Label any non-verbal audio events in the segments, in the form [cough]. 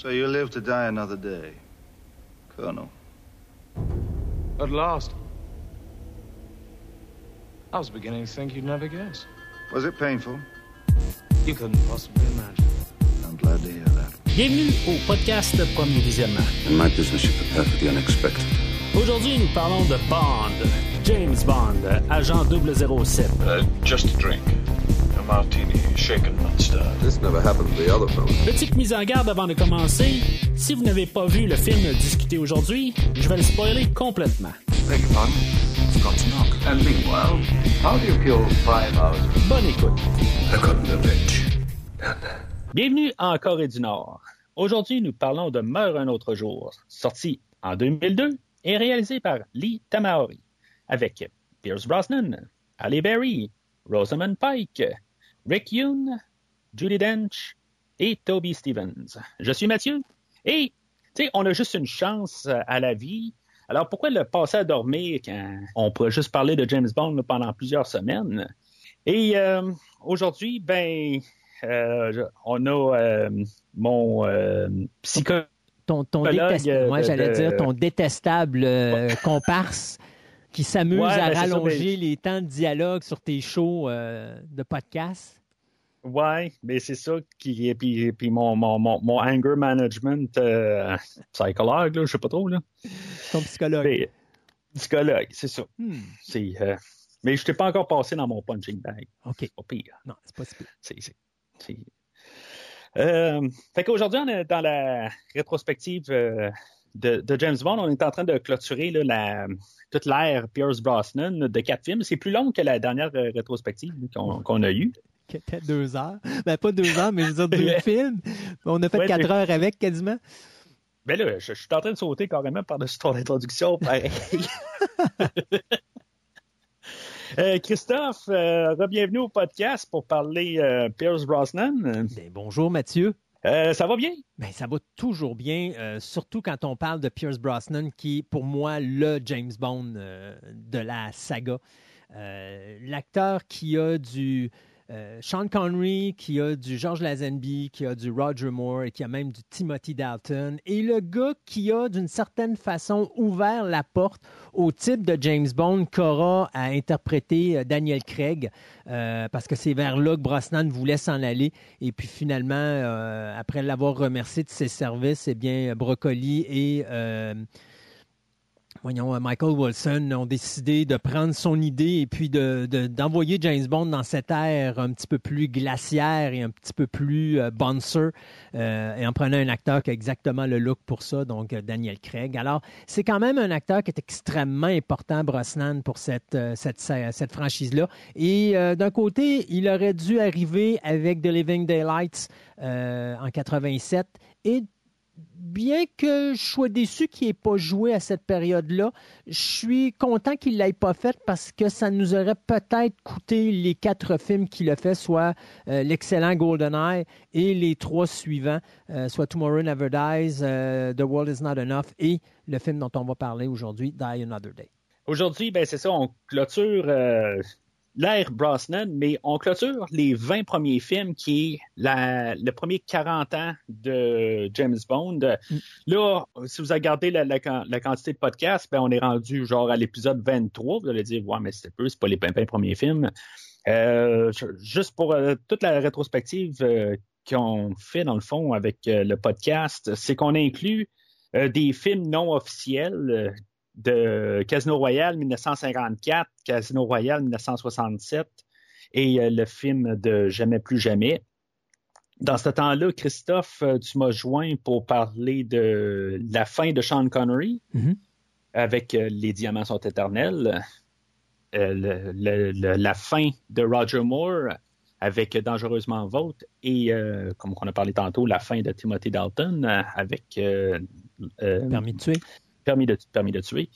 So you live to die another day, Colonel. At last. I was beginning to think you'd never guess. Was it painful? You couldn't possibly imagine. I'm glad to hear that. Bienvenue au podcast Premier Visionnement. In my business, you prepare for the unexpected. Aujourd'hui, nous parlons de Bond, James Bond, agent 007. Uh, just a drink. A martini, shaken, not stirred. This never happened to the other fellow. Petite mise en garde avant de commencer. Si vous n'avez pas vu le film discuté aujourd'hui, je vais le spoiler complètement. Beg your pardon? Forgot to knock. And meanwhile, how do you kill five hours? Bonne écoute. I've gotten revenge. Bienvenue en Corée du Nord. Aujourd'hui, nous parlons de Meurt un autre jour, sorti en 2002 et réalisé par Lee Tamahori, avec Pierce Brosnan, Halle Berry, Rosamund Pike, Rick Yoon, Judy Dench et Toby Stevens. Je suis Mathieu et, tu sais, on a juste une chance euh, à la vie. Alors, pourquoi le passer à dormir quand on pourrait juste parler de James Bond pendant plusieurs semaines? Et euh, aujourd'hui, ben, euh, on a euh, mon psychologue. ton, ton Collègue, détest- moi, de- j'allais de- dire ton détestable comparse qui s'amuse Ouais, à ben, ça, rallonger ben- les temps de dialogue sur tes shows de podcast. Ouais, mais c'est ça qui. Puis, puis mon, mon, mon, mon anger management euh, psychologue, là, je sais pas trop, là. Ton psychologue. Mais, psychologue, c'est ça. Hmm, C'est, euh, mais je t'ai pas encore passé dans mon punching bag. OK. C'est pas pire. Non, c'est pas si pire. C'est, c'est, c'est- Euh, fait qu'aujourd'hui, on est dans la rétrospective de, de James Bond. On est en train de clôturer là, la, toute l'ère Pierce Brosnan de quatre films. C'est plus long que la dernière rétrospective qu'on, qu'on a eue. Qui était deux heures. Ben, pas deux heures, mais je veux dire deux [laughs] films. On a fait Ouais, quatre heures avec quasiment. Ben là, je, je suis en train de sauter carrément par-dessus ton introduction, pareil. [laughs] Euh, Christophe, euh, bienvenue au podcast pour parler euh, Pierce Brosnan. Ben, bonjour, Mathieu. Euh, ça va bien? Ben, ça va toujours bien, euh, surtout quand on parle de Pierce Brosnan, qui est pour moi le James Bond euh, de la saga. Euh, L'acteur qui a du euh, Sean Connery, qui a du George Lazenby, qui a du Roger Moore et qui a même du Timothy Dalton, et le gars qui a d'une certaine façon ouvert la porte au type de James Bond qu'aura à interpréter euh, Daniel Craig, euh, parce que c'est vers là que Brosnan voulait s'en aller. Et puis finalement, après l'avoir remercié de ses services, eh bien, Broccoli et voyons, euh, Michael Wilson ont décidé de prendre son idée et puis de- de- d'envoyer James Bond dans cette ère un petit peu plus glaciaire et un petit peu plus euh, bouncer, euh, et en prenant un acteur qui a exactement le look pour ça, donc euh, Daniel Craig. Alors, c'est quand même un acteur qui est extrêmement important, Brosnan, pour cette, cette, cette franchise-là. Et d'un côté, il aurait dû arriver avec The Living Daylights en 87 et bien que je sois déçu qu'il n'ait pas joué à cette période-là, je suis content qu'il ne l'ait pas fait parce que ça nous aurait peut-être coûté les quatre films qu'il a fait, soit euh, l'excellent GoldenEye et les trois suivants, euh, soit Tomorrow Never Dies, euh, The World Is Not Enough et le film dont on va parler aujourd'hui, Die Another Day. Aujourd'hui, ben c'est ça, on clôture l'ère Brosnan, mais on clôture les 20 premiers films qui est la, le premier 40 ans de James Bond. Là, si vous regardez la, la, la quantité de podcasts, ben on est rendu genre à l'épisode 23. Vous allez dire, ouais, mais c'est peu, c'est pas les 20 premiers films. Euh, juste pour euh, toute la rétrospective euh, qu'on fait dans le fond avec le podcast, c'est qu'on inclut des films non officiels de Casino Royale 1954, Casino Royale 1967 et euh, le film de Jamais plus jamais. Dans ce temps-là, Christophe, euh, tu m'as joint pour parler de la fin de Sean Connery Mhm. avec euh, Les Diamants sont éternels, euh, le- le- le- la fin de Roger Moore avec Dangereusement Vôtre et, euh, comme on a parlé tantôt, la fin de Timothy Dalton euh, avec euh, euh, Permis de tuer. Permis de, tuer.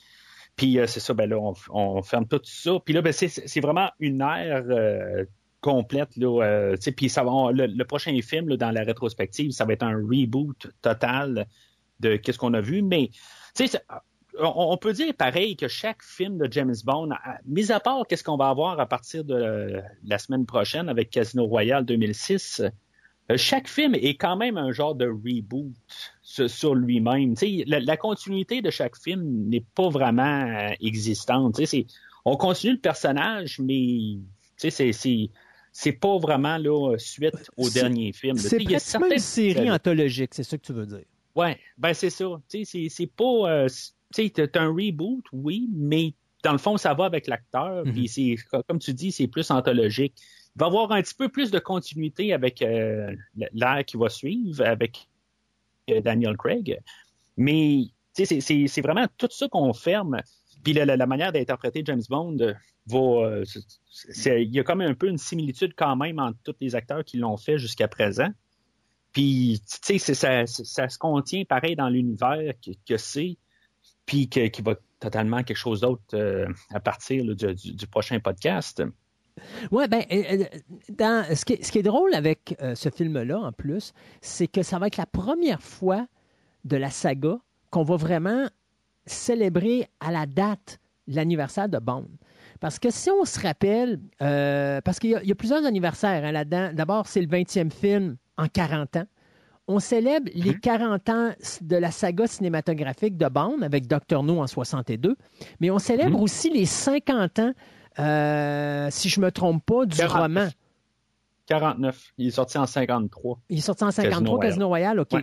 Puis euh, c'est ça, ben là, on, ferme tout ça. Puis là, ben, c'est, vraiment une ère euh, complète. Là, euh, puis le, prochain film dans la rétrospective, ça va être un reboot total de qu'est-ce qu'on a vu. Mais on, on peut dire pareil que chaque film de James Bond, mis à part qu'est-ce qu'on va avoir à partir de la semaine prochaine avec Casino Royale 2006, euh, chaque film est quand même un genre de reboot sur, lui-même. La, la, continuité de chaque film n'est pas vraiment euh, existante. On continue le personnage, mais c'est pas vraiment là, suite au dernier film. C'est pratiquement une série anthologique, c'est ça que tu veux dire. Ouais, ben c'est ça. C'est pas. Euh, tu sais, un reboot, oui, mais dans le fond, ça va avec l'acteur. Puis mm-hmm. c'est, comme tu dis, c'est plus anthologique. Va avoir un petit peu plus de continuité avec euh, l'air qui va suivre, avec euh, Daniel Craig. Mais c'est vraiment tout ça qu'on ferme. Puis la, manière d'interpréter James Bond va. il y a comme un peu une similitude quand même entre tous les acteurs qui l'ont fait jusqu'à présent. Puis, tu sais, ça, ça, se contient pareil dans l'univers que, c'est, puis qui va totalement quelque chose d'autre euh, à partir du, prochain podcast. Oui, ben, euh, euh, dans, ce, qui est, ce qui est drôle avec ce film-là, en plus, c'est que ça va être la première fois de la saga qu'on va vraiment célébrer à la date l'anniversaire de Bond. Parce que si on se rappelle, parce qu'il y, a plusieurs anniversaires hein, là-dedans. D'abord, c'est le 20e film en 40 ans. On célèbre les 40 mhm. ans de la saga cinématographique de Bond avec Dr. No en 62, mais on célèbre mhm. aussi les 50 ans, euh, si je ne me trompe pas, du roman. 49. Il est sorti en 53. Il est sorti en 53, Casino Royale, OK.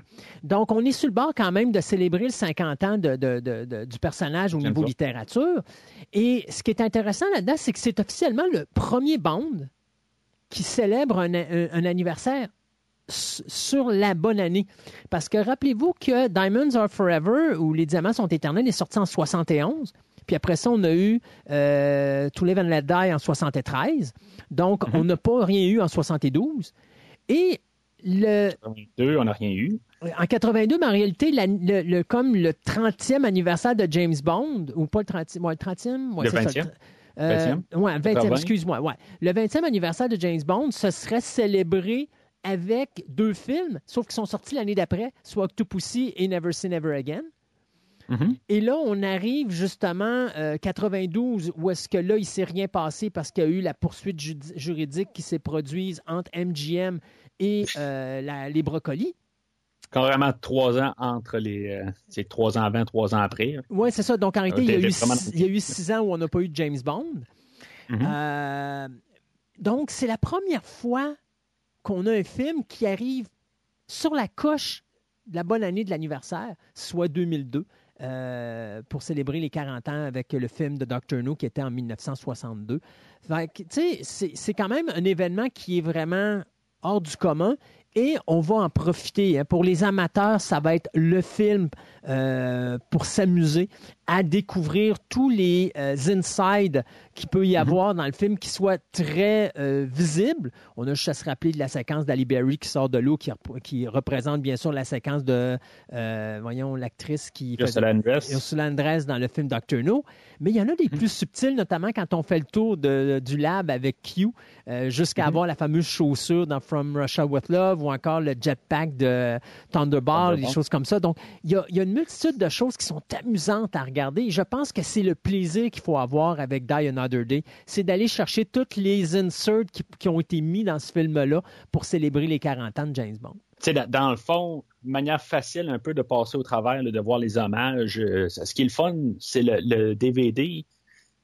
Donc, on est sur le bord quand même de célébrer le 50 ans du personnage au niveau littérature. Et ce qui est intéressant là-dedans, c'est que c'est officiellement le premier Bond qui célèbre un anniversaire sur la bonne année. Parce que rappelez-vous que Diamonds Are Forever, ou Les Diamants sont éternels, est sorti en 71. Puis après ça, on a eu euh, To Live and Let Die en 73. Donc, mm-hmm. on n'a pas rien eu en 72. Et le. 82, on n'a rien eu. En 82, mais en réalité, le, comme le 30e anniversaire de James Bond, ou pas le 30e, le 30e, le 20e. Euh, 20e, excuse-moi. Ouais. Le 20e anniversaire de James Bond, ce serait célébré avec deux films, sauf qu'ils sont sortis l'année d'après, soit Octopussy et Never Say Never Again. Mm-hmm. Et là, on arrive justement euh, 92, où est-ce que là, il ne s'est rien passé parce qu'il y a eu la poursuite juridique qui s'est produite entre MGM et euh, les brocolis. Carrément trois ans entre les. Euh, c'est trois ans avant, trois ans après. Oui, c'est ça. Donc en réalité, il y, a eu six, il y, a eu six, ans où on n'a pas eu de James Bond. Mm-hmm. donc, c'est la première fois qu'on a un film qui arrive sur la coche de la bonne année de l'anniversaire, soit 2002, euh, pour célébrer les 40 ans avec le film de Dr. No qui était en 1962. C'est quand même un événement qui est vraiment hors du commun et on va en profiter. Hein. Pour les amateurs, ça va être le film euh, pour s'amuser à découvrir tous les euh, insides qu'il peut y mhm. avoir dans le film qui soient très euh, visibles. On a juste à se rappeler de la séquence d'Ali Berry qui sort de l'eau, qui, qui, représente bien sûr la séquence de, voyons, l'actrice qui Ursula Andress. Ursula Andress dans le film Doctor No. Mais il y en a des mhm. plus subtils, notamment quand on fait le tour de, du lab avec Q, jusqu'à mhm. avoir la fameuse chaussure dans From Russia with Love ou encore le jetpack de Thunderball, des choses comme ça. Donc, il y a, il y a une multitude de choses qui sont amusantes à regarder. je pense que c'est le plaisir qu'il faut avoir avec Die Another Day. C'est d'aller chercher toutes les inserts qui, ont été mis dans ce film-là pour célébrer les 40 ans de James Bond. dans le fond, une manière facile un peu de passer au travers, de voir les hommages. Euh, ce qui est le fun, c'est le, DVD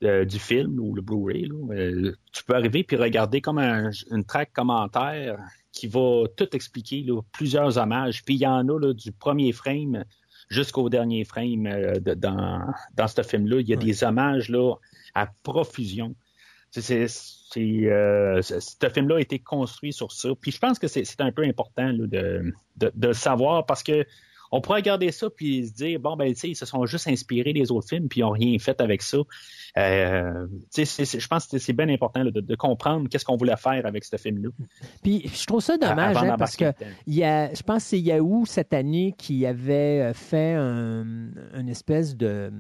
euh, du film ou le Blu-ray. Euh, tu peux arriver puis regarder comme une track commentaire qui va tout expliquer, plusieurs hommages. Puis il y en a du premier frame jusqu'au dernier frame euh, dans, dans ce film-là. Il y a des hommages là, à profusion. C'est, ce film-là a été construit sur ça. Puis je pense que c'est, un peu important de, de, de, savoir parce que on pourrait regarder ça puis se dire bon ben tu sais ils se sont juste inspirés des autres films puis ils n'ont rien fait avec ça. Euh, je pense que c'est bien important de, comprendre qu'est-ce qu'on voulait faire avec ce film-là. Puis je trouve ça dommage hein, parce que y a, je pense que c'est Yahoo cette année qui avait euh, fait un, une espèce de,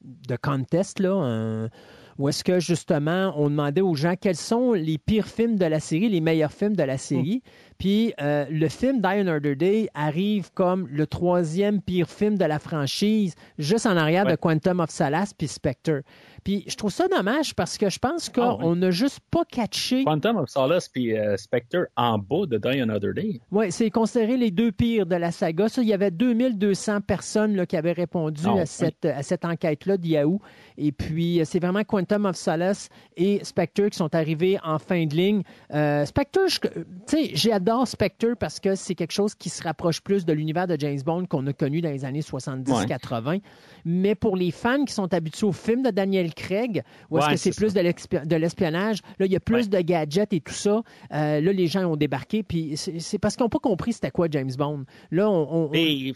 de contest là. où est-ce que justement on demandait aux gens quels sont les pires films de la série, les meilleurs films de la série. Puis euh, le film Die Another Day arrive comme le troisième pire film de la franchise, juste en arrière de. Quantum of Solace puis Spectre. Puis je trouve ça dommage parce que je pense Ah, qu'on n'a juste pas catché. Quantum of Solace puis euh, Spectre en bas de Die Another Day. Oui, c'est considéré les deux pires de la saga. Ça, il y avait 2200 personnes là, qui avaient répondu Ah, à oui. cette, à cette enquête-là de Yahoo. Et puis, euh, c'est vraiment Quantum of Solace et Spectre qui sont arrivés en fin de ligne. Euh, Spectre, tu sais, j'adore Spectre parce que c'est quelque chose qui se rapproche plus de l'univers de James Bond qu'on a connu dans les années 70-80. Mais pour les fans qui sont habitués au film de Daniel Craig, où est-ce que c'est plus ça. de l'espionnage, là, il y a plus Ouais. de gadgets et tout ça. Euh, là, les gens ont débarqué, puis c'est parce qu'ils n'ont pas compris c'était quoi James Bond. Là, on, on- Et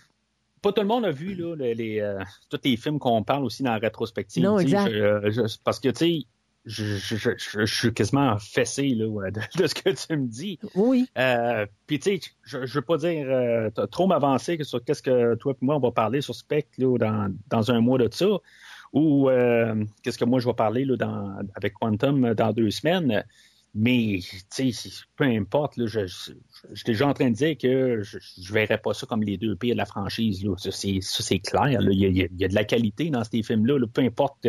pas tout le monde a vu là, les, les, euh, tous les films qu'on parle aussi dans la rétrospective. Non, exact. je- je- parce que, tu sais, je, je, je, je- suis quasiment fessé là, de, de ce que tu me dis. oui, Euh, Puis, tu sais, je, je veux pas dire euh, trop m'avancer sur qu'est-ce que toi et moi, on va parler sur Spectre là, dans, dans un mois de ça, ou euh, qu'est-ce que moi, je vais parler là, dans, avec Quantum euh, dans deux semaines. Mais, tu sais, peu importe, là, je, suis déjà en train de dire que je, je verrais pas ça comme les deux pires de la franchise. Là. Ça, c'est, ça, c'est clair. là. Il, y a, il y a- de la qualité dans ces films-là, là, peu importe.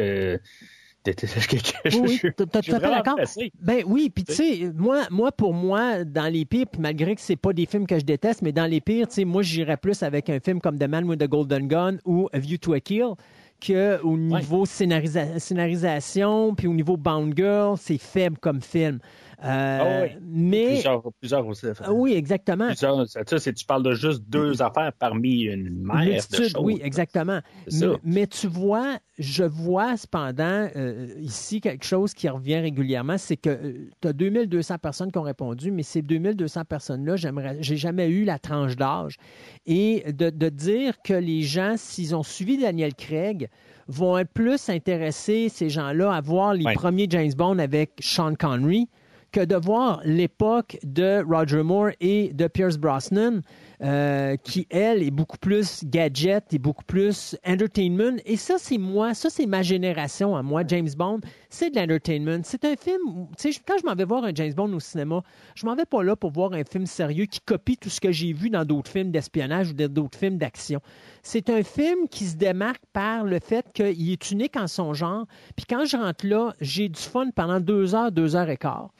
Euh, de- de- que- que- je- oui, oui, tout à fait d'accord. Ben oui, puis tu sais, moi, moi, pour moi, dans les pires, malgré que c'est pas des films que je déteste, mais dans les pires, tu sais, moi, j'irais plus avec un film comme The Man with the Golden Gun ou A View to a Kill que au niveau scénarisa- scénarisation, puis au niveau Bound Girl, c'est faible comme film. Euh, Ah oui. Mais Plusieurs, plusieurs aussi. Ah oui, exactement. Plusieurs, ça, ça, c'est- tu parles de juste deux affaires parmi une mer de choses. oui, exactement. Mais, mais tu vois, je vois cependant euh, ici quelque chose qui revient régulièrement, c'est que tu as 2200 personnes qui ont répondu, mais ces 2200 personnes-là, j'aimerais, j'ai jamais eu la tranche d'âge. Et de, de dire que les gens, s'ils ont suivi Daniel Craig, vont être plus intéressés, ces gens-là, à voir les premiers James Bond avec Sean Connery que de voir l'époque de Roger Moore et de Pierce Brosnan, euh, qui, elle, est beaucoup plus gadget et beaucoup plus entertainment. Et ça, c'est moi, ça, c'est ma génération à moi, James Bond. C'est de l'entertainment. C'est un film, tu sais, quand je m'en vais voir un James Bond au cinéma, je m'en vais pas là pour voir un film sérieux qui copie tout ce que j'ai vu dans d'autres films d'espionnage ou d'autres films d'action. C'est un film qui se démarque par le fait qu'il est unique en son genre. Puis quand je rentre là, j'ai du fun pendant deux heures, deux heures et quart.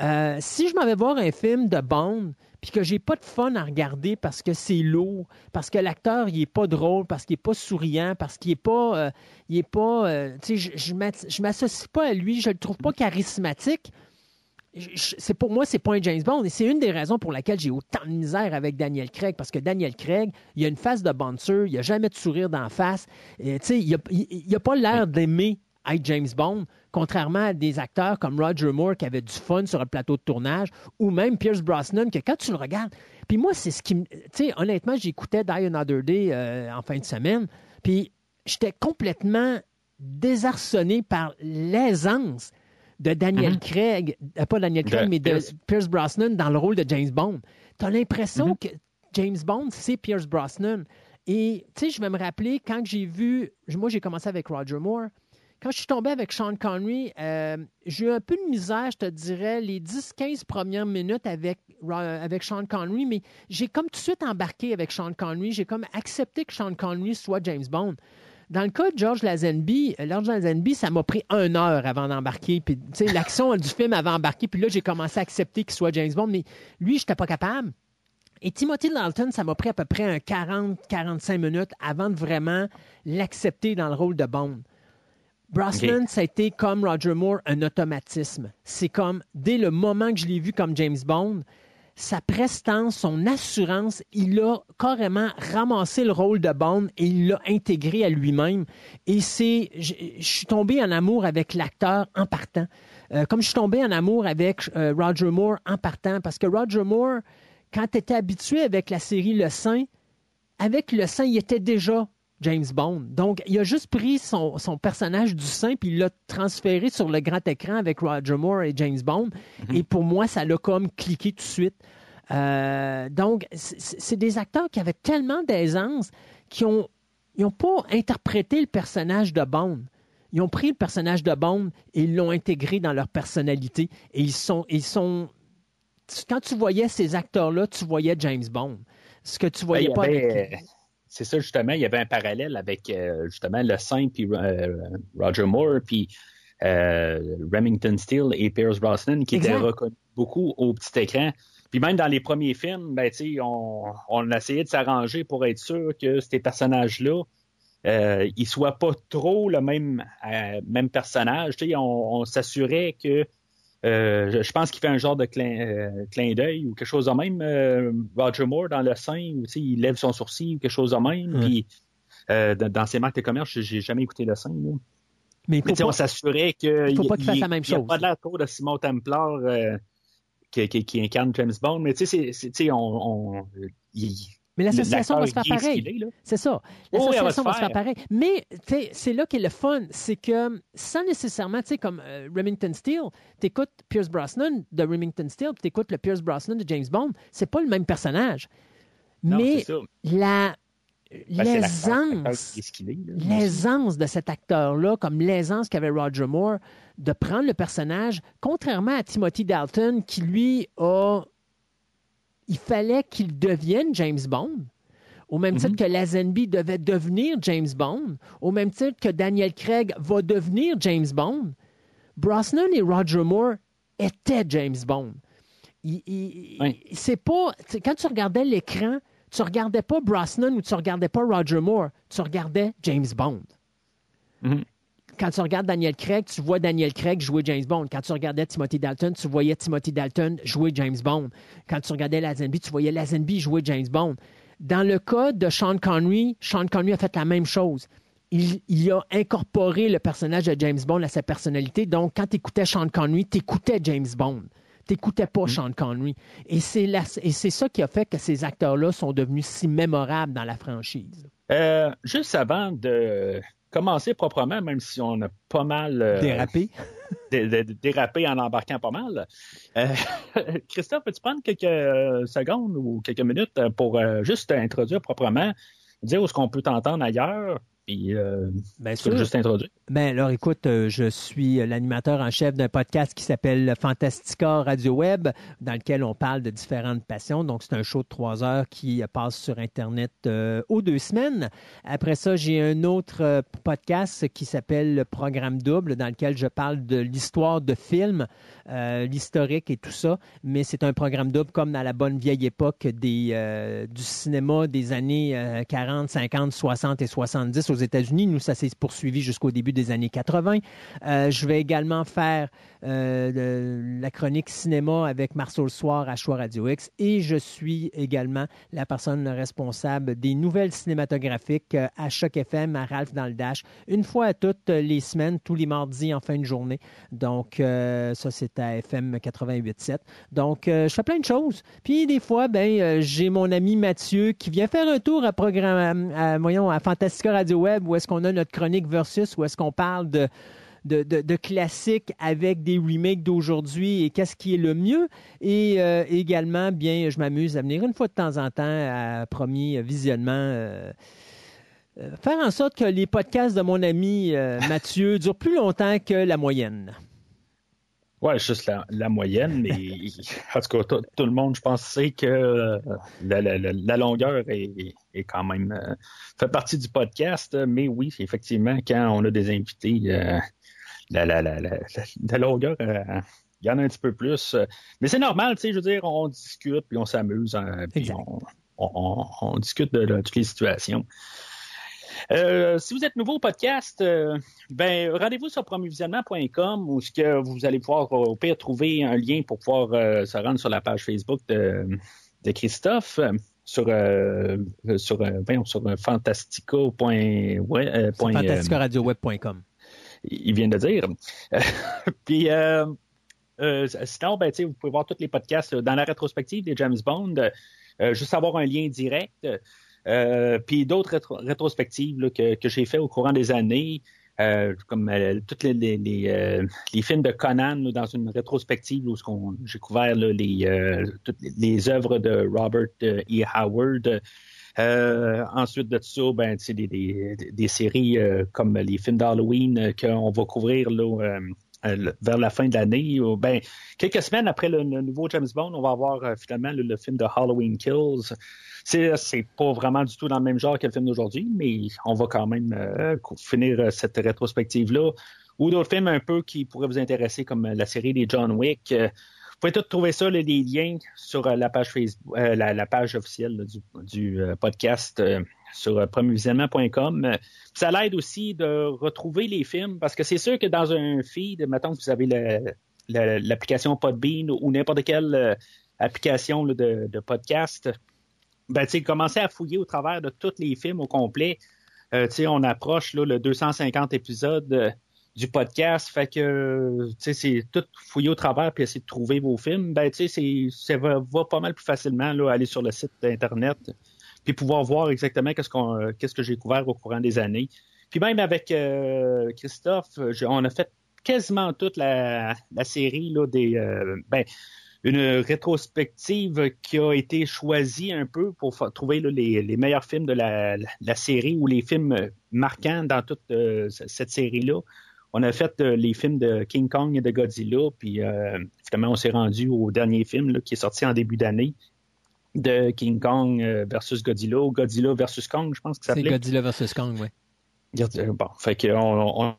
Euh, si je m'en vais voir un film de Bond, puis que j'ai pas de fun à regarder parce que c'est lourd, parce que l'acteur il est pas drôle, parce qu'il est pas souriant, parce qu'il est pas, euh, il est pas, euh, tu sais, je, je m'associe pas à lui, je le trouve pas charismatique. C'est pour moi, c'est pas un James Bond et c'est une des raisons pour laquelle j'ai autant de misère avec Daniel Craig parce que Daniel Craig, il a une face de bouncer, il a jamais de sourire d'en face, tu sais, il, il a pas l'air d'aimer être James Bond, contrairement à des acteurs comme Roger Moore qui avait du fun sur le plateau de tournage, ou même Pierce Brosnan, que quand tu le regardes, puis moi, c'est ce qui me. Tu sais, honnêtement, j'écoutais Die Another Day euh, en fin de semaine, puis j'étais complètement désarçonné par l'aisance de Daniel Craig, euh, pas Daniel Craig, De mais de Pierce. Pierce Brosnan dans le rôle de James Bond. Tu as l'impression que James Bond, c'est Pierce Brosnan. Et, tu sais, je vais me rappeler quand j'ai vu, moi, j'ai commencé avec Roger Moore. Quand je suis tombé avec Sean Connery, euh, j'ai eu un peu de misère, je te dirais, les 10-15 premières minutes avec, Ro- avec Sean Connery, mais j'ai comme tout de suite embarqué avec Sean Connery. J'ai comme accepté que Sean Connery soit James Bond. Dans le cas de George Lazenby, euh, George Lazenby, ça m'a pris une heure avant d'embarquer. Puis, l'action du film avait embarqué. Puis là, j'ai commencé à accepter qu'il soit James Bond. Mais lui, je n'étais pas capable. Et Timothy Dalton, ça m'a pris à peu près un 40-45 minutes avant de vraiment l'accepter dans le rôle de Bond. Brosnan, ça a été comme Roger Moore, un automatisme. C'est comme, dès le moment que je l'ai vu comme James Bond, sa prestance, son assurance, il a carrément ramassé le rôle de Bond et il l'a intégré à lui-même. Et c'est, je, je suis tombé en amour avec l'acteur en partant. Euh, comme je suis tombé en amour avec euh, Roger Moore en partant, parce que Roger Moore, quand tu étais habitué avec la série Le Saint, avec Le Saint, il était déjà James Bond. Donc, il a juste pris son, son personnage du Saint puis il l'a transféré sur le grand écran avec Roger Moore et James Bond. Et pour moi, ça l'a comme cliqué tout de suite. Euh, donc, c'est des acteurs qui avaient tellement d'aisance qui ont, ils ont pas interprété le personnage de Bond. Ils ont pris le personnage de Bond et ils l'ont intégré dans leur personnalité. Et ils sont, ils sont quand tu voyais ces acteurs-là, tu voyais James Bond. Ce que tu voyais Ben, pas il y avait- avec... C'est ça, justement, il y avait un parallèle avec euh, justement le Saint, puis euh, Roger Moore, puis euh, Remington Steele et Pierce Brosnan, qui Exact. étaient reconnus beaucoup au petit écran. Puis même dans les premiers films, ben, tu sais, on, on essayait de s'arranger pour être sûr que ces personnages-là, euh, ils soient pas trop le même, même personnage. Tu sais, on, on s'assurait que euh, je, je pense qu'il fait un genre de clin, euh, clin d'œil ou quelque chose de même. euh, Roger Moore dans le sein, où il lève son sourcil ou quelque chose de même. Puis euh, dans, ses marques de commerce, j'ai- jamais écouté le sein. là. Mais il Mais faut tu sais, on s'assurait que il faut pas qu'il fasse il- la même il y a chose. pas de l'air trop de Simon Templar euh, qui, qui- qui incarne James Bond, mais tu sais, on, on il- Mais l'association va se faire pareil. C'est ça. Elle L'association va se faire pareil. Mais c'est là qu'est le fun. C'est que sans nécessairement, tu sais, comme euh, Remington Steele, tu écoutes Pierce Brosnan de Remington Steele, puis tu écoutes le Pierce Brosnan de James Bond, c'est pas le même personnage. Non, Mais la Ben, l'aisance de cet acteur-là, comme l'aisance qu'avait Roger Moore, de prendre le personnage, contrairement à Timothy Dalton, qui lui a. Il fallait qu'il devienne James Bond. Au même titre que Lazenby devait devenir James Bond, au même titre que Daniel Craig va devenir James Bond, Brosnan et Roger Moore étaient James Bond. Oui. C'est pas. Quand tu regardais l'écran, tu regardais pas Brosnan ou tu regardais pas Roger Moore, tu regardais James Bond. Mhm. Quand tu regardes Daniel Craig, tu vois Daniel Craig jouer James Bond. Quand tu regardais Timothy Dalton, tu voyais Timothy Dalton jouer James Bond. Quand tu regardais Lazenby, tu voyais Lazenby jouer James Bond. Dans le cas de Sean Connery, Sean Connery a fait la même chose. Il, il a incorporé le personnage de James Bond à sa personnalité. Donc, quand tu écoutais Sean Connery, tu écoutais James Bond. Tu n'écoutais pas Sean Connery. Et c'est la- et c'est ça qui a fait que ces acteurs-là sont devenus si mémorables dans la franchise. Euh, juste avant de commencer proprement, même si on a pas mal euh, Dérapé. [laughs] dé- dé- dérapé en embarquant pas mal, euh, [laughs] Christophe, peux-tu prendre quelques euh, secondes ou quelques minutes pour juste introduire proprement, dire où est-ce qu'on peut t'entendre ailleurs, puis euh, tu sûr. juste introduire. Ben alors écoute, euh, je suis l'animateur en chef d'un podcast qui s'appelle Fantastica Radio Web, dans lequel on parle de différentes passions. Donc c'est un show de trois heures qui passe sur Internet euh, aux deux semaines. Après ça, j'ai un autre euh, podcast qui s'appelle le Programme Double, dans lequel je parle de l'histoire de films, euh, l'historique et tout ça. Mais c'est un programme double comme dans la bonne vieille époque des, du cinéma des années euh, 40, 50, 60 et 70 aux États-Unis. Nous, ça s'est poursuivi jusqu'au début des années 80. Euh, je vais également faire euh, la chronique cinéma avec Marceau soir à Choix Radio X et je suis également la personne responsable des nouvelles cinématographiques euh, à Choc FM, à Ralph dans le Dash, une fois à toutes les semaines, tous les mardis en fin de journée. Donc, ça, c'est à FM 88.7. Donc, je fais plein de choses. Puis, des fois, ben, j'ai mon ami Mathieu qui vient faire un tour à, programme, voyons, à Fantastica Radio Web où est-ce qu'on a notre chronique versus, où est-ce qu'on parle de, classiques avec des remakes d'aujourd'hui et qu'est-ce qui est le mieux. Et euh, également, bien, je m'amuse à venir une fois de temps en temps à premier visionnement. euh, euh, faire en sorte que les podcasts de mon ami euh, Mathieu durent plus longtemps que la moyenne. Ouais, juste la, la moyenne, mais [laughs] en tout cas, tout, le monde, je pense, sait que euh, la, la- la- longueur est, est quand même euh, fait partie du podcast. Mais oui, effectivement, quand on a des invités, euh, la, la, la, la, la longueur, euh, il y en a un petit peu plus. Mais c'est normal, tu sais, je veux dire, on discute, puis on s'amuse, hein, puis on, on, on- on discute de, de toutes les situations. Euh, si vous êtes nouveau au podcast, euh, ben rendez-vous sur promovisionnement.com où ce que vous allez pouvoir euh, au pire trouver un lien pour pouvoir euh, se rendre sur la page Facebook de, de Christophe sur euh, sur euh, voyons, sur fantastico. ouais, euh, point, fantasticradioweb.com. il vient de dire. [laughs] Puis sinon, ben, vous pouvez voir tous les podcasts dans la rétrospective des James Bond, juste avoir un lien direct. Euh, puis d'autres rétro- rétrospectives là, que, que j'ai fait au courant des années, euh, comme euh, tous les, les, euh, les films de Conan dans une rétrospective où j'ai couvert là, les, euh, toutes les, œuvres de Robert E. Howard. Ensuite de ça, ben, des, des, des séries comme les films d'Halloween qu'on va couvrir là, vers la fin de l'année, ben quelques semaines après le, nouveau James Bond, on va avoir finalement le, film de Halloween Kills. C'est pas vraiment du tout dans le même genre que le film d'aujourd'hui, mais on va quand même euh, finir cette rétrospective là. Ou d'autres films un peu qui pourraient vous intéresser, comme la série des John Wick. vous pouvez tout trouver ça, les liens sur la page Facebook, la, page officielle du, podcast sur euh, premiervisionnement.com. Ça l'aide aussi de retrouver les films parce que c'est sûr que dans un feed, maintenant que vous avez l'application Podbean ou n'importe quelle euh, application de, podcast, ben, commencez à fouiller au travers de tous les films au complet. Euh, on approche là, le 250 épisodes du podcast, fait que c'est tout fouiller au travers puis essayer de trouver vos films. Ben, ça va, pas mal plus facilement là, aller sur le site internet puis pouvoir voir exactement qu'est-ce qu'on euh, qu'est-ce que j'ai couvert au courant des années. Puis même avec euh, Christophe, on a fait quasiment toute la, série là, des euh, ben, une rétrospective qui a été choisie un peu pour trouver les, meilleurs films de la, série ou les films marquants dans toute cette série-là. On a fait les films de King Kong et de Godzilla, puis finalement on s'est rendu au dernier film qui est sorti en début d'année, de King Kong euh, versus Godzilla ou Godzilla versus Kong, je pense que ça C'est Godzilla versus Kong, oui. Bon, fait qu'on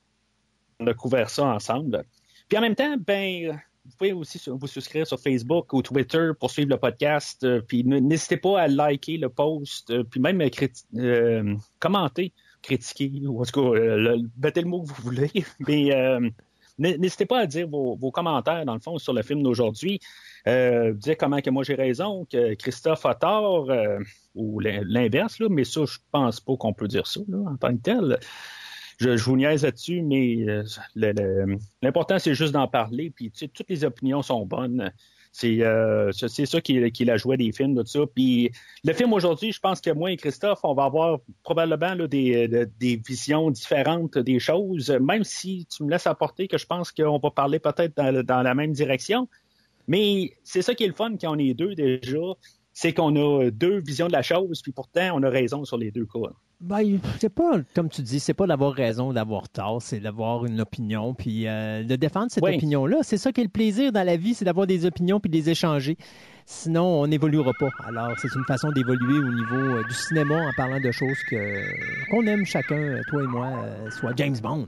on, a couvert ça ensemble. Puis en même temps, ben, vous pouvez aussi vous souscrire sur Facebook ou Twitter pour suivre le podcast. Euh, puis n'hésitez pas à liker le post, euh, puis même euh, commenter, critiquer, ou en tout cas, mettez le mot que vous voulez. [laughs] Mais N'hésitez pas à dire vos, commentaires, dans le fond, sur le film d'aujourd'hui. Euh, dire comment que moi j'ai raison, que Christophe a tort, ou l'inverse, mais ça, je pense pas qu'on peut dire ça en tant que tel. Je, vous niaise là-dessus, mais euh, l'important, c'est juste d'en parler. Puis, toutes les opinions sont bonnes. C'est euh, ça qui, qui la joué des films, de ça. Puis le film aujourd'hui, je pense que moi et Christophe, on va avoir probablement des, des visions différentes des choses, même si tu me laisses apporter que je pense qu'on va parler peut-être dans, dans, la même direction. Mais c'est ça qui est le fun quand on est deux déjà, c'est qu'on a deux visions de la chose, puis pourtant on a raison sur les deux cas. Ben, c'est pas, comme tu dis, c'est pas d'avoir raison ou d'avoir tort, c'est d'avoir une opinion, puis euh, de défendre cette opinion-là. C'est ça qui est le plaisir dans la vie, c'est d'avoir des opinions puis de les échanger. Sinon, on n'évoluera pas. Alors, c'est une façon d'évoluer au niveau euh, du cinéma en parlant de choses que qu'on aime chacun, euh, toi et moi, soit James Bond.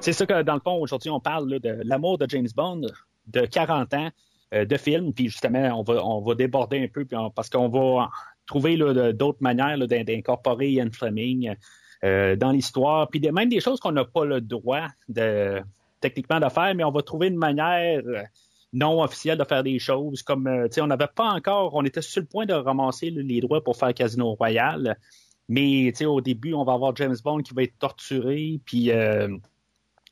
C'est ça que, dans le fond, aujourd'hui, on parle de l'amour de James Bond de 40 ans. Euh, de films. Puis justement, on va, on va déborder un peu parce qu'on va trouver d'autres manières d'incorporer Ian Fleming euh, dans l'histoire. Puis même des choses qu'on n'a pas le droit de techniquement de faire, mais on va trouver une manière euh, non officielle de faire des choses. Comme, sais, on n'avait pas encore, on était sur le point de ramasser les droits pour faire Casino Royale. Mais, au début, on va avoir James Bond qui va être torturé, puis,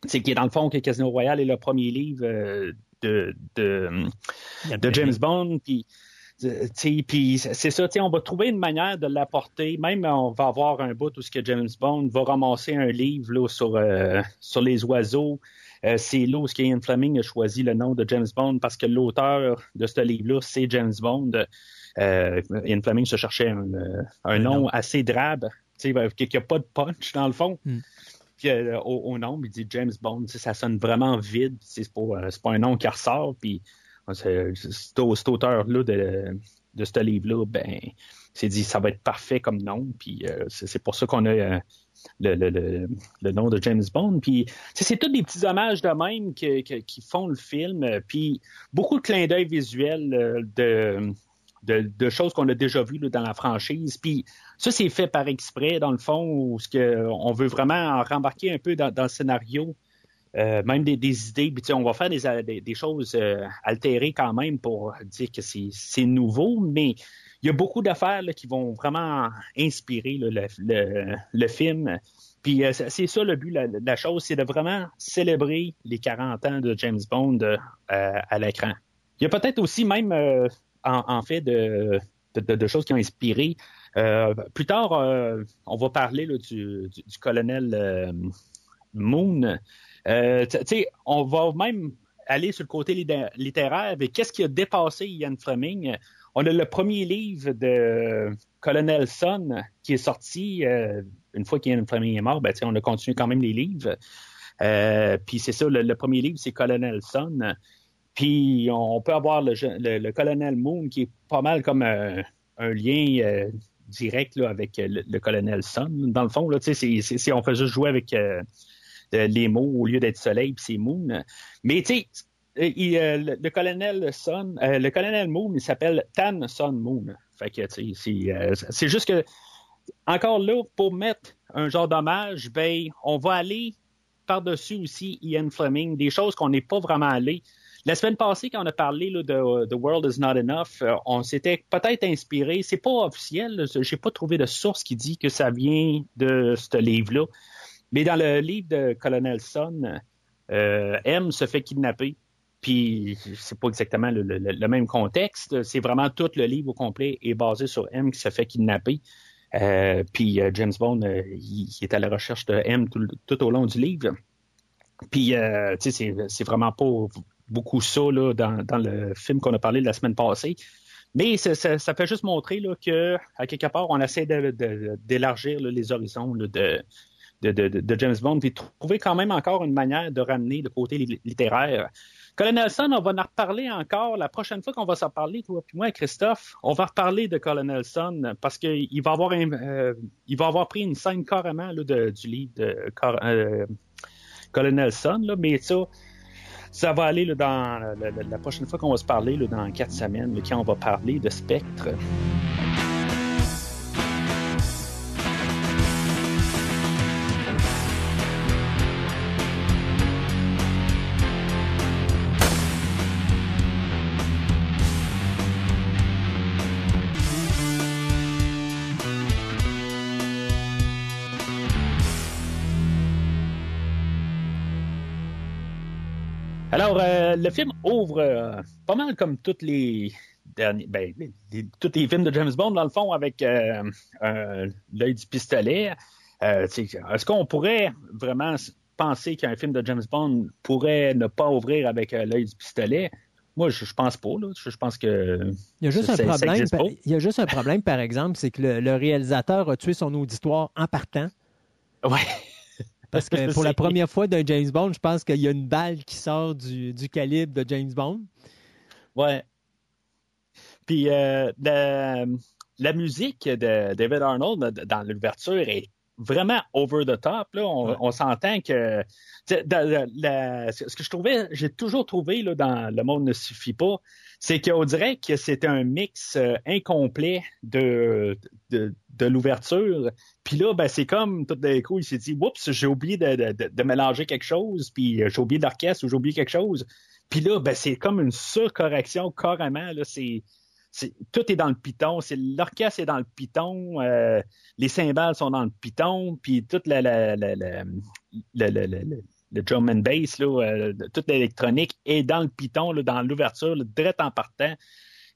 c'est qui est dans le fond que Casino Royale est le premier livre de, de, James Bond. Puis, puis c'est ça, on va trouver une manière de l'apporter. Même on va avoir un bout où ce que James Bond va ramasser un livre là, sur, euh, sur les oiseaux. Euh, c'est là où Ian Fleming a choisi le nom de James Bond parce que l'auteur de ce livre-là, c'est James Bond. Euh, Ian Fleming se cherchait un, nom, assez drabe, qui n'a pas de punch dans le fond. Hmm. Puis euh, au, nom, il dit James Bond, ça sonne vraiment vide. C'est pas, euh, un nom qui ressort. Puis cet auteur-là de, ce livre-là, ben, s'est dit ça va être parfait comme nom. Puis euh, c'est pour ça qu'on a le, nom de James Bond. Puis c'est tous des petits hommages de même qui, font le film. Puis beaucoup de clins d'œil visuels de de, choses qu'on a déjà vues dans la franchise. Puis ça, c'est fait par exprès, dans le fond, où ce on veut vraiment rembarquer un peu dans, le scénario, euh, même des, idées. Puis, on va faire des, choses euh, altérées quand même pour dire que c'est nouveau, mais il y a beaucoup d'affaires qui vont vraiment inspirer le, film. Puis euh, c'est ça le but de la, chose, c'est de vraiment célébrer les 40 ans de James Bond à l'écran. Il y a peut-être aussi même en, fait de, choses qui ont inspiré. Euh, plus tard, euh, on va parler du, colonel euh, Moon. on va même aller sur le côté littéraire, mais qu'est-ce qui a dépassé Ian Fleming? on a le premier livre de Colonel Son qui est sorti une fois qu'Ian Fleming est mort. Ben, on a continué quand même les livres. Puis c'est ça, le, premier livre, c'est Colonel Son. Puis on peut avoir le, le, Colonel Moon qui est pas mal comme un lien direct là, avec le, Colonel Son. Dans le fond, là, on fait juste jouer avec les mots au lieu d'être soleil, puis c'est Moon. Mais tu sais, euh, euh, le, colonel Sun, euh, le colonel Moon, il s'appelle Tan Sun Moon. Fait que c'est juste que encore là, pour mettre un genre d'hommage, ben, on va aller par-dessus aussi Ian Fleming, des choses qu'on n'est pas vraiment allé. La semaine passée, quand on a parlé de The World is Not Enough, on s'était peut-être inspiré. C'est pas officiel, j'ai pas trouvé de source qui dit que ça vient de ce livre-là. Mais dans le livre de Colonel Sun, M se fait kidnapper. Puis c'est pas exactement le, même contexte. C'est vraiment tout le livre au complet est basé sur M qui se fait kidnapper. Euh, puis euh, James Bond, euh, il, est à la recherche de M tout, au long du livre. Puis tu sais, c'est vraiment pas beaucoup ça là, dans, le film qu'on a parlé la semaine passée. Mais ça, ça, fait juste montrer là, que, à quelque part, on essaie d'élargir les horizons de, de, de, James Bond, puis trouver quand même encore une manière de ramener le côté littéraire Colonel Nelson, on va en reparler encore. La prochaine fois qu'on va s'en parler, toi et moi, Christophe, on va reparler de Colonel Nelson parce qu'il va avoir euh, il va avoir pris une scène carrément là, du livre de euh, Colonel Nelson, là, mais ça, ça va aller là, dans la, prochaine fois qu'on va se parler, là, dans quatre semaines, quand on va parler de Spectre. Le film ouvre euh, pas mal comme toutes les derniers, ben, tous les films de James Bond, dans le fond, avec euh, l'œil du pistolet. Est-ce qu'on pourrait vraiment penser qu'un film de James Bond pourrait ne pas ouvrir avec l'œil du pistolet? Moi, je, pense pas. Je, pense que. Il y a juste un problème. il y a juste un problème, par exemple, c'est que le, le, réalisateur a tué son auditoire en partant. Ouais. Parce que [laughs] pour la première fois d'un James Bond, je pense qu'il y a une balle qui sort du, calibre de James Bond. Ouais. Puis euh, la, musique de David Arnold dans l'ouverture est vraiment over the top. Là. On, s'entend que ce que je trouvais, j'ai toujours trouvé là, dans Le monde ne suffit pas, c'est qu'on dirait que c'était un mix euh, incomplet de, de, de l'ouverture. Puis là, ben, c'est comme tout d'un coup, il s'est dit Oups, j'ai oublié de, de, de, mélanger quelque chose, puis euh, j'ai oublié d'orchestre ou j'ai oublié quelque chose. Puis là, ben, c'est comme une surcorrection carrément. Là, c'est, c'est, tout est dans le piton. C'est, l'orchestre est dans le piton, euh, les cymbales sont dans le piton, puis toute la, la, la, la le drum and bass, là, euh, toute l'électronique est dans le piton, là, dans l'ouverture, direct en partant.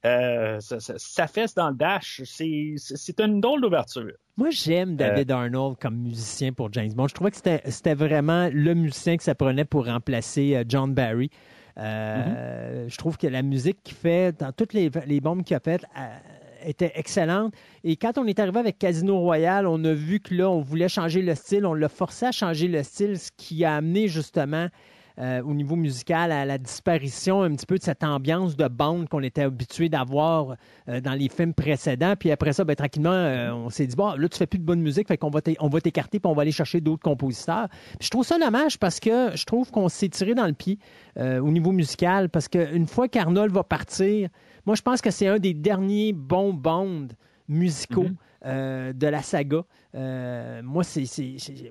Euh, ça, ça, fesse dans le dash. C'est une drôle d'ouverture. Moi, j'aime David euh, Arnold comme musicien pour James Bond. Je trouvais que c'était vraiment le musicien que ça prenait pour remplacer John Barry. Mm-hmm. Je trouve que la musique qu'il fait, dans toutes les, les bombes qu'il a faites, était excellente. Et quand on est arrivé avec Casino Royale, on a vu que là, on voulait changer le style. On l'a forcé à changer le style, ce qui a amené justement euh, au niveau musical à la disparition un petit peu de cette ambiance de bande qu'on était habitué d'avoir euh, dans les films précédents. Puis après ça, ben, tranquillement, euh, on s'est dit, bon, là, tu fais plus de bonne musique, fait qu'on va t'écarter, puis on va aller chercher d'autres compositeurs. Puis je trouve ça dommage parce que je trouve qu'on s'est tiré dans le pied au niveau musical, parce qu'une fois qu'Arnold va partir, moi, je pense que c'est un des derniers bons bands musicaux mhm. Euh, de la saga. Euh, moi, c'est,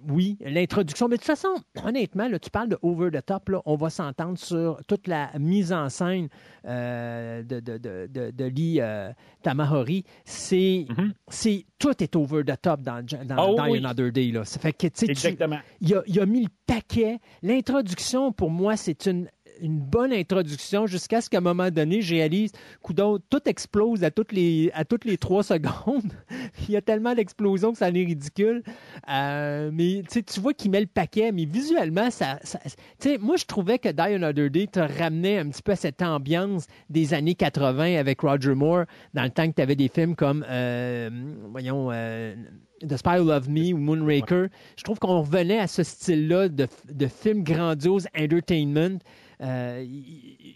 oui, l'introduction. Mais de toute façon, honnêtement, là, tu parles de Over the Top, là, on va s'entendre sur toute la mise en scène euh, de, de, de, de, Lee Tamahori. C'est, mhm. c'est, tout est over the top dans, dans, oh Another Day. Là. Ça fait que, Exactement. il, a, il a mis le paquet. L'introduction, pour moi, c'est une une bonne introduction jusqu'à ce qu'à un moment donné, je réalise, coudon, tout explose à toutes les, à toutes les trois [laughs] secondes. Il y a tellement d'explosions que ça en est ridicule. Euh, mais tu vois qu'il met le paquet, mais visuellement, ça, ça moi, je trouvais que Die Another Day te ramenait un petit peu à cette ambiance des années 80 avec Roger Moore, dans le temps que tu avais des films comme, euh, voyons, euh, The Spy Who Loved Me ou Moonraker. Je trouve qu'on revenait à ce style-là de, de film grandiose, entertainment. Euh,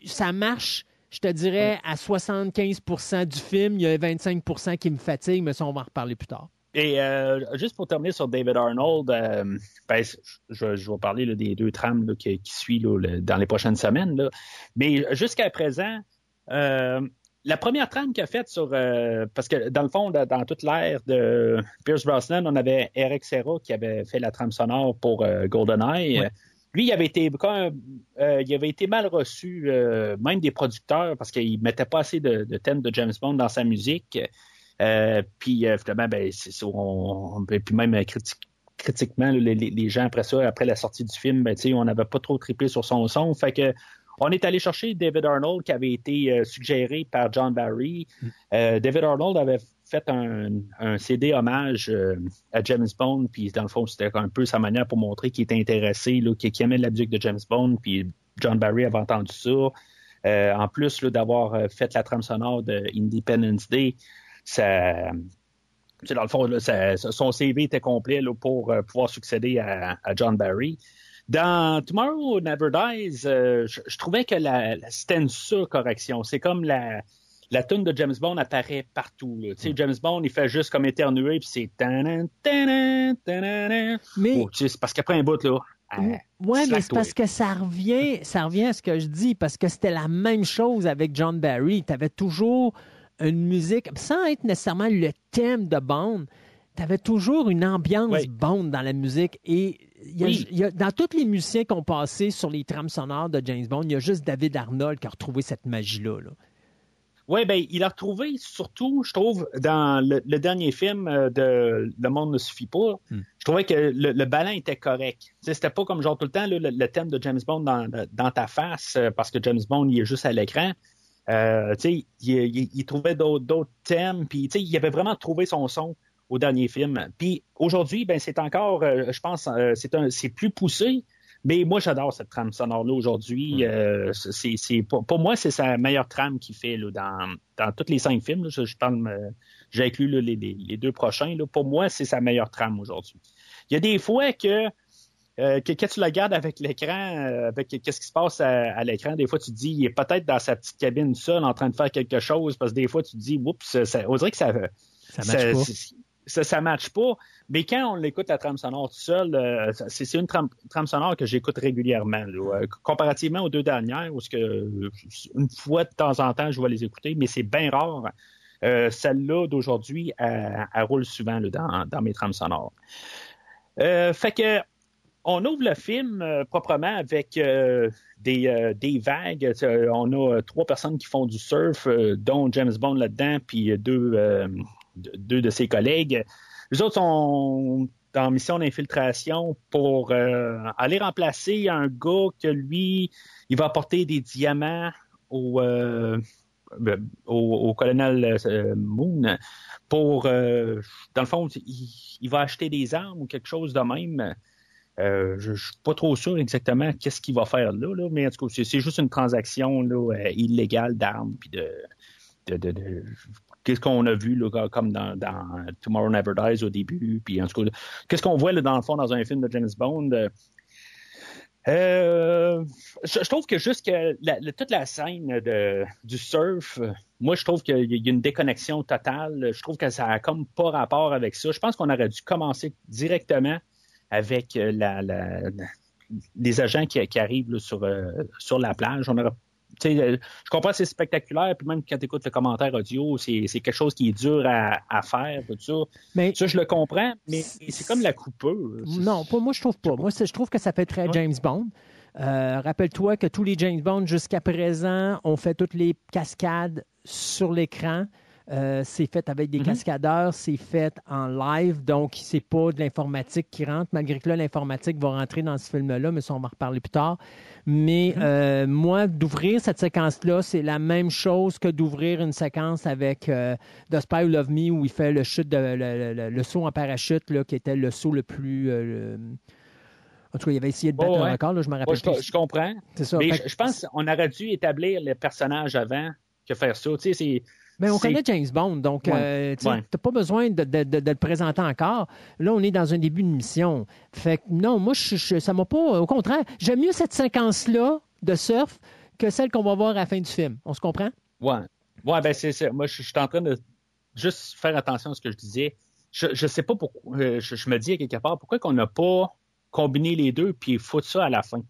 ça marche, je te dirais, à 75% du film. Il y a 25% qui me fatigue, mais ça, on va en reparler plus tard. Et euh, juste pour terminer sur David Arnold, euh, ben, je, vais parler des deux trames qui, suivent dans les prochaines semaines. Mais jusqu'à présent, la première trame qu'il a faite sur. parce que dans le fond, dans, toute l'ère de Pierce Brosnan, on avait Eric Serra qui avait fait la trame sonore pour GoldenEye. Lui, il avait été, euh, il avait été mal reçu, euh, même des producteurs, parce qu'il mettait pas assez de, thèmes de James Bond dans sa musique. Euh, puis finalement, ben, puis même critiquement, les, gens après ça, après la sortie du film, ben, on n'avait pas trop trippé sur son son. Fait que on est allé chercher David Arnold qui avait été suggéré par John Barry. Mm. David Arnold avait fait un, CD hommage euh, à James Bond, puis dans le fond, c'était un peu sa manière pour montrer qu'il était intéressé, qu'il aimait la musique de James Bond, puis John Barry avait entendu ça. Euh, en plus d'avoir euh, fait la trame sonore de Independence Day, ça, dans le fond, son CV était complet là, pour pouvoir succéder à, John Barry. Dans Tomorrow Never Dies, je, trouvais que la, c'était une surcorrection. C'est comme la, la tune de James Bond apparaît partout. Tu sais, James Bond, il fait juste comme éternuer, puis c'est... Mais... Oh, c'est parce qu'après un bout, là... Oui, ouais, mais c'est parce que ça revient, ça revient à ce que je dis, parce que c'était la même chose avec John Barry. Tu avais toujours une musique, sans être nécessairement le thème de Bond, tu avais toujours une ambiance Bond dans la musique. Et dans tous les musiciens qui ont passé sur les trames sonores de James Bond, il y a juste David Arnold qui a retrouvé cette magie-là. là oui, ben, il a retrouvé surtout, je trouve, dans le, dernier film euh, de Le monde ne suffit pas. Hmm. Je trouvais que le, le ballon était correct. C'était pas comme genre tout le temps le, thème de James Bond dans, ta face, euh, parce que James Bond, il est juste à l'écran. Euh, il, il, il, trouvait d'autres thèmes, puis il avait vraiment trouvé son son au dernier film. Puis aujourd'hui, ben c'est encore, je pense, c'est plus poussé, mais moi, j'adore cette trame sonore-là aujourd'hui. Mm. Euh, c'est, pour, moi, c'est sa meilleure trame qu'il fait là, dans, dans tous les cinq films. Je, euh, j'ai inclus les, les, deux prochains. Là. Pour moi, c'est sa meilleure trame aujourd'hui. Il y a des fois que, euh, que quand tu la gardes avec l'écran, avec qu'est-ce qui se passe à, l'écran, des fois tu te dis, il est peut-être dans sa petite cabine seul en train de faire quelque chose, parce que des fois tu te dis, oups, ça, on dirait que ça, ça, ça, ça, ça matche pas. Mais quand on l'écoute la trame sonore tout seul, euh, c'est une trame, sonore que j'écoute régulièrement. Euh, comparativement aux deux dernières, où que une fois de temps en temps, je vais les écouter, mais c'est bien rare. Euh, celle-là d'aujourd'hui, elle, roule souvent dans, mes trames sonores. fait que on ouvre le film proprement avec des, des, vagues. on a trois personnes qui font du surf, dont James Bond là-dedans, puis deux, deux de ses collègues. Les autres sont en mission d'infiltration pour euh, aller remplacer un gars que lui, il va apporter des diamants au, euh, ben, au, colonel euh, Moon pour, dans le fond, il, va acheter des armes ou quelque chose de même. je, ne suis pas trop sûr exactement qu'est-ce qu'il va faire là, mais en tout cas, c'est juste une transaction là, illégale d'armes puis de, qu'est-ce qu'on a vu comme dans, Tomorrow Never Dies au début, puis en tout cas, qu'est-ce qu'on voit dans le fond dans un film de James Bond. Euh, euh, je, trouve que juste toute la scène du surf, moi je trouve qu'il y a une déconnexion totale. Je trouve que ça a comme pas rapport avec ça. Je pense qu'on aurait dû commencer directement avec la, les agents qui, arrivent sur, sur la plage. On aurait euh, je comprends que c'est spectaculaire, puis même quand tu écoutes le commentaire audio, c'est quelque chose qui est dur à, faire, tout ça. Mais, ça, je le comprends, mais c'est comme la coupeuse. Non, pas moi, je trouve pas. Moi, je trouve que ça fait très James Bond. Euh, rappelle-toi que tous les James Bond jusqu'à présent ont fait toutes les cascades sur l'écran. Euh, c'est fait avec des Mhm. cascadeurs, c'est fait en live, donc c'est pas de l'informatique qui rentre, malgré que là, l'informatique va rentrer dans ce film-là, mais ça, on va en reparler plus tard. Mais Mhm. euh, moi, d'ouvrir cette séquence-là, c'est la même chose que d'ouvrir une séquence avec euh, The Spy Who Me, où il fait le, chute de, le, le- le- saut en parachute, là, qui était le saut le plus... euh, le- En tout cas, il avait essayé de battre Oh, un record, là, je me rappelle je, je comprends. Ça. Mais je, je pense qu'on aurait dû établir le personnage avant que faire ça. Tu sais, c'est. Mais on connaît James Bond, donc Ouais. euh, tu Ouais. n'as pas besoin de, de- de- de le présenter encore. Là, on est dans un début de mission. Fait que non, moi, je, je- ça m'a pas. Au contraire, j'aime mieux cette séquence-là de surf que celle qu'on va voir à la fin du film. On se comprend? Ouais. Ouais, ben c'est ça. Moi, je, je suis en train de juste faire attention à ce que je disais. Je, je sais pas pourquoi. euh, Je, je me dis à quelque part pourquoi qu'on n'a pas combiné les deux puis foutre ça à la fin.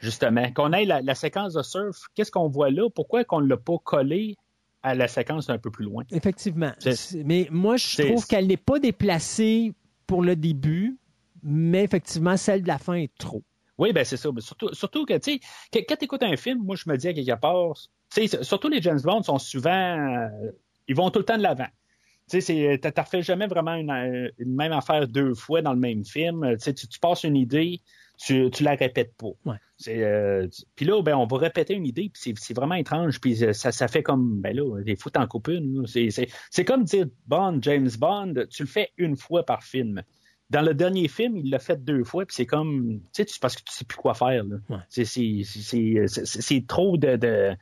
Justement? Qu'on ait la, la séquence de surf, qu'est-ce qu'on voit là? Pourquoi qu'on ne l'a pas collé à la séquence un peu plus loin? Effectivement. Mais moi, je trouve qu'elle n'est pas déplacée pour le début, mais effectivement, celle de la fin est trop. Oui, ben c'est ça. Mais surtout, surtout que, tu sais, quand tu écoutes un film, moi, je me dis à quelque part, tu sais, surtout les James Bond sont souvent, euh, ils vont tout le temps de l'avant. Tu sais, t'as refait jamais vraiment une, euh, une même affaire deux fois dans le même film. Tu sais, tu, tu passes une idée, tu, tu la répètes pas. Ouais. C'est, euh, puis là, ben, on va répéter une idée, puis c'est- vraiment étrange, puis euh, ça, ça fait comme, ben là, des fois, t'en coupes une. C'est- comme dire Bond, James Bond, tu le fais une fois par film. Dans le dernier film, il l'a fait deux fois, puis c'est comme, tu sais, parce que tu sais plus quoi faire. là. Ouais. C'est- trop de, de-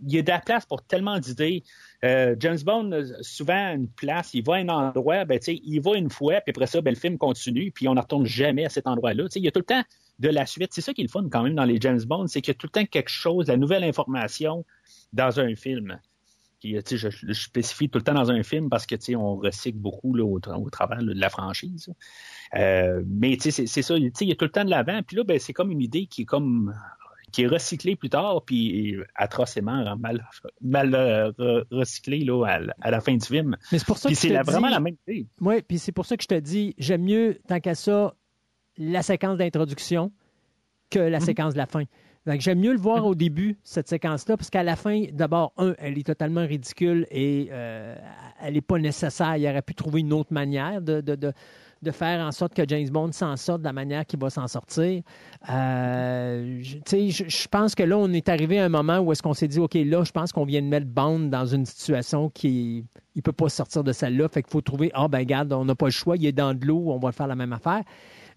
Il y a de la place pour tellement d'idées. Euh, James Bond, souvent, une place, il va à un endroit, ben, tu sais, il va une fois, puis après ça, ben, le film continue, puis on ne retourne jamais à cet endroit-là. Tu sais, Il y a tout le temps de la suite. C'est ça qui est le fun quand même dans les James Bond, c'est qu'il y a tout le temps quelque chose, la nouvelle information dans un film. Puis, je, je spécifie tout le temps dans un film parce que on recycle beaucoup là, au, tra- au travers là, de la franchise. Euh, mais c'est- ça, il y a tout le temps de l'avant. Puis là, ben, c'est comme une idée qui est comme qui est recyclée plus tard, puis atrocement mal, mal euh, re- recyclée là, à, la- à la fin du film. Mais c'est pour ça Puis que c'est vraiment dis- la même idée. Oui, puis c'est pour ça que je te dis, j'aime mieux, tant qu'à ça, la séquence d'introduction que la Mhm. séquence de la fin. J'aime mieux le voir au début, cette séquence-là, parce qu'à la fin, d'abord, un, elle est totalement ridicule et euh, elle n'est pas nécessaire. Il aurait pu trouver une autre manière de, de, de, de faire en sorte que James Bond s'en sorte de la manière qu'il va s'en sortir. Euh, je- pense que là, on est arrivé à un moment où est-ce qu'on s'est dit, OK, là, je pense qu'on vient de mettre Bond dans une situation qui il peut pas sortir de celle-là. Fait qu'il faut trouver, ah ben regarde, on n'a pas le choix, il est dans de l'eau, on va faire la même affaire.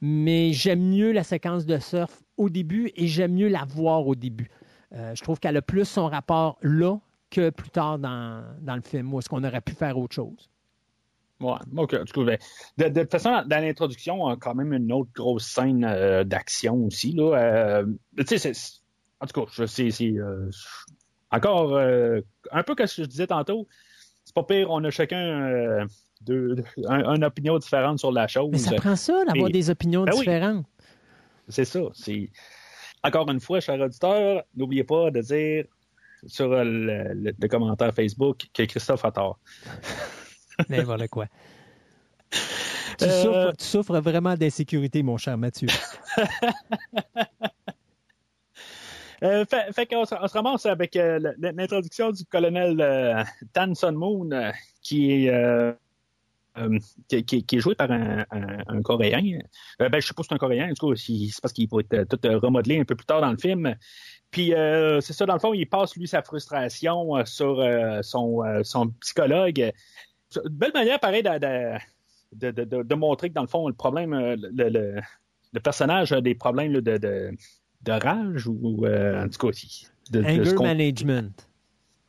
Mais j'aime mieux la séquence de surf au début et j'aime mieux la voir au début. Euh, je trouve qu'elle a plus son rapport là que plus tard dans, dans le film, où est-ce qu'on aurait pu faire autre chose. Ouais, OK. Ben, de, de toute façon, dans l'introduction, on a quand même une autre grosse scène euh, d'action aussi. Là. Euh, en tout cas, c'est encore un peu comme ce que je disais tantôt. C'est pas pire, on a chacun deux, un- une opinion différente sur la chose. Mais ça prend ça, d'avoir des opinions Ben oui. différentes. C'est ça. C'est encore une fois, cher auditeur, n'oubliez pas de dire sur le, le- le commentaire Facebook que Christophe a tort. [laughs] N'importe quoi. Tu, Euh, souffres, tu souffres vraiment d'insécurité, mon cher Mathieu. [laughs] Euh, fait fait qu'on se, on se ramasse avec euh, l'introduction du colonel euh, Tan Sun Moon, qui est euh, qui, est joué par un, Coréen. Euh, ben, je sais pas si c'est un Coréen, en tout cas, c'est parce qu'il va être euh, tout remodelé un peu plus tard dans le film. Puis c'est ça, dans le fond, il passe lui sa frustration sur son, psychologue. Une belle manière, pareil, de, de, montrer que dans le fond, le problème, le, personnage a des problèmes de, rage ou en tout cas, de, Anger management.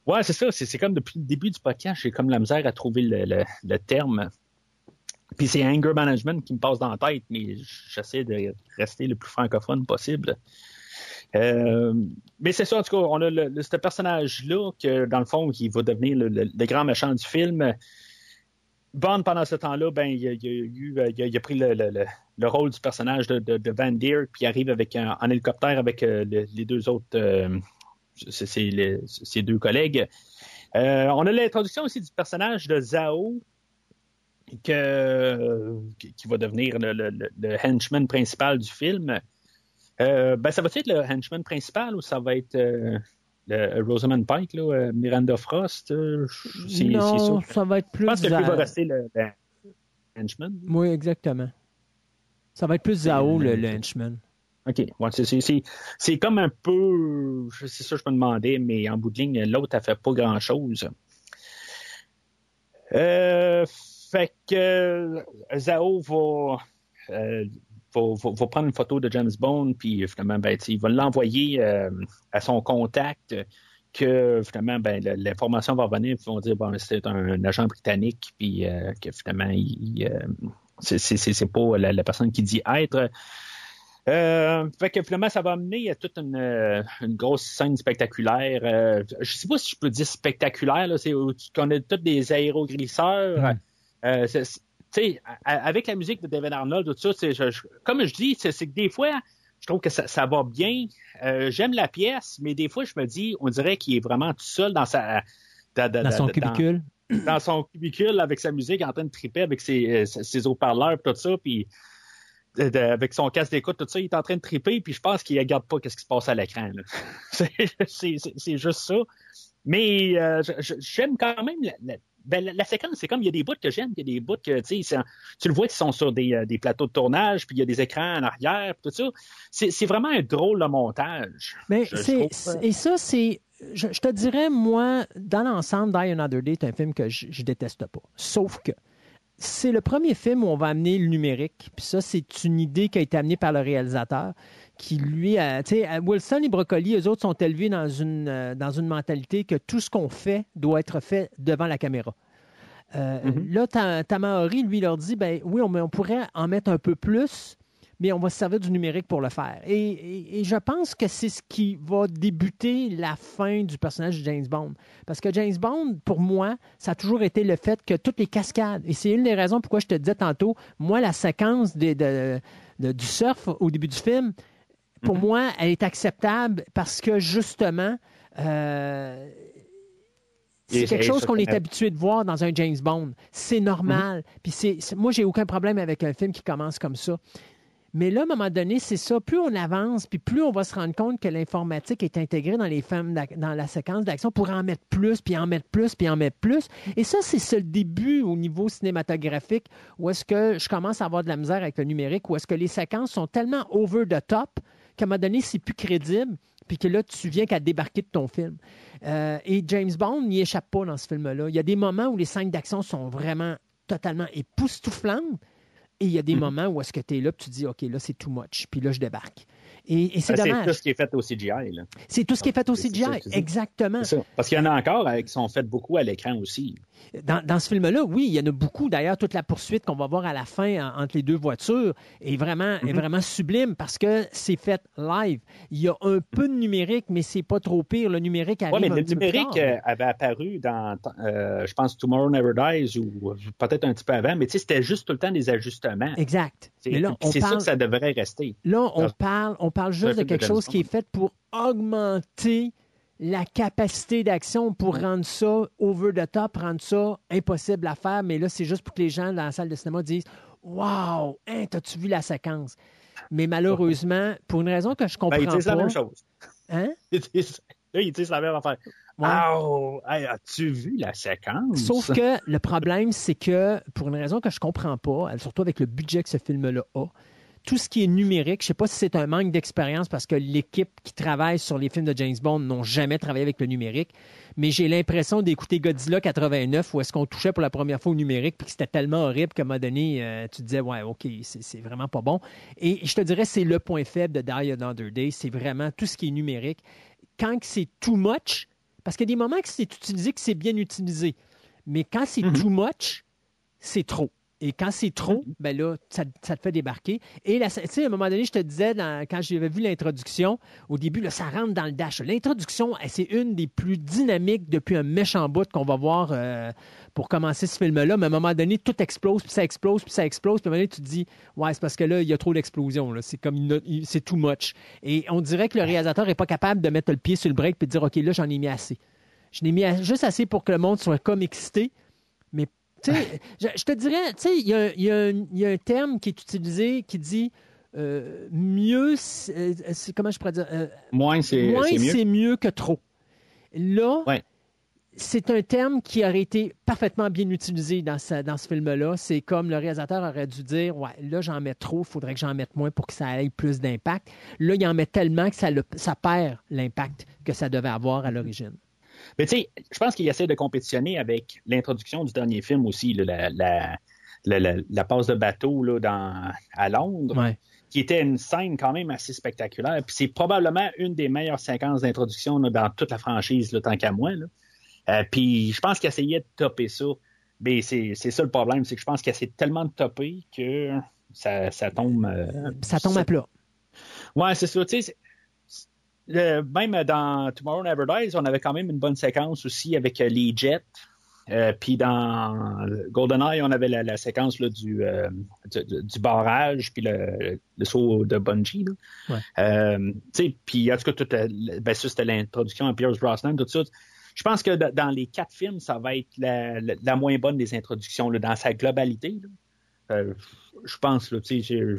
Ouais, c'est ça. C'est, comme depuis le début du podcast, j'ai comme la misère à trouver le, terme. Puis c'est anger management qui me passe dans la tête, mais j'essaie de rester le plus francophone possible. Euh, mais c'est ça, en tout cas, on a le, ce personnage-là que, dans le fond, qui va devenir le, grand méchant du film. Bond, pendant ce temps-là, ben, il, euh, a, pris le, le- le- le rôle du personnage de, Van Deer, puis il arrive avec un, en hélicoptère avec euh, le- les deux autres, c'est, les- ses deux collègues. Euh, on a l'introduction aussi du personnage de Zhao, que, qui va devenir le, le- le- le henchman principal du film. Euh, ben, ça va être le henchman principal ou ça va être. euh, le Rosamund Pike, là, Miranda Frost, euh, c'est non, c'est ça. ça va être plus. Je pense que lui va rester le, le henchman. Oui, exactement. Ça va être plus Zao, le, le henchman. OK. C'est- comme un peu. C'est ça que je me demandais, mais en bout de ligne, l'autre, elle fait pas grand-chose. Euh, fait que euh, Zao va, euh, va, prendre une photo de James Bond, puis finalement, ben, il va l'envoyer à son contact. Que finalement, ben, l'information va puis ils vont dire bon, c'est un, agent britannique, puis que finalement, il, c'est- pas la personne qui dit être. Euh, fait que finalement, ça va amener à toute une, euh, une grosse scène spectaculaire. Euh, je sais pas si je peux dire spectaculaire, là, c'est où tu connais tous des aéroglisseurs. Euh, c'est- c'est- avec la musique de David Arnold, tout ça, c'est, je- je- comme je dis, c'est, c'est que des fois, je trouve que ça, ça va bien. J'aime la pièce, mais des fois, je me dis, on dirait qu'il est vraiment tout seul dans sa dans, son cubicule. dans son cubicule avec sa musique en train de triper avec ses, ses ses haut-parleurs tout ça puis avec son casque d'écoute tout ça il est en train de triper puis je pense qu'il regarde pas qu'est-ce qui se passe à l'écran [laughs] c'est, juste ça mais euh, j'aime quand même la, la- ben, la- la séquence c'est comme il y a des bouts que j'aime il y a des bouts que tu le vois qu'ils sont sur des, euh, des plateaux de tournage puis il y a des écrans en arrière puis tout ça c'est, vraiment un drôle de montage Mais Je- je et ça, c'est. Je, je te dirais, moi, dans l'ensemble, Die Another Day est un film que je, je déteste pas. Sauf que c'est le premier film où on va amener le numérique. Puis ça, c'est une idée qui a été amenée par le réalisateur, qui lui, a- tu sais, à Wilson et Broccoli, eux autres sont élevés dans une, euh, dans une mentalité que tout ce qu'on fait doit être fait devant la caméra. Euh, Mhm. Là, Ta- Tamahori, lui, leur dit, ben oui, on, on pourrait en mettre un peu plus, mais on va se servir du numérique pour le faire. Et, et- et je pense que c'est ce qui va débuter la fin du personnage de James Bond. Parce que James Bond, pour moi, ça a toujours été le fait que toutes les cascades, et c'est une des raisons pourquoi je te disais tantôt, moi, la séquence de- de- du surf au début du film, pour moi, elle est acceptable parce que justement, euh, c'est quelque chose qu'on est habitué de voir dans un James Bond. C'est normal. Mhm. Puis c'est, c'est- moi, j'ai aucun problème avec un film qui commence comme ça. Mais là, à un moment donné, c'est ça. Plus on avance, puis plus on va se rendre compte que l'informatique est intégrée dans les d'ac- dans la séquence d'action pour en mettre plus, puis en mettre plus, puis en mettre plus. Et ça, c'est le début au niveau cinématographique où est-ce que je commence à avoir de la misère avec le numérique, où est-ce que les séquences sont tellement over the top qu'à un moment donné, c'est plus crédible, puis que là, tu viens qu'à débarquer de ton film. Euh, et James Bond n'y échappe pas dans ce film-là. Il y a des moments où les scènes d'action sont vraiment totalement époustouflantes. Et il y a des Mhm. moments où est-ce que tu es là, puis tu dis, OK, là, c'est too much. Puis là, je débarque. Et, et c'est Ben, c'est tout ce qui est fait au CGI là. C'est tout ce qui est fait au CGI. Exactement. Ça. Parce qu'il y en a encore euh, qui sont faits beaucoup à l'écran aussi. Dans, dans ce film-là, oui, il y en a beaucoup. D'ailleurs, toute la poursuite qu'on va voir à la fin en- entre les deux voitures est vraiment, est Mhm. vraiment sublime parce que c'est fait live. Il y a un peu de numérique, mais c'est pas trop pire. Le numérique arrive Oui, mais un le petit peu plus numérique tard. euh, avait apparu dans, euh, je pense, Tomorrow Never Dies ou peut-être un petit peu avant, mais tu sais, c'était juste tout le temps des ajustements. Exact. C'est c'est ça parle, que ça devrait rester. là, on parle, on parle juste de quelque chose qui est fait pour augmenter la capacité d'action pour rendre ça over the top, rendre ça impossible à faire. Mais là, c'est juste pour que les gens dans la salle de cinéma disent Wow, hein, t'as-tu vu la séquence? Mais malheureusement, pour une raison que je comprends Ben, ils disent pas. la même chose. Hein? [laughs] Ils disent, là, ils disent la même affaire. Ouais. Oh, hey, as-tu vu la séquence? Sauf que le problème, c'est que pour une raison que je comprends pas, surtout avec le budget que ce film-là a, tout ce qui est numérique, je sais pas si c'est un manque d'expérience parce que l'équipe qui travaille sur les films de James Bond n'ont jamais travaillé avec le numérique, mais j'ai l'impression d'écouter Godzilla 89 où est-ce qu'on touchait pour la première fois au numérique puis que c'était tellement horrible qu'à un moment donné, euh, tu disais, ouais, OK, c'est vraiment pas bon. Et je te dirais, c'est le point faible de Die Another Day, c'est vraiment tout ce qui est numérique. Quand c'est too much, parce qu'il y a des moments que c'est utilisé, que c'est bien utilisé, mais quand c'est Mhm. too much, c'est trop. Et quand c'est trop, ben là, ça, ça te fait débarquer. Et tu sais, à un moment donné, je te disais, dans- quand j'avais vu l'introduction, au début, là, ça rentre dans le dash. L'introduction, eh, c'est une des plus dynamiques depuis un méchant bout qu'on va voir euh, pour commencer ce film-là. Mais à un moment donné, tout explose, puis ça explose, puis ça explose. Puis à un moment donné, tu te dis, ouais, c'est parce que là, il y a trop d'explosions. C'est comme, c'est too much. Et on dirait que le réalisateur n'est pas capable de mettre le pied sur le break puis de dire, OK, là, j'en ai mis assez. Je n'ai mis juste assez pour que le monde soit comme excité, mais je, je te dirais, tu sais, il y, a- y un- il y a un terme qui est utilisé qui dit euh, mieux, c'est- euh, comment je pourrais dire, euh, Moins, c'est moins c'est mieux. c'est mieux que trop. Là, Ouais. c'est un terme qui aurait été parfaitement bien utilisé dans, ce- dans ce film-là. C'est comme le réalisateur aurait dû dire Ouais, là, j'en mets trop, il faudrait que j'en mette moins pour que ça ait plus d'impact. Là, il en met tellement que ça, le- ça perd l'impact que ça devait avoir à l'origine. Mais tu sais, je pense qu'il essaie de compétitionner avec l'introduction du dernier film aussi, là, la, la, la, la- la passe de bateau là, dans, à Londres, Ouais. qui était une scène quand même assez spectaculaire. Puis c'est probablement une des meilleures séquences d'introduction dans toute la franchise, là, tant qu'à moi. Là. Euh, puis je pense qu'il essayait de topper ça. Mais c'est c'est ça le problème, c'est que je pense qu'il essaie tellement de topper que ça, ça tombe. euh, Ça tombe à plat. Ouais, c'est ça. Tu sais, le- même dans Tomorrow Never Dies, on avait quand même une bonne séquence aussi avec euh, les jets. Euh, puis dans GoldenEye, on avait la, la séquence là, du, euh, du, du- du barrage, puis le, le saut de bungee. Ouais. Euh, puis en tout cas, tout, euh, ben, ça, c'était l'introduction à Pierce Brosnan, tout ça. Je pense que dans les quatre films, ça va être la, la- la moins bonne des introductions, là, dans sa globalité. Euh, je pense, il,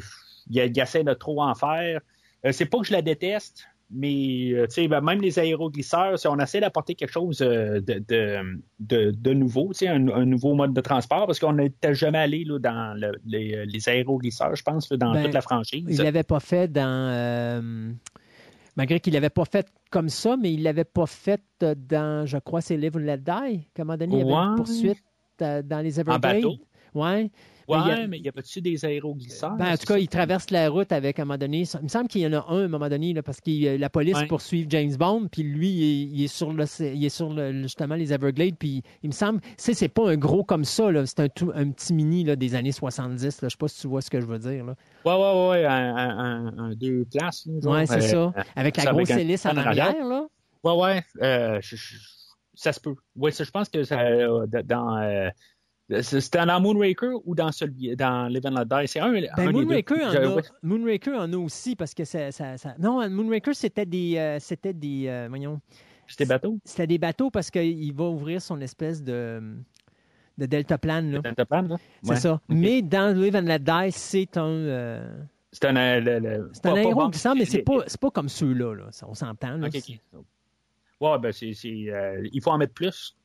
il essaie de trop en faire. Euh, c'est pas que je la déteste, mais euh, ben, même les aéroglisseurs, si on essaie d'apporter quelque chose euh, de, de, de, de nouveau, un, un nouveau mode de transport, parce qu'on n'était jamais allé là, dans le- les, les aéroglisseurs, je pense, là, dans Ben, toute la franchise. Il l'avait pas fait dans. euh, malgré qu'il l'avait pas fait comme ça, mais il l'avait pas fait euh, dans, je crois, c'est Live and Let Die. moment donné, il y avait une poursuite euh, dans les en Everglades. bateau. Ouais. Ouais, il y a- mais il y avait-tu des aéroglisseurs? Ben, en tout cas, ça? il traverse la route avec, à un moment donné, il me semble qu'il y en a un, à un moment donné, là, parce que euh, la police Ouais. poursuit James Bond, puis lui, il est, il est sur, le, il est sur le- justement les Everglades, puis il me semble, c'est c'est pas un gros comme ça, là, c'est un, tout- un petit mini là, des années 70, là, je sais pas si tu vois ce que je veux dire. Là. Ouais, ouais, ouais, un, un- un- deux places. Ouais, c'est Euh, ça. Avec la grosse hélice en arrière. là. Ouais, ouais. euh, je- je- ça se peut. Ouais, ça, je pense que ça, dans. euh, c'était dans Moonraker ou dans celui dans Live and Let Die? C'est un, Ben, un des deux. Moonraker, en a. Moonraker en a aussi parce que ça. ça- ça- Non, Moonraker, c'était des. euh, c'était des. euh, voyons. C'était bateau. C'était des bateaux parce qu'il va ouvrir son espèce de. de deltaplane, là. Plan, là? C'est Ouais. ça. Mais dans Live and Let Die, c'est un. euh, C'est un. euh, c'est un aéro glissant, mais c'est pas, c'est pas comme ceux-là, là. On s'entend, là. Ok, ok. Ouais, ben, c'est. c'est, euh, il faut en mettre plus.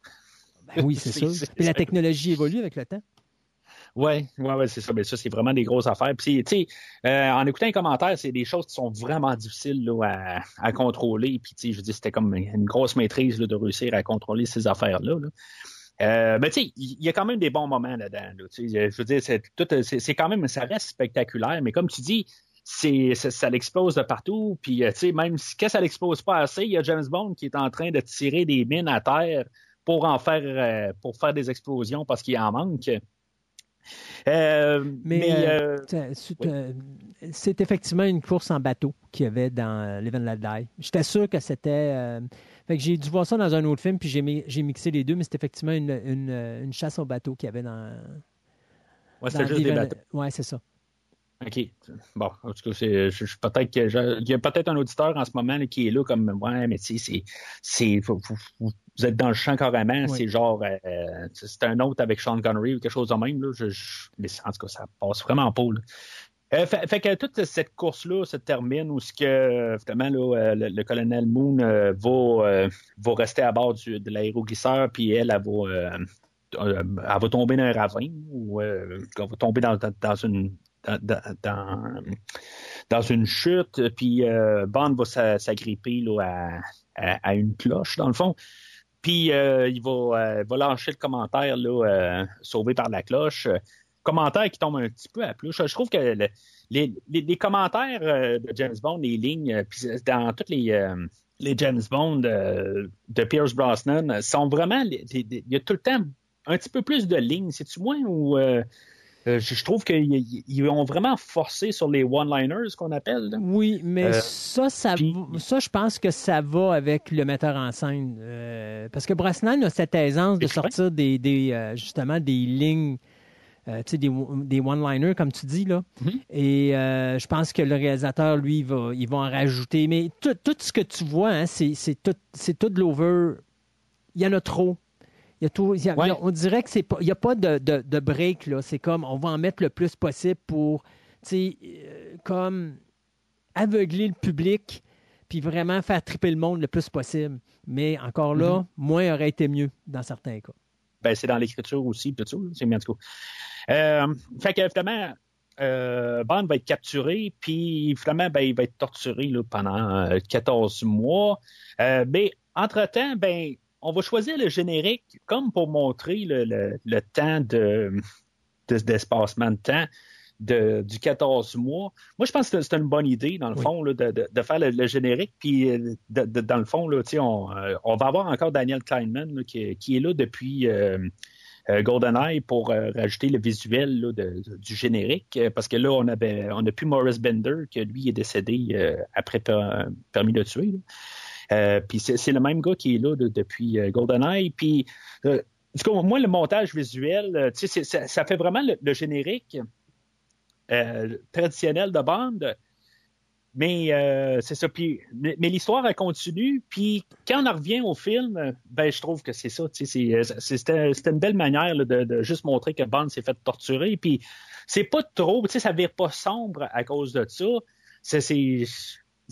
Ben oui, c'est [laughs] sûr. Puis la technologie évolue avec le temps. Ouais, ouais, ouais, c'est ça. Mais ça, c'est vraiment des grosses affaires. Puis, tu sais, euh, en écoutant les commentaires, c'est des choses qui sont vraiment difficiles là, à, à contrôler. Puis, tu sais, je veux dire, c'était comme une grosse maîtrise là, de réussir à contrôler ces affaires-là. là. Euh, mais tu sais, il y a quand même des bons moments là-dedans. je veux dire, c'est tout, c'est c'est quand même, ça reste spectaculaire. Mais comme tu dis, c'est ça, ça l'explose de partout. Puis, euh, tu sais, même si que ça l'explose pas assez, il y a James Bond qui est en train de tirer des mines à terre pour en faire, euh, pour faire des explosions parce qu'il en manque. Euh, Mais, mais, euh, euh, C'est- C'est oui. c'est effectivement une course en bateau qu'il y avait dans Live and Let Die. J'étais sûr que c'était. Fait que j'ai dû voir ça dans un autre film, puis j'ai mi- j'ai mixé les deux, mais c'était effectivement une, une, une chasse au bateau qu'il y avait dans. ouais, c'était juste des bateaux. Ouais, c'est ça. OK. Bon, en tout cas, c'est, je, je- peut-être que je- il y a peut-être un auditeur en ce moment là, qui est là comme ouais, mais tu sais, c'est, faut- vous êtes dans le champ carrément. Oui. C'est genre, euh, c'est un autre avec Sean Connery ou quelque chose de même. Là, mais en tout cas, ça passe vraiment pas. Là. Euh, fait, fait que toute cette course-là se termine où ce que finalement là, euh, le, le colonel Moon euh, va, va rester à bord du, de l'aéroglisseur, puis elle, elle va, elle va tomber dans un ravin ou euh, elle va tomber dans, dans, dans une dans, dans, une chute, puis euh, Bond va s'a- s'agripper à, à, à une cloche, dans le fond. Puis euh, il va, euh, va lâcher le commentaire là, sauvé par la cloche. Commentaire qui tombe un petit peu à plus. Je trouve que le- les, les, commentaires de James Bond, les lignes, dans toutes les, les James Bond de Pierce Brosnan, sont vraiment. Il y a tout le temps un petit peu plus de lignes. C'est-tu moins ou. Euh, je je trouve qu'ils ils ont vraiment forcé sur les one-liners qu'on appelle. là. Oui, mais Euh, ça, ça, ça, je pense que ça va avec le metteur en scène. euh, parce que Brosnan a cette aisance de sortir des, des, justement des lignes, tu sais, des, des one-liners, comme tu dis, là. Mhm. Et je pense que le réalisateur, lui, il va, il va en rajouter. Mais tout, tout ce que tu vois, hein, c'est tout, c'est tout de l'over. Il y en a trop. Il y a tout, il y a- Ouais. il y a- on dirait que c'est pas, il n'y a pas de, de, de break là. C'est comme on va en mettre le plus possible pour, tu sais, euh, comme aveugler le public puis vraiment faire triper le monde le plus possible. Mais encore là, Mhm. moins aurait été mieux dans certains cas. Ben, c'est dans l'écriture aussi, tout ça. C'est bien, en tout cas. Euh, fait que, finalement, euh, Bond va être capturé, puis finalement, ben, il va être torturé là, pendant euh, 14 mois. Euh, mais, entre-temps, ben, on va choisir le générique comme pour montrer le, le- le temps de, de- d'espacement de temps de, du 14 mois. Moi, je pense que c'est une bonne idée, dans le Oui. fond, là, de, de- de faire le, le générique. Puis, euh, de- de- dans le fond, là, on, euh, on va avoir encore Daniel Kleinman là, qui, qui est là depuis euh, euh, GoldenEye pour euh, rajouter le visuel là, de- de- du générique. Parce que là, on avait on a plus Morris Bender, que lui est décédé euh, après per- Permis de tuer. Euh, puis c'est le même gars qui est là de- depuis euh, GoldenEye. Puis, euh, en tout cas, moi, le montage visuel, euh, ça, ça fait vraiment le, générique traditionnel de bande. Mais c'est ça. Puis, mais, l'histoire, elle continue. Puis quand on en revient au film, ben je trouve que c'est ça. C'était une belle manière de, juste montrer que Bond s'est fait torturer. Puis c'est pas trop, ça vire pas sombre à cause de ça. C'est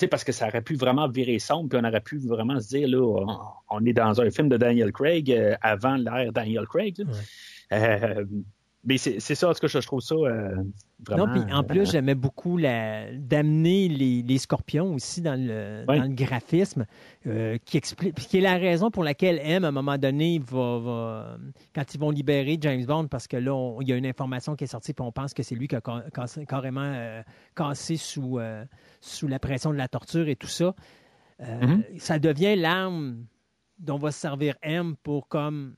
sais, parce que ça aurait pu vraiment virer sombre, puis on aurait pu vraiment se dire, là, on, on est dans un film de Daniel Craig euh, avant l'ère Daniel Craig. là. Euh, mais c'est ça, en tout cas, je, je trouve ça euh, vraiment... Non, puis en plus, j'aimais beaucoup d'amener les, les scorpions aussi dans le, Oui. dans le graphisme, euh, qui explique, qui est la raison pour laquelle M, à un moment donné, va, va- quand ils vont libérer James Bond, parce que là, on- il y a une information qui est sortie, puis on pense que c'est lui qui a ca- carrément euh, cassé sous, euh, sous la pression de la torture et tout ça. Euh, Mhm. Ça devient l'arme dont va se servir M pour comme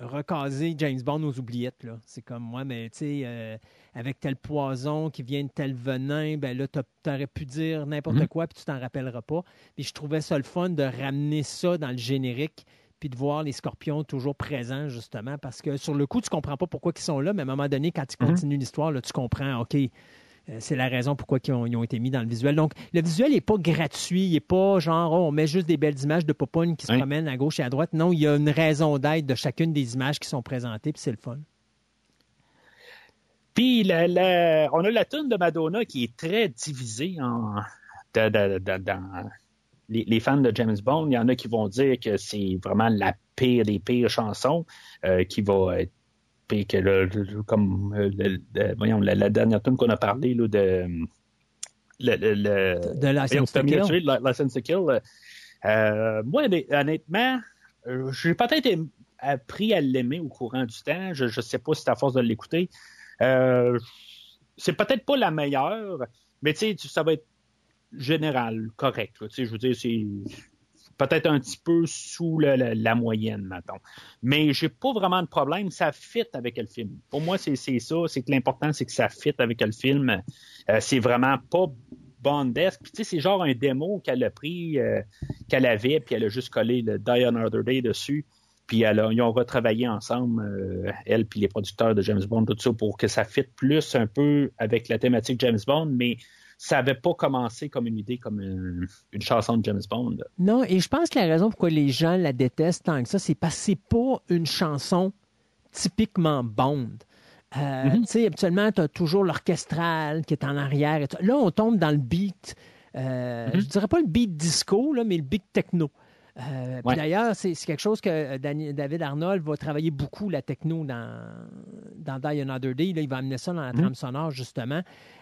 recaser James Bond aux oubliettes. là. C'est comme moi, mais tu sais, euh, avec tel poison qui vient de tel venin, ben là, t'aurais pu dire n'importe Mhm. quoi, puis tu t'en rappelleras pas. Puis je trouvais ça le fun de ramener ça dans le générique, puis de voir les scorpions toujours présents, justement, parce que sur le coup, tu comprends pas pourquoi ils sont là, mais à un moment donné, quand ils Mhm. continuent l'histoire, là, tu comprends, OK, c'est la raison pourquoi ils ont, ils ont été mis dans le visuel. Donc, le visuel n'est pas gratuit. Il n'est pas genre, oh, on met juste des belles images de Popone qui se Oui. promènent à gauche et à droite. Non, il y a une raison d'être de chacune des images qui sont présentées, puis c'est le fun. Puis la- la- on a la tune de Madonna qui est très divisée en, de- de- de- dans les, les fans de James Bond. Il y en a qui vont dire que c'est vraiment la pire des pires chansons, euh, qui va être pire que le, comme euh, le- le- voyons, la, la dernière tune qu'on a parlé là, de le, De License to Kill. tuer, License to Kill. Euh, moi, honn- honnêtement, euh, j'ai peut-être appris à l'aimer au courant du temps. Je ne sais pas si c'est à force de l'écouter. Euh, c'est peut-être pas la meilleure, mais tu sais, ça va être général, correct. je veux dire, c'est peut-être un petit peu sous le- la moyenne, maintenant. Mais j'ai pas vraiment de problème. Ça fit avec le film. Pour moi, c'est ça. C'est que l'important, c'est que ça fit avec le film. Euh, c'est vraiment pas Bondesque. Puis, tu sais, c'est genre un démo qu'elle a pris, euh, qu'elle avait, puis elle a juste collé le Die Another Day dessus. Puis elle a- ils ont retravaillé ensemble, euh, elle puis les producteurs de James Bond, tout ça, pour que ça fit plus un peu avec la thématique James Bond, mais ça n'avait pas commencé comme une idée, comme une, une chanson de James Bond. Non, et je pense que la raison pourquoi les gens la détestent tant que ça, c'est parce que c'est pas une chanson typiquement Bond. Euh, Mhm. Tu sais, habituellement, tu as toujours l'orchestral qui est en arrière. et. Là, on tombe dans le beat. euh, Mhm. Je dirais pas le beat disco, là, mais le beat techno. Euh, Ouais. D'ailleurs, c'est quelque chose que euh, David Arnold va travailler beaucoup, la techno, dans, dans Die Another Day. Là, il va amener ça dans la Mhm. trame sonore, justement.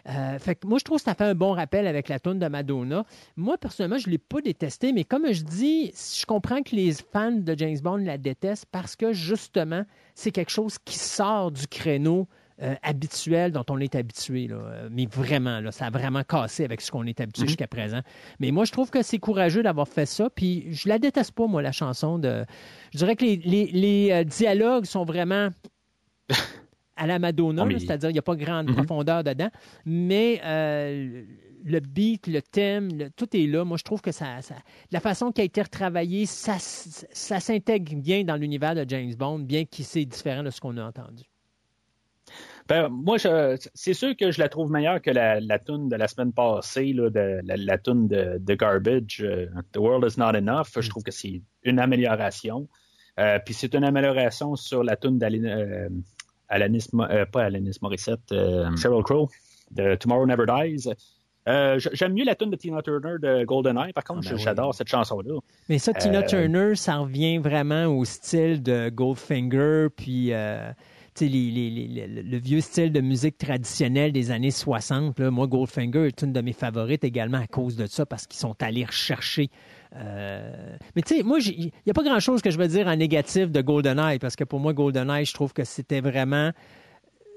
Euh, fait que moi, je trouve que ça fait un bon rappel avec la tune de Madonna. Moi, personnellement, je ne l'ai pas détesté, mais comme je dis, je comprends que les fans de James Bond la détestent parce que, justement, c'est quelque chose qui sort du créneau euh, habituel dont on est habitué. là. Euh, Mais vraiment, là, ça a vraiment cassé avec ce qu'on est habitué Mhm. jusqu'à présent. Mais moi, je trouve que c'est courageux d'avoir fait ça. Puis je la déteste pas, moi, la chanson de. Je dirais que les, les- les, euh, dialogues sont vraiment [laughs] à la Madonna, là, c'est-à-dire il n'y a pas grande Mhm. profondeur dedans. Mais euh, le beat, le thème, le- tout est là. Moi, je trouve que ça, ça- la façon qui a été retravaillée, ça s'intègre bien dans l'univers de James Bond, bien qu'il c'est différent de ce qu'on a entendu. Ben, moi, je- c'est sûr que je la trouve meilleure que la, la tune de la semaine passée, là, de, la, la tune de, de Garbage, euh, The World is Not Enough. Je trouve que c'est une amélioration. Euh, Puis c'est une amélioration sur la tune d'Alanis, euh, Alanis euh, pas Alanis Morissette, euh, Sheryl Crow, de Tomorrow Never Dies. Euh, j'aime mieux la tune de Tina Turner de GoldenEye. Par contre, ah ben j'adore oui. cette chanson-là. Mais ça, Tina Euh, Turner, ça revient vraiment au style de Goldfinger, puis euh, le, vieux style de musique traditionnelle des années 60. Là. Moi, Goldfinger est une de mes favorites également à cause de ça, parce qu'ils sont allés rechercher. Euh... Mais tu sais, moi, il n'y a pas grand-chose que je veux dire en négatif de GoldenEye, parce que pour moi, GoldenEye, je trouve que c'était vraiment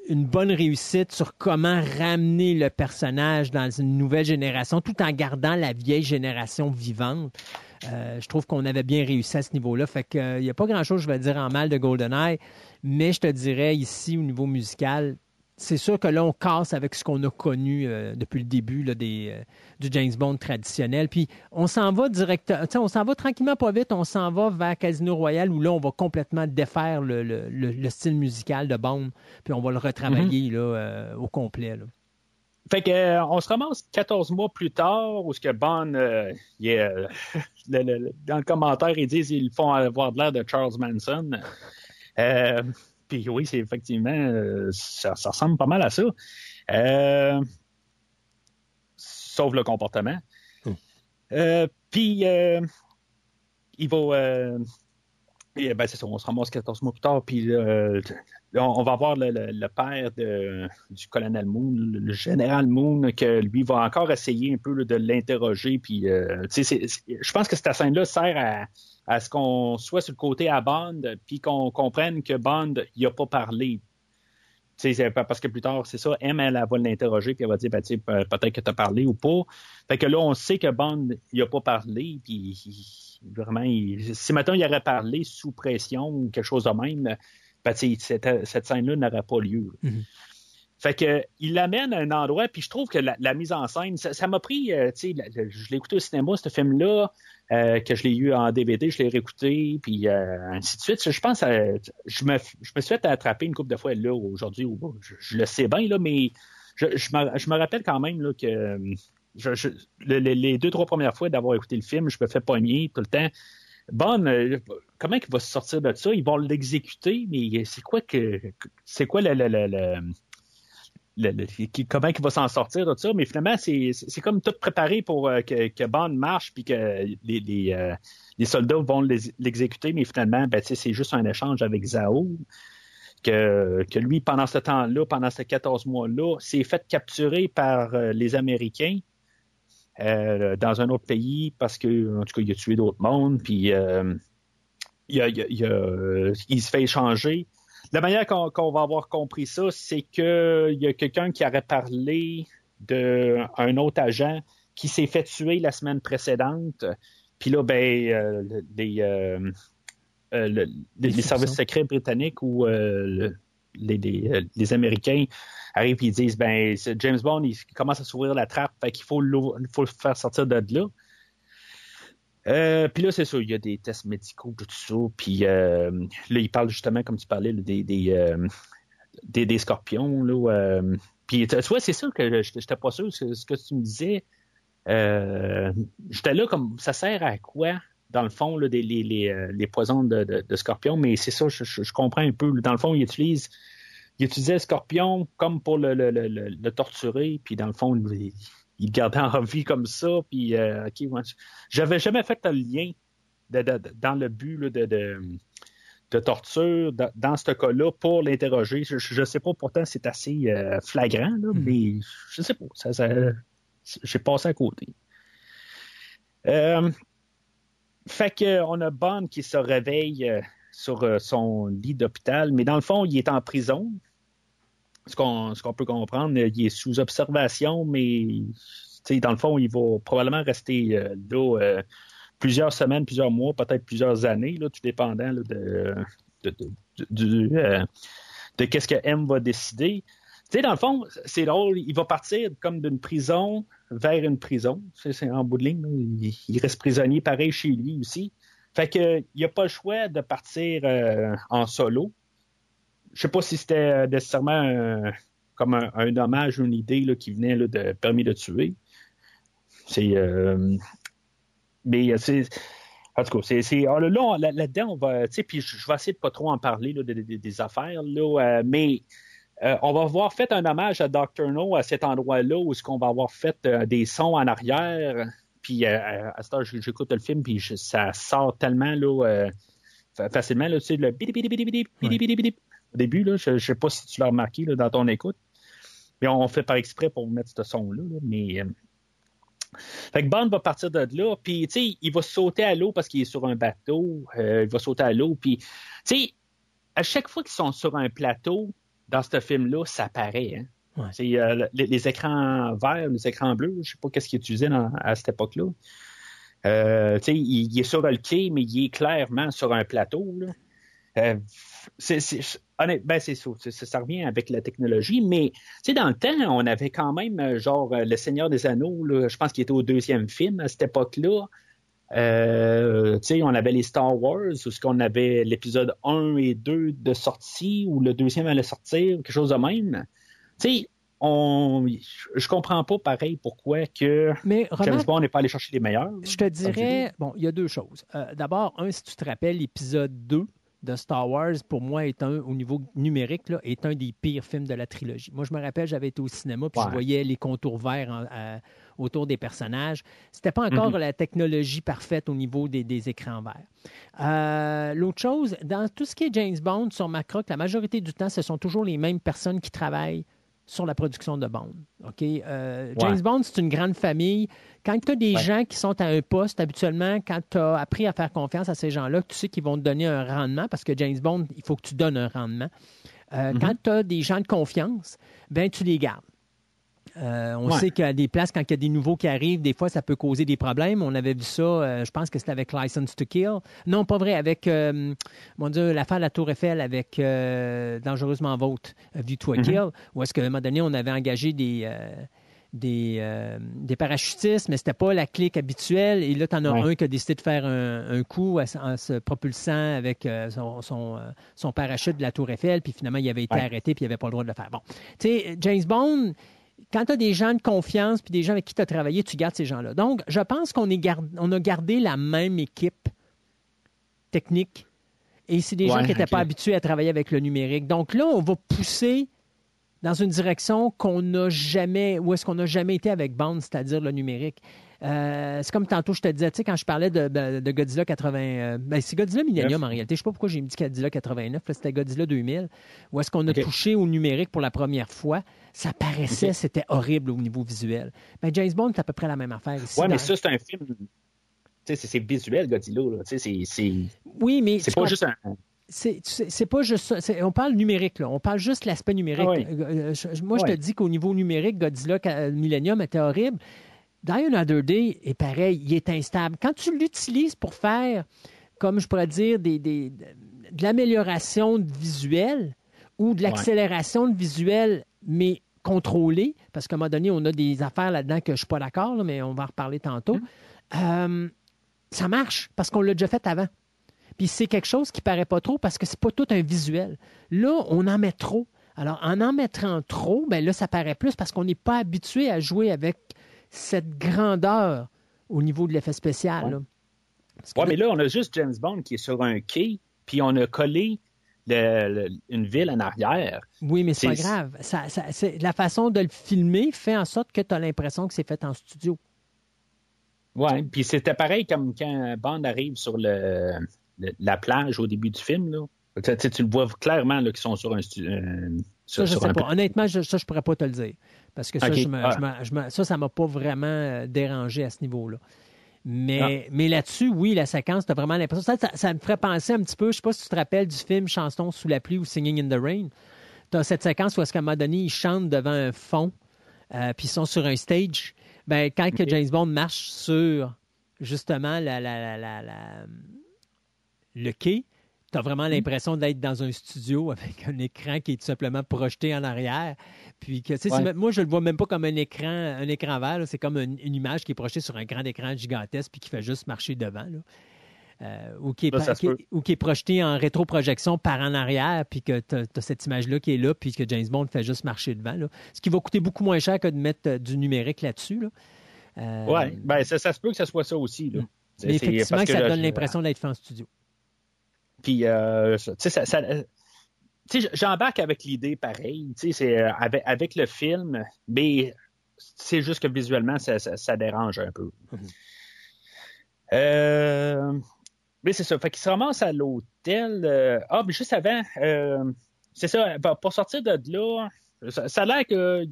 une bonne réussite sur comment ramener le personnage dans une nouvelle génération tout en gardant la vieille génération vivante. Euh, je trouve qu'on avait bien réussi à ce niveau-là. Fait que il n'y a pas grand-chose, je vais dire, en mal de GoldenEye, mais je te dirais ici, au niveau musical, c'est sûr que là, on casse avec ce qu'on a connu euh, depuis le début là, des, euh, du James Bond traditionnel. Puis on s'en va direct, on s'en va tranquillement pas vite, on s'en va vers Casino Royale où là, on va complètement défaire le, le, le, le style musical de Bond, puis on va le retravailler mm -hmm. là, euh, au complet. Là. Fait que on se ramasse 14 mois plus tard où ce que Bond [laughs] le, dans le commentaire ils disent ils font avoir de l'air de Charles Manson. Euh, puis oui, c'est effectivement euh, ça, ça, ressemble pas mal à ça. Euh, sauf le comportement. Hmm. Euh, puis il va et, ben, c'est ça, on se ramasse 14 mois plus tard, puis on, on, va voir le, le, le père de, du colonel Moon, le, général Moon, que lui va encore essayer un peu là, de l'interroger. Puis, euh, je pense que cette scène-là sert à, à ce qu'on soit sur le côté à Bond, puis qu'on comprenne que Bond, il a pas parlé. Parce que plus tard, c'est ça, M, elle, va l'interroger, puis elle va dire, ben, peut-être que tu as parlé ou pas. Fait que là, on sait que Bond, il a pas parlé, puis vraiment, si maintenant il aurait parlé sous pression ou quelque chose de même, ben, cette, cette scène-là n'aurait pas lieu. Mm -hmm. Fait que il l'amène à un endroit, puis je trouve que la, mise en scène, ça m'a pris, euh, tu sais, je l'ai écouté au cinéma, ce film-là, euh, que je l'ai eu en DVD, je l'ai réécouté, puis euh, ainsi de suite. Je pense, je, me, je me suis fait attraper une couple de fois là aujourd'hui, je, je, le sais bien là, mais je, me, je me rappelle quand même là que je, je, le, les deux trois premières fois d'avoir écouté le film, je me fais pogner tout le temps. Bon, comment il va se sortir de ça? Ils vont l'exécuter, mais c'est quoi que c'est quoi le, le, le, le comment il va s'en sortir de ça, mais finalement, c'est comme tout préparé pour euh, que, que Bond marche puis que les, les, euh, les soldats vont l'exécuter, mais finalement, ben, c'est juste un échange avec Zao. Que, que lui, pendant ce temps-là, pendant ces 14 mois-là, s'est fait capturer par euh, les Américains dans un autre pays parce que, en tout cas, il a tué d'autres mondes, puis il, a, il, a, il se fait échanger la manière qu'on qu va avoir compris ça, c'est qu'il y a quelqu'un qui aurait parlé d'un autre agent qui s'est fait tuer la semaine précédente. Puis là, ben, euh, les, euh, euh, le, les, les services secrets britanniques ou les, les, les, Américains arrivent et ils disent ben James Bond il commence à s'ouvrir la trappe, fait qu'il faut, faut le faire sortir de là. Euh, puis là, c'est ça, il y a des tests médicaux, tout ça. Puis euh, là, il parle justement, comme tu parlais, des, des, euh, des, scorpions. Là, euh, puis tu vois, c'est ça que j'étais pas sûr, ce, que tu me disais. Euh, j'étais là comme, ça sert à quoi, dans le fond, là, des, les, les, les poisons de, de, scorpions? Mais c'est ça, je, je, je, comprends un peu. Dans le fond, il utilise... Il utilisait le scorpion comme pour le, le, le, le torturer, puis dans le fond, il, il gardait en vie comme ça. Puis, euh, ok, ouais, j'avais jamais fait le lien de, de, de, dans le but là, de, torture dans ce cas-là pour l'interroger. Je, ne sais pas, pourtant c'est assez euh, flagrant, là, mm. mais je sais pas. Ça, ça j'ai passé à côté. Euh, fait que on a Bond qui se réveille sur son lit d'hôpital, mais dans le fond, il est en prison ce qu'on qu peut comprendre, il est sous observation, mais dans le fond, il va probablement rester euh, là euh, plusieurs semaines, plusieurs mois, peut-être plusieurs années, là, tout dépendant là, de, de, de, de, euh, de qu'est-ce que M va décider. Tu sais, dans le fond, c'est drôle, il va partir comme d'une prison vers une prison. C'est en bout de ligne, il, il, reste prisonnier pareil chez lui aussi. Fait que il n'a pas le choix de partir en solo je sais pas si c'était nécessairement un, comme un, un, hommage ou une idée là, qui venait là, de permis de tuer. C'est euh, mais c'est en tout cas, c'est là, là, là-dedans, on va, tu sais, puis je vais essayer de pas trop en parler là, des, affaires, là, euh, mais euh, on va avoir fait un hommage à Dr. No à cet endroit-là où est-ce qu'on va avoir fait euh, des sons en arrière. Puis euh, à ce temps, j'écoute le film, puis je- ça sort tellement là, euh, fa- facilement. Là, tu sais, le. Au début, là, je ne sais pas si tu l'as remarqué là, dans ton écoute. Mais on fait par exprès pour mettre ce son-là. là, mais euh, fait que Bond va partir de là, puis tu sais, il va sauter à l'eau parce qu'il est sur un bateau. euh, il va sauter à l'eau, puis tu sais, à chaque fois qu'ils sont sur un plateau dans ce film-là, ça paraît. Hein? Ouais. Euh, les, les écrans verts, les écrans bleus, je sais pas qu'est-ce qu'ils utilisaient à cette époque-là. Euh, tu sais, il, il est sur le quai, mais il est clairement sur un plateau. Là. Euh, c'est, ben, c'est ça, revient avec la technologie, mais dans le temps, on avait quand même euh, genre euh, Le Seigneur des Anneaux, là, je pense qu'il était au deuxième film à cette époque-là. Euh, tu sais, on avait les Star Wars, où ce qu'on avait l'épisode 1 et 2 de sortie, ou le deuxième allait sortir, quelque chose de même. Tu sais, on, je comprends pas pareil pourquoi que Mais James Bond n'est pas allé chercher les meilleurs. je te dirais, bon, il y a deux choses. Euh, D'abord, un, si tu te rappelles, l'épisode 2 de Star Wars, pour moi, est un, au niveau numérique, là, est un des pires films de la trilogie. Moi, je me rappelle, j'avais été au cinéma, puis je voyais les contours verts en- à- autour des personnages. C'était pas encore Mhm. la technologie parfaite au niveau des, des écrans verts. Euh, L'autre chose, dans tout ce qui est James Bond, sur Macroc, la majorité du temps, ce sont toujours les mêmes personnes qui travaillent sur la production de Bond. OK? Euh, James Ouais. Bond, c'est une grande famille. Quand tu as des Ouais. gens qui sont à un poste, habituellement, quand tu as appris à faire confiance à ces gens-là, tu sais qu'ils vont te donner un rendement, parce que James Bond, il faut que tu donnes un rendement. Euh, Mhm. Quand tu as des gens de confiance, ben tu les gardes. Euh, on Ouais. sait qu'à des places, quand il y a des nouveaux qui arrivent, des fois, ça peut causer des problèmes. On avait vu ça, euh, je pense que c'était avec License to Kill. Non, pas vrai, avec, euh, mon Dieu, l'affaire de la Tour Eiffel avec Dangereusement euh, View to a Mhm. Kill, où est-ce qu'à un moment donné, on avait engagé des, des, euh, des parachutistes, mais c'était pas la clique habituelle. Et là, tu en as Ouais. un qui a décidé de faire un, un coup en se propulsant avec euh, son, son, euh, son parachute de la Tour Eiffel, puis finalement, il avait été Ouais. arrêté, puis il n'avait pas le droit de le faire. Bon, tu sais, James Bond, quand tu as des gens de confiance, puis des gens avec qui tu as travaillé, tu gardes ces gens-là. Donc, je pense qu'on est gard- on a gardé la même équipe technique. Et c'est des gens qui n'étaient pas habitués à travailler avec le numérique. Donc là, on va pousser dans une direction qu'on n'a jamais, où est-ce qu'on n'a jamais été avec Bond, c'est-à-dire le numérique. Euh, c'est comme tantôt, je te disais, tu sais, quand je parlais de, Godzilla 80, euh, ben, c'est Godzilla Millennium en réalité. Je ne sais pas pourquoi j'ai dit Godzilla 89, là, c'était Godzilla 2000, où est-ce qu'on a touché au numérique pour la première fois? Ça paraissait, c'était horrible au niveau visuel. Ben, James Bond, c'est à peu près la même affaire ici. Ouais, mais ça, c'est un film. Tu sais, c'est- visuel, Godzilla. là. Tu sais, c'est- c'est oui, mais c'est pas comprends- juste un. c'est pas juste ça. On parle numérique, là. On parle juste l'aspect numérique. Ah oui. Euh, moi, je te dis qu'au niveau numérique, Godzilla Millennium était horrible. Die Another Day est pareil, il est instable. Quand tu l'utilises pour faire, comme je pourrais dire, des, des- de l'amélioration visuelle ou de l'accélération de visuel, mais contrôlée, parce qu'à un moment donné, on a des affaires là-dedans que je ne suis pas d'accord, mais on va en reparler tantôt. Euh, ça marche parce qu'on l'a déjà fait avant. Puis c'est quelque chose qui paraît pas trop parce que c'est pas tout un visuel. Là, on en met trop. Alors, en en mettant trop, ben là, ça paraît plus parce qu'on n'est pas habitué à jouer avec cette grandeur au niveau de l'effet spécial. Que Ouais, mais là, on a juste James Bond qui est sur un quai, puis on a collé le- le- une ville en arrière. oui, mais c'est pas grave. Ça, ça- c'est- la façon de le filmer fait en sorte que tu as l'impression que c'est fait en studio. Ouais, puis c'était pareil comme quand Bond arrive sur le, la plage au début du film. Là. Tu, le vois clairement là, qu'ils sont sur un euh, Ça, je sur sais un pas. Honnêtement, je, ça, je pourrais pas te le dire. Parce que ça, je me- je me- je me- ça, ça m'a pas vraiment euh, dérangé à ce niveau-là. Ah. Mais, mais là-dessus, oui, la séquence, tu as vraiment l'impression. Ça, ça, me ferait penser un petit peu, je sais pas si tu te rappelles du film Chanson sous la pluie ou Singing in the Rain. Tu as cette séquence où, à un moment donné, ils chantent devant un fond, euh, puis ils sont sur un stage. Ben, quand que. James Bond marche sur, justement, la, la, la, la- la- le quai, tu as vraiment l'impression d'être dans un studio [laughs] avec un écran qui est tout simplement projeté en arrière. Puis que, Ouais. moi, je le vois même pas comme un écran, un écran vert. C'est comme une, une image qui est projetée sur un grand écran gigantesque puis qui fait juste marcher devant. là. Euh, ou, qui est, Ça, ça qui ou qui est projeté en rétroprojection par en arrière, puis que tu as, cette image-là qui est là, puis que James Bond fait juste marcher devant. là. Ce qui va coûter beaucoup moins cher que de mettre euh, du numérique là-dessus. Là. Euh, Ouais, ben ça, ça se peut que ce soit ça aussi. Là. C'est- mais c'est effectivement, parce que ça là, donne l'impression d'être fait en studio. Puis, euh, tu sais, ça, ça- j'embarque avec l'idée pareil, c'est euh, avec, avec, le film, mais c'est juste que visuellement, ça, ça, dérange un peu. Mm-hmm. euh, mais c'est ça. Fait qu'il se ramasse à l'hôtel. Euh, ah, mais juste avant, c'est ça, pour sortir de là, ça, a l'air que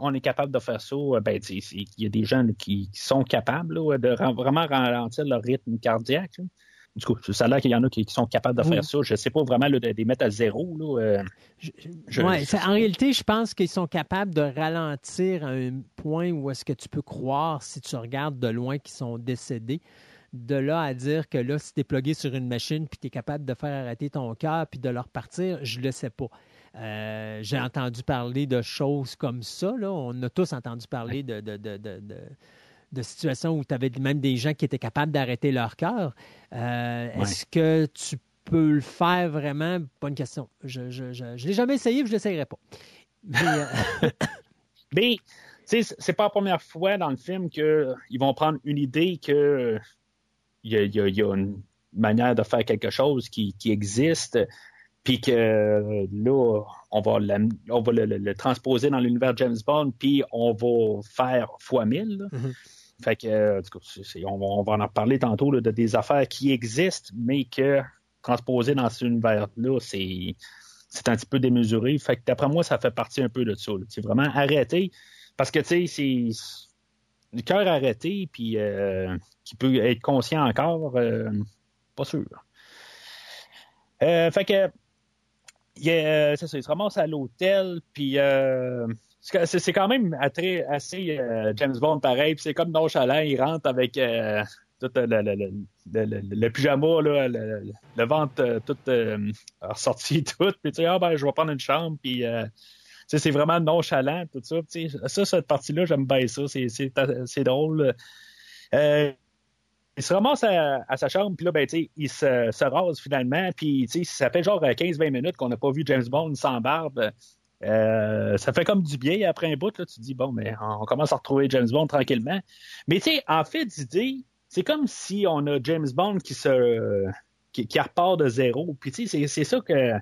on est capable de faire ça. Ben, il y a des gens qui, sont capables de vraiment ralentir leur rythme cardiaque. Du coup, ça a l'air qu'il y en a qui, sont capables de faire ça. Je ne sais pas vraiment de, les mettre à zéro. Là, en réalité, je pense qu'ils sont capables de ralentir à un point où est-ce que tu peux croire, si tu regardes de loin, qu'ils sont décédés. De là à dire que là, si tu es plugué sur une machine puis tu es capable de faire arrêter ton cœur puis de leur partir, je ne le sais pas. Euh, j'ai entendu parler de choses comme ça. Là. On a tous entendu parler de, de, de, de situations où tu avais même des gens qui étaient capables d'arrêter leur cœur. Euh, est-ce que tu peux le faire vraiment? Bonne question. Je ne l'ai jamais essayé, je ne l'essayerai pas. Mais, euh, [laughs] Mais c'est pas la première fois dans le film qu'ils vont prendre une idée que il y, a, une manière de faire quelque chose qui, existe, puis que là, on va, on va le, transposer dans l'univers James Bond, puis on va faire fois mille. Fait que, euh, on, va, en reparler tantôt de des affaires qui existent, mais que transposer dans cet univers-là, c'est, c'est un petit peu démesuré. Fait que d'après moi, ça fait partie un peu de ça. C'est vraiment arrêter. Parce que, tu sais, c'est le cœur arrêté, puis euh, qui peut être conscient encore, euh, pas sûr. fait que, il, ça, il se ramasse à l'hôtel, puis c'est quand même assez euh, James Bond pareil. C'est comme nonchalant, il rentre avec euh, tout euh, le, pyjama, là, le, ventre tout ressorti tout. Puis tu ah ben je vais prendre une chambre. Puis c'est vraiment nonchalant, tout ça. Ça, cette partie-là, j'aime bien ça. C'est drôle. il se ramasse à, sa chambre, puis là, ben, il se, se rase finalement, puis ça fait genre 15-20 minutes qu'on n'a pas vu James Bond sans barbe. Euh, ça fait comme du bien après un bout. Là, tu te dis, bon, mais on commence à retrouver James Bond tranquillement. Mais tu sais, en fait d'idée, c'est comme si on a James Bond qui se qui, repart de zéro. Puis tu sais, c'est ça que,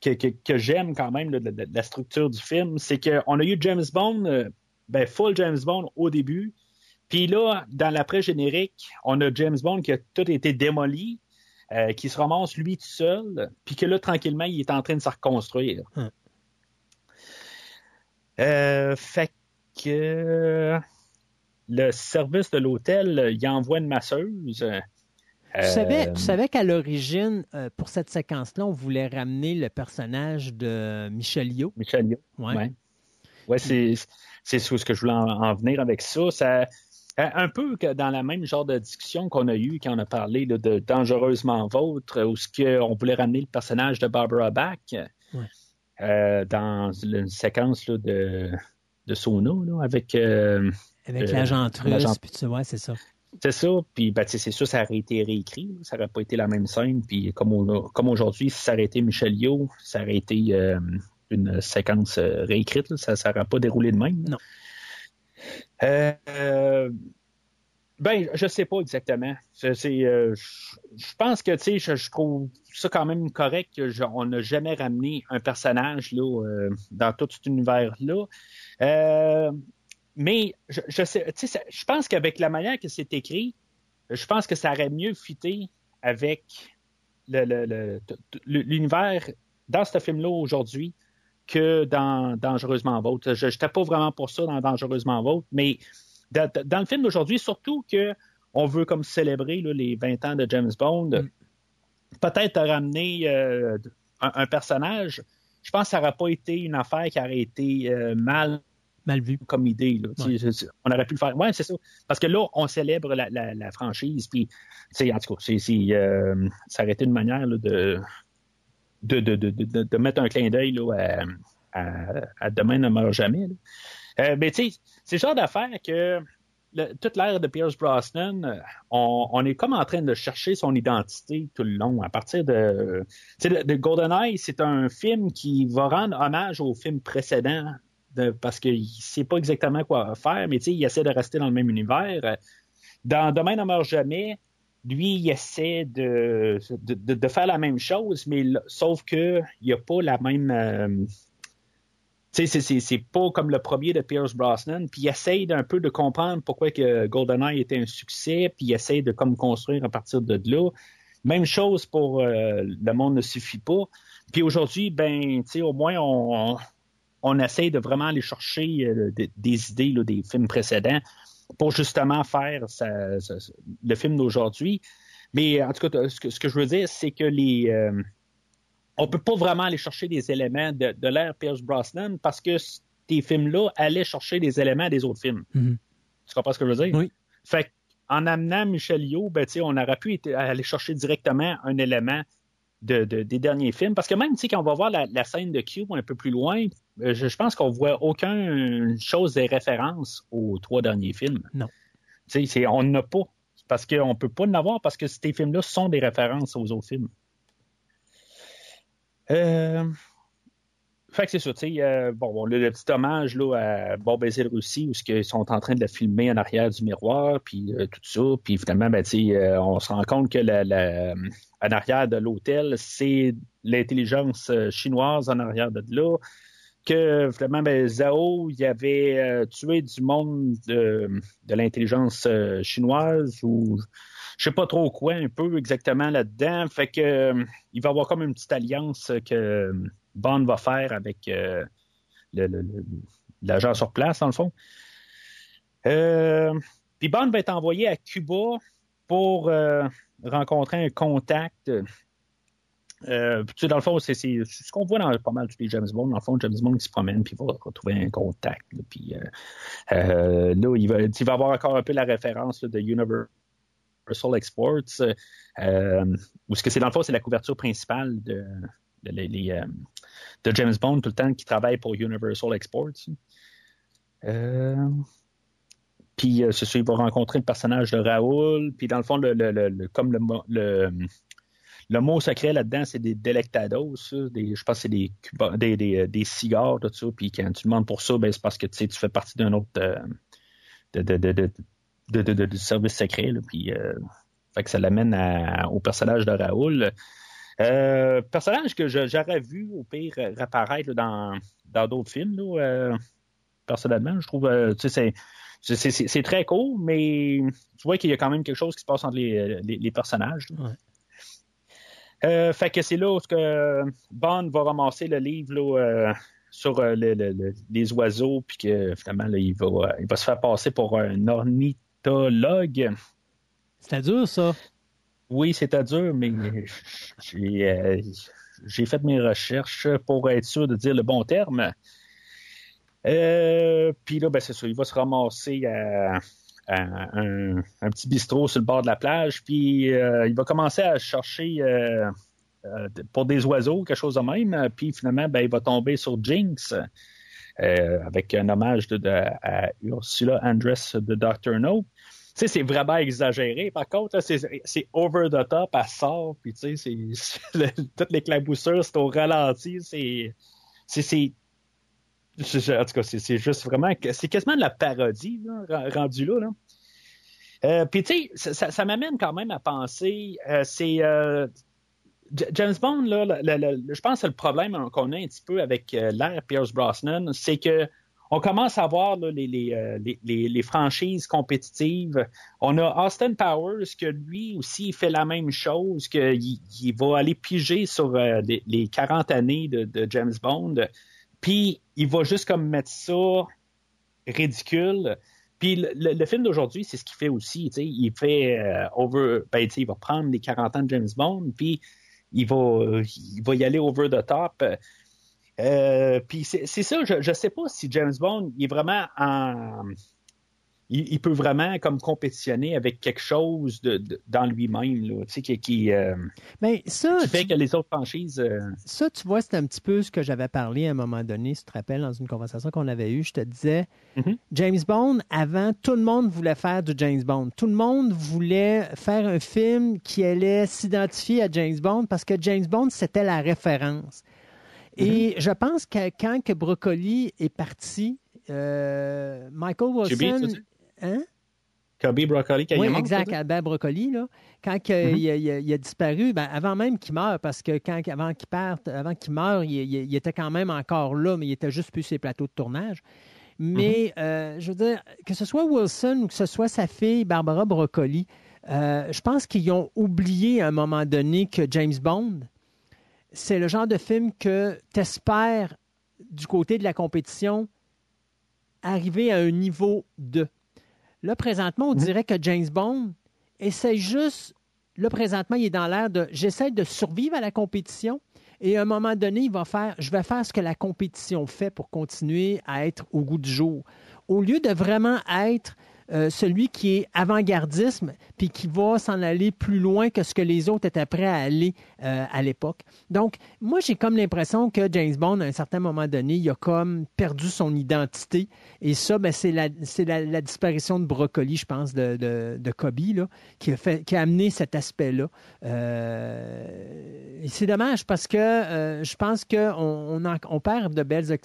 que, j'aime quand même de, la structure du film. C'est qu'on a eu James Bond, euh, ben, full James Bond au début. Puis là, dans l'après-générique, on a James Bond qui a tout été démoli, euh, qui se ramasse lui tout seul, puis que là, tranquillement, il est en train de se reconstruire. Hum. Euh, fait que le service de l'hôtel, il envoie une masseuse. Tu savais, tu savais qu'à l'origine, euh, pour cette séquence-là, on voulait ramener le personnage de Michel Yo. Michel Yo. Oui, ouais. c'est, ce que je voulais en, venir avec ça. ça. Un peu que dans la même genre de discussion qu'on a eue quand on a parlé de Dangereusement Vôtre, où ce on voulait ramener le personnage de Barbara Bach. Euh, dans une séquence de, de Sono avec. Euh, avec euh, l'agent russe, puis tu vois, c'est ça. C'est ça, puis ben, c'est sûr, ça aurait été réécrit, ça n'aurait pas été la même scène, puis comme, comme aujourd'hui, si ça aurait été Michel Yo, ça aurait été une séquence réécrite, ça ne aurait pas déroulé de même. Non. Ben, je sais pas exactement. C'est, euh, je pense que, tu sais, je, trouve ça quand même correct qu'on n'a jamais ramené un personnage là, euh, dans tout cet univers-là. Euh, mais je, je, sais, je pense qu'avec la manière que c'est écrit, je pense que ça aurait mieux fité avec le, l'univers dans ce film-là aujourd'hui que dans Dangereusement Vôtre. Je n'étais pas vraiment pour ça dans Dangereusement Vôtre, mais dans, le film d'aujourd'hui, surtout que on veut comme célébrer les 20 ans de James Bond, mm. peut-être ramener euh, un, personnage, je pense que ça n'aurait pas été une affaire qui aurait été euh, mal mal vue comme idée. On aurait pu le faire. Oui, c'est ça. Parce que là, on célèbre la, franchise. Puis, en tout cas, euh, ça aurait été une manière de, de, mettre un clin d'œil à, Demain ne meurt jamais. Mais tu sais, c'est le genre d'affaire que toute l'ère de Pierce Brosnan, euh, on, est comme en train de chercher son identité tout le long. À partir de, de, GoldenEye, c'est un film qui va rendre hommage au film précédent parce qu'il sait pas exactement quoi faire, mais il essaie de rester dans le même univers. Dans Demain ne meurt jamais, lui, il essaie de, de, de, faire la même chose, mais sauf que il n'y a pas la même. Euh, sais, c'est pas comme le premier de Pierce Brosnan, puis il essaye d'un peu de comprendre pourquoi que GoldenEye était un succès, puis il essaye de comme construire à partir de là. Même chose pour euh, Le monde ne suffit pas. Puis aujourd'hui, ben, tu sais, au moins on, on, essaye de vraiment aller chercher euh, des, idées des films précédents pour justement faire le film d'aujourd'hui. Mais en tout cas, ce que, je veux dire, c'est que les euh, on peut pas vraiment aller chercher des éléments de, de l'ère Pierce Brosnan parce que ces films-là allaient chercher des éléments des autres films. Mm-hmm. Tu comprends ce que je veux dire? Oui. Fait en amenant Michel Yeoh, ben, on aurait pu aller chercher directement un élément de, des derniers films. Parce que même quand on va voir la, scène de Cube un peu plus loin, euh, je, pense qu'on voit aucune chose des références aux trois derniers films. Non. On n'a pas. Parce qu'on ne peut pas en avoir parce que ces films-là sont des références aux autres films. Euh, fait que c'est ça, tu sais, euh, bon, le, petit hommage là, à Bob Baiser Russie, où ils sont en train de la filmer en arrière du miroir, puis euh, tout ça, puis finalement, ben, on se rend compte que la, en arrière de l'hôtel, c'est l'intelligence chinoise en arrière de là, que finalement, ben, Zhao, il avait tué du monde de, de l'intelligence chinoise, ou je sais pas trop quoi un peu exactement là-dedans. Fait que euh, il va y avoir comme une petite alliance que Bond va faire avec euh, l'agent sur place, dans le fond. Euh, puis Bond va être envoyé à Cuba pour rencontrer un contact. dans le fond, c'est ce qu'on voit dans pas mal tous les James Bond. Dans le fond, James Bond qui se promène puis va retrouver un contact. puis là, il va, avoir encore un peu la référence de Universe Universal Exports, euh, euh, où ce que c'est dans le fond, c'est la couverture principale de, euh, James Bond tout le temps qui travaille pour Universal Exports. puis c'est ça, il va rencontrer le personnage de Raoul. Puis dans le fond, le, comme le, le mot secret là-dedans, c'est des delectados. Je pense que c'est des, des, des, cigares, tout ça. Puis quand tu demandes pour ça, ben, c'est parce que tu fais partie d'un autre de, de, de, service secret. Là, puis, euh, fait que ça l'amène au personnage de Raoul. Euh, personnage que j'aurais vu au pire réapparaître dans dans d'autres films. Là, euh, personnellement, je trouve euh, c'est c'est très court, mais tu vois qu'il y a quand même quelque chose qui se passe entre les, les, personnages. Fait que c'est là où que Bond va ramasser le livre là, sur les oiseaux, puis que finalement il, va, il va se faire passer pour un ornithologue c'était dur, ça. Oui, c'était dur, mais [laughs] euh, j'ai fait mes recherches pour être sûr de dire le bon terme. Euh, puis là, ben, c'est ça, il va se ramasser à, un, petit bistrot sur le bord de la plage, puis euh, il va commencer à chercher pour des oiseaux, quelque chose de même, puis finalement, ben, il va tomber sur Jinx. Avec un hommage à Ursula Andress de Dr. No sais, c'est vraiment exagéré. Par contre, c'est over the top, elle sort, puis tu sais, [laughs] toutes les claboussures, c'est au ralenti, c'est, c'est, en tout cas, c'est juste vraiment, c'est quasiment de la parodie, là, rendu là. Euh, puis tu sais, ça, m'amène quand même à penser, euh, c'est euh, James Bond, là, je pense que le problème qu'on a un petit peu avec euh, l'ère Pierce Brosnan, c'est que on commence à voir euh, les, franchises compétitives. On a Austin Powers que lui aussi fait la même chose, qu'il il va aller piger sur euh, les, 40 années de, James Bond, puis il va juste comme mettre ça ridicule. Puis le, film d'aujourd'hui, c'est ce qu'il fait aussi. Il fait euh, over, ben, il va prendre les 40 ans de James Bond, puis il va, il va y aller over the top. Euh, puis c'est ça, je ne sais pas si James Bond est vraiment en. Il, peut vraiment comme compétitionner avec quelque chose de, dans lui-même, tu sais, qui, qui, euh, Mais ça, fait que les autres franchises. Euh, ça, tu vois, c'est un petit peu ce que j'avais parlé à un moment donné, si tu te rappelles, dans une conversation qu'on avait eue. Je te disais, mm-hmm. James Bond, avant, tout le monde voulait faire du James Bond. Tout le monde voulait faire un film qui allait s'identifier à James Bond parce que James Bond, c'était la référence. Et mhm. je pense que quand que Broccoli est parti, euh, Michael Wilson. Hein? Cubby Broccoli, quand oui, il est mort, exact? Albert Broccoli, là, quand Mhm. il, a, il a- il a disparu, ben, avant même qu'il meure, parce que quand, avant qu'il parte, avant qu'il meure, il, était quand même encore là, mais il était juste plus sur les plateaux de tournage. Mais, Mhm. euh, je veux dire, que ce soit Wilson ou que ce soit sa fille, Barbara Broccoli, euh, je pense qu'ils ont oublié à un moment donné que James Bond, c'est le genre de film que tu espères, du côté de la compétition, arriver à un niveau 2. Là, présentement, on dirait que James Bond essaie juste. Là, présentement, il est dans l'air de. J'essaie de survivre à la compétition. Et à un moment donné, il va faire. Je vais faire ce que la compétition fait pour continuer à être au goût du jour. Au lieu de vraiment être euh, celui qui est avant-gardisme, puis qui va s'en aller plus loin que ce que les autres étaient prêts à aller euh, à l'époque. Donc, moi, j'ai comme l'impression que James Bond, à un certain moment donné, il a comme perdu son identité. Et ça, ben, c'est la, la, disparition de Brocoli, je pense, de, de, Kobe, là, qui, a amené cet aspect-là. Euh, c'est dommage parce que je pense qu'on on, perd de belles...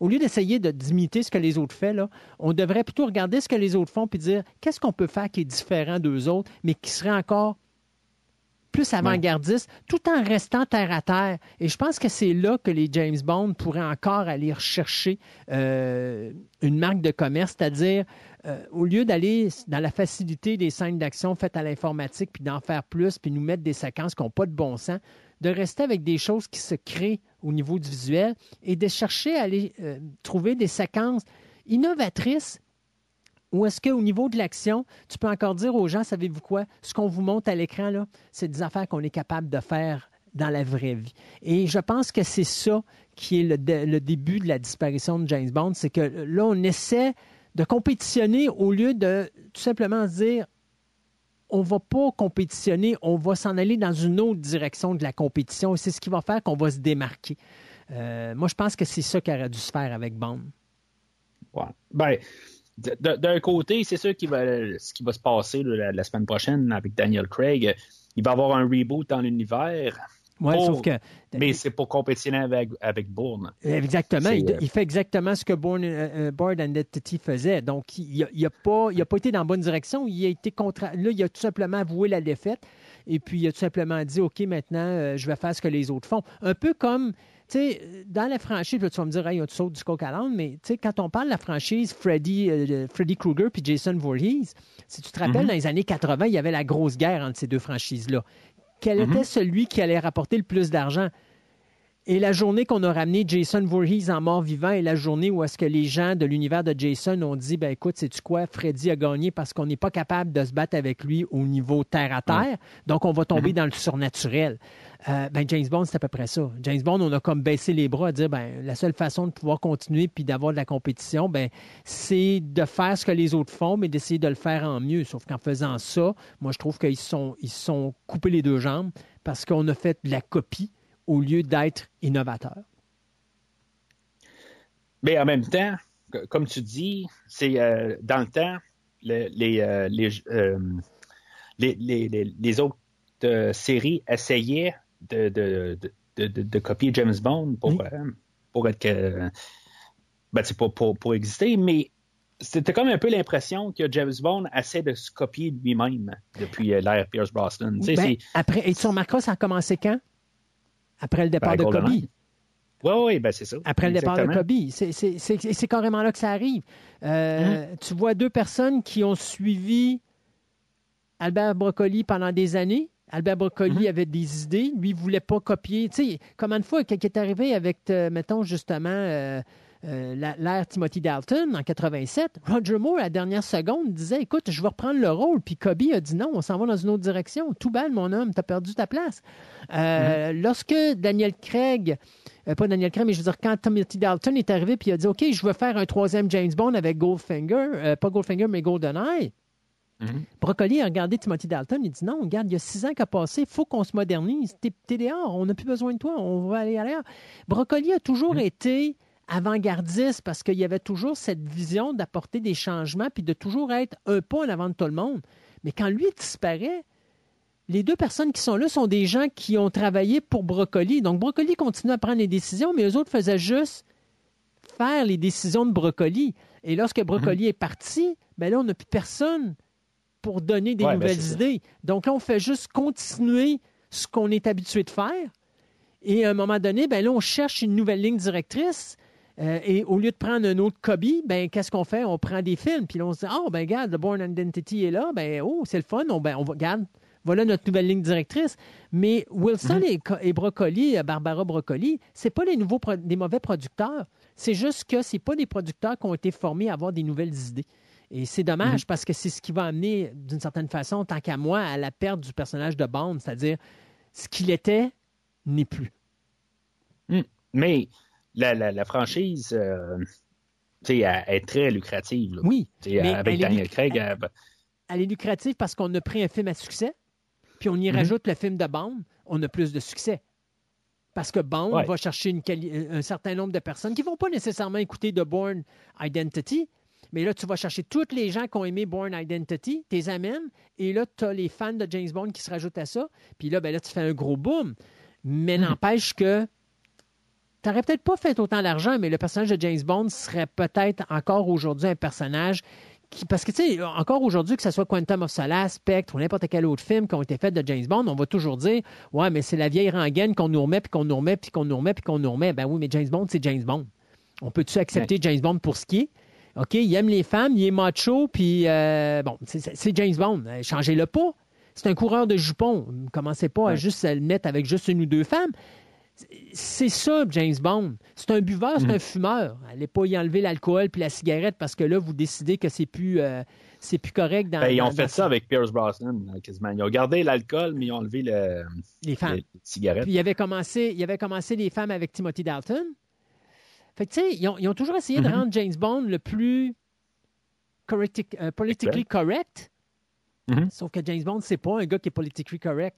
Au lieu d'essayer de d'imiter ce que les autres font, là, on devrait plutôt regarder ce que les autres font puis dire qu'est-ce qu'on peut faire qui est différent d'eux autres, mais qui serait encore plus avant-gardiste, tout en restant terre à terre. Et je pense que c'est là que les James Bond pourraient encore aller rechercher euh, une marque de commerce, c'est-à-dire euh, au lieu d'aller dans la facilité des scènes d'action faites à l'informatique, puis d'en faire plus, puis nous mettre des séquences qui n'ont pas de bon sens, de rester avec des choses qui se créent au niveau du visuel et de chercher à aller euh, trouver des séquences innovatrices ou est-ce qu'au niveau de l'action, tu peux encore dire aux gens, savez-vous quoi, ce qu'on vous montre à l'écran, là, c'est des affaires qu'on est capable de faire dans la vraie vie. Et je pense que c'est ça qui est le, dé- le début de la disparition de James Bond, c'est que là, on essaie de compétitionner au lieu de tout simplement se dire, on va pas compétitionner, on va s'en aller dans une autre direction de la compétition. Et c'est ce qui va faire qu'on va se démarquer. Euh, moi, je pense que c'est ça qui aurait dû se faire avec Bond. Ouais. Ben, d'un côté, c'est sûr qu'il va, ce qui va se passer là, la, la semaine prochaine avec Daniel Craig. Il va avoir un reboot dans l'univers, Ouais, sauf que mais c'est pour compétitionner avec, avec Bourne. Exactement. Il, euh, il fait exactement ce que Bourne, euh, euh, Board Identity faisait. Donc, il n'a pas, il a pas été dans la bonne direction. Il a été contra... Là, il a tout simplement avoué la défaite. Et puis, il a tout simplement dit OK, maintenant, euh, je vais faire ce que les autres font. Un peu comme. Tu sais, dans la franchise, là, tu vas me dire, hey, on te saute du coq à l'âne, mais tu sais, quand on parle de la franchise Freddy, euh, Freddy Krueger puis Jason Voorhees, si tu te rappelles, Mhm. dans les années 80, il y avait la grosse guerre entre ces deux franchises-là. Quel Mhm. était celui qui allait rapporter le plus d'argent? Et la journée qu'on a ramené Jason Voorhees en mort vivant est la journée où est-ce que les gens de l'univers de Jason ont dit, ben écoute, sais-tu quoi, Freddy a gagné parce qu'on n'est pas capable de se battre avec lui au niveau terre à terre, donc on va tomber dans le surnaturel. Euh, ben James Bond, c'est à peu près ça. James Bond, on a comme baissé les bras à dire, ben la seule façon de pouvoir continuer puis d'avoir de la compétition, ben c'est de faire ce que les autres font, mais d'essayer de le faire en mieux. Sauf qu'en faisant ça, moi je trouve qu'ils sont, ils sont coupés les deux jambes parce qu'on a fait de la copie au lieu d'être innovateur. Mais en même temps, comme tu dis, c'est euh, dans le temps, le- les, euh, les, euh, les, les, autres séries essayaient de, de, copier James Bond pour, Oui. pour être ben, c'est pour, pour, pour exister, mais c'était comme un peu l'impression que James Bond essaie de se copier lui-même depuis l'ère Pierce Brosnan. Ben, après, et tu remarqueras, ça a commencé quand? Après le départ Ben, de Kobe. Ouais, ouais, ben c'est ça. Après le départ de. Kobe. C'est- carrément là que ça arrive. Euh, Hein? Tu vois deux personnes qui ont suivi Albert Broccoli pendant des années. Albert Broccoli Mhm. avait des idées. Lui, il ne voulait pas copier. Tu sais, combien de fois, il est arrivé avec, euh, mettons, justement, euh, euh, l'ère Timothy Dalton en 87, Roger Moore, à la dernière seconde, disait Écoute, je vais reprendre le rôle. Puis Kobe a dit non, on s'en va dans une autre direction. Tout bal, mon homme, tu as perdu ta place. Euh, Lorsque Daniel Craig, euh, pas Daniel Craig, mais je veux dire, quand Timothy Dalton est arrivé puis il a dit OK, je veux faire un troisième James Bond avec Goldfinger, euh, pas Goldfinger, mais GoldenEye. Mhm. Brocoli a regardé Timothy Dalton, il dit non, regarde, il y a six ans qu'a passé, il faut qu'on se modernise. T'es dehors, on n'a plus besoin de toi, on va aller ailleurs. Brocoli a toujours été avant-gardiste parce qu'il y avait toujours cette vision d'apporter des changements puis de toujours être un pas en avant de tout le monde. Mais quand lui disparaît, les deux personnes qui sont là sont des gens qui ont travaillé pour Brocoli. Donc, Brocoli continue à prendre les décisions, mais eux autres faisaient juste faire les décisions de Brocoli. Et lorsque Brocoli est parti, ben là, on n'a plus personne pour donner des Ouais, ben, nouvelles ça. idées. Donc là, on fait juste continuer ce qu'on est habitué de faire. Et à un moment donné, ben là, on cherche une nouvelle ligne directrice. Euh, et au lieu de prendre un autre Kobe, ben qu'est-ce qu'on fait? On prend des films. Puis on se dit, oh, ben regarde, The Born Identity est là. Ben, oh, c'est le fun. On, ben, on va, regarde, voilà notre nouvelle ligne directrice. Mais Wilson Mhm. et, et Broccoli, euh, Barbara Broccoli, c'est pas les nouveaux, des mauvais producteurs. C'est juste que c'est pas des producteurs qui ont été formés à avoir des nouvelles idées. Et c'est dommage Mhm. parce que c'est ce qui va amener, d'une certaine façon, tant qu'à moi, à la perte du personnage de Bond, c'est-à-dire ce qu'il était n'est plus. Mais la, la, la franchise, euh, elle, est très lucrative. là. Oui, mais avec Daniel Craig, elle est lucrative parce qu'on a pris un film à succès, puis on y Mhm. rajoute le film de Bond, on a plus de succès. Parce que Bond Ouais. va chercher une un certain nombre de personnes qui ne vont pas nécessairement écouter The Bourne Identity, mais là, tu vas chercher tous les gens qui ont aimé Bourne Identity, tu les amènes, et là, tu as les fans de James Bond qui se rajoutent à ça, puis là, ben là, tu fais un gros boom. Mais Mhm. n'empêche que tu n'aurais peut-être pas fait autant d'argent, mais le personnage de James Bond serait peut-être encore aujourd'hui un personnage qui, parce que, tu sais, encore aujourd'hui, que ce soit Quantum of Solace, Spectre ou n'importe quel autre film qui ont été faits de James Bond, on va toujours dire Ouais, mais c'est la vieille rengaine qu'on nous remet, puis qu'on nous remet, puis qu'on nous remet, puis qu'on nous remet. Ben oui, mais James Bond, c'est James Bond. On peut-tu accepter James Bond pour ce qui est? OK, il aime les femmes, il est macho, puis euh, bon, c'est- James Bond. Euh, Changez-le pas. C'est un coureur de jupons. Ne commencez pas à juste le mettre avec juste une ou deux femmes. C'est ça, James Bond. C'est un buveur, c'est Mhm. un fumeur. Allez pas y enlever l'alcool puis la cigarette parce que là, vous décidez que c'est plus, euh, c'est plus correct dans. ben, ils ont dans- fait dans ça avec Pierce Brosnan, quasiment. Ils ont gardé l'alcool, mais ils ont enlevé le, les femmes. les cigarettes. Puis il avait commencé, il avait commencé les femmes avec Timothy Dalton. Fait que tu sais, ils ont, ils ont toujours essayé de Mhm. rendre James Bond le plus correcti- euh, politically correct. Mhm. Sauf que James Bond, c'est pas un gars qui est politically correct.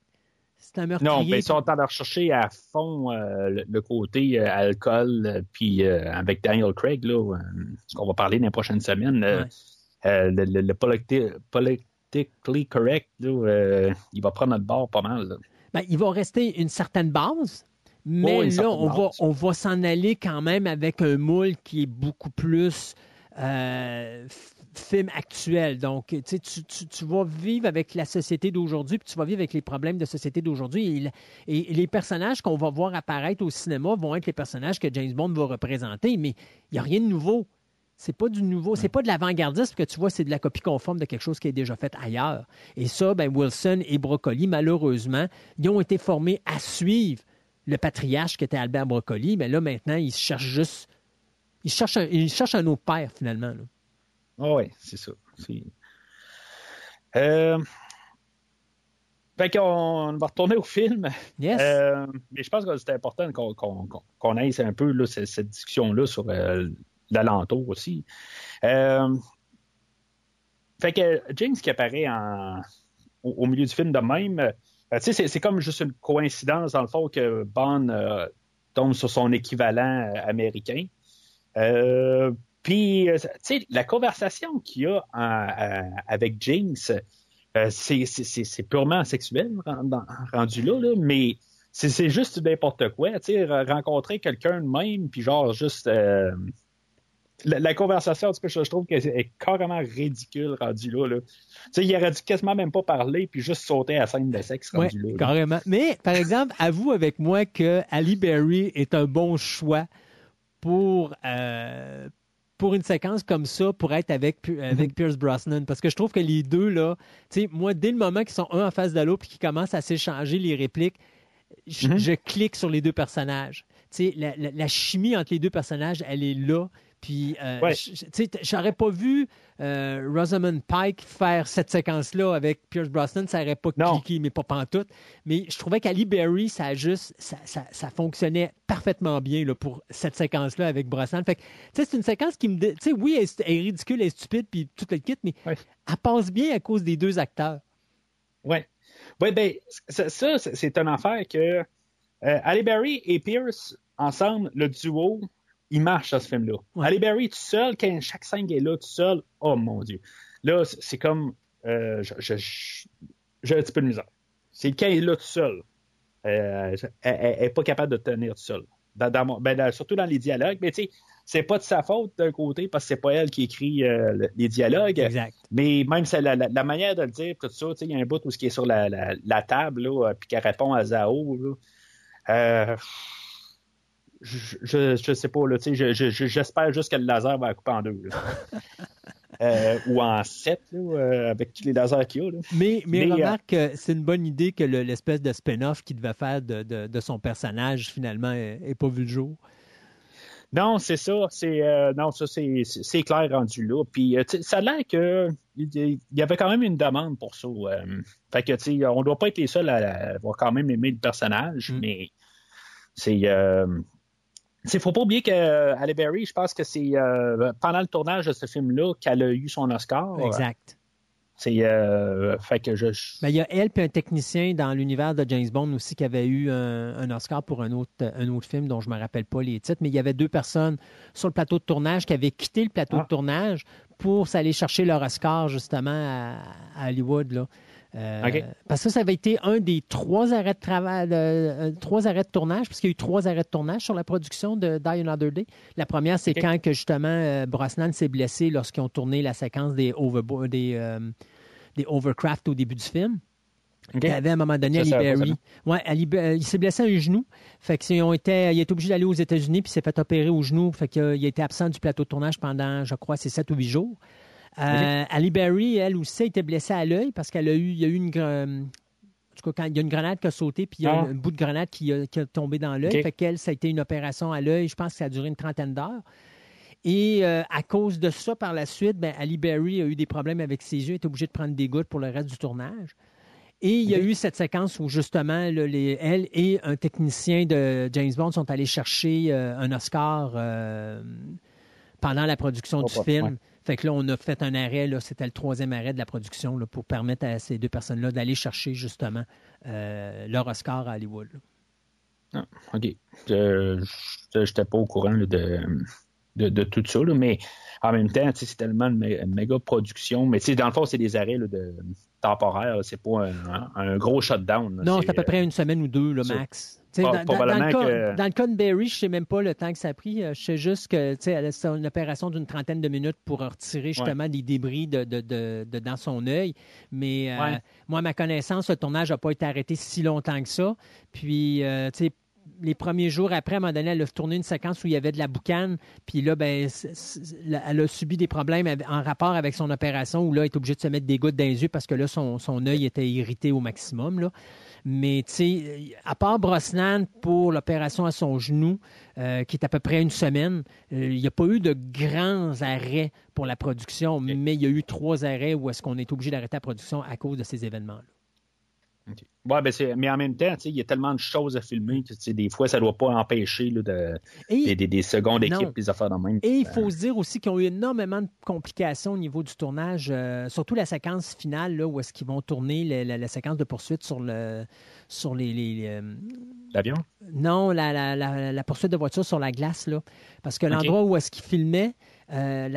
C'est un meurtrier. Non, mais ils sont en train de rechercher à fond euh, le, le côté euh, alcool, puis euh, avec Daniel Craig, là, ce qu'on va parler dans les prochaines semaines, Ouais. le, le- le politi- politically correct, là, il va prendre notre bord pas mal. Ben, il va rester une certaine base, mais Oh, là, on va, on va s'en aller quand même avec un moule qui est beaucoup plus euh, film actuel. Donc, tu, tu, tu- vas vivre avec la société d'aujourd'hui, puis tu vas vivre avec les problèmes de société d'aujourd'hui. Et, il- les personnages qu'on va voir apparaître au cinéma vont être les personnages que James Bond va représenter, mais il n'y a rien de nouveau. C'est pas du nouveau, c'est pas de l'avant-gardisme que tu vois, c'est de la copie conforme de quelque chose qui est déjà fait ailleurs. Et ça, ben Wilson et Broccoli, malheureusement, ils ont été formés à suivre le patriarche qui était Albert Broccoli, mais là maintenant, ils cherchent juste, ils cherchent un, autre père finalement. Ah oui, c'est ça. Euh... Fait qu'on va retourner au film. Yes. Euh, mais je pense que c'est important qu'on qu'on aille un peu là, cette, cette discussion-là sur euh, l'alentour aussi. Euh, fait que James qui apparaît en- au, au milieu du film de même, tu sais, c'est- comme juste une coïncidence dans le fond que Bond tombe sur son équivalent américain. Euh, Puis, euh, tu sais, la conversation qu'il y a en- en- avec James, euh, c'est- purement sexuel rendu là, là, mais c'est c'est juste n'importe quoi. Tu sais, re- rencontrer quelqu'un de même, puis genre juste. euh, la, la conversation, en tout cas, je, je trouve qu'elle est carrément ridicule rendu là. là. Tu sais, il aurait dû quasiment même pas parler, puis juste sauter à la scène de sexe Ouais, rendu là. là. carrément. Mais, par exemple, avoue avec moi que Ali Berry est un bon choix pour, euh, pour une séquence comme ça, pour être avec, Pi- avec Pierce Brosnan. Parce que je trouve que les deux, là, tu sais, moi, dès le moment qu'ils sont un en face de l'autre et qu'ils commencent à s'échanger les répliques, je, Mhm. je clique sur les deux personnages. Tu sais, la, la- la chimie entre les deux personnages, elle est là. Puis, euh, Ouais. tu sais, j'aurais pas vu euh, Rosamund Pike faire cette séquence-là avec Pierce Brosnan, ça aurait pas Non. cliqué, mais pas pantoute. Mais je trouvais qu'Ali Berry, ça a juste, ça, ça- ça fonctionnait parfaitement bien là, pour cette séquence-là avec Brosnan. Fait que, tu sais, c'est une séquence qui me, tu sais, oui, elle, est- elle est ridicule, elle est stupide, puis tout le kit, mais Ouais. elle passe bien à cause des deux acteurs. Ouais. Ouais, ben, ça, ça, c'est une affaire que euh, Halle Berry et Pierce, ensemble, le duo, ils marchent dans ce film-là. Ouais. Halle Berry tout seul, quand chaque scène est là tout seul, oh mon Dieu. Là, c'est comme. euh, J'ai un petit peu de misère. C'est quand il est là tout seul. euh, elle n'est pas capable de tenir tout seul. dans, dans mon- ben, dans- surtout dans les dialogues. Mais tu sais, c'est pas de sa faute d'un côté parce que c'est pas elle qui écrit euh, le- les dialogues. Exact. Mais même la, la- la manière de le dire, tout ça, tu sais, il y a un bout où ce qui est sur la, table, là, puis qu'elle répond à Zao, là. Euh, je, je, je sais pas, là, j'espère juste que le laser va la couper en deux, là. [laughs] Euh, ou en sept, là, euh, avec tous les lasers qu'il y a, là. Mais, mais, Mais, euh, remarque que c'est une bonne idée que le- l'espèce de spin-off qu'il devait faire de, de- de son personnage, finalement, n'ait pas vu le jour. Non, c'est ça. C'est euh, non, ça c'est c'est- c'est clair rendu là. Puis euh, ça a l'air que il y avait quand même une demande pour ça. euh. fait que tu sais, on doit pas être les seuls à, à avoir quand même aimé le personnage, Mm. mais c'est c'est faut pas oublier que euh, Halle Berry, je pense que c'est euh, pendant le tournage de ce film-là qu'elle a eu son Oscar. Exact. C'est euh, fait que je, Ben, il y a elle puis un technicien dans l'univers de James Bond aussi qui avait eu un, un Oscar pour un autre, un autre film dont je me rappelle pas les titres, mais il y avait deux personnes sur le plateau de tournage qui avaient quitté le plateau Ah. de tournage pour s'aller chercher leur Oscar justement à, à Hollywood. Là. Euh. Parce que ça avait été un des trois arrêts de travail, euh, trois arrêts de tournage, puisqu'il y a eu trois arrêts de tournage sur la production de Die Another Day. La première, c'est quand que justement euh, Brosnan s'est blessé lorsqu'ils ont tourné la séquence des, des, des Overcraft au début du film. Il avait à un moment donné Ali Berry. Ouais, Ali Be- euh, il s'est blessé un genou. Fait qu'ils ont été, il est obligé d'aller aux États-Unis puis s'est fait opérer au genou. Fait qu'il a il a été absent du plateau de tournage pendant, je crois, c'est 7 ou 8 jours. Euh, Ali Berry, elle aussi, a été blessée à l'œil parce qu'elle a eu, il y a eu une, gra- en tout cas, quand il y a une grenade qui a sauté, puis il y a Ah. un, un bout de grenade qui a, qui a tombé dans l'œil. OK. Fait qu'elle, ça a été une opération à l'œil. Je pense que ça a duré une trentaine d'heures. Et euh, à cause de ça, par la suite, ben, Ali Berry a eu des problèmes avec ses yeux, est obligé de prendre des gouttes pour le reste du tournage. Et il y a eu cette séquence où justement, là, les, elle et un technicien de James Bond sont allés chercher euh, un Oscar euh, pendant la production Oh, du film. Fait que là, on a fait un arrêt, là, c'était le troisième arrêt de la production là, pour permettre à ces deux personnes-là d'aller chercher justement euh, leur Oscar à Hollywood. là. OK. Je n'étais pas au courant là, de, de, de tout ça, là, mais en même temps, c'est tellement une, mé- une méga production. Mais dans le fond, c'est des arrêts là, de, temporaires. C'est pas un, un gros shutdown. Non, c'est à peu euh, près une semaine ou deux, ça. max. Dans, le cas, que- dans le cas de Barry, je ne sais même pas le temps que ça a pris. Euh, Je sais juste que fait une opération d'une trentaine de minutes pour retirer justement des débris de, de- de- de- dans son œil. Mais euh, moi, à ma connaissance, le tournage n'a pas été arrêté si longtemps que ça. Puis, euh, tu sais, les premiers jours après, à un moment donné, elle a tourné une séquence où il y avait de la boucane. Puis là, ben, c'est- c'est- elle a subi des problèmes en rapport avec son opération où là, elle est obligée de se mettre des gouttes dans les yeux parce que là, son, son œil était irrité au maximum. Là. Mais, tu sais, à part Brosnan pour l'opération à son genou, euh, qui est à peu près une semaine, euh, il n'y a pas eu de grands arrêts pour la production, mais il y a eu trois arrêts où est-ce qu'on est obligé d'arrêter la production à cause de ces événements-là. Ouais, ben mais en même temps, il y a tellement de choses à filmer que des fois, ça ne doit pas empêcher là, de, Et- des, des- des secondes équipes, des affaires de même. Et il faut se dire aussi qu'ils ont eu énormément de complications au niveau du tournage, euh, surtout la séquence finale, là, où est-ce qu'ils vont tourner la, la- la séquence de poursuite sur le sur les, les- les, euh, L'avion? non la, la- poursuite de voiture sur la glace là, parce que l'endroit où est-ce qu'ils filmaient, euh,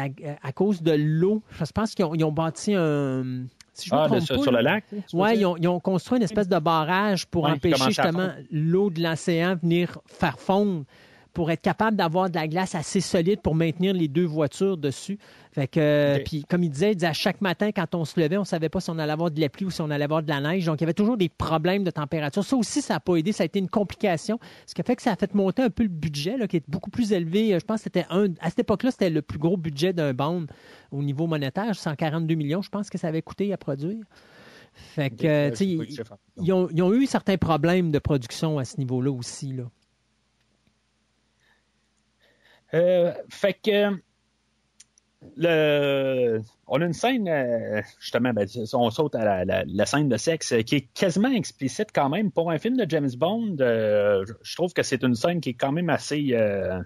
à cause de l'eau, je pense qu'ils ont, ont bâti un si je me Ah, trompe sur, le lac? Oui, ils ont, ils ont construit une espèce de barrage pour Ouais, empêcher justement l'eau de l'océan venir faire fondre pour être capable d'avoir de la glace assez solide pour maintenir les deux voitures dessus. Fait que, euh, puis comme il disait, il disait à chaque matin quand on se levait, on savait pas si on allait avoir de la pluie ou si on allait avoir de la neige. Donc il y avait toujours des problèmes de température. Ça aussi, ça n'a pas aidé, ça a été une complication, ce qui a fait que ça a fait monter un peu le budget, là, qui est beaucoup plus élevé. Je pense que c'était un, à cette époque-là, c'était le plus gros budget d'un bond au niveau monétaire, 142 millions, je pense que ça avait coûté à produire. Fait que, euh, de ils- ont, ils ont eu certains problèmes de production à ce niveau-là aussi. Là. Euh, fait que le, on a une scène, euh, justement, ben, on saute à la, la- la scène de sexe euh, qui est quasiment explicite quand même. Pour un film de James Bond, euh, je trouve que c'est une scène qui est quand même assez euh,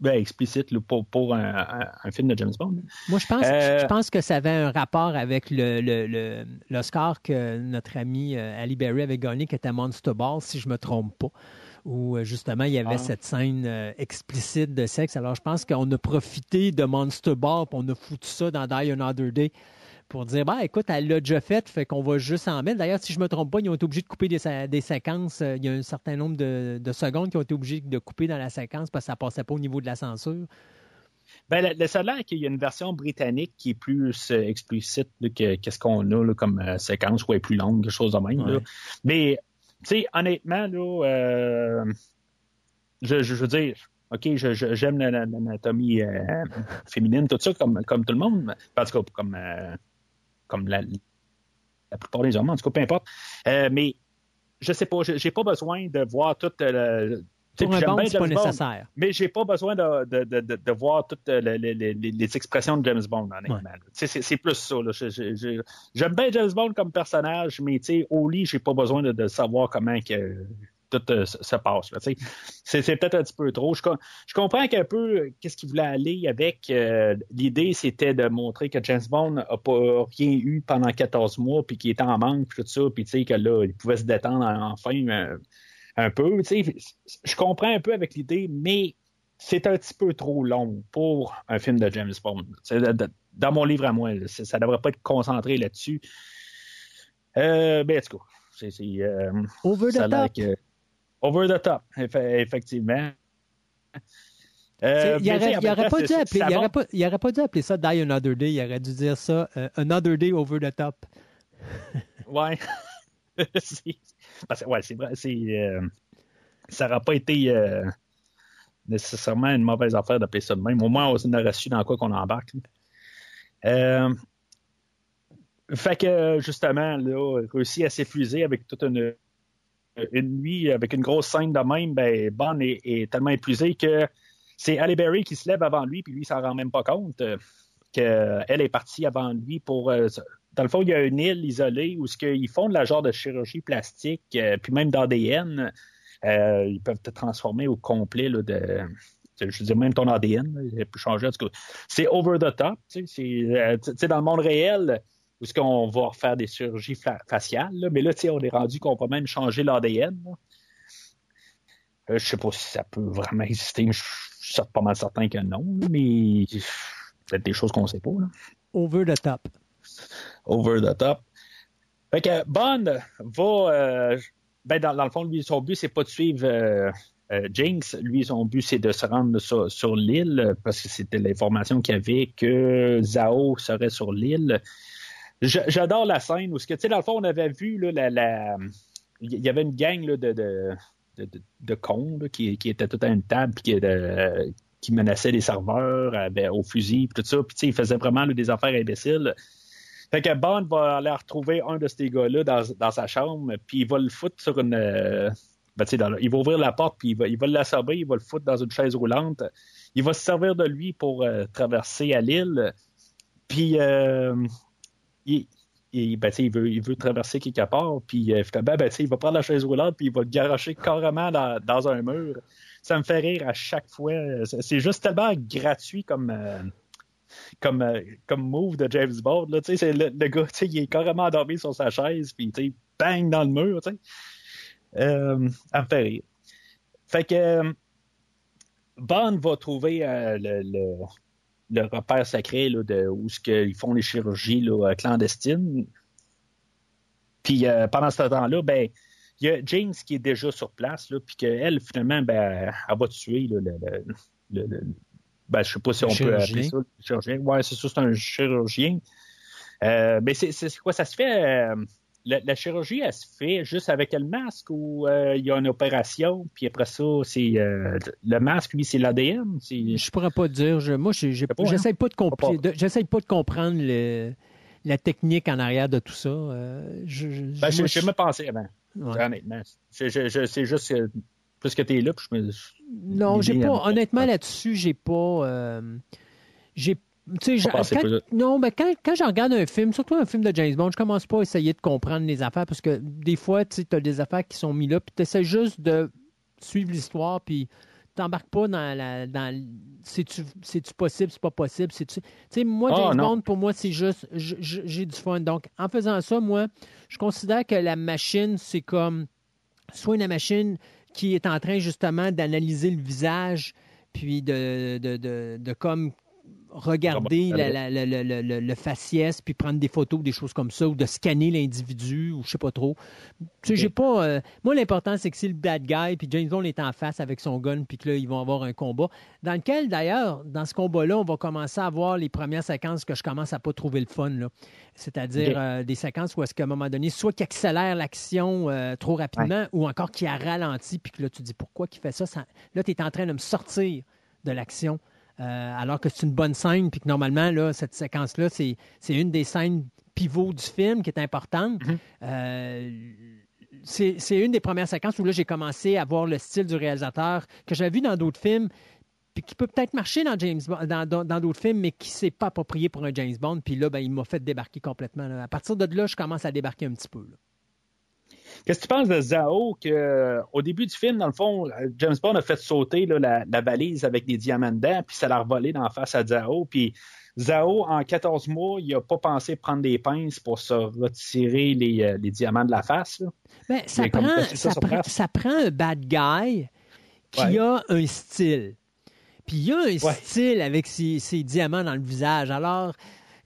ben, explicite là, pour, pour un, un- un film de James Bond. Moi, je pense, Euh, je pense que ça avait un rapport avec le, le, le- l'Oscar que notre ami euh, Ali Berry avait gagné, qui était Monster Ball, si je me trompe pas. Où euh, justement, il y avait Ah. cette scène euh, explicite de sexe. Alors, je pense qu'on a profité de Monster Ball, puis on a foutu ça dans Die Another Day pour dire, bah, écoute, elle l'a déjà fait, fait qu'on va juste en mettre. D'ailleurs, si je me trompe pas, ils ont été obligés de couper des, des séquences. Euh, Il y a un certain nombre de, de secondes qui ont été obligés de couper dans la séquence parce que ça passait pas au niveau de la censure. Ben, le, le seul qu'il y a une version britannique qui est plus explicite là, que qu'est-ce qu'on a là, comme euh, séquence ou est plus longue, quelque chose de même. là. Mais, tu sais, honnêtement, là, euh, je, je, veux dire, OK, j'aime la- la- l'anatomie euh, féminine, tout ça, comme, comme tout le monde. En tout comme, euh, comme la, la plupart des hommes, en tout cas, peu importe. Mais, je sais pas, j'ai pas besoin de voir toute Pour un bien c'est pas Bond, nécessaire. mais j'ai pas besoin de, de, de, de, voir toutes euh, les, les, les, les expressions de James Bond, honnêtement. sais, C'est plus ça. J'aime bien James Bond comme personnage, mais au lit, j'ai pas besoin de, de savoir comment que tout euh, se se passe. C'est peut-être un petit peu trop. Je, je comprends qu'un peu euh, qu'est-ce qu'il voulait aller avec. euh, L'idée, c'était de montrer que James Bond n'a pas rien eu pendant 14 mois, puis qu'il était en manque, puis tout ça, puis que là, il pouvait se détendre enfin. euh, un peu. tu sais, Je comprends un peu avec l'idée, mais c'est un petit peu trop long pour un film de James Bond. Dans mon livre à moi, là, ça ne devrait pas être concentré là-dessus. Euh, ben, en tout cas, c'est. euh, Over the top. que- Over the top, eff- effectivement. Euh, il mais tu sais, aurait, il en même aurait temps, pas pas, pas dû appeler ça Die Another Day. Il aurait dû dire ça euh, Another Day Over the Top. Ouais. [laughs] Parce que, ouais, c'est vrai. C'est, euh, ça n'aurait pas été euh, nécessairement une mauvaise affaire d'appeler ça de même. Au moins, on aurait su dans quoi qu'on embarque. Euh, fait que, justement, là, réussi à s'épuiser avec toute une, nuit, avec une grosse scène de même, ben, Bond est, tellement épuisé que c'est Halle Berry qui se lève avant lui, puis lui, il s'en rend même pas compte euh, qu'elle est partie avant lui pour dans le fond, il y a une île isolée où ce qu'ils font de la genre de chirurgie plastique, euh, puis même d'ADN, euh, ils peuvent te transformer au complet de. Je veux dire, même ton ADN, il peut changer. C'est over the top. euh, tu sais, dans le monde réel, où est-ce qu'on va refaire des chirurgies fa- faciales, mais là, tu sais, on est rendu qu'on peut même changer l'ADN. Euh, je sais pas si ça peut vraiment exister, je suis pas mal certain que non, mais peut-être des choses qu'on ne sait pas. Over the Top. Over the top. Fait que Bond va. euh, ben dans, le fond, lui, son but, c'est pas de suivre euh, euh, Jinx. Lui, son but, c'est de se rendre sur, l'île parce que c'était l'information qu'il y avait que Zhao serait sur l'île. J'adore la scène où, tu sais, dans le fond, on avait vu là, la. il y avait une gang de, de, de, cons qui, qui étaient tout à une table puis qui, qui menaçaient les serveurs avec- au fusil puis tout ça. Puis, tu sais, ils faisaient vraiment des affaires imbéciles. Fait que Bond va aller retrouver un de ces gars-là dans, dans sa chambre, puis il va le foutre sur une. euh, ben, dans il va ouvrir la porte, puis il va, il l'assommer, il va le foutre dans une chaise roulante. Il va se servir de lui pour euh, traverser à l'île. Puis, euh, il, il- ben, il, veut, il veut traverser quelque part, puis euh, finalement, ben, il va prendre la chaise roulante, puis il va le garocher carrément dans, dans un mur. Ça me fait rire à chaque fois. C'est juste tellement gratuit comme. Comme, euh, comme move de James Bond. Là, c'est le, gars, il est carrément endormi sur sa chaise, puis bang dans le mur. Euh, ça me fait rire. Fait que euh, Bond va trouver euh, le, le, repère sacré là, de où ce qu'ils font les chirurgies là, clandestines. Puis pendant ce temps-là, ben il y a James qui est déjà sur place, là, puis qu'elle, finalement, ben, elle va tuer là, le- ben, je sais pas si Le on peut appeler ça le chirurgien. Ouais, c'est ça, c'est un chirurgien. Euh, mais c'est quoi, ça se fait... euh, la, la chirurgie, elle se fait juste avec le masque ou euh, il y a une opération, puis après ça, c'est euh, le masque, lui, c'est l'ADN. Je pourrais pas dire. Je, moi, pas, hein? j'essaie pas de, Pas. de- j'essaie pas de comprendre le- la technique en arrière de tout ça. Euh, je, je- Ben, moi, je- pensé avant, ouais. honnêtement. C'est juste que plus que t'es là, puis je me... Non, j'ai pas. Honnêtement, là-dessus, j'ai pas. euh, j'ai. Tu quand- non, mais quand, quand je regarde un film, surtout un film de James Bond, je commence pas à essayer de comprendre les affaires parce que des fois, tu as des affaires qui sont mises là, puis tu essaies juste de suivre l'histoire, puis t'embarques pas dans la. Dans, c'est-tu, c'est-tu possible, c'est pas possible. Tu sais, moi, Ah, James. Bond, pour moi, c'est juste. J'ai du fun. Donc, en faisant ça, moi, je considère que la machine, c'est comme. Soit une machine qui est en train justement d'analyser le visage, puis de, de, comme regarder la- la- la- la- la- le, le faciès, puis prendre des photos, des choses comme ça, ou de scanner l'individu, ou je sais pas trop. Tu sais, j'ai pas. euh, moi, l'important, c'est que si le bad guy, puis James Bond est en face avec son gun, puis que là, ils vont avoir un combat, dans lequel, d'ailleurs, dans ce combat-là, on va commencer à voir les premières séquences que je commence à pas trouver le fun, là. C'est-à-dire euh, des séquences où est-ce qu'à un moment donné, soit qu'il accélère l'action euh, trop rapidement, ou encore qu'il a ralenti, puis que là, tu dis pourquoi qu'il fait ça? Ça- Là, tu es en train de me sortir de l'action. Euh, alors que c'est une bonne scène, puis que normalement, là, cette séquence-là, c'est c'est une des scènes pivots du film qui est importante. Euh, c'est c'est une des premières séquences où là, j'ai commencé à voir le style du réalisateur que j'avais vu dans d'autres films, puis qui peut peut-être marcher dans James Bond- dans dans- dans d'autres films, mais qui s'est pas approprié pour un James Bond. Puis là, ben, il m'a fait débarquer complètement. là. À partir de là, je commence à débarquer un petit peu. là. Qu'est-ce que tu penses de Zao que, euh, au début du film, dans le fond, James Bond a fait sauter là, la, la valise avec des diamants dedans, puis ça l'a revolé d'en face à Zao. Puis Zao, en 14 mois, il n'a pas pensé prendre des pinces pour se retirer les, euh, les diamants de la face. Ben, ça, prend, t'as su ça ça, sur prend, place. ça prend un bad guy qui Ouais. a un style. Puis il a un Ouais. style avec ses, ses diamants dans le visage. Alors,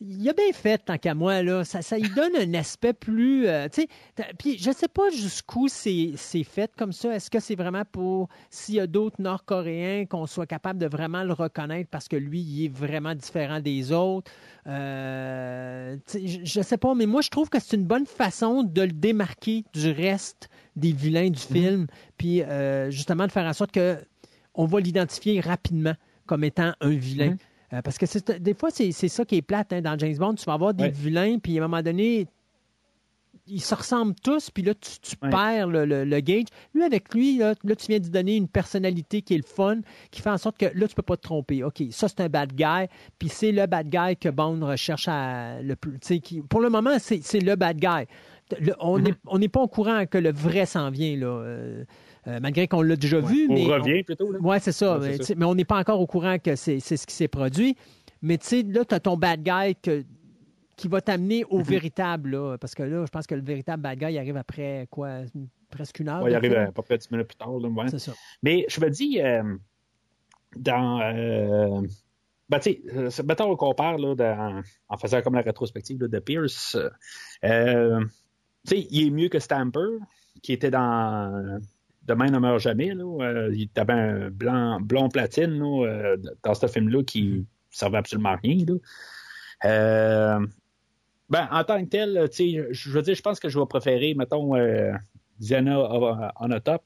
il a bien fait, tant qu'à moi, là. Ça, ça lui donne un aspect plus. euh, tu sais, puis je sais pas jusqu'où c'est fait comme ça. Est-ce que c'est vraiment pour. S'il y a d'autres Nord-Coréens, qu'on soit capable de vraiment le reconnaître parce que lui, il est vraiment différent des autres? Euh, je, je sais pas, mais moi, je trouve que c'est une bonne façon de le démarquer du reste des vilains du film. Puis, euh, justement, de faire en sorte que on va l'identifier rapidement comme étant un vilain. Euh, parce que c'est- des fois, c'est c'est ça qui est plate hein, dans James Bond. Tu vas avoir des Ouais. vilains, puis à un moment donné, ils se ressemblent tous, puis là, tu, tu Ouais. perds le, le- le gauge. Lui, avec lui, là, là, tu viens de lui donner une personnalité qui est le fun, qui fait en sorte que là, tu peux pas te tromper. OK, ça, c'est un bad guy, puis c'est le bad guy que Bond recherche à le plus. Qui, pour le moment, c'est le bad guy. Le- on Mm-hmm. n'est n'est pas au courant que le vrai s'en vient, là. euh, euh, malgré qu'on l'a déjà vu. On mais revient plutôt. Oui, c'est ça. Ouais, mais, ça. on n'est pas encore au courant que c'est ce qui s'est produit. Mais tu sais, là, tu as ton bad guy que- qui va t'amener Mhm. au véritable. Là, parce que là, je pense que le véritable bad guy il arrive après quoi Presque une heure. Ouais, il arrive à peu près 10 minutes plus tard. là. C'est ça. Mais je me dis, euh, dans. Euh, ben, tu sais, mettons qu'on compare là, dans- en faisant comme la rétrospective là, de Pierce. euh, tu sais, il est mieux que Stamper, qui était dans Demain ne meurt jamais. Là, euh, il avait un blanc, blond platine là, euh, dans ce film-là qui servait absolument à rien. Là. Euh, ben, en tant que tel, je veux dire, je pense que je vais préférer, mettons, Diana on a top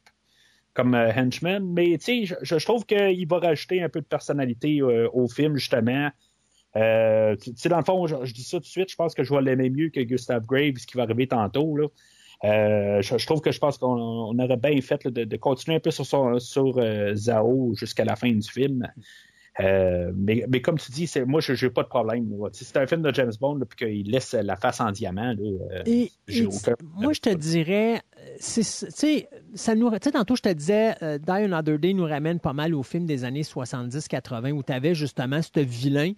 comme henchman, mais tu sais, je, je trouve qu'il va rajouter un peu de personnalité au film, justement. Euh, tu sais, dans le fond, je, je dis ça tout de suite, je pense que je vais l'aimer mieux que Gustave Graves qui va arriver tantôt. Là. Euh, je, je trouve que je pense qu'on on aurait bien fait là, de, de continuer un peu sur, son, sur euh, Zao jusqu'à la fin du film. Euh, mais, mais comme tu dis, c'est, moi, je n'ai pas de problème. C'est un film de James Bond, là, puis qu'il laisse la face en diamant. Là, Et, j'ai et aucun- moi, je te dirais, c'est- tu sais, ça nous, tantôt, je te disais, euh, Die Another Day nous ramène pas mal au film des années 70-80 où tu avais justement ce vilain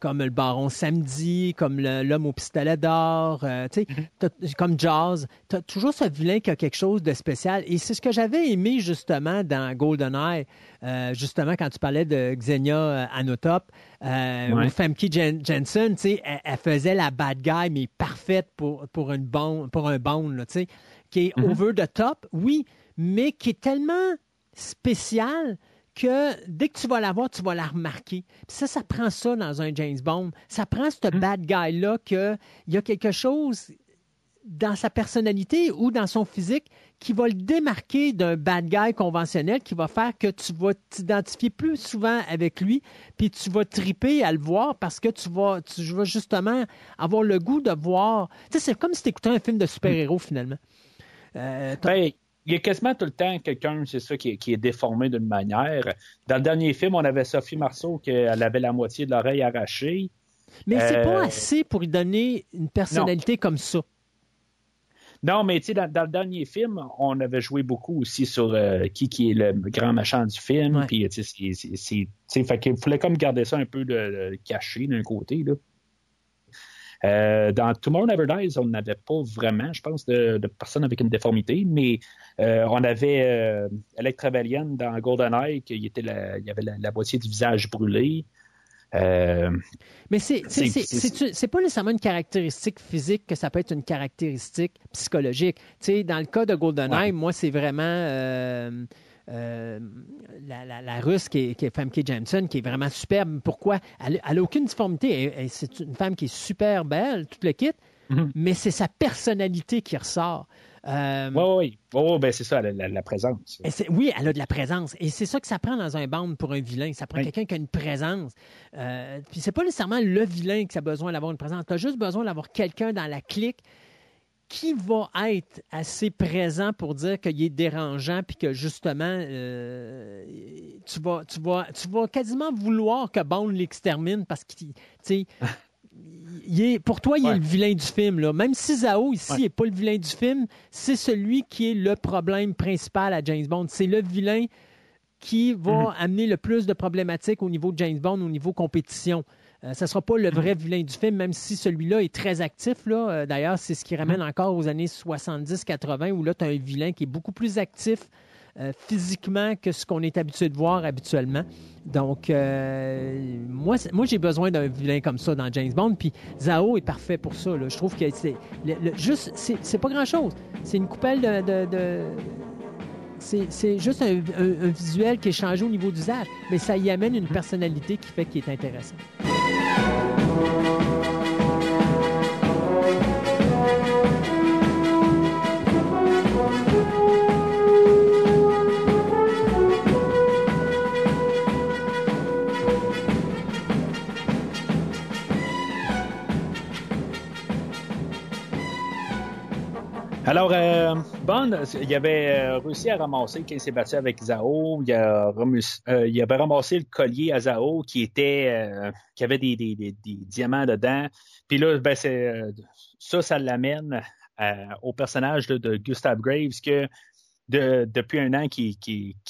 comme le baron Samedi, comme l'homme au pistolet d'or, euh, tu sais, t'as- comme Jazz. Tu as toujours ce vilain qui a quelque chose de spécial. Et c'est ce que j'avais aimé justement dans GoldenEye, euh, justement quand tu parlais de Xenia euh, Anotop, euh, Ouais. ou Famke Jen- Jensen, tu sais, elle, elle faisait la bad guy, mais parfaite pour, pour, une pour un tu sais, qui est over the top, oui, mais qui est tellement spécial que dès que tu vas la voir, tu vas la remarquer. Puis ça, ça prend ça dans un James Bond. Ça prend ce bad guy-là qu'il y a quelque chose dans sa personnalité ou dans son physique qui va le démarquer d'un bad guy conventionnel, qui va faire que tu vas t'identifier plus souvent avec lui, puis tu vas triper à le voir parce que tu vas, tu vas justement avoir le goût de voir. Tu sais, c'est comme si tu écoutais un film de super-héros finalement. Euh, Ben, il y a quasiment tout le temps quelqu'un, c'est ça, qui est, qui est déformé d'une manière. Dans le dernier film, on avait Sophie Marceau qui elle avait la moitié de l'oreille arrachée. mais c'est pas euh, assez pour lui donner une personnalité comme ça. Non, mais tu sais, dans, dans le dernier film, on avait joué beaucoup aussi sur euh, qui, qui est le grand machin du film. Puis, tu sais, qu'il fallait comme garder ça un peu de, de caché d'un côté, là. Euh, dans Tomorrow Never Dies, on n'avait pas vraiment, je pense, de, de personnes avec une déformité, mais euh, on avait euh, Valiant dans GoldenEye, qui était la, il y avait la, la moitié du visage brûlé. Euh, Mais c'est pas nécessairement une caractéristique physique que ça peut être une caractéristique psychologique. Tu sais, dans le cas de GoldenEye, Ouais. moi, c'est vraiment euh, euh, la, la- la russe qui est, qui est Famke Janssen, qui est vraiment superbe. Pourquoi? Elle n'a aucune difformité. Elle- elle- C'est une femme qui est super belle, tout le kit, Mhm. mais c'est sa personnalité qui ressort. Euh, Oui, oui, oui. ben c'est ça, la, la- la présence. et c'est- oui, elle a de la présence. Et c'est ça que ça prend dans un band pour un vilain. Ça prend Oui. quelqu'un qui a une présence. Euh, puis c'est pas nécessairement le vilain qui a besoin d'avoir une présence. Tu as juste besoin d'avoir quelqu'un dans la clique qui va être assez présent pour dire qu'il est dérangeant puis que justement euh, tu vas tu vas tu vas quasiment vouloir que Bond l'extermine parce qu'il tu sais [laughs] il est, pour toi, il est le vilain du film. Là. Même si Zao, ici, Ouais. n'est pas le vilain du film, c'est celui qui est le problème principal à James Bond. C'est le vilain qui va Mhm. amener le plus de problématiques au niveau de James Bond, au niveau compétition. Euh, ça ne sera pas le vrai Mhm. vilain du film, même si celui-là est très actif. Là. Euh, D'ailleurs, c'est ce qui ramène Mhm. encore aux années 70-80, où là, tu as un vilain qui est beaucoup plus actif euh, physiquement que ce qu'on est habitué de voir habituellement. Donc, euh, moi, moi j'ai besoin d'un vilain comme ça dans James Bond. Puis Zao est parfait pour ça. là. Je trouve que c'est le- le- juste, c'est pas grand-chose. C'est une coupelle de... de- de- c'est c'est juste un, un- un visuel qui est changé au niveau d'usage, mais ça y amène une personnalité qui fait qu'il est intéressant. Alors, euh, Bond, il avait euh, réussi à ramasser, quand s'est battu avec Zao, il, a euh, il avait ramassé le collier à Zao qui était euh, qui avait des, diamants dedans. Puis là, ben, c'est, ça, ça l'amène au personnage de Gustav Graves que de- depuis un an qui,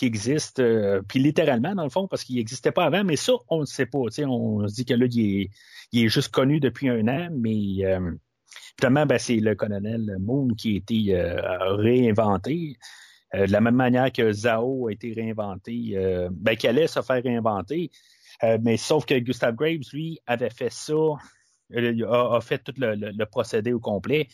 existe, puis littéralement dans le fond, parce qu'il n'existait pas avant, mais ça, on ne sait pas. On se dit que là, il est, il est juste connu depuis un an, mais euh, Finalement, ben, c'est le colonel Moon qui a été euh, réinventé. Euh, de la même manière que Zao a été réinventé, euh, ben, qui allait se faire réinventer. Euh, mais sauf que Gustav Graves, lui, avait fait ça, a, fait tout le, procédé au complet.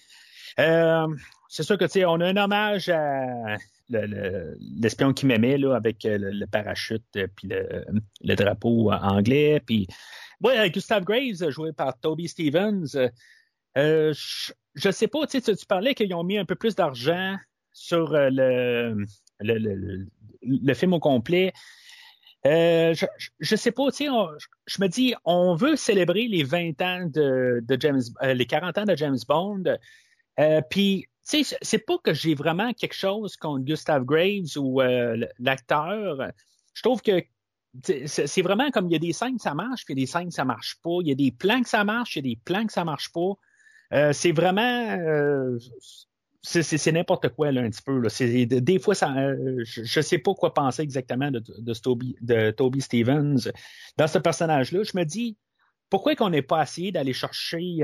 C'est sûr que tu on a un hommage à le- le- l'espion qui m'aimait là, avec le, parachute puis le, drapeau anglais. Puis Gustav Graves, joué par Toby Stevens. Euh, je, je sais pas, tu, parlais qu'ils ont mis un peu plus d'argent sur euh, le, film au complet. Euh, je, je sais pas, tu sais, je, me dis, on veut célébrer les 20 ans de, James, les 40 ans de James Bond. Puis, tu sais, c'est pas que j'ai vraiment quelque chose contre Gustav Graves ou l'acteur. Je trouve que c'est c'est vraiment comme il y a des scènes que ça marche, puis il y a des scènes que ça marche pas. Il y a des plans que ça marche, il y a des plans que ça marche pas. Euh, c'est vraiment euh, c'est- n'importe quoi un petit peu. Des fois, ça, euh, je, je sais pas quoi penser exactement de, Toby, Stevens dans ce personnage-là. Je me dis pourquoi qu'on n'ait pas essayé d'aller chercher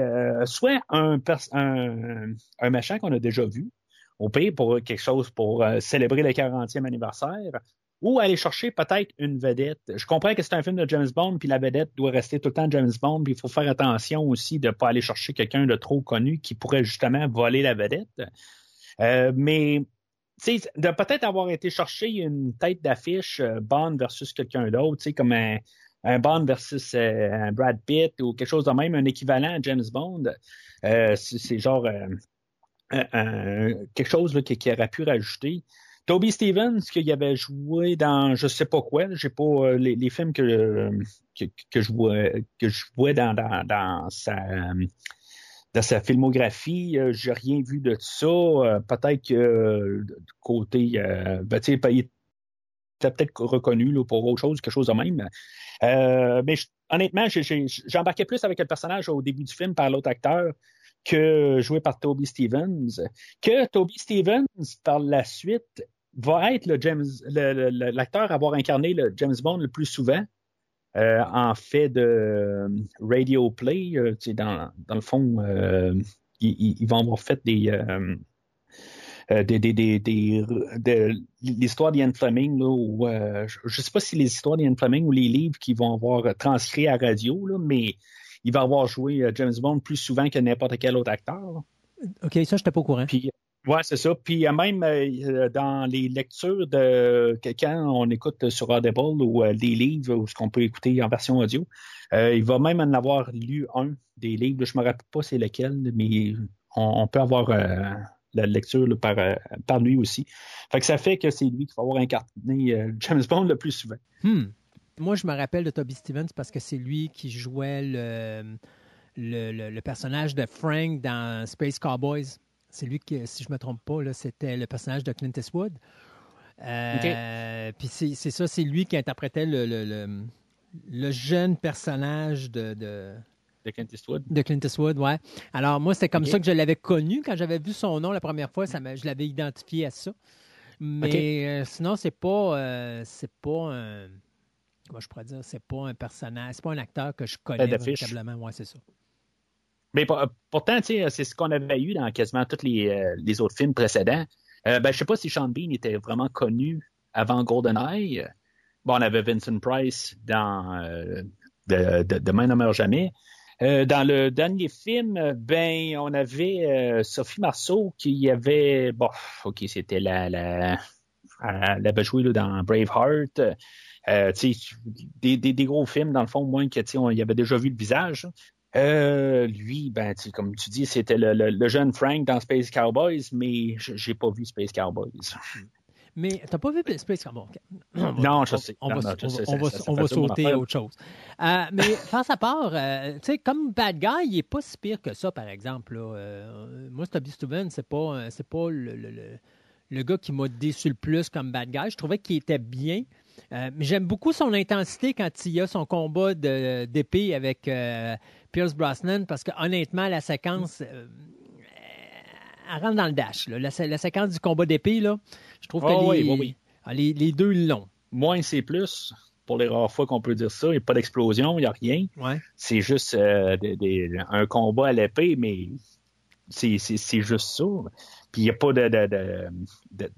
soit un, un, méchant qu'on a déjà vu, au pire pour quelque chose pour célébrer le 40e anniversaire, ou aller chercher peut-être une vedette. Je comprends que c'est un film de James Bond, puis la vedette doit rester tout le temps James Bond, puis il faut faire attention aussi de ne pas aller chercher quelqu'un de trop connu qui pourrait justement voler la vedette. Euh, mais de peut-être avoir été chercher une tête d'affiche euh, Bond versus quelqu'un d'autre, comme un, Bond versus euh, un Brad Pitt ou quelque chose de même, un équivalent à James Bond. C'est genre quelque chose qui, qui aurait pu rajouter. Toby Stevens, qu'il avait joué dans je sais pas quoi, j'ai pas euh, les, films que, que, je vois que je dans, dans, sa dans sa filmographie, euh, j'ai rien vu de ça. Euh, peut-être que du côté euh, ben, tu sais, il était peut-être reconnu là, pour autre chose, quelque chose de même. Mais honnêtement, j'embarquais plus avec le personnage au début du film par l'autre acteur que joué par Toby Stevens. Que Toby Stevens, par la suite, va être le James, l'acteur à avoir incarné le James Bond le plus souvent. euh, en fait de euh, radio play, euh, dans, dans le fond, ils, vont avoir fait des, des, des, des, des- de l'histoire d'Ian Fleming, là, je ne sais pas si les histoires d'Ian Fleming ou les livres qui vont avoir transcrit à radio, là, mais il va avoir joué euh, James Bond plus souvent que n'importe quel autre acteur. là. OK, ça, je n'étais pas au courant. Puis, ouais, c'est ça. Puis euh, même euh, dans les lectures de quand on écoute sur Audible ou euh, des livres ou ce qu'on peut écouter en version audio, euh, il va même en avoir lu un des livres. Je me rappelle pas c'est lequel, mais on, on peut avoir la lecture là, par, par lui aussi. Fait que ça fait que c'est lui qui va avoir incarné James Bond le plus souvent. Hmm. Moi, je me rappelle de Toby Stevens parce que c'est lui qui jouait le, le, le- le personnage de Frank dans Space Cowboys. C'est lui qui, si je ne me trompe pas, c'était le personnage de Clint Eastwood. Euh, Puis c'est ça, c'est lui qui interprétait le, le, le- jeune personnage de, de, De Clint Eastwood? de Clint Eastwood, ouais. Alors, moi, c'était comme ça que je l'avais connu. Quand j'avais vu son nom la première fois, ça je l'avais identifié à ça. Mais euh, sinon, c'est pas, euh, c'est pas un. Comment je pourrais dire? C'est pas un personnage, c'est pas un acteur que je connais véritablement. Ouais, c'est ça. Mais pour- pourtant, c'est ce qu'on avait eu dans quasiment tous les, euh, les autres films précédents. Euh, ben, je sais pas si Sean Bean était vraiment connu avant GoldenEye. Bon, on avait Vincent Price dans euh, de, de, Demain ne meurt jamais. Euh, dans le dernier film, ben, on avait euh, Sophie Marceau qui avait, bon, ok, c'était la, la, elle avait joué là, dans Braveheart. Euh, des, des, des gros films, dans le fond, au moins que, on y avait déjà vu le visage. Euh, lui, ben, comme tu dis, c'était le, le- le jeune Frank dans Space Cowboys, mais j'ai pas vu Space Cowboys. Mais t'as pas vu Space Cowboys? [clears throat] Non, je sais. On va, non, sais, on ça- on sauter à autre chose. Euh, mais [laughs] face à part, euh, tu sais, comme Bad Guy, il est pas si pire que ça, par exemple. là. Moi, Toby Stevens, c'est pas, c'est pas le- le gars qui m'a déçu le plus comme Bad Guy. Je trouvais qu'il était bien. Euh, j'aime beaucoup son intensité quand il y a son combat d'épée avec euh, Pierce Brosnan parce que honnêtement, la séquence, euh, elle rentre dans le dash. là. La, sé- la séquence du combat d'épée, je trouve que Oh, les, oui, oui, oui. ah, les- les deux l'ont. Moins c'est plus, pour les rares fois qu'on peut dire ça. Il n'y a pas d'explosion, il n'y a rien. Ouais. C'est juste des- des- un combat à l'épée, mais c'est juste ça. Puis il n'y a pas de- de-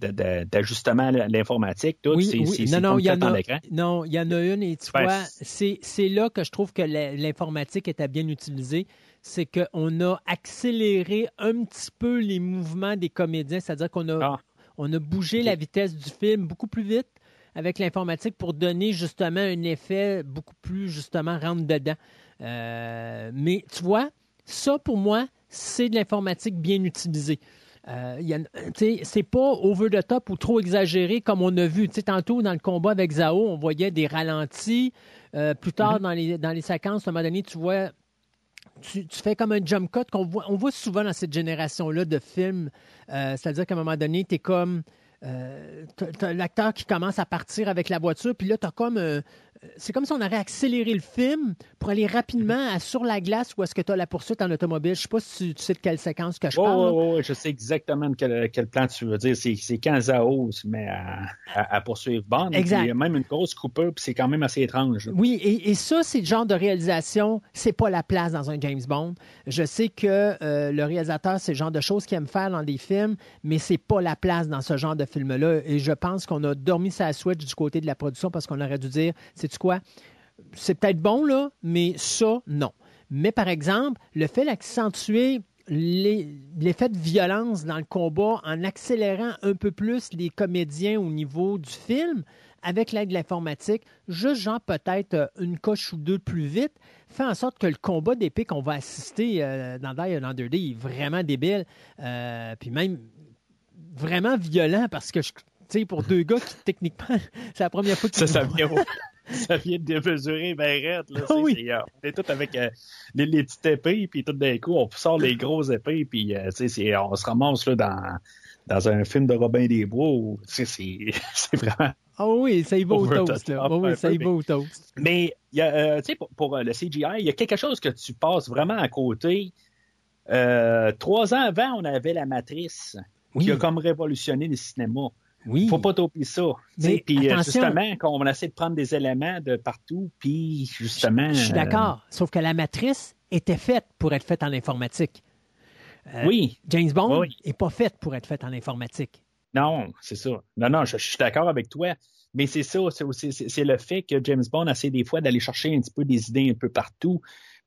de- d'ajustement à l'informatique. Tout. Oui, Non, non, il y en a, non, il y en a une et tu Ben, vois, c'est là que je trouve que l'informatique était bien utilisée. C'est qu'on a accéléré un petit peu les mouvements des comédiens, c'est-à-dire qu'on a, Ah. on a bougé la vitesse du film beaucoup plus vite avec l'informatique pour donner justement un effet beaucoup plus justement rentre dedans. Euh, mais tu vois, ça pour moi, c'est de l'informatique bien utilisée. Euh, sais, c'est pas over the top ou trop exagéré comme on a vu. Tantôt, dans le combat avec Zao, on voyait des ralentis. Euh, plus tard, dans, les, dans les séquences, à un moment donné, tu vois, tu, tu fais comme un jump cut qu'on voit, on voit souvent dans cette génération-là de films. Euh, C'est-à-dire qu'à un moment donné, tu es comme. euh, l'acteur qui commence à partir avec la voiture, puis là, tu as comme. euh, c'est comme si on aurait accéléré le film pour aller rapidement à- sur la glace où est-ce que tu as la poursuite en automobile. Je sais pas si tu, tu sais de quelle séquence que je Oui, parle. oui, oui, je sais exactement de quel, quel plan tu veux dire. C'est quand Zao se met à, à- à poursuivre Bond. Exact. Il y a même une grosse coupure, puis c'est quand même assez étrange. là. Oui, et, et ça, c'est le genre de réalisation, c'est pas la place dans un James Bond. Je sais que euh, le réalisateur, c'est le genre de choses qu'il aime faire dans des films, mais c'est pas la place dans ce genre de film-là. Et je pense qu'on a dormi sa switch du côté de la production parce qu'on aurait dû dire, sais-tu quoi? C'est peut-être bon, là, mais ça, non. Mais par exemple, le fait d'accentuer l'effet de violence dans le combat en accélérant un peu plus les comédiens au niveau du film, avec l'aide de l'informatique, juste genre peut-être euh, une coche ou deux plus vite, fait en sorte que le combat d'épée qu'on va assister euh, dans Die Another Day est vraiment débile. Euh, puis même vraiment violent parce que, je- tu sais, pour deux gars qui, techniquement, [laughs] c'est la première fois qu'ils Ça, ça vient, [laughs] ça vient de démesurer ben raide, là. Ah C'est- oui. c'est, euh, on est tous avec euh, les, les petites épées, puis tout d'un coup, on sort les grosses épées, puis euh, tu sais, c'est- on se ramasse là, dans, dans un film de Robin des Bois où c'est [laughs] c'est vraiment. Ah oui, ça y va au toast. Là. top, Oui, ça y va mais- au toast. Mais il y a, euh, tu sais, pour, pour, euh, le CGI, il y a quelque chose que tu passes vraiment à côté. Euh, trois ans avant, on avait la Matrice, Oui. qui a comme révolutionné le cinéma. Oui. Faut pas topper ça. Mais Puis euh, attention. justement, quand on essaie de prendre des éléments de partout, puis justement. Je suis euh, d'accord. Sauf que la matrice était faite pour être faite en informatique. Euh, oui. James Bond Oui. n'est pas fait pour être fait en informatique. Non, c'est ça. Non, non, je, je suis d'accord avec toi. Mais c'est ça, c'est aussi- c'est c'est le fait que James Bond essaie des fois d'aller chercher un petit peu des idées un peu partout,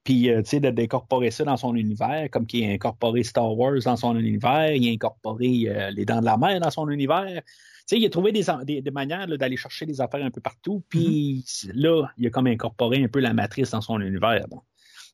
puis euh, tu sais, d'incorporer ça dans son univers, comme qu'il a incorporé Star Wars dans son univers, il a incorporé euh, Les Dents de la Mer dans son univers. Tu sais, il a trouvé des, des, des manières d'aller chercher des affaires un peu partout, puis là, il a comme incorporé un peu la matrice dans son univers. bon.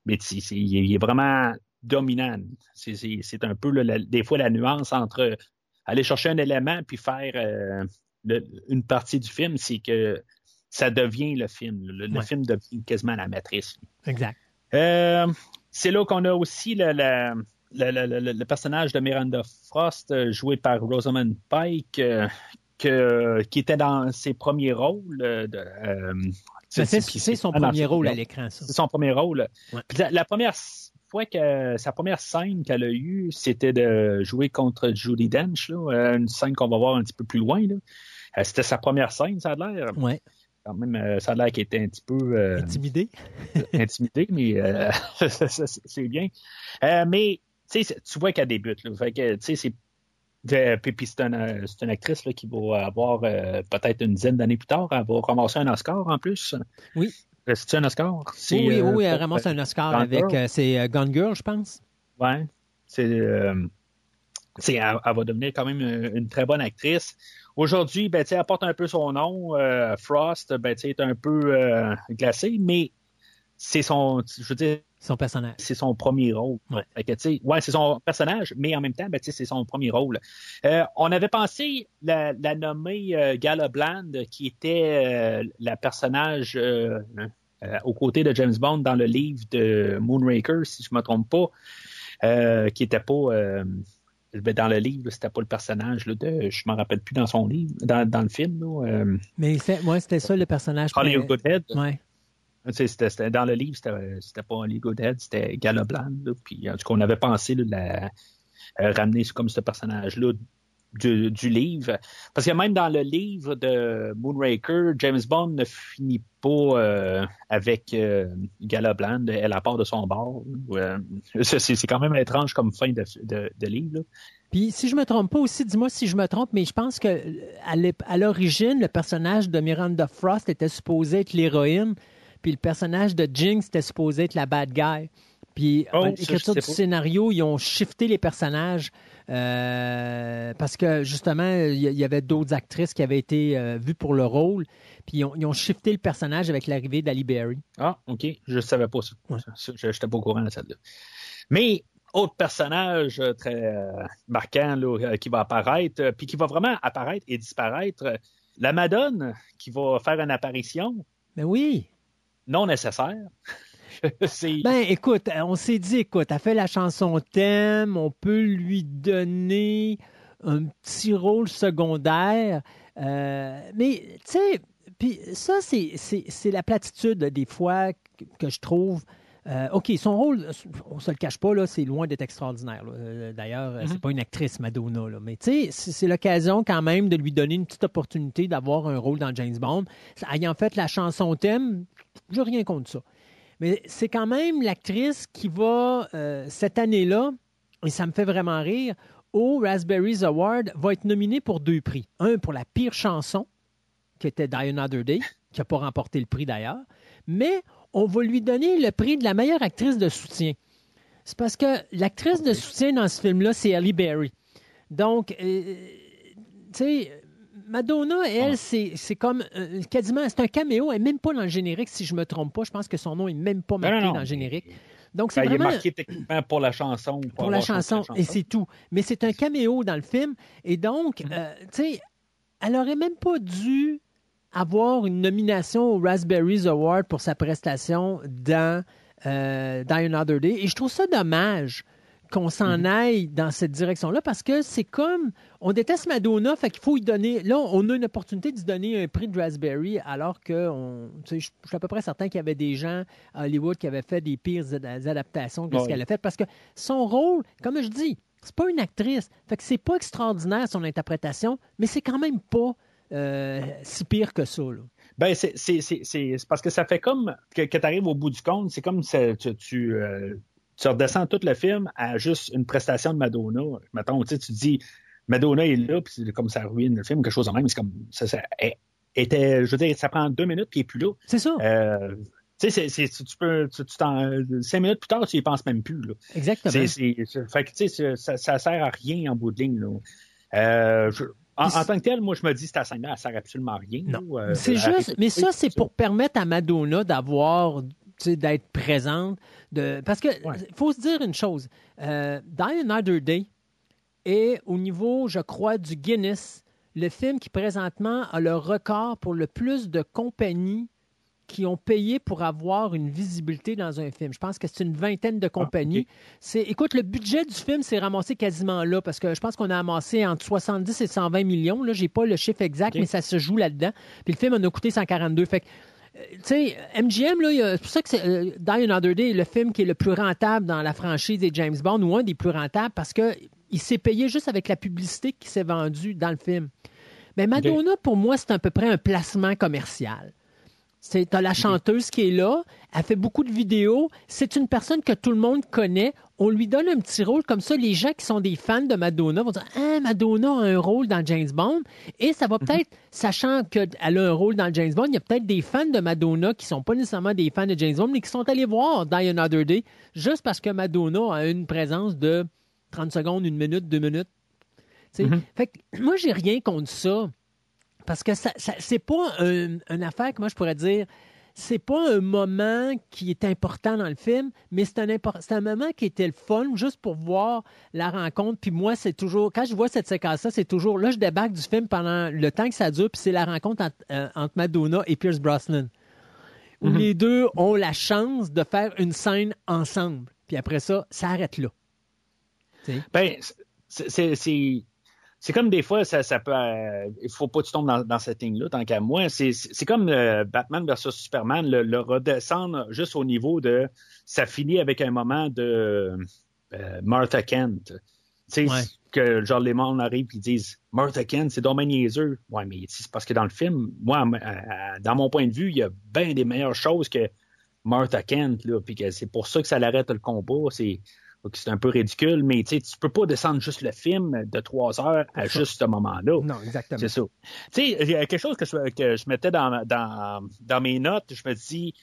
Mais tu sais, c'est- il est- il est vraiment dominant. C'est- un peu là, la- des fois la nuance entre aller chercher un élément puis faire euh, le- une partie du film, c'est que ça devient le film. Le, le film devient quasiment la matrice. Exact. Euh, c'est là qu'on a aussi le, le- le- le- le- le personnage de Miranda Frost, euh, joué par Rosamund Pike, euh, que, qui était dans ses premiers rôles. de, C'est son ah, premier rôle à l'écran, ça. c'est son premier rôle. La, première fois que sa première scène qu'elle a eue, c'était de jouer contre Judy Dench, là, une scène qu'on va voir un petit peu plus loin. C'était sa première scène, ça a l'air. Ouais. Quand même, euh, ça a l'air qu'elle était un petit peu euh, Intimidé. [laughs] intimidée, mais euh, [laughs] c'est bien. Euh, mais tu c'est- vois qu'elle débute. Là. Fait que, tu sais, c'est puis, c'est une, c'est une actrice là, qui va avoir peut-être une dizaine d'années plus tard, elle va ramasser un Oscar en plus. Oui. C'est-tu un Oscar? C'est, Oui, oui, oui, elle ramasse un Oscar Gone avec. C'est Gone Girl, je pense. Ouais. C'est, c'est- elle, elle va devenir quand même une, une très bonne actrice. Aujourd'hui, ben, tu sais, elle porte un peu son nom. euh, Frost, ben, tu sais, est un peu euh, glacé, mais c'est son, je veux dire, Son personnage. c'est son premier rôle. Ouais. Ouais, c'est son personnage, mais en même temps, ben, c'est son premier rôle. Euh, on avait pensé la, la nommer euh, Gala Bland, qui était euh, la personnage euh, euh, aux côtés de James Bond dans le livre de Moonraker, si je me trompe pas, euh, qui était pas dans le livre, c'était pas le personnage là, de, je me rappelle plus dans son livre, dans, dans le film, là, euh, Mais c'est- ouais, c'était ça le personnage. Holly que- Goodhead. Ouais. C'était, c'était- dans le livre, c'était, c'était pas Holly Goodhead, c'était là. Puis, en tout cas, on avait pensé là, de la, euh, ramener comme ce personnage-là du, du livre. Parce que même dans le livre de Moonraker, James Bond ne finit pas euh, avec euh, Gala Bland, elle part de son bord. Euh, c'est, quand même étrange comme fin de, de, de livre. là. Puis si je me trompe pas aussi, dis-moi si je me trompe, mais je pense que à l'origine, le personnage de Miranda Frost était supposé être l'héroïne, puis le personnage de Jinx était supposé être la bad guy. Puis Oh, je sais du scénario, ils ont shifté les personnages euh, parce que justement, il y, avait d'autres actrices qui avaient été euh, vues pour le rôle, puis ils ont, ils ont shifté le personnage avec l'arrivée d'Ali Berry. Ah, OK. Je savais pas ça. Ouais. Ça, Je n'étais pas au courant de celle-là. Mais, autre personnage euh, très euh, marquant là, qui va apparaître, puis qui va vraiment apparaître et disparaître, la Madone qui va faire une apparition Mais oui, non nécessaire. [laughs] Ben, écoute, on s'est dit, écoute, elle fait la chanson thème, on peut lui donner un petit rôle secondaire. euh, mais, tu sais, puis ça, c'est- c'est c'est la platitude des fois que, que je trouve. Euh, OK, son rôle, on se le cache pas, là, c'est loin d'être extraordinaire. Euh, D'ailleurs, euh, c'est pas une actrice, Madonna. Là. Mais tu sais, c'est c'est l'occasion quand même de lui donner une petite opportunité d'avoir un rôle dans James Bond. Ayant fait la chanson thème, j'ai rien contre ça. Mais c'est quand même l'actrice qui va, euh, cette année-là, et ça me fait vraiment rire, au Raspberries Award, va être nominée pour deux prix. Un pour la pire chanson, qui était Die Another Day, qui n'a pas remporté le prix d'ailleurs, mais on va lui donner le prix de la meilleure actrice de soutien. C'est parce que l'actrice de soutien dans ce film-là, c'est Halle Berry. Donc, euh, tu sais, Madonna, elle, c'est c'est comme euh, quasiment, c'est un caméo, elle n'est même pas dans le générique, si je me trompe pas. Je pense que son nom est même pas marqué non, non. dans le générique. Donc, c'est Ben, il est vraiment marqué techniquement pour la chanson. pour la chanson, et c'est tout. Mais c'est un caméo dans le film, et donc, Mm-hmm. euh, tu sais, elle aurait même pas dû avoir une nomination au Raspberries Award pour sa prestation dans euh, Die Another Day. Et je trouve ça dommage qu'on s'en Mm-hmm. aille dans cette direction-là parce que c'est comme on déteste Madonna, fait qu'il faut lui donner. Là, on a une opportunité de lui donner un prix de Raspberry alors que on, je suis à peu près certain qu'il y avait des gens à Hollywood qui avaient fait des pires ad- adaptations que ce qu'elle a fait parce que son rôle, comme je dis, c'est pas une actrice. Fait que c'est pas extraordinaire son interprétation, mais c'est quand même pas euh, si pire que ça. là. Ben, c'est, parce que ça fait comme que, tu arrives au bout du compte, c'est comme ça, tu, tu, euh, tu redescends tout le film à juste une prestation de Madonna. Mettons, tu dis, Madonna est là, puis c'est comme ça ruine le film, quelque chose de même. C'est comme, ça, ça était, je veux dire, ça prend deux minutes, puis il n'est plus là. C'est ça. Euh, tu sais, tu peux, tu, cinq minutes plus tard, tu y penses même plus. Là. Exactement. C'est, fait que, tu sais, ça, ça sert à rien en bout de ligne. Là. Euh, en, tant que tel, moi, je me dis, cette scène-là, elle sert absolument à rien. Non. Euh, c'est juste, mais ça, c'est pour permettre à Madonna d'avoir d'être présente. De... Parce que faut se dire une chose. Euh, Die Another Day est au niveau, je crois, du Guinness, le film qui présentement a le record pour le plus de compagnies qui ont payé pour avoir une visibilité dans un film. Je pense que c'est une vingtaine de compagnies. Ah, c'est, écoute, le budget du film s'est ramassé quasiment là parce que je pense qu'on a amassé entre 70 et 120 millions. Là, j'ai pas le chiffre exact, mais ça se joue là-dedans. Puis le film en a coûté 142. Fait euh, tu sais, MGM, c'est pour ça que c'est euh, Die Another Day le film qui est le plus rentable dans la franchise des James Bond ou un des plus rentables parce qu'il s'est payé juste avec la publicité qui s'est vendue dans le film. Mais Madonna, pour moi, c'est à peu près un placement commercial. C'est la chanteuse qui est là, elle fait beaucoup de vidéos, c'est une personne que tout le monde connaît. On lui donne un petit rôle comme ça. Les gens qui sont des fans de Madonna vont dire Ah, Madonna a un rôle dans James Bond. Et ça va mhm. peut-être, sachant qu'elle a un rôle dans James Bond, il y a peut-être des fans de Madonna qui ne sont pas nécessairement des fans de James Bond, mais qui sont allés voir Die Another Day juste parce que Madonna a une présence de 30 secondes, une minute, deux minutes. Mhm. Fait que moi, j'ai rien contre ça. Parce que ça, c'est pas une affaire que moi je pourrais dire, c'est pas un moment qui est important dans le film, mais c'est un, un moment qui était le fun juste pour voir la rencontre. Puis moi, c'est toujours, quand je vois cette séquence-là, c'est toujours, là, je débarque du film pendant le temps que ça dure, puis c'est la rencontre entre, euh, Madonna et Pierce Brosnan. Où mm-hmm. les deux ont la chance de faire une scène ensemble. Puis après ça, ça arrête là. Ben, c'est c'est comme des fois, ça, ça peut. Euh, il faut pas que tu tombes dans, dans cette ligne-là, tant qu'à moi. C'est comme euh, Batman versus Superman, le, redescendre juste au niveau de. Ça finit avec un moment de euh, Martha Kent. Tu sais, que genre les mondes arrivent et disent Martha Kent, c'est dommage niaiseux. Ouais, mais c'est parce que dans le film, moi, dans mon point de vue, il y a bien des meilleures choses que Martha Kent, là, puis que c'est pour ça que ça l'arrête le combat. C'est c'est un peu ridicule, mais tu peux pas descendre juste le film de trois heures à juste ce moment-là. Non, exactement. C'est ça. Tu sais, il y a quelque chose que je, que je mettais dans, dans, dans mes notes, je me dis,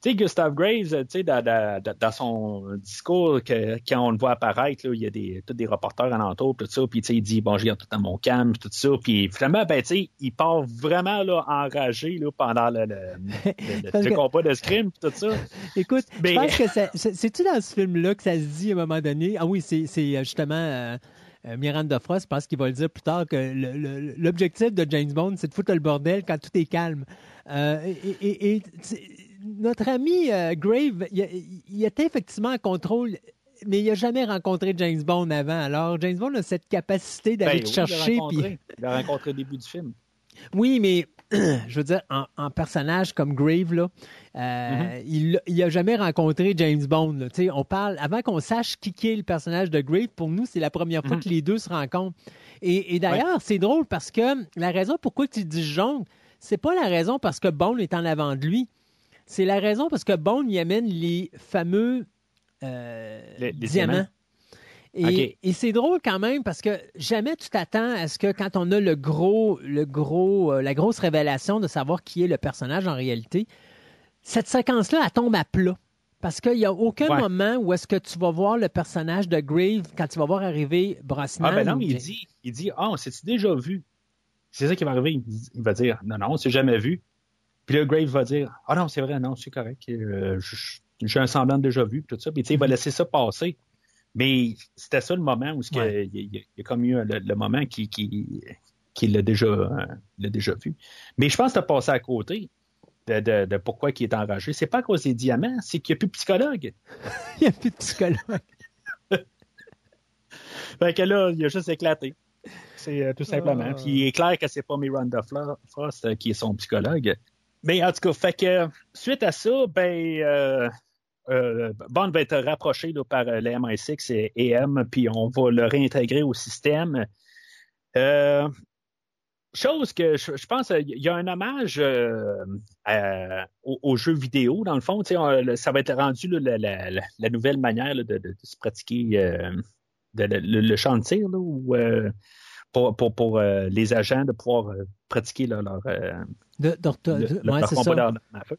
tu sais, Gustave Graves, tu sais, dans, dans, dans, son discours, que, quand on le voit apparaître, là, il y a des, tous des reporters alentour, tout ça, puis tu sais, il dit, bon, je tout à mon calme, tout ça, puis finalement, ben, tu sais, il part vraiment, là, enragé, là, pendant le, le, le, [laughs] combat de scrim, tout ça. [laughs] Écoute, je pense que c'est-tu dans ce film-là que ça se dit à un moment donné? Ah oui, c'est euh, justement... Euh, euh, Miranda Frost, parce qu'il va le dire plus tard, que l'objectif de James Bond, c'est de foutre le bordel quand tout est calme. Euh, et, et notre ami euh, Grave, il, était effectivement en contrôle mais il n'a jamais rencontré James Bond avant. Alors, James Bond a cette capacité d'aller ben chercher. Il l'a rencontré, au début du film. Oui, mais [clears throat] je veux dire, en, personnage comme Grave, là, euh, mm-hmm. il n'a jamais rencontré James Bond. On parle, avant qu'on sache qui est le personnage de Grave, pour nous, c'est la première fois mm-hmm. que les deux se rencontrent. Et, d'ailleurs, c'est drôle parce que la raison pourquoi tu dis Jongle, c'est pas la raison parce que Bond est en avant de lui. C'est la raison parce que Bond y amène les fameux euh, diamants. Et, c'est drôle quand même parce que jamais tu t'attends à ce que quand on a le gros, le gros, euh, la grosse révélation de savoir qui est le personnage en réalité, cette séquence-là, elle tombe à plat. Parce qu'il n'y a aucun moment où est-ce que tu vas voir le personnage de Grave quand tu vas voir arriver Brosnan. Ah ben non, il dit, il dit, ah, oh, c'est-tu déjà vu? C'est ça qui va arriver. Il, va dire, non, non, c'est jamais vu. Puis là, Grave va dire Ah non, c'est vrai, non, c'est correct. Euh, j'ai un semblant déjà vu, tout ça. Puis tu sais, il va mhm. laisser ça passer. Mais c'était ça le moment où il, y a comme eu le, moment qui, qui, qui l'a déjà, euh, déjà vu. Mais je pense que tu as passé à côté de, de, de pourquoi il est enragé. C'est pas à cause des diamants, c'est qu'il n'y a plus de psychologue. [laughs] il n'y a plus de psychologue. [laughs] fait que là, il a juste éclaté. C'est euh, tout simplement. Ah. Puis il est clair que c'est pas Miranda Frost qui est son psychologue. Mais en tout cas, fait que suite à ça, ben euh, euh, Bond va être rapproché par euh, les MI6 et, M, puis on va le réintégrer au système. chose que je, pense, il y a un hommage euh, à- aux, jeux vidéo, dans le fond. On- ça va être rendu là, la, la- nouvelle manière là, de, de- se pratiquer euh, le, le tir, là, où, euh, pour, pour, pour, euh, les agents de pouvoir euh, pratiquer là, leur, euh, De, de- de- le- de- le- ouais, leur combat d'armes à feu.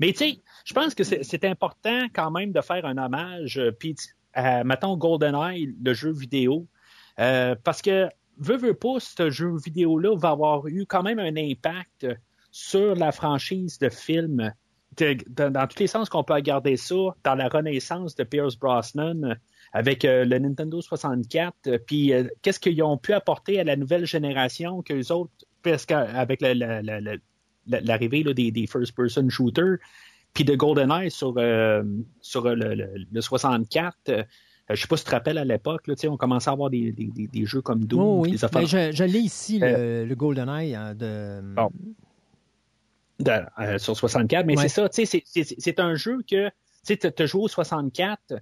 Mais tu sais, je pense que c'est important quand même de faire un hommage, puis à, mettons, GoldenEye, le jeu vidéo, parce que, veux, veux pas, ce jeu vidéo-là va avoir eu quand même un impact sur la franchise de films, de- de- dans tous les sens qu'on peut regarder ça, dans la renaissance de Pierce Brosnan, avec euh, le Nintendo 64, euh, puis euh, qu'est-ce qu'ils ont pu apporter à la nouvelle génération qu'eux autres, parce qu'avec la- la- la- la- la- l'arrivée des, des first-person shooters, puis de GoldenEye sur, euh, sur le, le- le 64. euh, je sais pas si tu te rappelles à l'époque, on commençait à avoir des, des- des- des jeux comme Doom, Oh, oui. des affaires Ben, je, je l'ai ici, Euh, le, le GoldenEye hein, de. Bon. de- sur 64. Mais Ouais. c'est ça, tu sais, c'est- un jeu que, tu as joué au 64,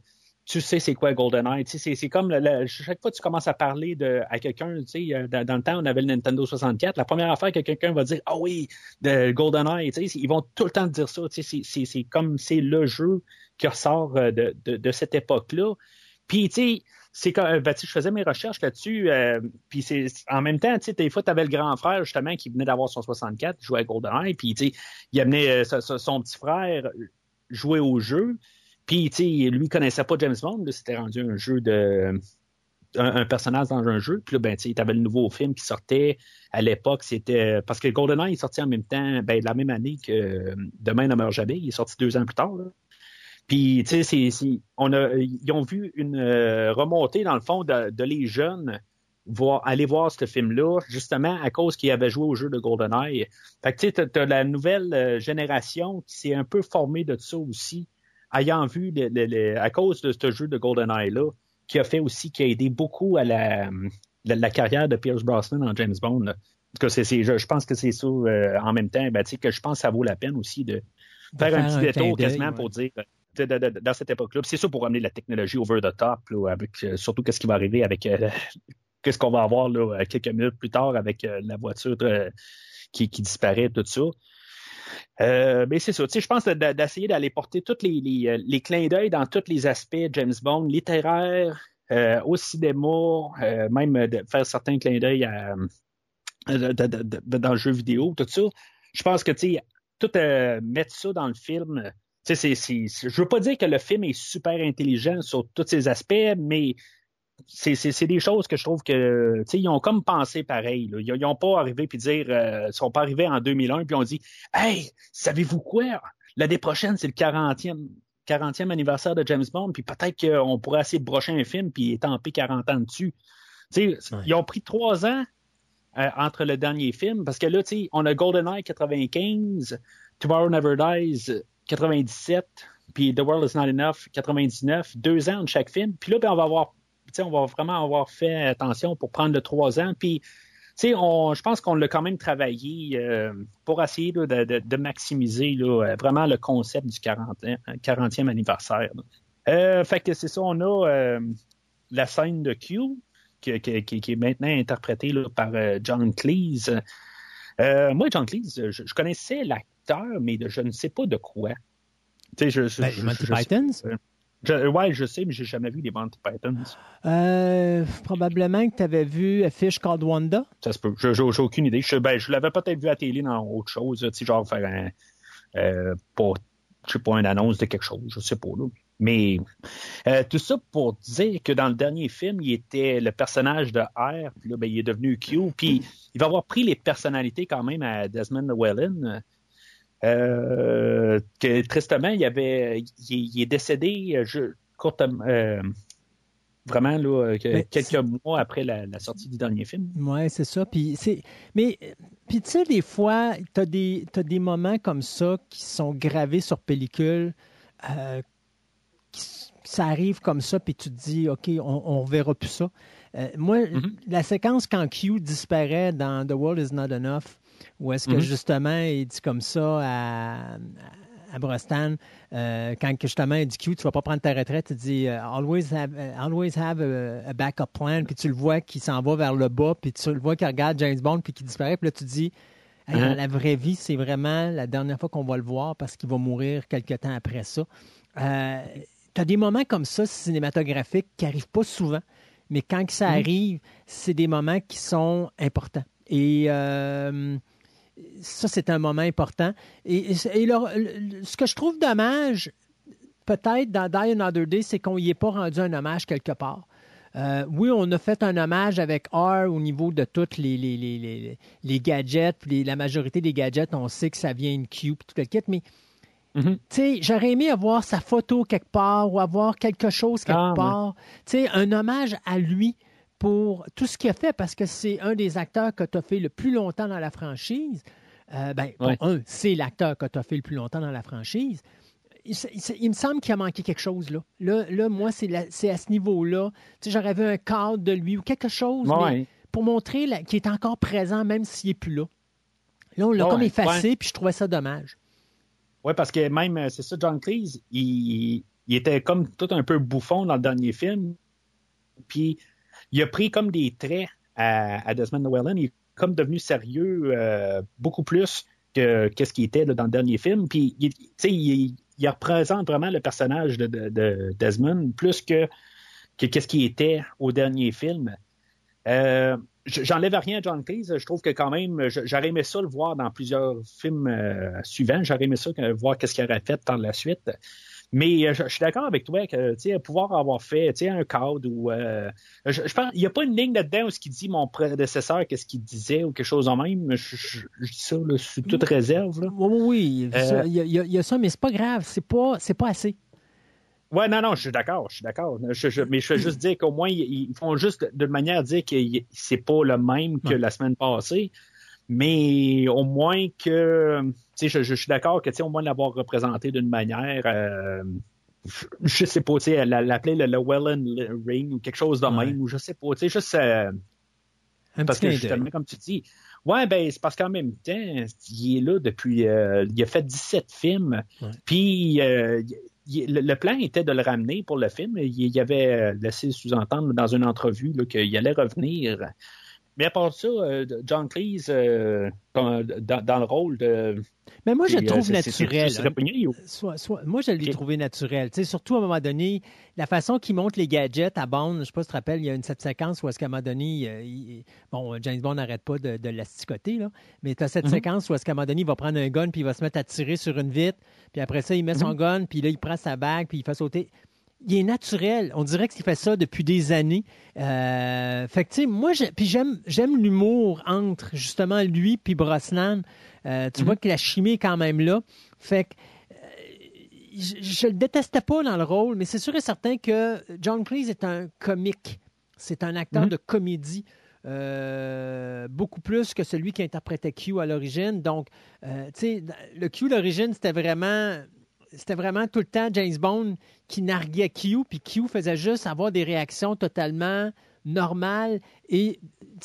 tu sais c'est quoi GoldenEye. C'est- c'est comme, chaque fois que tu commences à parler de, à quelqu'un, euh, dans, dans le temps, on avait le Nintendo 64, la première affaire que quelqu'un va dire, ah oui, de GoldenEye, ils vont tout le temps te dire ça, c'est- c'est comme, c'est le jeu qui ressort euh, de, de, de cette époque-là. Puis, tu sais, c'est quand euh, ben, je faisais mes recherches là-dessus, euh, puis c'est en même temps, tu sais, des fois, tu avais le grand frère, justement, qui venait d'avoir son 64, il jouait à GoldenEye, puis, tu sais, il amenait son petit frère jouer au jeu, puis, tu sais, lui, connaissait pas James Bond, c'était rendu un jeu de... Un, personnage dans un jeu, puis là, ben, tu sais, t'avais le nouveau film qui sortait à l'époque, c'était... Parce que GoldenEye est sorti en même temps, ben, la même année que euh, Demain ne meurt jamais, il est sorti deux ans plus tard, là. Puis, tu sais, on a, ils ont vu une euh, remontée, dans le fond, de, de les jeunes voir, aller voir ce film-là, justement à cause qu'ils avaient joué au jeu de GoldenEye. Fait que, tu sais, t'as la nouvelle euh, génération qui s'est un peu formée de ça aussi, ayant vu, à cause de ce jeu de GoldenEye-là, qui a fait aussi, qui a aidé beaucoup à la, la, la carrière de Pierce Brosnan en James Bond. là. En tout cas, c'est, c'est- je, je pense que c'est ça, euh, en même temps, ben, que je pense que ça vaut la peine aussi de faire, faire un petit détour quasiment ouais. pour dire de- de- de- dans cette époque-là. C'est ça pour amener la technologie over the top, là, avec euh, surtout qu'est-ce qui va arriver avec euh, qu'est-ce qu'on va avoir là, euh, quelques minutes plus tard avec euh, la voiture euh, qui, qui disparaît, tout ça. Euh, mais c'est ça, je pense de- de- d'essayer d'aller porter tous les, euh, les clins d'œil dans tous les aspects James Bond, littéraire, euh, au cinéma, euh, même de faire certains clins d'œil dans le jeu vidéo, tout ça. Je pense que, tout mettre ça dans le film, c'est, c'est- je veux pas dire que le film est super intelligent sur tous ses aspects, mais c'est, c'est, c'est des choses que je trouve que, tu sais, ils ont comme pensé pareil. là. Ils, ils ont pas arrivé puis dire, euh, ils sont pas arrivés en 2001 puis ont dit, hey, savez-vous quoi? L'année prochaine, c'est le 40e, 40e anniversaire de James Bond, puis peut-être qu'on pourrait essayer de brocher un film puis étamper 40 ans dessus. Tu sais, Ouais. ils ont pris trois ans euh, entre le dernier film, parce que là, tu sais, on a GoldenEye 95, Tomorrow Never Dies 97, puis The World Is Not Enough 99, deux ans de chaque film. Puis là, ben, on va avoir, on va vraiment avoir fait attention pour prendre le trois ans. Puis, on, je pense qu'on l'a quand même travaillé euh, pour essayer là, de, de- de maximiser là, vraiment le concept du 40, ans- 40e anniversaire. Euh, fait que c'est ça, on a euh, la scène de Q, qui, qui- qui- qui est maintenant interprétée là, par John Cleese. Moi, John Cleese, je, je connaissais l'acteur, mais je ne sais pas de quoi. Je, je, Ben, Monty? Je- ouais, je sais, mais j'ai jamais vu des Monty Pythons. Euh, probablement que tu avais vu A Fish Called Wanda. Ça se peut. Je- J'ai aucune idée. Je, ben, je l'avais peut-être vu à télé dans autre chose, tu sais, genre faire un, euh, je sais pas, une annonce de quelque chose, je sais pas, là. Mais euh, tout ça pour dire que dans le dernier film, il était le personnage de R, puis là, ben, il est devenu Q, puis il va avoir pris les personnalités quand même à Desmond Llewellyn. Euh, que tristement, il avait, il, il est décédé euh, je, courtement, euh, vraiment là, quelques mois après la, la sortie du dernier film. Oui, c'est ça. Puis mais puis tu sais, des fois, tu as des, t'as des moments comme ça qui sont gravés sur pellicule. euh, qui ça arrive comme ça, puis tu te dis, OK, on, on verra plus ça. Moi, Mhm. la séquence quand Q disparaît dans The World Is Not Enough, où est-ce que Mhm. justement il dit comme ça à, à Brosnan, euh, quand justement il dit Q, tu vas pas prendre ta retraite, il dit euh, always have, uh, always have a, a backup plan, puis tu le vois qui s'en va vers le bas, puis tu le vois qui regarde James Bond, puis qui disparaît, puis là tu dis Hey, dans la vraie vie, c'est vraiment la dernière fois qu'on va le voir parce qu'il va mourir quelques temps après ça. Euh, tu as des moments comme ça cinématographiques qui n'arrivent pas souvent, mais quand ça arrive, c'est des moments qui sont importants. Et euh, ça, c'est un moment important. Et, ce que je trouve dommage, peut-être dans Die Another Day, c'est qu'on n'y ait pas rendu un hommage quelque part. Euh, oui, on a fait un hommage avec R au niveau de tous les, les, les, les, les gadgets. puis la majorité des gadgets, on sait que ça vient une Q, puis tout le kit, mais tu sais, j'aurais aimé avoir sa photo quelque part ou avoir quelque chose quelque Ah, ouais. part. Tu sais, un hommage à lui pour tout ce qu'il a fait parce que c'est un des acteurs que tu as fait le plus longtemps dans la franchise. Euh, ben, Ouais. un, c'est l'acteur que tu as fait le plus longtemps dans la franchise. Il, il- il me semble qu'il a manqué quelque chose là. Là, là moi, c'est à ce niveau-là. Tu sais, j'aurais vu un cadre de lui ou quelque chose mais pour montrer qu'il est encore présent même s'il n'est plus là. Là, on l'a Ouais, comme effacé, puis je trouvais ça dommage. Oui, parce que même, euh, c'est ça, John Cleese, il, il était comme tout un peu bouffon dans le dernier film. Puis, il a pris comme des traits à, Desmond Llewellyn. Il est comme devenu sérieux euh, beaucoup plus que qu'est-ce qu'il était dans le dernier film. Puis, il, il, il représente vraiment le personnage de, de- de Desmond plus que, que qu'est-ce qu'il était au dernier film. Euh, J'enlève rien à John Cleese. Je trouve que quand même, j'aurais aimé ça le voir dans plusieurs films euh, suivants. J'aurais aimé ça voir qu'est-ce qu'il aurait fait par la suite. Mais euh, je, je suis d'accord avec toi que tu sais, pouvoir avoir fait tu sais, un cadre ou euh, je, je pense il n'y a pas une ligne là-dedans où ce qui dit mon prédécesseur qu'est-ce qu'il disait ou quelque chose en même. Je, je- je dis ça là, sous toute réserve. Là. Oui, oui, Euh, Il y, a- il y ça, mais c'est pas grave. C'est pas, c'est pas assez. Ouais, non, non, je suis d'accord, je suis d'accord. Je- je- mais je veux juste dire qu'au moins, ils, ils font juste de manière à dire que c'est pas le même que Ouais. la semaine passée. Mais au moins que, je, je suis d'accord que, au moins l'avoir représenté d'une manière, euh, je, je sais pas, tu sais, la- l'appeler le Llewellyn Ring ou quelque chose de Ouais. même, ou je sais pas, tu sais, juste, euh, Un parce petit que justement, comme tu dis, ouais, ben, c'est parce qu'en même temps, il est là depuis, euh, il a fait 17 films, puis le, plan était de le ramener pour le film. Il, avait laissé sous-entendre dans une entrevue qu'il allait revenir. Mais à part ça, euh, John Cleese, euh, dans, dans- dans le rôle de. Mais moi, je le euh, trouve naturel. hein. Soit- soit- moi, je l'ai trouvé naturel. Tu sais, surtout à un moment donné, la façon qu'il montre les gadgets à Bond, je ne sais pas si tu te rappelles, il y a une cette séquence où, à un moment donné, euh, il- bon, James Bond n'arrête pas de, de l'asticoter, là, mais tu as cette Mhm. séquence où, à un moment donné, il va prendre un gun puis il va se mettre à tirer sur une vitre, puis après ça, il met son gun, puis là, il prend sa bague, puis il fait sauter. Il est naturel. On dirait qu'il fait ça depuis des années. Euh, fait que, tu sais, moi, puis j'aime, j'aime l'humour entre, justement, lui puis Brosnan. Euh, tu Mhm. vois que la chimie est quand même là. Fait que, je, je le détestais pas dans le rôle, mais c'est sûr et certain que John Cleese est un comique. C'est un acteur Mhm. de comédie. euh, beaucoup plus que celui qui interprétait Q à l'origine. Donc, euh, tu sais, le Q d'origine, c'était vraiment, c'était vraiment tout le temps James Bond qui narguait Q, puis Q faisait juste avoir des réactions totalement normales et,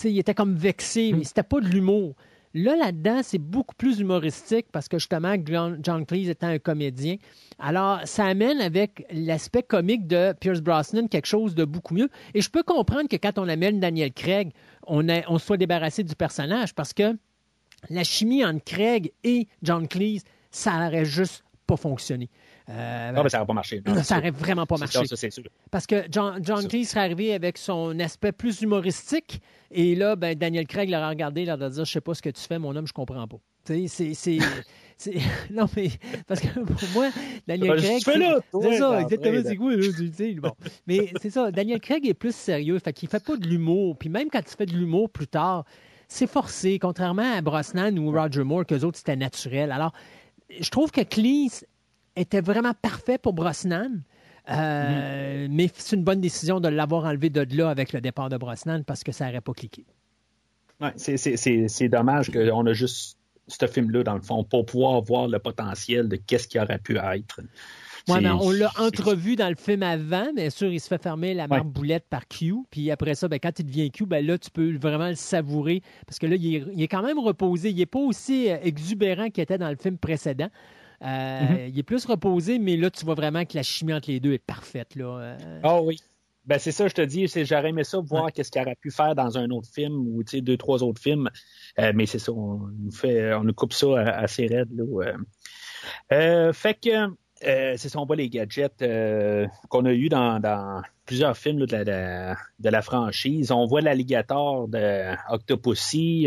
il était comme vexé, mais c'était pas de l'humour. Là, là-dedans, c'est beaucoup plus humoristique parce que justement, John John Cleese étant un comédien. Alors, ça amène avec l'aspect comique de Pierce Brosnan quelque chose de beaucoup mieux. Et je peux comprendre que quand on amène Daniel Craig, on, a- on soit débarrassé du personnage parce que la chimie entre Craig et John Cleese, ça n'aurait juste pas fonctionné. Euh, Ah, ben, ça n'aurait pas marché. Non, [clears throat] ça n'aurait vraiment pas marché. ça, sûr. Parce que John, John. Cleese serait arrivé avec son aspect plus humoristique, et là, ben, Daniel Craig l'aurait regardé, il aurait dit Je sais pas ce que tu fais, mon homme, je comprends pas. C'est- [laughs] [laughs] non, mais. Parce que pour moi, Daniel Craig. c'est- ça, exactement, c'est quoi, là, bon. Mais c'est ça, Daniel Craig est plus sérieux, fait qu'il fait pas de l'humour. Puis même quand il fait de l'humour plus tard, c'est forcé, contrairement à Brosnan ou Roger Moore, qu'eux autres, c'était naturel. Alors, je trouve que Cleese était vraiment parfait pour Brosnan. Euh, Mais c'est une bonne décision de l'avoir enlevé de là avec le départ de Brosnan parce que ça n'aurait pas cliqué. Ouais, c'est- c'est- c'est c'est dommage qu'on a juste ce film-là, dans le fond, pour pouvoir voir le potentiel de qu'est-ce qui aurait pu être. Ouais, on l'a entrevu dans le film avant, bien sûr, il se fait fermer la marque Ouais. boulette par Q. Puis après ça, ben, quand il devient Q, ben là, tu peux vraiment le savourer. Parce que là, il est, il est quand même reposé. Il n'est pas aussi euh, exubérant qu'il était dans le film précédent. Euh, Mhm. Il est plus reposé, mais là, tu vois vraiment que la chimie entre les deux est parfaite. Là. Euh, Ah oui. Ben c'est ça, je te dis, c'est j'aurais aimé ça voir qu'est-ce qu'il aurait pu faire dans un autre film ou deux trois autres films, Euh, mais c'est ça, on nous fait, on nous coupe ça assez raide là. Euh, fait que euh, c'est ça, on voit les gadgets euh, qu'on a eu dans, dans plusieurs films de, la, de, la franchise. On voit l'alligator de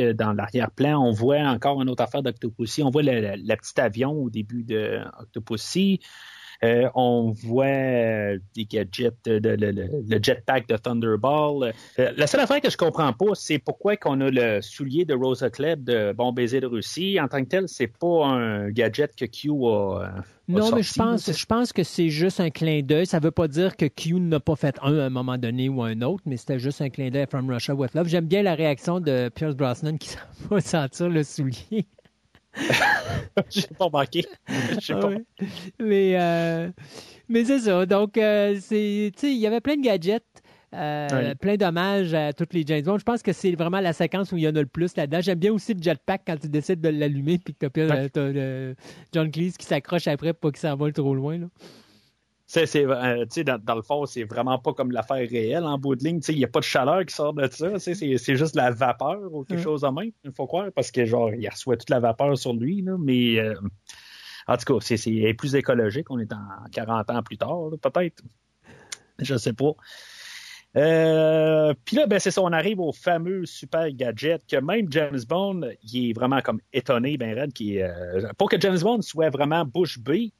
euh, dans l'arrière-plan. On voit encore une autre affaire d'Octopussy. On voit le, le- le petit avion au début de Octopussy. Euh, on voit euh, des gadgets, de, de- le, jetpack de Thunderball. Euh, la seule affaire que je comprends pas, c'est pourquoi qu'on a le soulier de Rosa Klebb de Bon baiser de Russie. En tant que tel, c'est pas un gadget que Q a. euh, a Non, mais je pense, je pense que c'est juste un clin d'œil. Ça ne veut pas dire que Q n'a pas fait un à un moment donné ou un autre, mais c'était juste un clin d'œil à From Russia with Love. J'aime bien la réaction de Pierce Brosnan qui [laughs] s'en va sentir le soulier. [laughs] J'ai pas manqué. [laughs] Je sais Ah pas. ouais. Mais, euh, mais c'est ça. Donc, euh, c'est, tu sais, il y avait plein de gadgets. euh. Plein d'hommages à toutes les James Bond. Je pense que c'est vraiment la séquence où il y en a le plus là-dedans. J'aime bien aussi le jetpack quand tu décides de l'allumer puis que Ouais. t'as, euh, John Cleese qui s'accroche après pour pas qu'il s'envole trop loin. Là. C'est, euh, tu sais, dans, dans le fond, c'est vraiment pas comme l'affaire réelle en bout de ligne. Il n'y a pas de chaleur qui sort de ça. C'est, c'est juste la vapeur ou quelque Ouais. chose de même, il faut croire, parce que genre, il reçoit toute la vapeur sur lui. Là, mais euh, en tout cas, c'est, c'est plus écologique. On est en 40 ans plus tard, peut-être. Je sais pas. Euh, Puis là, ben, c'est ça, on arrive au fameux super gadget que même James Bond, il est vraiment comme étonné, ben raide, qui euh, pour que James Bond soit vraiment bouche bée,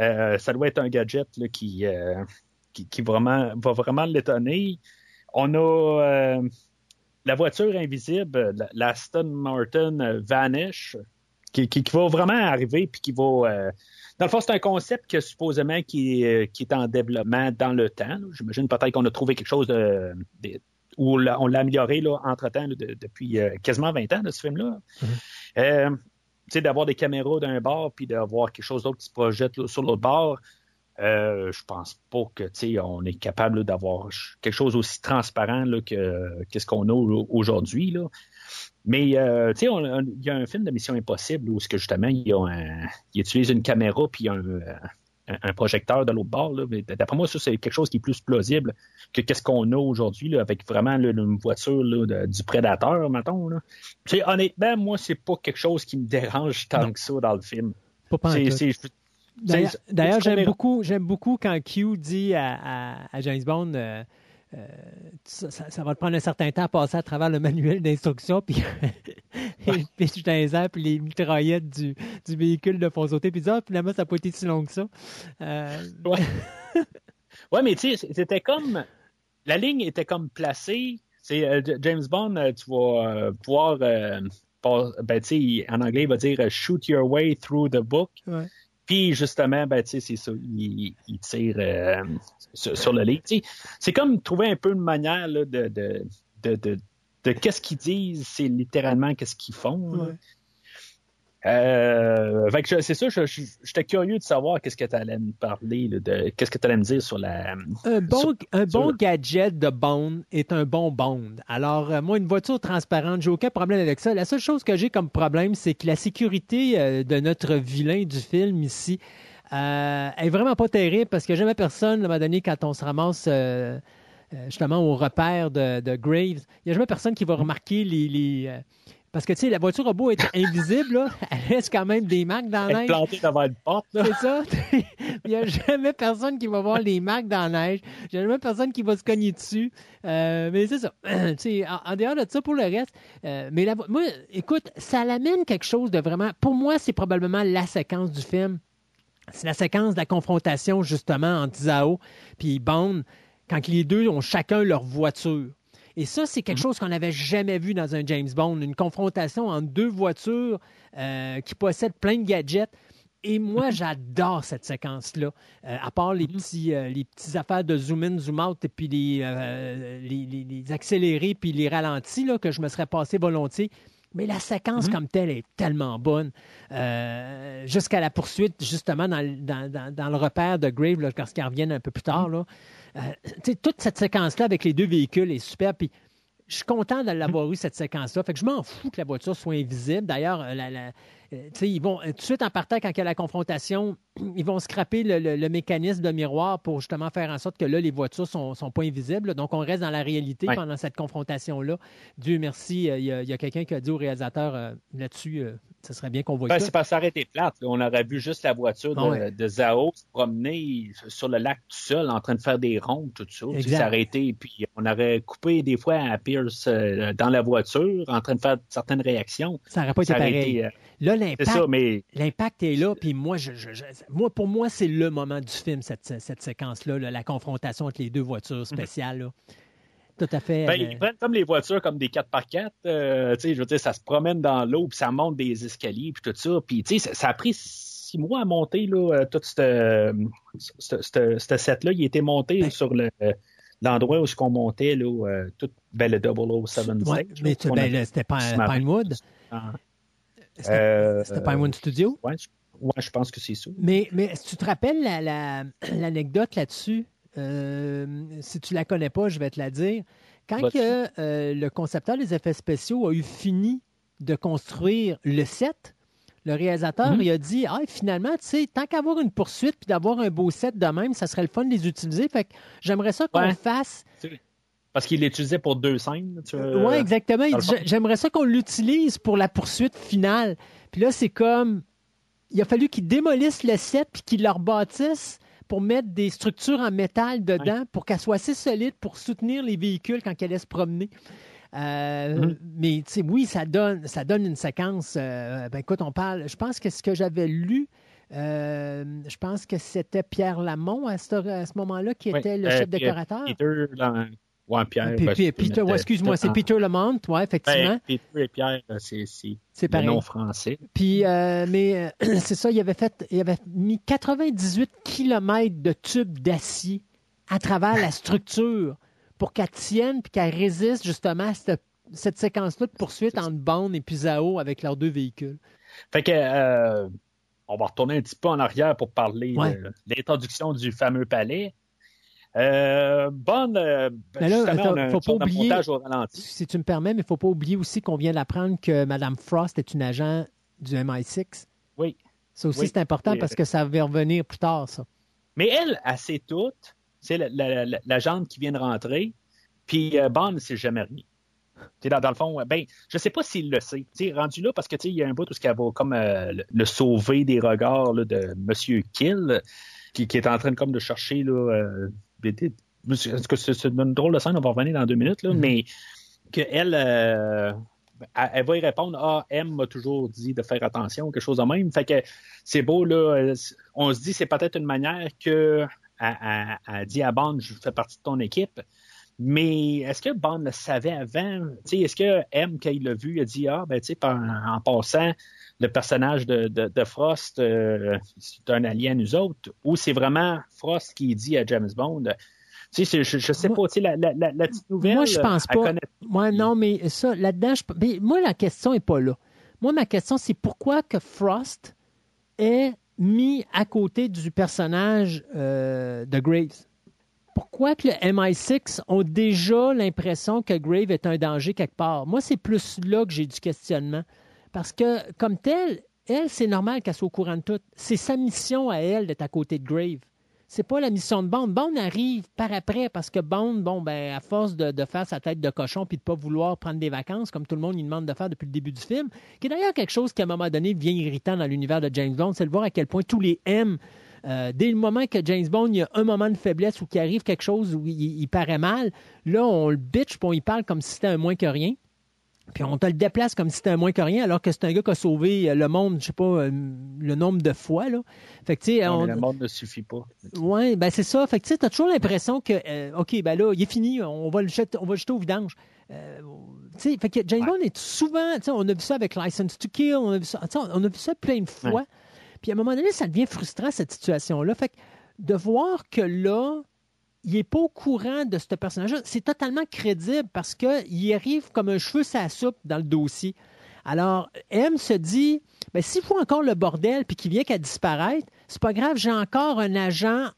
euh, ça doit être un gadget là, qui, euh, qui, qui vraiment, va vraiment l'étonner. On a euh, la voiture invisible, la, la Aston Martin Vanish, qui, qui, va vraiment arriver puis qui va. dans le fond, c'est un concept que supposément qui, est- en développement dans le temps. J'imagine peut-être qu'on a trouvé quelque chose de, de- où on l'a amélioré là, entre-temps là, de- depuis euh, quasiment 20 ans de ce film-là. Sais, d'avoir des caméras d'un bord puis d'avoir quelque chose d'autre qui se projette sur l'autre bord, euh, je pense pas que on est capable d'avoir quelque chose aussi transparent là, que qu'est-ce qu'on a au- aujourd'hui. Mais euh, il y a un film de Mission Impossible où ce que justement il, y a un- il utilise une caméra puis un, euh, un, projecteur de l'autre bord. D'après moi, ça c'est quelque chose qui est plus plausible que qu'est-ce qu'on a aujourd'hui là, avec vraiment là, une voiture là, de- du prédateur, mettons. Là. Honnêtement, moi c'est pas quelque chose qui me dérange tant Non. que ça dans le film. D'ailleurs, j'aime beaucoup, j'aime beaucoup quand Q dit à, à- à James Bond euh, euh, ça, va te prendre un certain temps à passer à travers le manuel d'instruction, puis [laughs] il pitch dans les airs, puis les mitraillettes du, du véhicule de font sauter, puis ah, finalement, ça n'a pas été si long que ça. Euh, Ouais. [laughs] ouais, mais tu sais, c'était comme. La ligne était comme placée. C'est euh, James Bond, euh, tu vas pouvoir. euh, pas- ben, tu sais, en anglais, il va dire shoot your way through the book. Ouais. Puis, justement, ben, c'est ça. Il, il tire euh, sur, sur le livre. C'est comme trouver un peu une manière là, de. de, de, de de qu'est-ce qu'ils disent, c'est littéralement qu'est-ce qu'ils font. Euh, c'est ça, j'étais curieux de savoir qu'est-ce que tu allais me parler, là, de qu'est-ce que tu allais me dire sur la. Un bon, Sur- un sur bon le- gadget de Bond est un bon Bond. Alors, euh, moi, une voiture transparente, j'ai aucun problème avec ça. La seule chose que j'ai comme problème, c'est que la sécurité euh, de notre vilain du film ici est vraiment pas terrible parce que jamais personne, à un moment donné, quand on se ramasse justement au repère de, de Graves, il n'y a jamais personne qui va remarquer les. les, parce que, tu sais, la voiture robot est invisible, là. [laughs] Elle laisse quand même des marques dans la neige. planté devant une porte, là. C'est ça. [laughs] Il n'y a jamais personne qui va voir les marques dans la neige. Il n'y a jamais personne qui va se cogner dessus. Euh, mais c'est ça. [clears throat] Tu sais, en, en dehors de ça, pour le reste, euh, mais la, moi, écoute, ça l'amène quelque chose de vraiment. Pour moi, c'est probablement la séquence du film. C'est la séquence de la confrontation, justement, entre Zao et Bond, quand les deux ont chacun leur voiture. Et ça, c'est quelque chose qu'on n'avait jamais vu dans un James Bond, une confrontation entre deux voitures euh, qui possèdent plein de gadgets. Et moi, j'adore cette séquence-là. Euh, à part les petits, euh, les petits affaires de zoom in, zoom out, et puis les, euh, les, les- les accélérés, puis les ralentis, là, que je me serais passé volontiers. Mais la séquence comme telle est tellement bonne. Euh, Jusqu'à la poursuite, justement, dans, le- dans- dans- dans le repère de Grave, lorsqu'ils reviennent un peu plus tard. Là. Euh, toute cette séquence-là avec les deux véhicules est super. Puis je suis content de l'avoir eu, cette séquence-là. Fait que je m'en fous que la voiture soit invisible. D'ailleurs, euh, la, la- euh, ils vont tout de suite en partant quand il y a la confrontation, [clears throat] ils vont scraper le, le- le mécanisme de miroir pour justement faire en sorte que là, les voitures sont, sont pas invisibles. Donc, on reste dans la réalité Ouais. pendant cette confrontation-là. Dieu merci, il y a, quelqu'un qui a dit au réalisateur euh, là-dessus, euh, ce serait bien qu'on voit Ben, ça. c'est parce que ça aurait été plate. là. On aurait vu juste la voiture de, Ouais. de Zao se promener sur le lac tout seul, en train de faire des rondes, tout ça. Tu sais. Ça été, puis on aurait coupé des fois à Pierce euh, dans la voiture, en train de faire certaines réactions. Ça n'aurait pas été Ça pareil. été, euh, Là, l'impact, ça, mais l'impact est là. Puis moi, je, je- je- moi, pour moi, c'est le moment du film, cette, cette séquence-là, là, la confrontation entre les deux voitures spéciales. là. Tout à fait. Ben, euh, ils prennent comme les voitures comme des 4x4. euh, je veux dire, ça se promène dans l'eau, puis ça monte des escaliers, puis tout ça. Puis, tu sais, ça, ça a pris six mois à monter, là, euh, tout ce set-là. Il était monté Ben- sur le l'endroit où qu'on montait, là, euh, tout, ben, le 007 ouais, stage, mais tu- ben, c'était. Pinewood. Ah, C'était euh, Pinewood Studio? ouais, je, ouais, je pense que c'est ça. Mais, mais tu te rappelles la- la- [clears throat] l'anecdote là-dessus, si tu la connais pas, je vais te la dire. Quand que, euh, le concepteur des effets spéciaux a eu fini de construire le set, le réalisateur Mhm. il a dit ah, finalement, tu sais, tant qu'avoir une poursuite puis d'avoir un beau set de même, ça serait le fun de les utiliser. Fait que j'aimerais ça qu'on Ouais. fasse. Parce qu'il l'utilisait pour deux scènes. Vois. oui, exactement. Il le dit. J'aimerais ça qu'on l'utilise pour la poursuite finale. Puis là, c'est comme. Il a fallu qu'ils démolissent le set puis qu'ils le rebâtissent pour mettre des structures en métal dedans pour qu'elle soit assez solide pour soutenir les véhicules quand elle allait se promener. Euh, Mhm. Mais oui, ça donne, ça donne une séquence. euh, ben, écoute, on parle. Je pense que ce que j'avais lu, euh, je pense que c'était Pierre Lamont à ce, à ce moment-là qui Oui, était le euh, chef décorateur. Peter. Ouais, Pierre. Puis- ben, puis- Peter, ouais, euh, excuse-moi, c'est Peter Lamont, oui, effectivement. Ben, Peter et Pierre, euh, c'est c'est pareil. nom français. Puis, euh, mais euh, [clears throat] c'est ça, il avait fait, il avait mis 98 km de tubes d'acier à travers la structure pour qu'elle tienne puis qu'elle résiste justement à cette, cette séquence-là de poursuite entre Bond et puis Zao avec leurs deux véhicules. Fait que, euh, on va retourner un petit peu en arrière pour parler Ouais. de l'introduction du fameux palais. Euh, bonne. euh, Mais là, justement, attends, on a un faut pas oublier- montage au ralenti. Si tu me permets, mais il ne faut pas oublier aussi qu'on vient d'apprendre que Mme Frost est une agent du MI6. Oui. Ça aussi, Oui. c'est important Oui. parce que ça va revenir plus tard, ça. Mais elle, elle sait tout. C'est la, la, la, la gente qui vient de rentrer. Puis euh, Bond ne sait jamais rien. Tu sais, dans, dans le fond, euh, ben, je sais pas s'il le sait. Rendu là, parce que il y a un bout où elle va comme euh, le, le sauver des regards là, de Monsieur Kill, qui, qui est en train comme de chercher là, euh, c'est une drôle de scène, on va revenir dans deux minutes, là, Mhm. mais qu'elle euh, elle, va y répondre Ah, M m'a toujours dit de faire attention, quelque chose de même. Fait que c'est beau, là. On se dit c'est peut-être une manière que elle, elle- elle dit à Bond, je fais partie de ton équipe. Mais est-ce que Bond le savait avant? Est-ce que M, quand il l'a vu, il a dit Ah, ben, tu sais, par- en passant, le personnage de, de, de Frost, euh, c'est un allié à nous autres? Ou c'est vraiment Frost qui dit à James Bond? Tu sais, je, je sais Moi- pas, tu sais, la, la, la, la petite nouvelle. Moi, je pense pas. Moi, non, mais ça, là-dedans, je... mais moi, la question n'est pas là. Moi, ma question, c'est pourquoi que Frost est mis à côté du personnage euh, de Graves? Pourquoi que le MI6 ont déjà l'impression que Grave est un danger quelque part? Moi, c'est plus là que j'ai du questionnement. Parce que, comme tel, elle, c'est normal qu'elle soit au courant de tout. C'est sa mission à elle d'être à côté de Grave. C'est pas la mission de Bond. Bond arrive par après parce que Bond, bon, ben, à force de, de faire sa tête de cochon puis de pas vouloir prendre des vacances, comme tout le monde lui demande de faire depuis le début du film, qui est d'ailleurs quelque chose qui, à un moment donné, devient irritant dans l'univers de James Bond, c'est de voir à quel point tous les M, euh, dès le moment que James Bond, il y a un moment de faiblesse ou qu'il arrive quelque chose où il, il paraît mal, là, on le bitch puis on y parle comme si c'était un moins que rien. Puis on te le déplace comme si c'était un moins que rien, alors que c'est un gars qui a sauvé euh, le monde, je sais pas, euh, le nombre de fois. Là. Fait que, tu sais, Non, on- mais le monde ne suffit pas. oui, ben c'est ça. Fait que tu sais, as toujours l'impression que, euh, OK, ben là, il est fini, on va le jeter, on va le jeter au vidange. Euh, tu sais, fait que James Bond est souvent, tu sais, on a vu ça avec License to Kill, on a vu ça, on a vu ça plein de fois. Puis à un moment donné, ça devient frustrant, cette situation-là. Fait que de voir que là, il n'est pas au courant de ce personnage-là, c'est totalement crédible parce qu'il arrive comme un cheveu sa soupe dans le dossier. Alors, M se dit, ben, s'il faut encore le bordel puis qu'il vient qu'à disparaître, c'est pas grave, j'ai encore un agent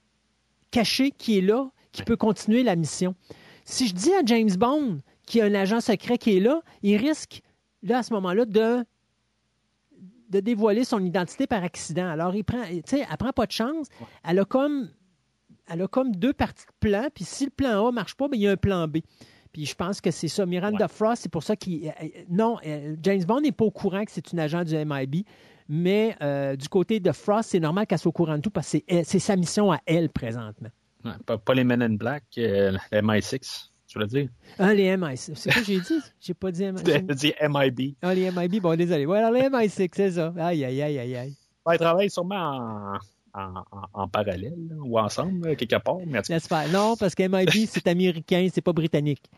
caché qui est là, qui peut continuer la mission. Si je dis à James Bond qu'il y a un agent secret qui est là, il risque, là, à ce moment-là, de, de dévoiler son identité par accident. Alors, il prend, tu sais, elle prend pas de chance. Elle a comme, elle a comme deux parties de plan, puis si le plan A marche pas, ben, il y a un plan B. Puis je pense que c'est ça. Miranda Frost, c'est pour ça qu'il. Non, euh, James Bond n'est pas au courant que c'est une agent du MIB. Mais euh, du côté de Frost, c'est normal qu'elle soit au courant de tout parce que c'est, sa mission à elle présentement. Ouais, pas, les Men in Black, euh, les MI6, tu veux dire? Ah, les MI6. C'est quoi que j'ai dit? J'ai pas dit MI6. [laughs] J'ai dit MIB. Ah, les MIB, bon, désolé. Voilà, les MI6, c'est ça. Aïe, aïe, aïe, aïe, aïe. Ouais, ils travaillent sûrement en, en, en, en parallèle là, ou ensemble, là, quelque part. Mais. Non, parce que MIB, c'est américain, c'est pas britannique.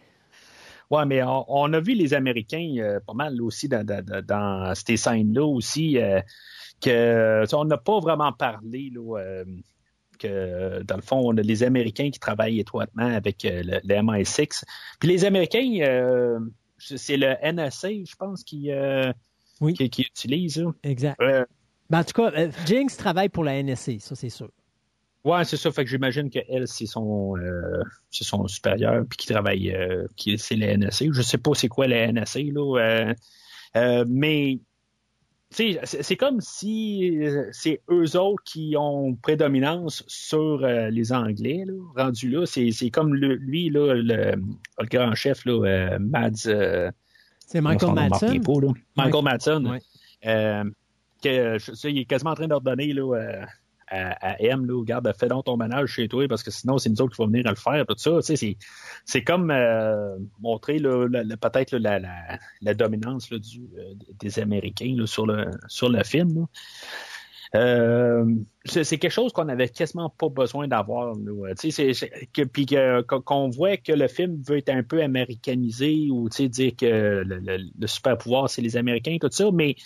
Ouais, mais on, on a vu les Américains euh, pas mal aussi dans, dans, ces scènes-là aussi euh, que on n'a pas vraiment parlé là, euh, que dans le fond, on a les Américains qui travaillent étroitement avec euh, le, le MI6. Puis les Américains, euh, c'est le NSA, je pense, qui, euh, Oui. qui, qui utilise. là. Exact. Euh, Ben, en tout cas, Jinx travaille pour la NSA, ça, c'est sûr. Ouais, c'est ça. Fait que j'imagine qu'elle, c'est son, euh, c'est son supérieur, puis qui travaille, euh, qui, c'est la NSA. Je sais pas c'est quoi la NSA, là. euh, mais, c'est, comme si euh, c'est eux autres qui ont prédominance sur euh, les Anglais, là. Rendu là, c'est, comme le- lui, là, le, le grand chef, là, euh, Mads. euh, C'est Michael Madsen? Michael Madsen. Ouais. Euh, que, je il est quasiment en train d'ordonner là, euh, à, à M, là, regarde, fais donc ton ménage chez toi, parce que sinon, c'est nous autres qui vont venir à le faire, tout ça. C'est, comme euh, montrer peut-être la, la, la dominance là, du, euh, des Américains là, sur, le, sur le film. Euh, c'est, quelque chose qu'on avait quasiment pas besoin d'avoir. puis qu'on voit que le film veut être un peu américanisé ou dire que le, le- le super pouvoir c'est les Américains, tout ça, mais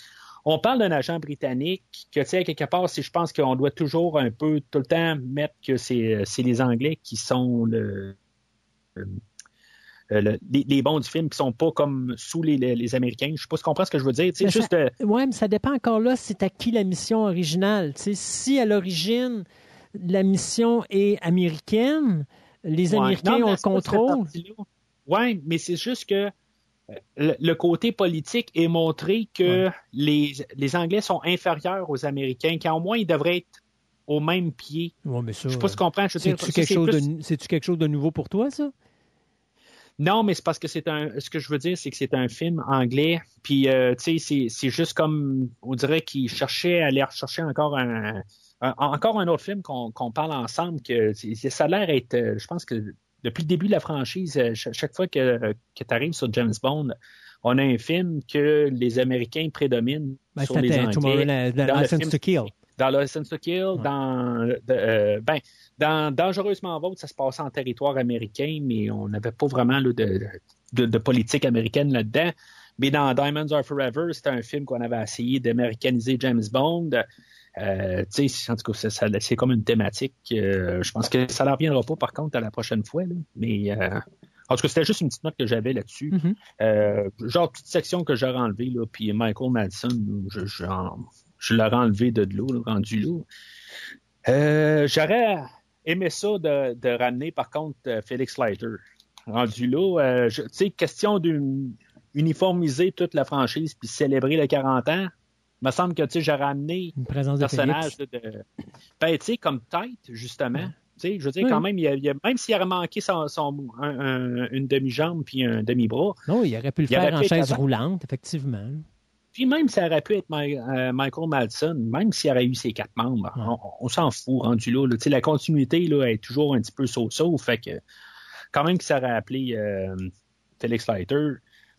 on parle d'un agent britannique que, tu sais, quelque part, c'est, je pense qu'on doit toujours un peu tout le temps mettre que c'est, c'est les Anglais qui sont le, le- le- les, les bons du film, qui sont pas comme sous les, les, les Américains. Je sais pas si tu comprends ce que je veux dire. Mais juste, euh, Oui, mais ça dépend encore là, c'est à qui la mission originale. Si à l'origine, la mission est américaine, les Ouais. Américains Non, ont le contrôle. Ouais, mais c'est juste que euh, le, le côté politique est montré que les, les Anglais sont inférieurs aux Américains, qu'au moins ils devraient être au même pied. Ouais, mais ça, Je sais pas si tu comprends. C'est-tu quelque, c'est chose plus- de, c'est-tu quelque chose de nouveau pour toi, ça? Non, mais c'est parce que c'est un. Ce que je veux dire, c'est que c'est un film anglais. Puis, euh, tu sais, c'est, juste comme. On dirait qu'ils cherchaient à aller rechercher encore un. un- encore un autre film qu'on, parle ensemble. que Ça a l'air être. euh, Je pense que depuis le début de la franchise, euh, cha- chaque, fois que, que tu arrives sur James Bond, on a un film que les Américains prédominent Ben, sur les dans le film. to Kill. Dans License to Kill, dans, euh, ben, dans Dangereusement Vôtre, ça se passait en territoire américain, mais on n'avait pas vraiment là, de, de, de politique américaine là-dedans. Mais dans Diamonds Are Forever, c'était un film qu'on avait essayé d'américaniser James Bond. Euh, tu sais, en tout cas, c'est comme une thématique. euh, je pense que ça ne reviendra pas, par contre, à la prochaine fois. là. Mais euh, en tout cas, c'était juste une petite note que j'avais là-dessus. Mhm. Euh, genre, petite section que j'aurais enlevée, là, puis Michael Madison, je, je, je l'aurais enlevé de l'eau, là, rendu. Euh, j'aurais aimé ça de, de ramener, par contre, Félix Leiter. Rendu là, euh, tu sais, question d'uniformiser toute la franchise puis célébrer le 40 ans, me semble que, j'aurais amené Une présence de personnage Félix. de, de- ben, tu sais, comme tête, justement. Je veux dire, Oui. quand même, il y a, il y a- même s'il aurait manqué son, son- un- un- une demi-jambe puis un demi-bras, Non, il aurait pu le aurait faire en chaise avant. roulante, effectivement. Puis même ça aurait pu être euh, Michael Madsen, même s'il aurait eu ses quatre membres, Ouais. on, on s'en fout rendu là. La continuité là, est toujours un petit peu so-so. Fait que quand même qu'il s'aurait appelé euh, Felix Leiter,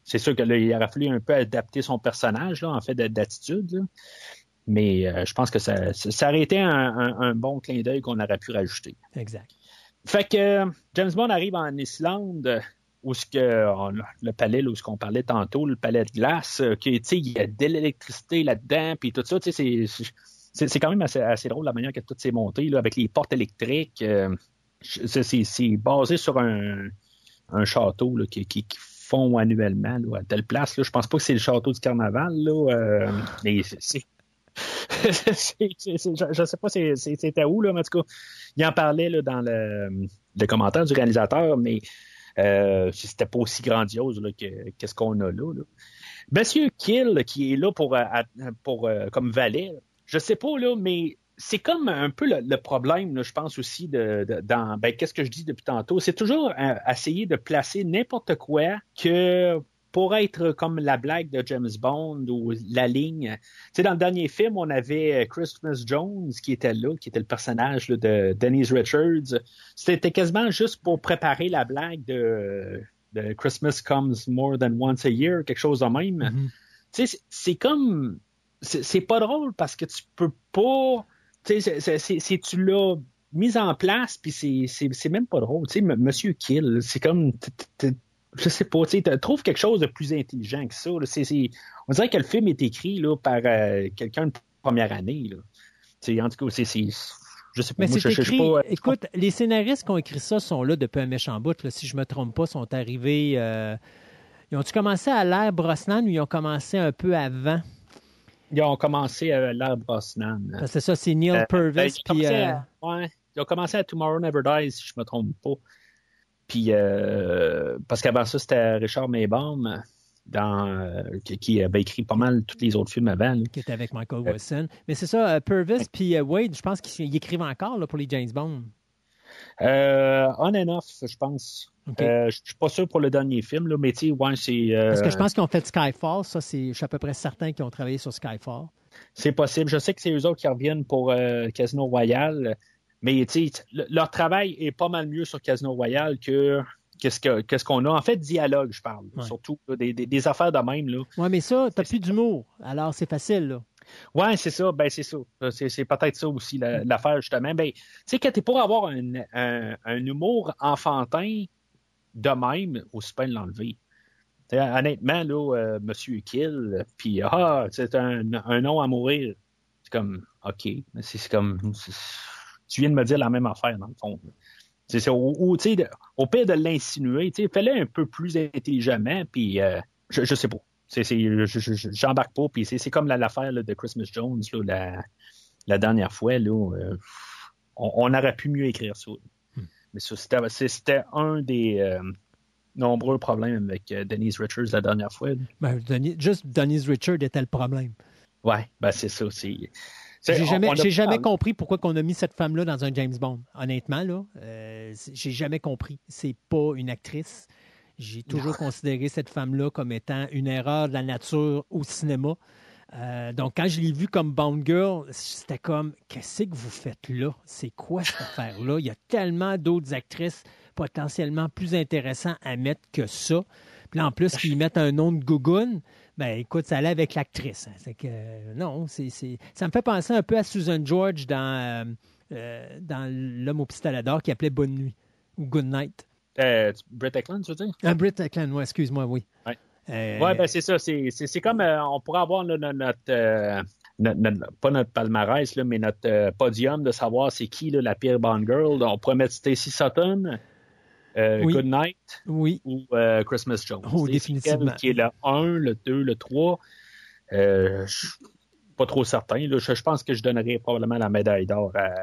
c'est sûr qu'il aurait fallu un peu adapter son personnage, là, en fait, de- d'attitude. là. Mais euh, je pense que ça, ça, aurait été un, un- un bon clin d'œil qu'on aurait pu rajouter. Exact. Fait que euh, James Bond arrive en Islande, où ce que on- le palais, là, où ce qu'on parlait tantôt, le palais de glace, euh, qui, il y a de l'électricité là-dedans, puis tout ça, tu sais, c'est- quand même assez, assez drôle la manière que tout s'est monté, là, avec les portes électriques. euh, c'est basé sur un, un château là, qui, qui, qui font annuellement là, à telle place. Là. Je pense pas que c'est le château du carnaval, là, euh, mais c'est- je, je sais pas c'était où, là, mais en tout cas, il en parlait là, dans le, le commentaire du réalisateur, mais Euh, c'était pas aussi grandiose là, que qu'est-ce qu'on a là. Monsieur Kill qui est là pour, euh, pour euh, comme valet, je sais pas là, mais c'est comme un peu le, le problème, là, je pense aussi de, de- dans ben qu'est-ce que je dis depuis tantôt, c'est toujours euh, essayer de placer n'importe quoi que pour être comme la blague de James Bond ou la ligne. Tu sais, dans le dernier film, on avait euh, Christmas Jones qui était là, qui était le personnage là, de Denise Richards. C'était quasiment juste pour préparer la blague de, de Christmas comes more than once a year, quelque chose de même. Mhm. Tu sais, c'est- comme. C'est pas drôle parce que tu peux pas. Tu sais, c'est- c'est- c'est c'est- tu l'as mis en place, puis c'est- même pas drôle. Tu sais, Monsieur Kill, c'est comme. Je sais pas, tu sais, trouve quelque chose de plus intelligent que ça. là. On dirait que le film est écrit là, par euh, quelqu'un de première année. Là. En tout cas, c'est. Je sais pas. Mais moi, je- écrit. pas- écoute, les scénaristes qui ont écrit ça sont là depuis un méchant bout. là. si je me trompe pas, sont arrivés. euh, Ils ont-tu commencé à l'ère Brosnan ou ils ont commencé un peu avant? Ils ont commencé à l'ère Brosnan. Que C'est ça, c'est Neil Euh, Purvis. ben, ils, ont puis, commencé euh, à, ouais, ils ont commencé à Tomorrow Never Dies, si je me trompe pas. Puis, euh, parce qu'avant ça, c'était Richard Maybaum dans, euh, qui, qui avait écrit pas mal tous les autres films avant. là. qui était avec Michael Euh, Wilson. Mais c'est ça, euh, Purvis puis euh, Wade, je pense qu'ils ils écrivent encore là, pour les James Bond. Euh, on and off, je pense. OK. Euh, je suis pas sûr pour le dernier film, là, mais tu sais, ouais, c'est. euh, Parce que je pense qu'ils ont fait Skyfall. Ça, c'est, je suis à peu près certain qu'ils ont travaillé sur Skyfall. C'est possible. Je sais que c'est eux autres qui reviennent pour euh, Casino Royale, mais tu sais, le- leur travail est pas mal mieux sur Casino Royale que qu'est-ce que qu'est-ce qu'on a. En fait, dialogue, je parle. Ouais. Surtout là, des, des- des affaires de même. Là. Ouais, mais ça, t'as plus d'humour. Alors, c'est facile, là. Ouais, c'est ça. Ben, c'est ça. C'est, c'est peut-être ça aussi la- l'affaire, justement. Ben, tu sais, quand t'es pour avoir un, un, un humour enfantin de même, aussi bien l'enlever. Honnêtement, là, euh, Monsieur Kill, puis ah, c'est un, un nom à mourir. C'est comme, OK. C'est, comme, tu viens de me dire la même affaire, dans le fond. C'est de- au pire de l'insinuer, fais-le un peu plus intelligemment, puis euh, je, je sais pas. C'est, c'est, je- je- je- j'embarque pas, puis c'est, comme la- l'affaire de Christmas Jones, là, la, la dernière fois, là, euh, on, on aurait pu mieux écrire ça. Mais c'était, un des euh, nombreux problèmes avec euh, Denise Richards la dernière fois. Ben, Denis- juste Denise Richard était le problème. Ouais, ben c'est ça. C'est- J'ai jamais, a compris pourquoi on a mis cette femme-là dans un James Bond. Honnêtement, là, euh, j'ai jamais compris. C'est pas une actrice. J'ai toujours considéré cette femme-là comme étant une erreur de la nature au cinéma. Euh, donc, quand je l'ai vue comme Bond Girl, c'était comme Qu'est-ce que vous faites là? C'est quoi cette affaire-là? Il y a tellement d'autres actrices potentiellement plus intéressantes à mettre que ça. Puis là, en plus, qu'ils mettent un nom de Gougoune, ben écoute, ça allait avec l'actrice. hein. C'est que euh, non, c'est, ça me fait penser un peu à Susan George dans, euh, euh, dans L'homme au pistolet d'or qui appelait Bonne nuit ou Good night. Brett Eklund, tu veux dire? Un Brit Eklund, ouais, excuse-moi, oui. Ouais. Euh, Ouais, ben c'est ça. C'est, c'est, c'est comme euh, on pourrait avoir là, notre, euh, notre- notre- pas notre palmarès, là, mais notre euh, podium de savoir c'est qui là, la pire Bond Girl. On pourrait mettre Stacey Sutton, Oui. Good Night oui, ou Christmas Jones. Oh, C'est définitivement. Qui est le 1, le 2, le 3. Euh, je suis pas trop certain. Je, pense que je donnerais probablement la médaille d'or à,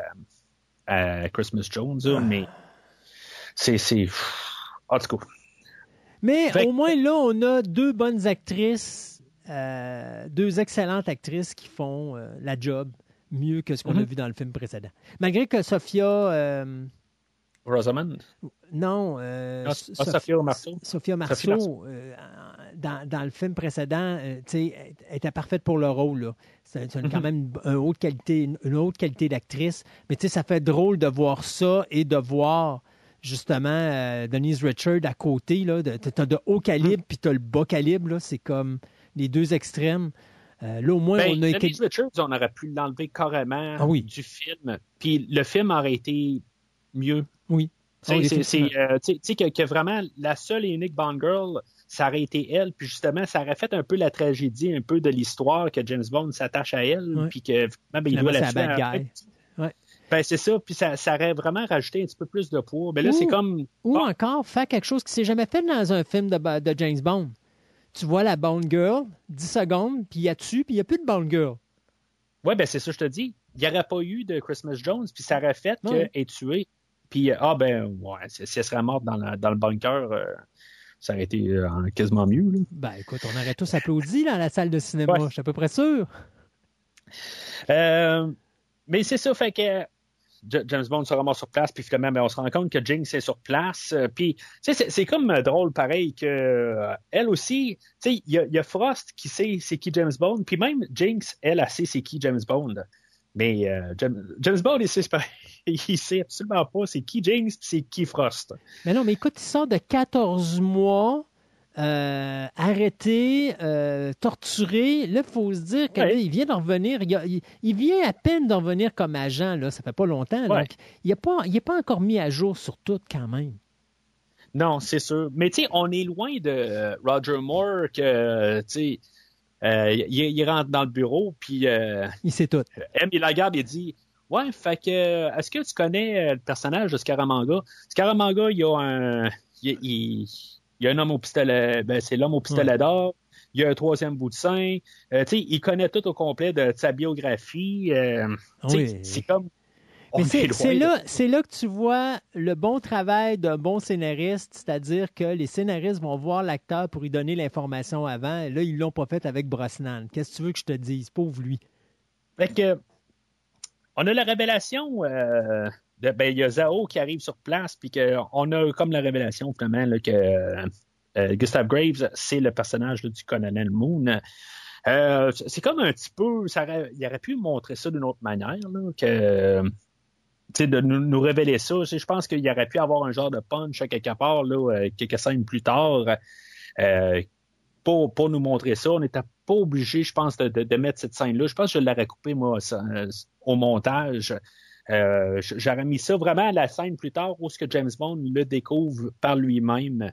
à Christmas Jones, là, mais c'est. c'est... En tout cas, Mais Fait au moins là, on a deux bonnes actrices, euh, deux excellentes actrices qui font euh, la job mieux que ce qu'on a Mhm. vu dans le film précédent. Malgré que Sophia, euh, Rosamund? non, euh, Ah, ah, Sophia Marceau. Sophia Marceau, Marceau. euh, dans, dans le film précédent, tu sais, elle était parfaite pour le rôle. C'est Mhm. quand même une haute qualité, une, haute qualité d'actrice. Mais tu sais, ça fait drôle de voir ça et de voir justement euh, Denise Richard à côté. De, t'as de haut calibre puis t'as le bas calibre. C'est comme les deux extrêmes. Euh, là, au moins, Ben, on a Denise Richards, on aurait pu l'enlever carrément Ah oui. du film. Puis le film aurait été mieux. Oui. Tu sais, Ah c'est- euh, tu tu que, que vraiment la seule et unique Bond Girl, ça aurait été elle. Puis justement, ça aurait fait un peu la tragédie, un peu de l'histoire que James Bond s'attache à elle. Puis que ben, il doit la tuer Ben, c'est ça. Puis ça, ça aurait vraiment rajouté un petit peu plus de poids. Mais là, Ouh. c'est comme. Ou encore faire quelque chose qui s'est jamais fait dans un film de, de James Bond. Tu vois la Bond Girl, 10 secondes, puis il y a dessus, puis il n'y a plus de Bond Girl. Ouais, ben c'est ça, je te dis. Il n'y aurait pas eu de Christmas Jones, puis ça aurait fait qu'elle est tuée. Puis, ah ben, ouais, si, si elle serait morte dans, la- dans le bunker, euh, ça aurait été euh, quasiment mieux. Là. Ben écoute, on aurait tous applaudi dans la salle de cinéma, Ouais. je suis à peu près sûr. Euh, mais c'est ça, fait que James Bond se ramasse sur place, puis finalement, ben, on se rend compte que Jinx est sur place. euh, puis, c'est- comme euh, drôle, pareil, que euh, elle aussi, il y, a- Frost qui sait c'est qui James Bond, puis même Jinx, elle, elle sait c'est qui James Bond. Mais James, Bond, il sait, [laughs] il sait absolument pas c'est qui Jinx, c'est qui Frost. Mais non, mais écoute, il sort de 14 mois, euh, arrêté, euh, torturé. Là, il faut se dire qu'il Ouais. vient d'en revenir. Il, a- il- il vient à peine d'en revenir comme agent, là. Ça fait pas longtemps. Ouais. Donc, il n'est pas, il est pas encore mis à jour sur tout, quand même. Non, c'est sûr. Mais tu sais, on est loin de euh, Roger Moore que, tu sais, euh, il, il rentre dans le bureau, puis euh, Il sait tout. M, il la regarde et dit Ouais, fait que est-ce que tu connais le personnage de Scaramanga? Scaramanga, il a un. Il, il- il y a un homme au pistolet. Ben, c'est l'homme au pistolet d'or. Il y a un troisième bout de sein. Euh, il connaît tout au complet de sa biographie. euh, Oui. C'est comme. Mais est c'est de- là, c'est là que tu vois le bon travail d'un bon scénariste, c'est-à-dire que les scénaristes vont voir l'acteur pour lui donner l'information avant. Et là, ils l'ont pas fait avec Brosnan. Qu'est-ce que tu veux que je te dise? Pauvre lui. Fait que, on a la révélation euh, ben, il y a Zao qui arrive sur place, puis qu'on a comme la révélation, finalement, que euh, Gustav Graves, c'est le personnage du colonel Moon. Euh, c'est comme un petit peu, ça il aurait pu montrer ça d'une autre manière, que, de nous, révéler ça. Je pense qu'il aurait pu avoir un genre de punch à quelque part, là, euh, quelques scènes plus tard, euh, pour, pour nous montrer ça. On n'était pas obligé, je pense, de, de- mettre cette scène-là. Je pense que je l'aurais coupé, moi, euh, au montage. Euh, J'aurais mis ça vraiment à la scène plus tard où ce que James Bond le découvre par lui-même.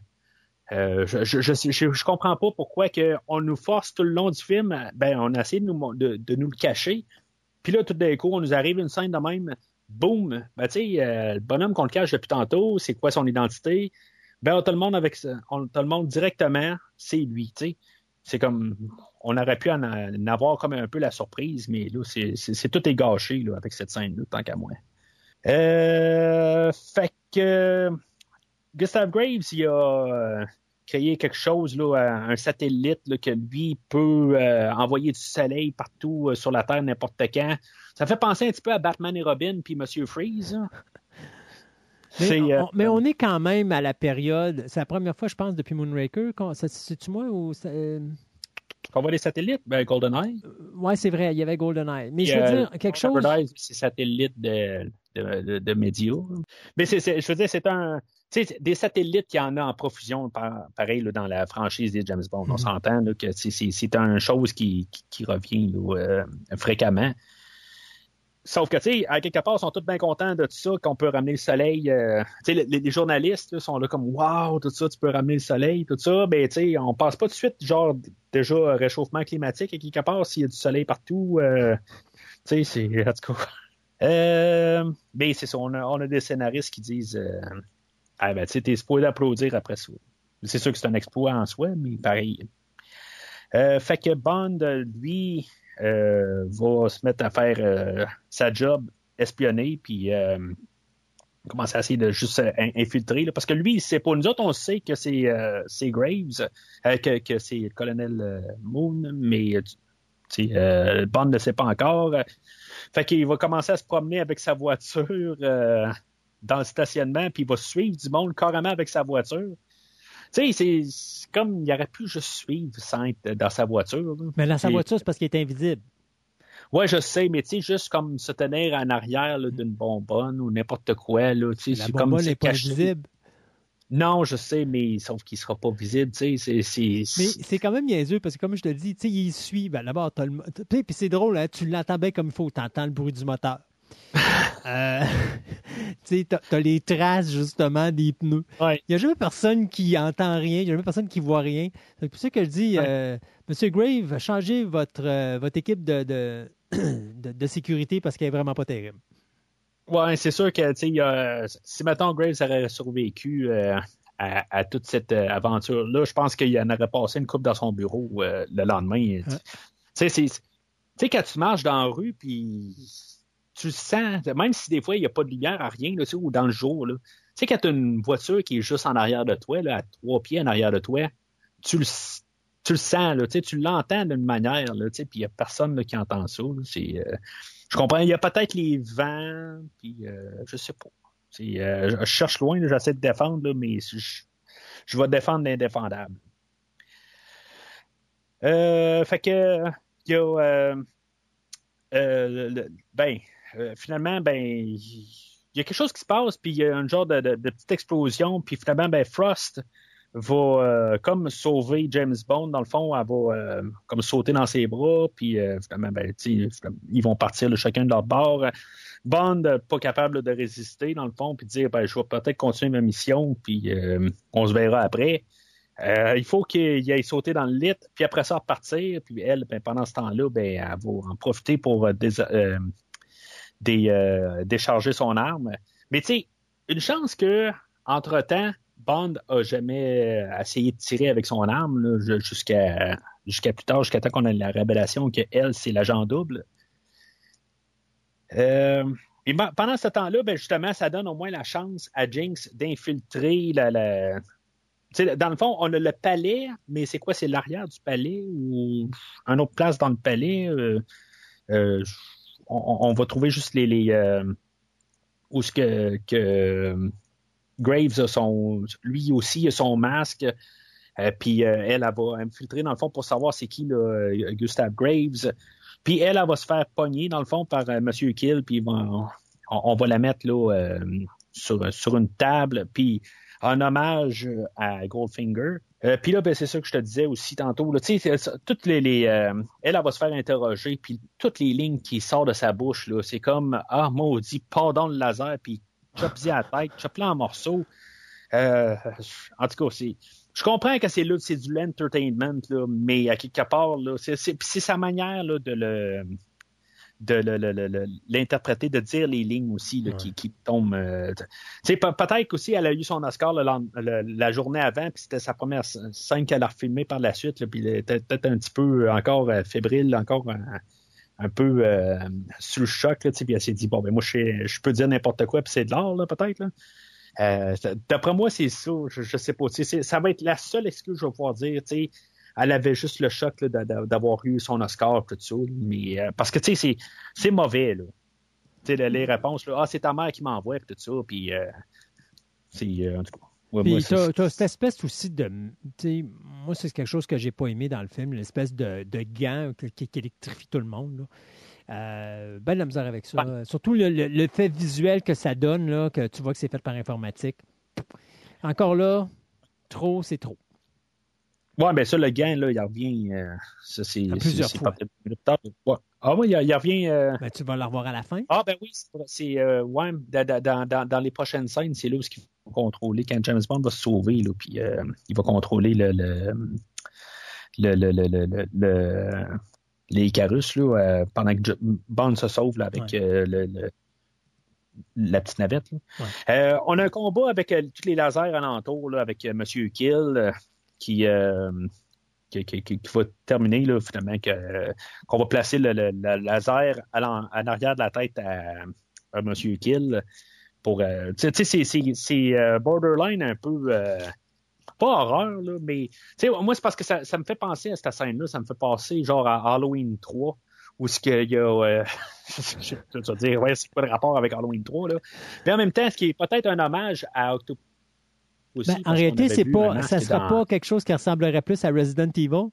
Euh, je, je, comprends pas pourquoi on nous force tout le long du film. Ben, on a essayé de nous, de, nous le cacher. Puis là, tout d'un coup, on nous arrive une scène de même. Boum! Ben, euh, le bonhomme qu'on le cache depuis tantôt, c'est quoi son identité? Ben, on te le montre avec directement, c'est lui. C'est comme, on aurait pu en, avoir comme un peu la surprise, mais là, c'est, tout est gâché, là, avec cette scène-là, tant qu'à moi. Euh, fait que, Gustav Graves, il a euh, créé quelque chose, là, un satellite, que lui peut euh, envoyer du soleil partout sur la Terre n'importe quand. Ça fait penser un petit peu à Batman et Robin puis Monsieur Freeze. Mais, on, euh, on- mais on est quand même à la période. C'est la première fois, je pense, depuis Moonraker. qu'on- C'est-tu moi ou. euh, On voit des satellites, ben GoldenEye. Ouais, c'est vrai, il y avait GoldenEye. Mais je veux euh, dire, quelque chose. C'est satellite de, de, de, de médias. Mais je veux dire, c'est un. Tu sais, des satellites, il y en a en profusion, par- pareil, là, dans la franchise des James Bond. On Mhm. s'entend que c'est, une chose qui, qui, qui revient là, euh, fréquemment. Sauf que, tu sais, à quelque part, ils sont tous bien contents de tout ça, qu'on peut ramener le soleil. euh, tu sais, les, journalistes sont là comme Waouh, tout ça, tu peux ramener le soleil, tout ça. Ben, tu sais, on passe pas tout de suite, genre, déjà, euh, réchauffement climatique, à quelque part, s'il y a du soleil partout. euh, tu sais, c'est. En tout cas. [laughs] Ben, c'est ça, on a, on a des scénaristes qui disent Ah, ben, tu sais, t'es supposé applaudir après ça. C'est sûr que c'est un exploit en soi, mais pareil. Fait que Bond, lui, euh, va se mettre à faire euh, sa job, espionner, puis euh, commencer à essayer de juste in- infiltrer. parce que lui, c'est pas nous autres, on sait que c'est Graves, que, que c'est colonel Moon, mais Bond ne sait pas encore. Fait qu'il va commencer à se promener avec sa voiture dans le stationnement, puis il va suivre du monde carrément avec sa voiture. Tu sais, c'est- comme il aurait pu juste suivre sans être dans sa voiture. là. Mais dans sa voiture, c'est parce qu'il est invisible. Ouais, je sais, mais tu sais, juste comme se tenir en arrière d'une bonbonne ou n'importe quoi, là, tu sais, La c'est comme bonbonne n'est pas visible. Non, je sais, mais sauf qu'il sera pas visible, tu sais, c'est-. Mais c'est quand même niaiseux parce que, comme je te dis, tu sais, il suit. Ben, d'abord, le. Puis c'est drôle, hein, tu l'entends bien comme il faut. Tu entends le bruit du moteur. [laughs] Euh, [laughs] tu t'as les traces, justement, des pneus. Ouais. Il n'y a jamais personne qui entend rien. Il n'y a jamais personne qui voit rien. C'est pour ça que je dis, Ouais. euh, Monsieur Grave, changez votre, euh, votre équipe de, de, [clears throat] de, de sécurité parce qu'elle est vraiment pas terrible. Ouais, c'est sûr que, si maintenant Graves aurait survécu euh, à, à toute cette aventure-là, je pense qu'il en aurait passé une coupe dans son bureau le lendemain. Tu sais, c'est- tu sais, quand tu marches dans la rue, puis tu sens, même si des fois il n'y a pas de lumière à rien, là, tu sais, ou dans le jour, là. Tu sais, quand tu as une voiture qui est juste en arrière de toi, là, à trois pieds en arrière de toi, tu le, tu le sens, là, tu l'entends d'une manière, là, tu sais, puis il n'y a personne qui entend ça. euh, je comprends, il y a peut-être les vents, puis euh, je sais pas. Euh, je, cherche loin, j'essaie de défendre, mais je, je vais défendre l'indéfendable. Euh, fait que, il y a, ben, euh, finalement, ben, il y a quelque chose qui se passe, puis il y a un genre de, petite explosion, puis finalement, ben, Frost va euh, comme sauver James Bond. Dans le fond, elle va euh, comme sauter dans ses bras, puis finalement, ben, ils vont partir chacun de leur bord. Bond, pas capable de résister, dans le fond, puis dire, ben, je vais peut-être continuer ma mission, puis on se verra après. Il faut qu'il aille sauter dans le lit, puis après ça, repartir. Puis elle, ben, pendant ce temps-là, ben, elle va en profiter pour euh, décharger son arme. Mais tu sais, une chance que, entre-temps, Bond a jamais euh, essayé de tirer avec son arme jusqu'à plus tard, jusqu'à temps qu'on ait la révélation que elle, c'est l'agent double. Euh, et ben, pendant ce temps-là, ben, justement, ça donne au moins la chance à Jinx d'infiltrer la, la, dans le fond, on a le palais, mais c'est quoi? C'est l'arrière du palais ou une autre place dans le palais? Euh, on, va trouver juste les. euh, où ce que, que Graves a son. Lui aussi a son masque. Euh, puis euh, elle, elle va infiltrer dans le fond pour savoir c'est qui là, Gustave Graves. Puis elle, elle va se faire pogner dans le fond par euh, Monsieur Kill. Puis on, on va la mettre euh, sur, sur une table. Puis en hommage à Goldfinger. Euh, puis là, ben, c'est ça que je te disais aussi tantôt. Là, toutes les, les euh, elle, elle va se faire interroger, puis toutes les lignes qui sortent de sa bouche, là, c'est comme ah maudit, pardon le laser, puis chop-y à la tête, chop-le en morceaux. Euh, en tout cas, c'est. Je comprends que c'est c'est du entertainment, là, mais à quelque part, là, c'est sa manière là, de le de l'interpréter, de dire les lignes aussi là, qui, qui tombent. euh, tu sais, pe- peut-être qu'aussi elle a eu son Oscar le lend- le- la journée avant, puis c'était sa première sc- scène qu'elle a refilmée par la suite, puis elle était peut-être un petit peu encore euh, fébrile, encore un, un peu euh, sous le choc, puis elle s'est dit bon ben moi je, peux dire n'importe quoi, puis c'est de l'art peut-être. Euh, D'après moi, c'est ça. Je, je sais pas. Ça va être la seule excuse que je vais pouvoir dire. tu sais, Elle avait juste le choc d'avoir eu son Oscar, tout ça. Mais, euh, parce que tu sais, c'est- mauvais. Là. Tu sais, les- réponses, là, ah, c'est ta mère qui m'envoie, tout ça. Puis, euh, c'est, euh, en tout cas. ouais, Puis t'as, cette espèce aussi de. Moi, c'est quelque chose que j'ai pas aimé dans le film, l'espèce de, de gant qui, qui électrifie tout le monde. Là. Euh, ben de la misère avec ça. Surtout le, le- le fait visuel que ça donne, là, que tu vois que c'est fait par informatique. Encore là, trop, c'est trop. Ouais, ben ça, le gain, là, il revient. euh, ça, c'est, plusieurs fois. pas-. Ouais. Ah oui, il, il revient. euh, Ben, tu vas le revoir à la fin. Ah ben oui, c'est, euh, ouais, dans, dans, dans, les prochaines scènes, c'est là où il faut contrôler quand James Bond va se sauver, là, puis euh, il va contrôler le le le le, le, le, le- le- les Icarus là, euh, pendant que Bond se sauve là, avec Ouais. le, la petite navette. là. Ouais. Euh, on a un combat avec euh, tous les lasers alentour là, avec euh, Monsieur Kill qui, euh, qui, va terminer là, finalement euh, qu'on va placer le, laser à en arrière de la tête à, à Monsieur Kill pour euh, c'est, euh, borderline un peu euh, pas horreur là mais moi c'est parce que ça, me fait penser à cette scène là ça me fait passer genre à Halloween 3 où ce qu'il y a euh, [laughs] je dire ouais c'est quoi le rapport avec Halloween 3 là mais en même temps ce qui est peut-être un hommage à Octopus aussi, Ben, en réalité, c'est pas, ça sera dans- pas quelque chose qui ressemblerait plus à Resident Evil.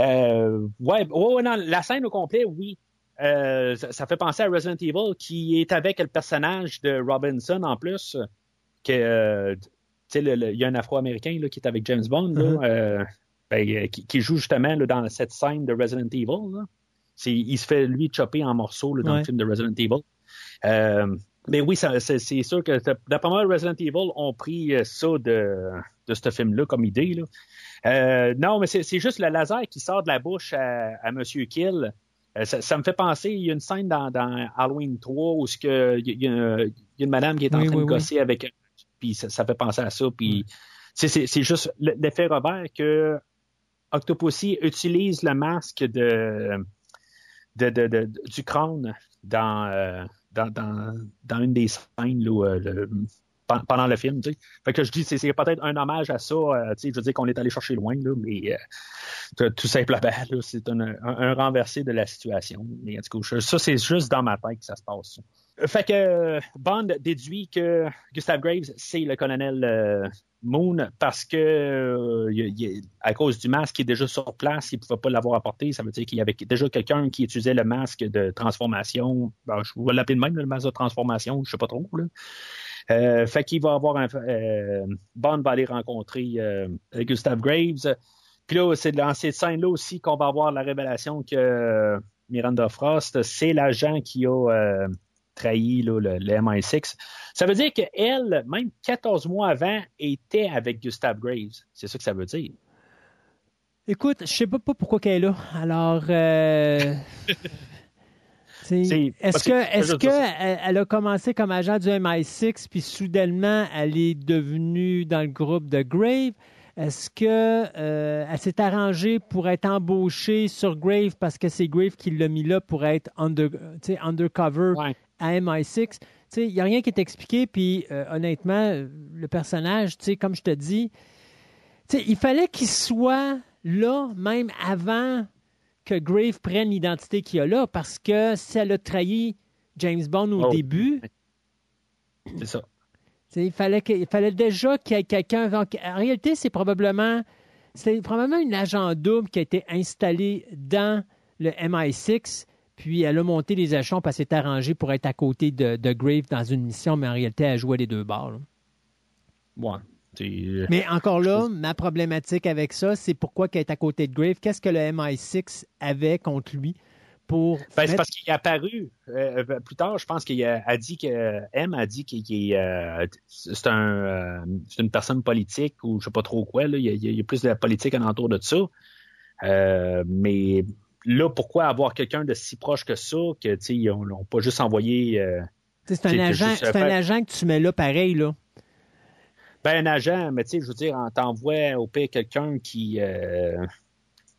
Euh, ouais, non, la scène au complet, oui. Euh, ça, ça fait penser à Resident Evil qui est avec le personnage de Robinson en plus. Que, euh, il y a un Afro-Américain qui est avec James Bond, là, Mhm. euh, ben, qui, qui joue justement là, dans cette scène de Resident Evil. Là. Il se fait lui chopper en morceaux dans Ouais. le film de Resident Evil. Mais oui, c'est, sûr que d'après moi, Resident Evil ont pris euh, ça de, de ce film-là comme idée. Là. Euh, non, mais c'est, juste le laser qui sort de la bouche à, à Monsieur Kill. Euh, ça, ça me fait penser, il y a une scène dans, dans Halloween 3 où ce que, il, y a, il y a une madame qui est en Oui, train oui, de oui. gosser avec puis ça, ça fait penser à ça. Puis c'est, c'est, c'est juste le- l'effet revers que Octopussy utilise le masque de, de, de, de- du crâne dans, euh, dans, dans, une des scènes le, pendant le film. Tu. Fait que je dis, c'est, peut-être un hommage à ça. Euh, tu sais, je veux dire qu'on est allé chercher loin, là, mais euh, tout simplement, c'est un, un, renversé de la situation. Mais en ça, c'est juste dans ma tête que ça se passe. Fait que Bond déduit que Gustave Graves, c'est le colonel euh, Moon parce que euh, à cause du masque qui est déjà sur place, il ne pouvait pas l'avoir apporté. Ça veut dire qu'il y avait déjà quelqu'un qui utilisait le masque de transformation. Ben, je vais l'appeler de même, le masque de transformation, je sais pas trop. Euh, fait qu'il va avoir Bond va aller rencontrer Gustave Graves. Puis là, c'est dans cette scène-là aussi qu'on va avoir la révélation que Miranda Frost, c'est l'agent qui a trahi là, le, le, MI6. Ça veut dire qu'elle, même 14 mois avant, était avec Gustave Graves. C'est ça que ça veut dire. Écoute, je sais pas, pas pourquoi qu'elle est là. Alors, euh... [laughs] est-ce que, est-ce que elle, elle, a commencé comme agent du MI6 puis soudainement elle est devenue dans le groupe de Grave? Est-ce que euh, elle s'est arrangée pour être embauchée sur Grave parce que c'est Grave qui l'a mis là pour être under, undercover ouais. À MI6? Il n'y a rien qui est expliqué, puis euh, honnêtement, le personnage, comme je te dis, il fallait qu'il soit là même avant que Grave prenne l'identité qu'il a là, parce que si elle a trahi James Bond au Oh. début, C'est ça. il fallait, il fallait déjà qu'il y ait quelqu'un. En réalité, c'est probablement, c'est probablement une agent double qui a été installée dans le MI6, puis elle a monté les échelons parce qu'elle s'est arrangée pour être à côté de, de Grave dans une mission, mais en réalité, elle jouait les deux bords. Ouais. C'est- Mais encore là, ma problématique avec ça, c'est pourquoi qu'elle est à côté de Grave? Qu'est-ce que le MI6 avait contre lui pour. Ben, c'est parce qu'il est apparu euh, plus tard. Je pense qu'il a, a dit que M a dit qu'il est euh, c'est un euh, c'est une personne politique ou je sais pas trop quoi. Là. Il, y a, il y a plus de la politique alentour de ça. Euh, mais là, pourquoi avoir quelqu'un de si proche que ça que ils ont, l'ont pas juste envoyé euh, C'est un, agent, c'est un agent que tu mets là pareil, là. ben un agent, mais tu sais, je veux dire, on t'envoie au pire quelqu'un qui euh,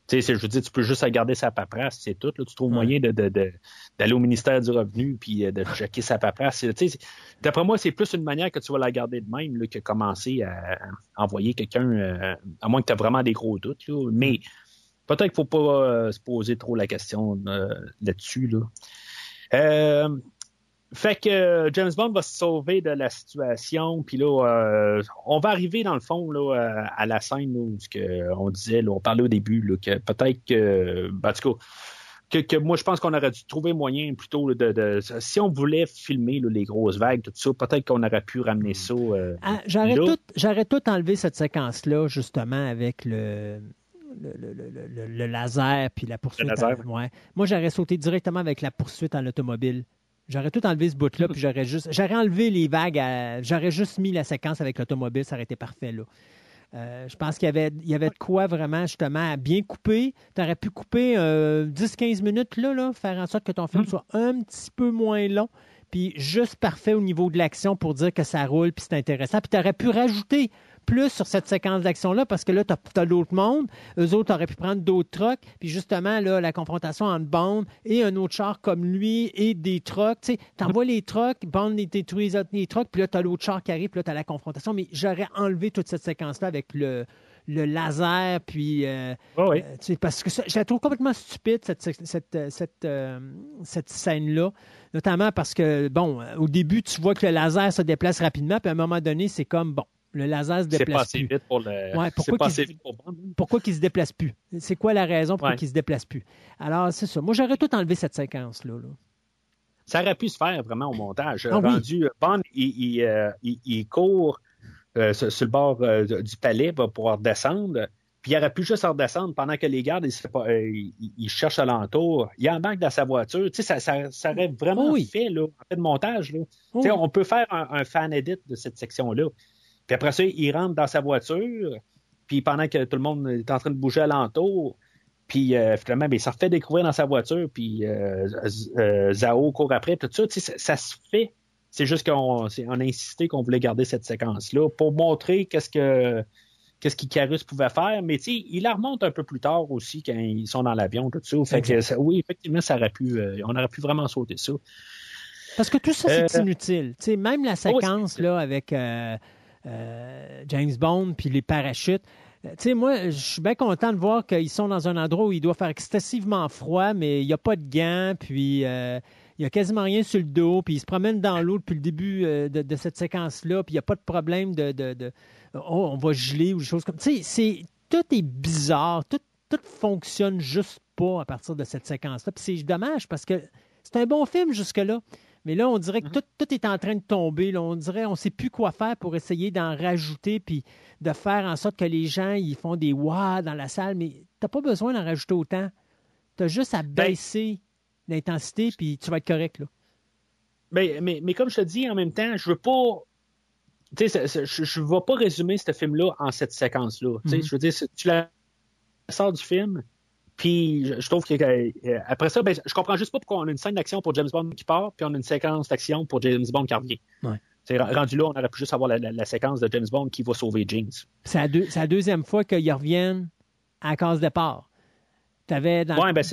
tu sais, je veux dire, tu peux juste regarder sa paperasse, c'est tout. Là. Tu trouves Ouais. moyen de, de, de- d'aller au ministère du Revenu puis euh, de checker sa paperasse. D'après moi, c'est plus une manière que tu vas la garder de même là, que commencer à, à envoyer quelqu'un, euh, à moins que tu aies vraiment des gros doutes. Là. Mais peut-être qu'il faut pas euh, se poser trop la question euh, là-dessus. Là. Euh, fait que James Bond va se sauver de la situation, puis là, on va arriver dans le fond là, à la scène où ce que on disait, là, on parlait au début, là, que peut-être que, ben, en tout cas, que, que moi je pense qu'on aurait dû trouver moyen plutôt de, de, si on voulait filmer là, les grosses vagues, tout ça, peut-être qu'on aurait pu ramener ça. euh, Ah, J'aurais tout, j'aurais tout enlevé cette séquence-là, justement, avec le, le, laser puis la poursuite. laser. en- ouais. Moi, j'aurais sauté directement avec la poursuite en automobile. J'aurais tout enlevé ce bout-là, puis j'aurais juste. J'aurais enlevé les vagues, à- j'aurais juste mis la séquence avec l'automobile, ça aurait été parfait, là. Euh, je pense qu'il y avait, il y avait de quoi vraiment, justement, à bien couper. Tu aurais pu couper euh, 10-15 minutes, là, là, faire en sorte que ton film soit un petit peu moins long, puis juste parfait au niveau de l'action pour dire que ça roule, puis c'est intéressant. Puis tu aurais pu rajouter plus sur cette séquence d'action-là, parce que là, tu as, l'autre monde. Eux autres auraient pu prendre d'autres trucks, puis justement, là, la confrontation entre Bond et un autre char comme lui et des trucks. Tu sais, t'envoies les trucks, Bond les détruit les trucks, puis là, tu as l'autre char qui arrive, puis là, tu as la confrontation. Mais j'aurais enlevé toute cette séquence-là avec le, le laser, puis. euh, ouais. euh, parce que ça, je la trouve complètement stupide, cette, cette, cette, cette, euh, cette scène-là. Notamment parce que, bon, euh, au début, tu vois que le laser se déplace rapidement, puis à un moment donné, c'est comme, bon, le laser se c'est pas déplace plus. vite pour le. Ouais, pourquoi pas assez vite pour. Pourquoi qu'il se déplace plus? C'est quoi la raison pourquoi Ouais. qu'il se déplace plus? Alors, c'est ça. Moi, j'aurais tout enlevé cette séquence-là. là. ça aurait pu se faire vraiment au montage. Ah oui. Bond, il, il, euh, il- il court euh, sur, sur le bord euh, du palais va pouvoir descendre. Puis il aurait pu juste redescendre pendant que les gardes ils, se- euh, ils- ils cherchent alentour. Il embarque dans sa voiture. Tu sais, ça, ça, ça aurait vraiment oui. fait, là, en fait, de montage. Là. Tu sais, On peut faire un, un fan edit de cette section-là. Puis après ça, il rentre dans sa voiture. Puis pendant que tout le monde est en train de bouger alentour, puis euh, finalement, ben, il s'en fait découvrir dans sa voiture, puis euh, euh, Zao court après, tout ça, tu sais, ça, ça se fait. C'est juste qu'on on a insisté qu'on voulait garder cette séquence-là pour montrer qu'est-ce que qu'est-ce qu'Icarus pouvait faire, mais tu sais, il la remonte un peu plus tard aussi quand ils sont dans l'avion, tout ça. Fait que, ça- oui, effectivement, ça aurait pu, on aurait pu vraiment sauter ça. Parce que tout ça, c'est inutile. Tu sais, même la c'est séquence là, avec euh, James Bond puis les parachutes. euh, Tu sais, moi, je suis bien content de voir qu'ils sont dans un endroit où il doit faire excessivement froid, mais il n'y a pas de gants, puis euh, il n'y a quasiment rien sur le dos, puis ils se promènent dans l'eau depuis le début de, cette séquence-là, puis il n'y a pas de problème de, de- oh, on va geler ou des choses comme Tu sais, tout est bizarre, tout, tout fonctionne juste pas à partir de cette séquence-là. Puis c'est dommage parce que c'est un bon film jusque-là. Mais là, on dirait que tout, tout est en train de tomber. là. On dirait on ne sait plus quoi faire pour essayer d'en rajouter puis de faire en sorte que les gens ils font des wah dans la salle. Mais tu n'as pas besoin d'en rajouter autant. Tu as juste à baisser l'intensité puis tu vas être correct. Là. Mais, mais, mais comme je te dis, en même temps, je veux pas. Tu sais, je, je vais pas résumer ce film-là en cette séquence-là. Mhm. Je veux dire, tu la sors du film, puis je, je trouve que euh, après ça, ben, je comprends juste pas pourquoi on a une scène d'action pour James Bond qui part, puis on a une séquence d'action pour James Bond qui revient. Ouais. C'est rendu là, on aurait pu juste avoir la, la- la séquence de James Bond qui va sauver James. C'est la, deux- c'est la deuxième fois qu'ils reviennent à la case départ. T'avais dans, Ouais, ben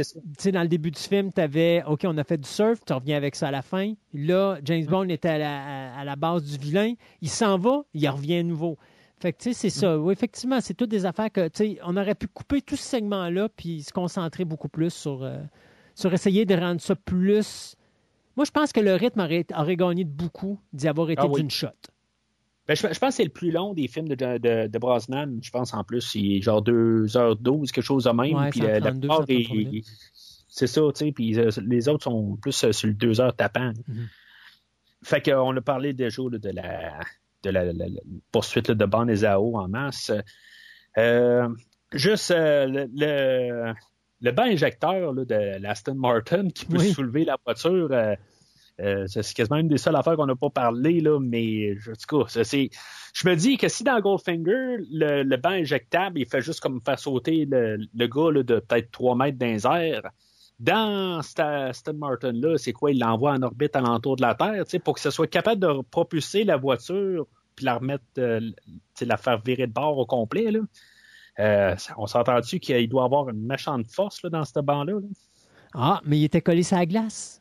dans le début du film, tu avais OK, on a fait du surf, tu reviens avec ça à la fin. Là, James Bond était à la, à- à la base du vilain. Il s'en va, il revient à nouveau. Fait que, tu sais, c'est ça. Oui, effectivement, c'est toutes des affaires que, tu sais, on aurait pu couper tout ce segment-là puis se concentrer beaucoup plus sur, euh, sur essayer de rendre ça plus. Moi, je pense que le rythme aurait, aurait gagné de beaucoup d'y avoir été Ah oui. d'une shot. Ben, je, je pense que c'est le plus long des films de, de, de Brosnan. Je pense en plus, il est genre 2h12, quelque chose de même. Ouais, puis la, la 132, plupart des- 133 minutes. C'est ça, tu sais. Puis euh, les autres sont plus euh, sur le 2 heures tapant. Mhm. Fait qu'on a parlé déjà là, de la, de la, la- la poursuite là, de Bon et Zao en masse. Euh, juste euh, le, le, le banc injecteur là, de l'Aston Martin qui peut Oui. soulever la voiture. euh, c'est quasiment une des seules affaires qu'on n'a pas parlé, là, mais je- en tout cas, c'est. Je me dis que si dans Goldfinger, le, le banc injectable, il fait juste comme faire sauter le, le gars là, de peut-être 3 mètres dans les airs, dans Aston Martin-là, c'est quoi? Il l'envoie en orbite alentour de la Terre, pour que ce soit capable de propulser la voiture puis la remettre, euh, la faire virer de bord au complet, là. Euh, on s'entend-tu qu'il doit avoir une méchante force là, dans ce banc-là? là? Ah, mais il était collé sur la glace.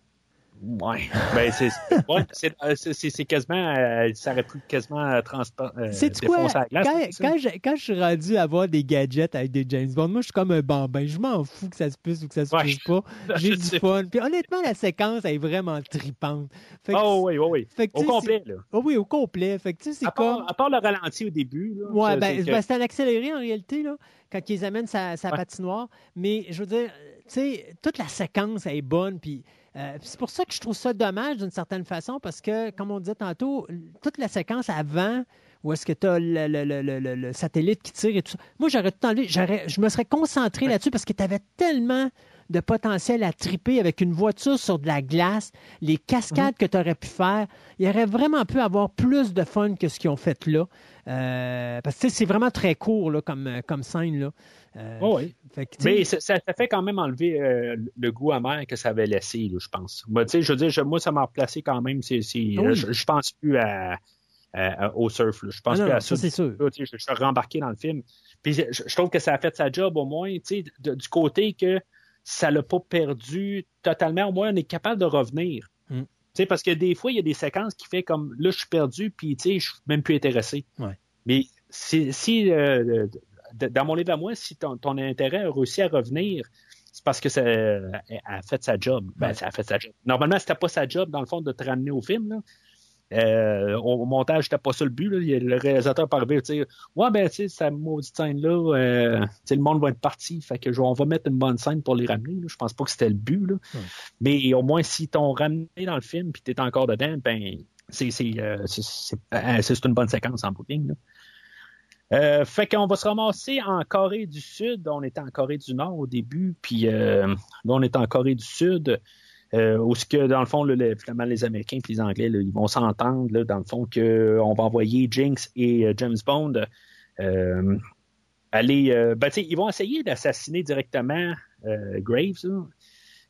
Ouais. [laughs] Ben, c'est, ouais, c'est, euh, c'est, c'est- c'est quasiment, euh, ça aurait pu quasiment euh, euh, C'est quoi? défoncer la glace. quand, quand, je, quand je suis rendu à avoir des gadgets avec des James Bond, moi, je suis comme un bambin. Je m'en fous que ça se puisse ou que ça se Ouais. puisse pas. [laughs] J'ai du sais. fun. Puis honnêtement, la séquence elle est vraiment tripante. Fait que Oh oui, oui, oui. fait que, Au complet, là. oh oui, au complet. Fait que, tu sais, c'est À comme... part, à part le ralenti au début, là. Ouais, ça, ben, c'est que- ben, c'est un accéléré en réalité, là, quand ils amènent sa, sa Ouais. patinoire. Mais je veux dire, tu sais, toute la séquence elle est bonne. Puis euh, c'est pour ça que je trouve ça dommage d'une certaine façon, parce que, comme on disait tantôt, toute la séquence avant, où est-ce que tu as le, le- le- le- le- le satellite qui tire et tout ça, moi, j'aurais tout le temps lu- j'aurais- je me serais concentré là-dessus parce que tu avais tellement de potentiel à triper avec une voiture sur de la glace, les cascades que tu aurais pu faire. Il aurait vraiment pu avoir plus de fun que ce qu'ils ont fait là. Euh, parce que c'est vraiment très court là, comme, euh, comme scène. Là. Euh, Oh, oui. fait que, Mais ça, fait quand même enlever euh, le goût amer que ça avait laissé, là, je pense. Moi, je veux dire, je- moi, ça m'a replacé quand même. Ah oui. je, je pense plus à, à- à- au surf. là. Je pense Ah non, plus à ça, c'est sûr. Je, je suis rembarqué dans le film. Puis je, je trouve que ça a fait sa job au moins, de- du côté que ça l'a pas perdu totalement. Au moins, on est capable de revenir. Mm. Parce que des fois, il y a des séquences qui fait comme là, je suis perdu, puis je suis même plus intéressé. Ouais. Mais si, euh, dans mon livre à moi, si ton, ton intérêt a réussi à revenir, c'est parce que ça elle a fait sa job. Ben, Ouais. ça a fait sa job. Normalement, c'était pas sa job, dans le fond, de te ramener au film. Là. Euh, au, montage, c'était pas ça le but. Là. Le réalisateur par tu sais, ouais, ben, tu sais, cette maudite scène-là, euh, le monde va être parti. Fait que on va mettre une bonne scène pour les ramener. Là. Je pense pas que c'était le but. Là. Ouais. Mais au moins, si t'ont ramené dans le film puis t'es encore dedans, ben, c'est, euh, euh, une bonne séquence en là. Euh, fait qu'on va se ramasser en Corée du Sud. On était en Corée du Nord au début, puis euh, là, on est en Corée du Sud. Euh, ce que, dans le fond, les Américains et les Anglais, ils vont s'entendre, dans le fond, qu'on va envoyer Jinx et euh, James Bond euh, aller... euh, ben, ils vont essayer d'assassiner directement euh, Graves, là.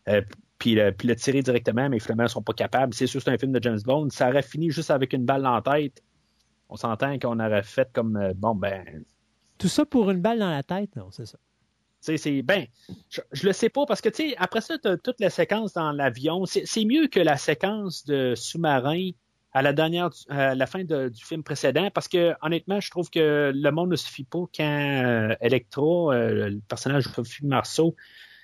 Euh, puis, le- puis le tirer directement, mais finalement, ils sont pas capables. C'est sûr, c'est un film de James Bond. Ça aurait fini juste avec une balle en tête. On s'entend qu'on aurait fait comme, euh, bon, ben, Tout ça pour une balle dans la tête, non, c'est ça. C'est ben, je, je, le sais pas parce que tu sais après ça as toute la séquence dans l'avion, c'est mieux que la séquence de sous-marin à la dernière, à la fin de, du film précédent, parce que honnêtement, je trouve que le monde ne suffit pas quand euh, Electra, euh, le personnage de Sophie Marceau,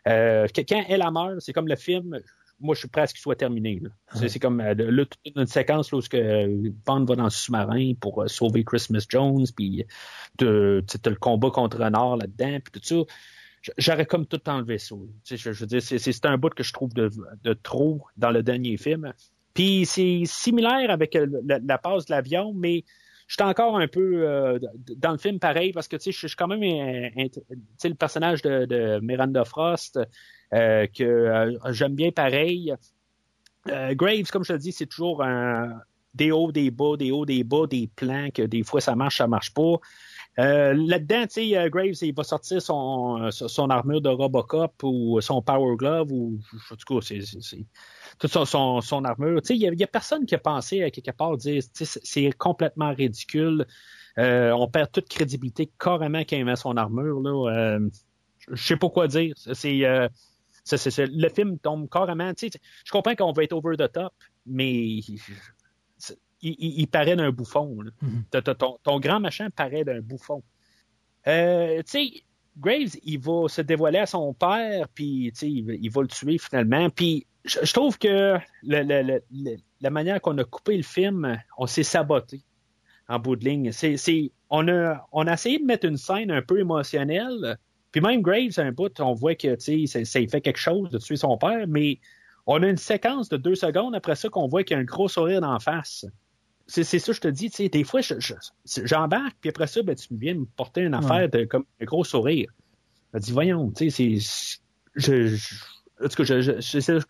euh, quand elle a meurt, c'est comme le film. Moi, je suis presque qu'il soit terminé. Ouais. C'est comme euh, là, toute une séquence là, où que Bond va dans le sous-marin pour euh, sauver Christmas Jones, puis tu as le combat contre Renard là-dedans, puis tout ça j'aurais comme tout enlevé ça. Je, je, veux dire, c'est un bout que je trouve de, de, trop dans le dernier film. Puis c'est similaire avec la, la passe de l'avion, mais j'étais encore un peu euh, dans le film pareil parce que tu sais, je suis quand même un, le personnage de, de Miranda Frost euh, que euh, j'aime bien pareil. Graves, comme je te dis, c'est toujours un, des hauts, des bas, des hauts, des bas, des plans que des fois ça marche, ça marche pas. Euh, Là-dedans, tu sais, Graves, il va sortir son, son armure de Robocop ou son Power Glove ou en tout cas, c'est toute son, son, armure. Tu sais, il y, a personne qui a pensé à quelque part dire, c'est complètement ridicule. Euh, on perd toute crédibilité carrément quand il met son armure. Là, euh, je sais pas quoi dire. C'est le film tombe carrément. Tu sais, je comprends qu'on va être over the top, mais il, il, paraît d'un bouffon. Mm-hmm. Ton, ton, grand machin paraît d'un bouffon. Euh, Graves, il va se dévoiler à son père, puis il, il va le tuer finalement. Puis je, je trouve que le, le, le, la manière qu'on a coupé le film, on s'est saboté en bout de ligne. On, a, on a essayé de mettre une scène un peu émotionnelle. Puis même Graves, un bout, on voit que ça, ça fait quelque chose de tuer son père, mais on a une séquence de deux secondes après ça qu'on voit qu'il y a un gros sourire d'en face c'est ça je te dis, tu sais, des fois, j'embarque, je, puis après ça, ben, tu viens me porter une affaire de comme un gros sourire. Je dis, voyons, tu sais, c'est. Je,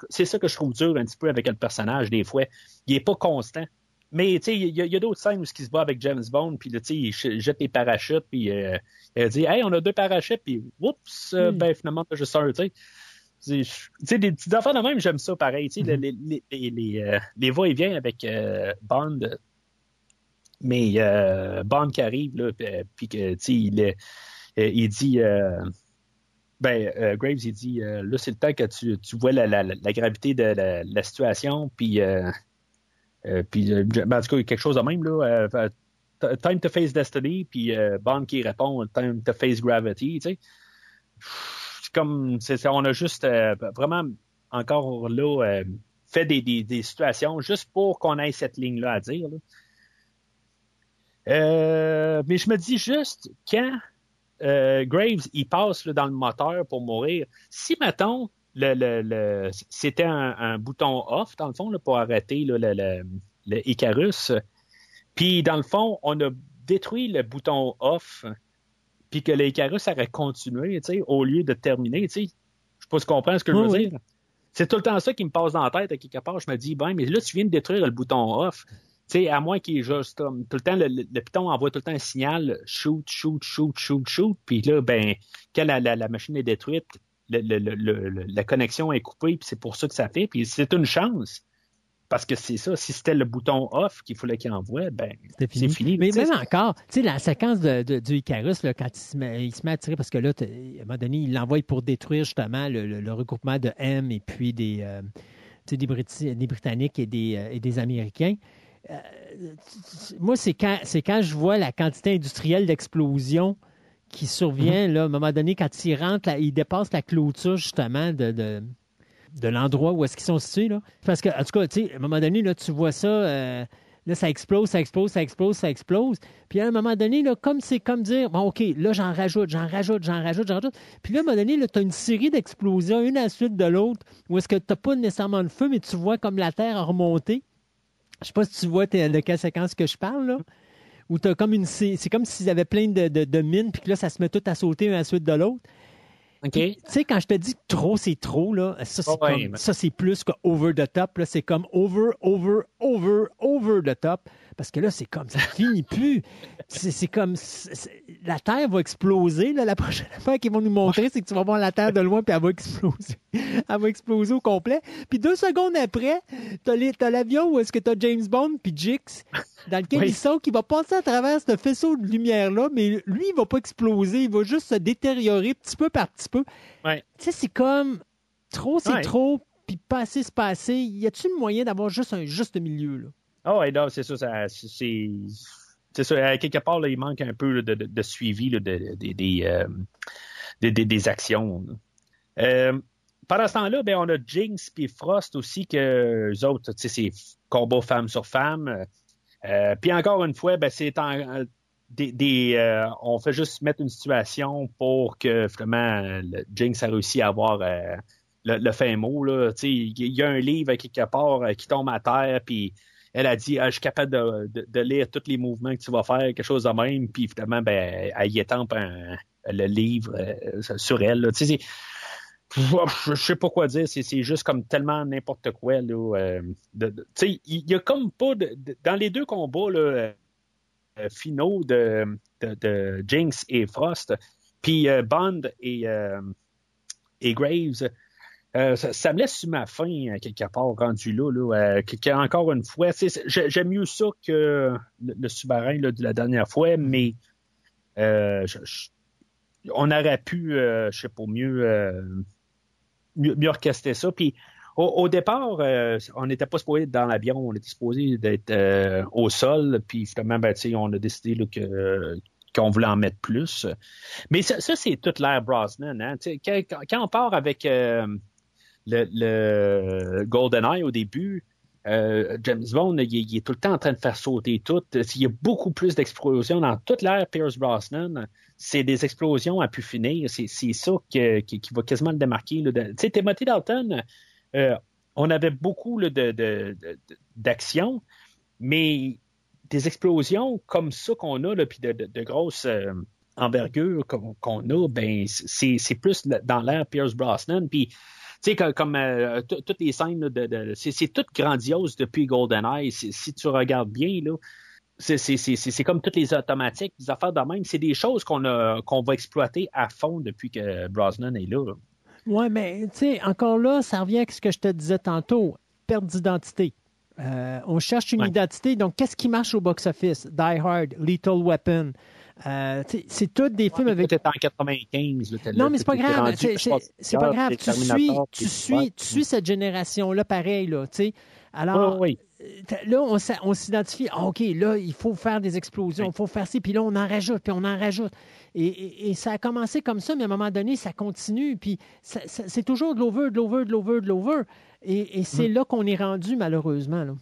c'est ça que je trouve dur un petit peu avec le personnage, des fois. Il est pas constant. Mais, tu sais, il y a, a d'autres scènes où il se bat avec James Bond, puis, tu sais, il jette les parachutes, puis euh, il dit, hey, on a deux parachutes, puis, oups, mm. ben, finalement, je sors, tu sais tu sais, des petites affaires de même, j'aime ça pareil. Tu sais, mm-hmm. les, les, les, euh, les va-et-vient avec euh, Bond. Mais euh, Bond qui arrive, là, puis que, tu sais, il, euh, il dit. Euh, ben, Graves, il dit là, c'est le temps que tu, tu vois la, la, la gravité de la, la situation, puis. Puis, ben, en tout quelque chose de même, là. time to face destiny, puis Bond qui répond time to face gravity, tu sais comme on a juste euh, vraiment encore là euh, fait des, des, situations juste pour qu'on ait cette ligne-là à dire. Là. Euh, mais je me dis juste quand Graves il passe dans le moteur pour mourir, si mettons le, le, le c'était un, un, bouton off dans le fond là, pour arrêter là, le, le, le Icarus, puis dans le fond on a détruit le bouton off puis que les Icarus aurait continué, tu sais, au lieu de terminer, tu sais. Je sais pas si tu comprends ce que je veux oui. dire. C'est tout le temps ça qui me passe dans la tête, à quelque part. Je me dis, ben, mais là, tu viens de détruire le bouton off. Tu sais, à moins qu'il est juste tout le temps, le, le, piton envoie tout le temps un signal shoot, shoot, shoot, shoot, shoot. Puis là, ben, quand la, la, la machine est détruite, le, la connexion est coupée, puis c'est pour ça que ça fait. Puis c'est une chance. Parce que c'est ça, si c'était le bouton off qu'il fallait qu'il envoie, ben c'est fini. fini. Mais même encore, tu sais, la séquence de, de, du Icarus, là, quand il se, met, il se met à tirer, parce que là, à un moment donné, il l'envoie pour détruire justement le, le, le, regroupement de M et puis des, euh, des, Brit des, Britanniques et des, euh, et des Américains. Euh, moi, c'est quand, quand je vois la quantité industrielle d'explosion qui survient, là, à un moment donné, quand il rentre, là, il dépasse la clôture justement de, de l'endroit où est-ce qu'ils sont situés. Là. Parce que, en tout cas, tu à un moment donné, là, tu vois ça, euh, là, ça explose, ça explose, ça explose, ça explose. Puis à un moment donné, comme c'est comme dire, bon, OK, là, j'en rajoute, j'en rajoute, j'en rajoute, j'en rajoute. Puis là, à un moment donné, tu as une série d'explosions, une à la suite de l'autre, où est-ce que tu n'as pas nécessairement de feu, mais tu vois comme la Terre a remonté. Je sais pas si tu vois de quelle séquence que je parle, là. Où tu as comme une. C'est comme s'ils avaient plein de, de, de mines, puis que là, ça se met tout à sauter une à la suite de l'autre. OK? Tu sais, quand je te dis que trop, c'est trop, là, ça, c'est Ouais, mais- plus que over the top. Là, c'est comme over, over, over, over the top. Parce que là, c'est comme, ça finit plus. C'est, comme, la Terre va exploser. Là, la prochaine [laughs] affaire qu'ils vont nous montrer, c'est que tu vas voir la Terre de loin, puis elle va exploser. [laughs] Elle va exploser au complet. Puis deux secondes après, t'as, l'avion où est-ce que t'as James Bond, puis Jix, dans lequel Oui. il saute, qui va passer à travers ce faisceau de lumière-là, mais lui, il va pas exploser. Il va juste se détériorer petit peu par petit peu. Ouais. Tu sais, c'est comme trop, c'est Ouais. trop, puis pas assez, c'est pas assez. Y a-tu le moyen d'avoir juste un juste milieu, là? Ah ouais, c'est ça, c'est. C'est ça, à quelque part, il manque un peu de, de- suivi de- de- des, euh, des, des actions. Euh, pendant ce temps-là, ben, on a Jinx et Frost aussi, que eux autres, c'est combat femme sur femme. Euh, puis encore une fois, ben, c'est des, des, euh, on fait juste mettre une situation pour que vraiment Jinx a réussi à avoir euh, le, fin mot. Il y a un livre quelque part euh, qui tombe à terre, puis elle a dit ah, Je suis capable de, lire tous les mouvements que tu vas faire, quelque chose de même, puis finalement, ben, elle y étampe le livre euh, sur elle. Tu sais, je je sais pas quoi dire, c'est juste comme tellement n'importe quoi. Là, euh, il y a comme pas dans les deux combats euh, finaux de, Jinx et Frost, puis Bond et Graves, euh, ça, me laisse sur ma faim euh, quelque part rendu là, là euh, encore une fois, j'aime mieux ça que le, le sous-marin de la dernière fois, mais on aurait pu, je sais pas, mieux, mieux, orchestrer ça. Puis au, départ, on n'était pas supposé être dans l'avion, on était supposé d'être au sol. Puis finalement, ben, on a décidé que qu'on voulait en mettre plus. Mais ça, c'est toute l'ère Brosnan. Hein? Quand, on part avec le, le GoldenEye au début, euh, James Bond, il, est tout le temps en train de faire sauter tout. Il y a beaucoup plus d'explosions dans toute l'ère Pierce Brosnan. C'est des explosions à pu finir. C'est ça qui, qui va quasiment le démarquer. Tu sais, Timothy Dalton, euh, on avait beaucoup là, de- de- mais des explosions comme ça qu'on a, puis de, grosses euh, envergures qu'on a, ben c'est plus dans l'ère Pierce Brosnan. Puis, sais, comme, comme, euh, tout- toutes les scènes, là, de, de- c'est tout grandiose depuis GoldenEye. Si tu regardes bien, là, c'est comme toutes les automatiques, des affaires de même. C'est des choses qu'on va exploiter à fond depuis que Brosnan est là. Ouais, mais tu sais, encore là, ça revient à ce que je te disais tantôt, perte d'identité. Euh, on cherche une Ouais. identité. Donc, qu'est-ce qui marche au box-office? Die Hard, Lethal Weapon. Euh, c'est tous des films avec. Peut-être en 95. là, Non, mais c'est pas grave. C'est- pas grave. t'es Tu suis, tu suis, tu suis cette génération-là pareil, là, tu sais. Alors, Oui, euh, là, on, s'identifie, ah, OK, là, il faut faire des explosions, il faut faire ci, puis là, on en rajoute, puis on en rajoute. Et, et- et ça a commencé comme ça, mais à un moment donné, ça continue, puis c'est toujours de l'over, de l'over, de l'over, de l'over. Et, et c'est là qu'on est rendu, malheureusement. Là.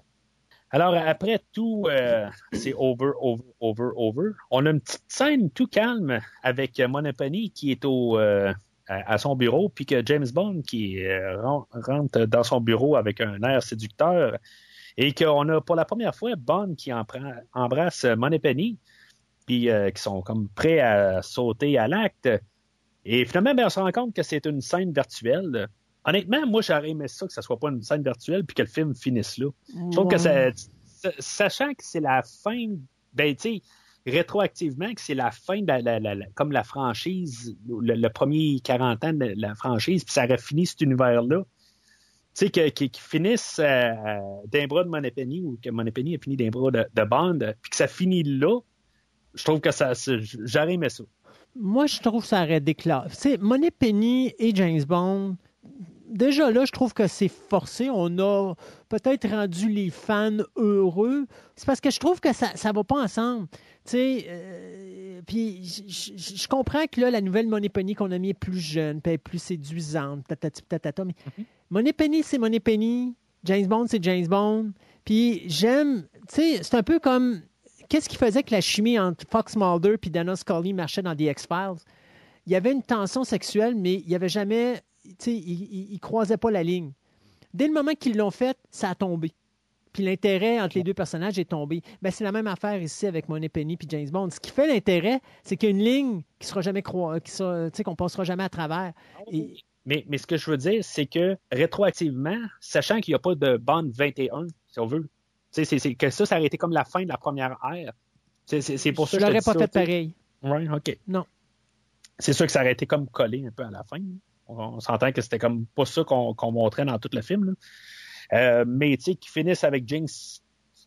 Alors, après tout, euh, c'est over, over, over, over. On a une petite scène tout calme avec Monopony qui est au, euh, à, son bureau, puis que James Bond qui euh, ren- rentre dans son bureau avec un air séducteur, et qu'on a pour la première fois Bond qui embrasse Monopony, puis euh, qui sont comme prêts à sauter à l'acte. Et finalement, ben, on se rend compte que c'est une scène virtuelle. Honnêtement, moi, j'aurais aimé ça, que ça soit pas une scène virtuelle, puis que le film finisse là. Je trouve que ça, sa- sachant que c'est la fin, ben, tu sais, rétroactivement, que c'est la fin de la, la- la- la- comme la franchise, le, le premier 40 ans de la franchise, puis ça aurait fini cet univers-là. Tu sais, qu'ils finissent euh, d'un bras de Moneypenny ou que Moneypenny a fini d'un bras de, de Bond, puis que ça finit là, je trouve que ça, j'aurais aimé ça. Moi, je trouve que ça aurait déclaré. Tu sais, Money Penny et James Bond, déjà là, je trouve que c'est forcé. On a peut-être rendu les fans heureux. C'est parce que je trouve que ça ne va pas ensemble. Tu sais, euh, puis je- comprends que là, la nouvelle Money Penny qu'on a mis est plus jeune, puis elle est plus séduisante, tatati, tatata, mais Money Penny, c'est Money Penny. James Bond, c'est James Bond. Puis j'aime, tu sais, c'est un peu comme qu'est-ce qui faisait que la chimie entre Fox Mulder et Dana Scully marchait dans The X-Files? Il y avait une tension sexuelle, mais il n'y avait jamais, ils il, il croisaient pas la ligne. Dès le moment qu'ils l'ont fait, ça a tombé. puis l'intérêt entre les deux personnages est tombé. Ben, c'est la même affaire ici avec Money Penny puis James Bond. Ce qui fait l'intérêt, c'est qu'il y a une ligne qui sera jamais croi... qui sera, tu sais, qu'on passera jamais à travers. Et... Mais, mais ce que je veux dire, c'est que rétroactivement, sachant qu'il n'y a pas de Bond 21, si on veut, c'est, que ça, ça aurait été comme la fin de la première ère. C'est, pour ça je que l'aurais pas fait pareil. OK. Non. C'est sûr que ça aurait été comme collé un peu à la fin. On, on s'entend que c'était comme pas ça qu'on montrait dans tout le film. là. Euh, mais tu sais, qu'ils finissent avec Jinx,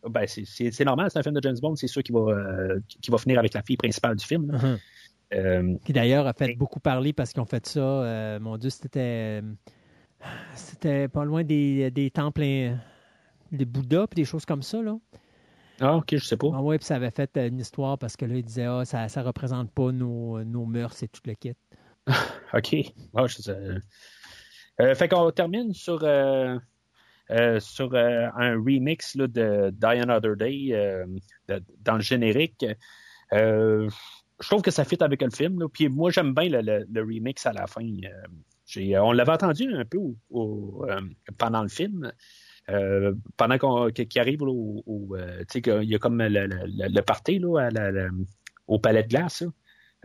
ben c'est- normal, c'est un film de James Bond, c'est sûr qu'il va, euh, va finir avec la fille principale du film. là. Mhm. Euh, Qui d'ailleurs a fait beaucoup parler parce qu'ils ont fait ça. euh, mon Dieu, c'était. C'était pas loin des, des temples. des Bouddhas puis des choses comme ça, là. ah, ok, je sais pas. Ah ouais, puis ça avait fait une histoire parce que là, ils disaient, ah, ça, ça représente pas nos, nos mœurs et tout le kit. [laughs] OK. Ouais, je sais. Euh, fait qu'on termine sur, euh, euh, sur euh, un remix là, de Die Another Day euh, dans le générique. Euh, je trouve que ça fit avec le film. Puis moi, j'aime bien le, remix à la fin. Euh, on l'avait entendu un peu euh, pendant le film. Euh, pendant qu'on, arrive au, euh, tu sais, qu'il y a comme le, le, party là, au palais de glace.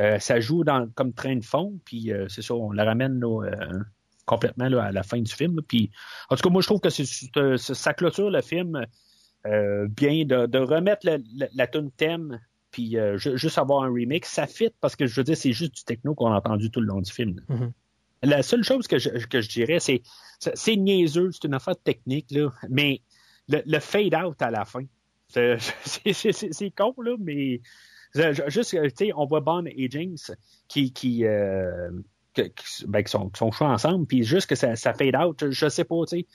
Euh, ça joue dans, comme train de fond, puis euh, c'est ça, on la ramène là, euh, complètement là, à la fin du film. là. Puis, en tout cas, moi, je trouve que c'est, ça clôture le film bien de, de remettre la tune thème, puis ju- juste avoir un remix. Ça fit parce que je veux dire, c'est juste du techno qu'on a entendu tout le long du film. Mhm. La seule chose que je, que je dirais, c'est c'est niaiseux, c'est une affaire technique, là, mais le, le fade-out à la fin, c'est [laughs] con, là, mais juste, euh, tu sais, on voit Bond et Jinx qui, qui, euh, ben, qui sont, qui sont ensemble, puis juste que ça, fade out, je, sais pas, tu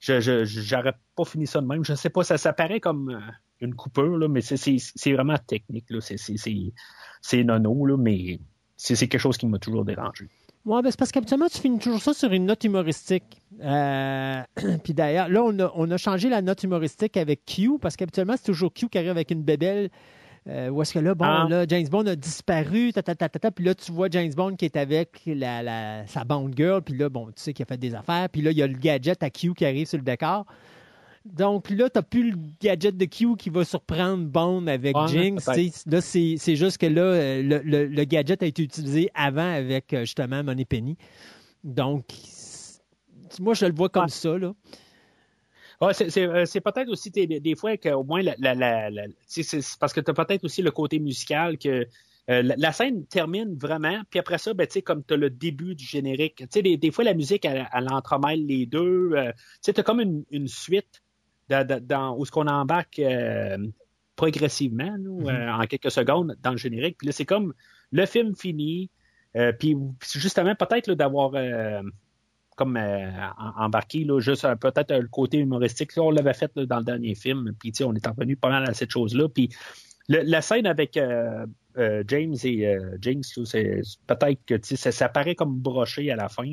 sais, je, j'aurais pas fini ça de même, je sais pas, ça, ça paraît comme euh, une coupure, là, mais c'est, vraiment technique, là, c'est, c'est, nono, là, mais c'est, quelque chose qui m'a toujours dérangé. Ouais, ben c'est parce qu'habituellement, tu finis toujours ça sur une note humoristique. [clears throat] Puis d'ailleurs, là, on a, on a changé la note humoristique avec Q, parce qu'habituellement, c'est toujours Q qui arrive avec une bébelle. Euh, où est-ce que là, bon, Ah. là, James Bond a disparu, ta, ta, ta, ta, ta, puis là, tu vois James Bond qui est avec la, la- sa Bond Girl, puis là, bon, tu sais qu'il a fait des affaires, puis là, il y a le gadget à Q qui arrive sur le décor. Donc là, tu n'as plus le gadget de Q qui va surprendre Bond avec Jinx. Là, c'est juste que là, euh, le, le- le gadget a été utilisé avant avec euh, justement Money Penny. Donc, moi, je le vois comme ça. Là. Ouais, c'est, peut-être aussi des, fois qu'au moins la, la, la, la- c'est, parce que tu as peut-être aussi le côté musical que euh, la, la scène termine vraiment, puis après ça, ben, comme tu as le début du générique, des, des fois la musique, elle, elle entremêle les deux. Euh, tu as comme une, une suite de- de- dans, où ce qu'on embarque euh, progressivement, là, euh, en quelques secondes, dans le générique. Puis là, c'est comme le film fini, euh, puis justement, peut-être d'avoir euh, comme euh, embarqué là, juste euh, peut-être euh, le côté humoristique. On l'avait fait dans le dernier film, puis on est revenu pas mal à cette chose-là. Puis la scène avec James et c'est peut-être que ça, ça paraît comme broché à la fin.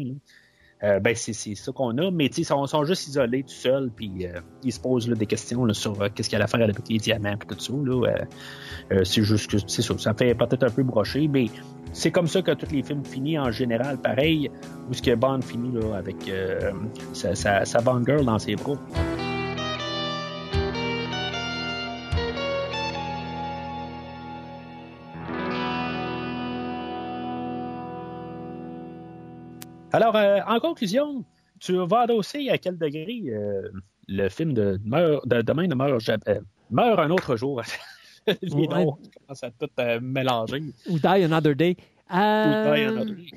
Euh, ben c'est ça qu'on a, mais ils sont, juste isolés tout seuls, puis euh, ils se posent là, des questions là, sur euh, qu'est-ce qu'il y a à faire avec les diamants et tout ça. Euh, c'est juste que c'est ça, ça fait peut-être un peu broché, mais c'est comme ça que tous les films finissent en général, pareil, où ce que Bond finit là, avec sa, sa, sa Bond girl dans ses bras. Alors, euh, en conclusion, tu vas adosser à quel degré euh, le film de, de Demain ne meurt jamais, euh, meurt un autre jour. [laughs] Les Ouais. noms, je commence à tout euh, mélanger. Ou Die Another Day. Ou Die Another Day.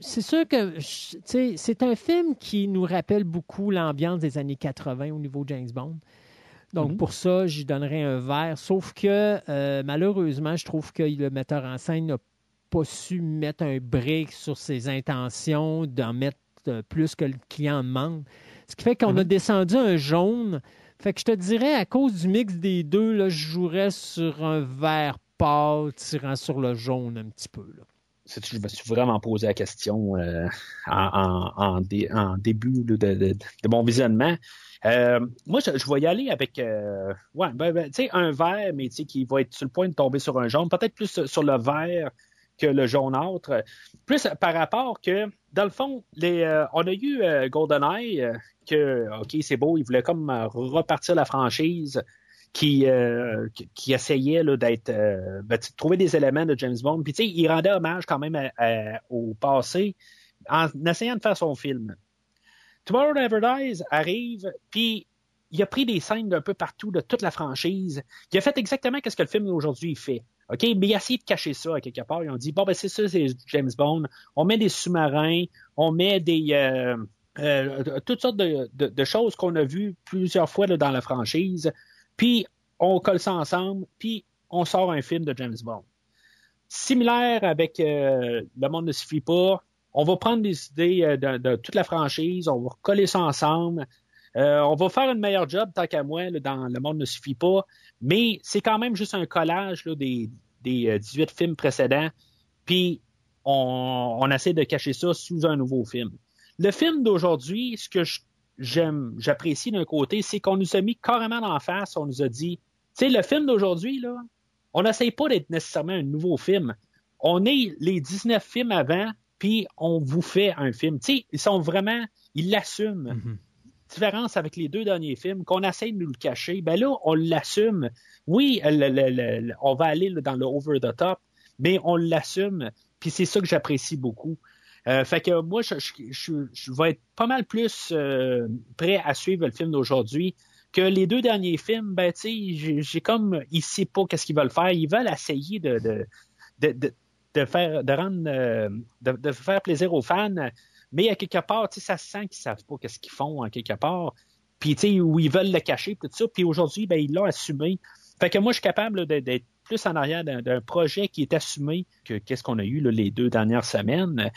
c'est sûr que c'est un film qui nous rappelle beaucoup l'ambiance des années 80 au niveau James Bond. Donc, Mhm. pour ça, j'y donnerais un verre. Sauf que, euh, malheureusement, je trouve que le metteur en scène n'a pas su mettre un break sur ses intentions, d'en mettre euh, plus que le client demande. Ce qui fait qu'on a descendu un jaune. Fait que je te dirais, à cause du mix des deux, là, je jouerais sur un vert pâle tirant sur le jaune un petit peu. Là. Je me suis vraiment posé la question euh, en, en- en dé- en début de, de- de- de mon visionnement. Euh, moi, je, je vais y aller avec euh, ouais, ben, ben, un vert, mais tu sais, qui va être sur le point de tomber sur un jaune, peut-être plus sur le vert que le jaunâtre. Plus par rapport que dans le fond, euh, on a eu euh, GoldenEye, euh, que, OK, c'est beau, il voulait comme euh, repartir la franchise, qui, euh, essayait d'être, euh, ben, trouver des éléments de James Bond. Puis, tu sais, il rendait hommage quand même au passé en essayant de faire son film. Tomorrow Never Dies arrive, puis il a pris des scènes d'un peu partout de toute la franchise. Il a fait exactement ce que le film d'aujourd'hui fait. OK? Mais il a essayé de cacher ça quelque part. Ils ont dit, bon, ben, c'est ça, c'est James Bond. On met des sous-marins, on met des, euh, euh, toutes sortes de, choses qu'on a vues plusieurs fois dans la franchise. Puis, on colle ça ensemble, puis on sort un film de James Bond. Similaire avec euh, Le Monde ne suffit pas. On va prendre des idées de, de toute la franchise, on va coller ça ensemble. Euh, on va faire une meilleure job, tant qu'à moi, dans Le Monde ne suffit pas. Mais c'est quand même juste un collage des, des euh, 18 films précédents. Puis on, essaie de cacher ça sous un nouveau film. Le film d'aujourd'hui, ce que j'aime, j'apprécie d'un côté, c'est qu'on nous a mis carrément en face, on nous a dit, tu sais, le film d'aujourd'hui, là, on n'essaye pas d'être nécessairement un nouveau film. On est les 19 films avant, puis on vous fait un film. Tu sais, ils sont vraiment, ils l'assument. Mhm. Différence avec les deux derniers films, qu'on essaye de nous le cacher, ben là, on l'assume. Oui, on va aller dans le over the top, mais on l'assume. Puis c'est ça que j'apprécie beaucoup. Euh, fait que moi, je, vais être pas mal plus euh, prêt à suivre le film d'aujourd'hui que les deux derniers films. Ben, tu sais, j'ai- comme, ils savent pas qu'est-ce qu'ils veulent faire. Ils veulent essayer de, faire, de rendre, euh, de faire plaisir aux fans. Mais à quelque part, ça se sent qu'ils savent pas qu'est-ce qu'ils font en quelque part. Puis, tu sais, où ils veulent le cacher, tout ça. Puis aujourd'hui, ben, ils l'ont assumé. Fait que moi, je suis capable d'être plus en arrière d'un projet qui est assumé que qu'est-ce qu'on a eu les deux dernières semaines.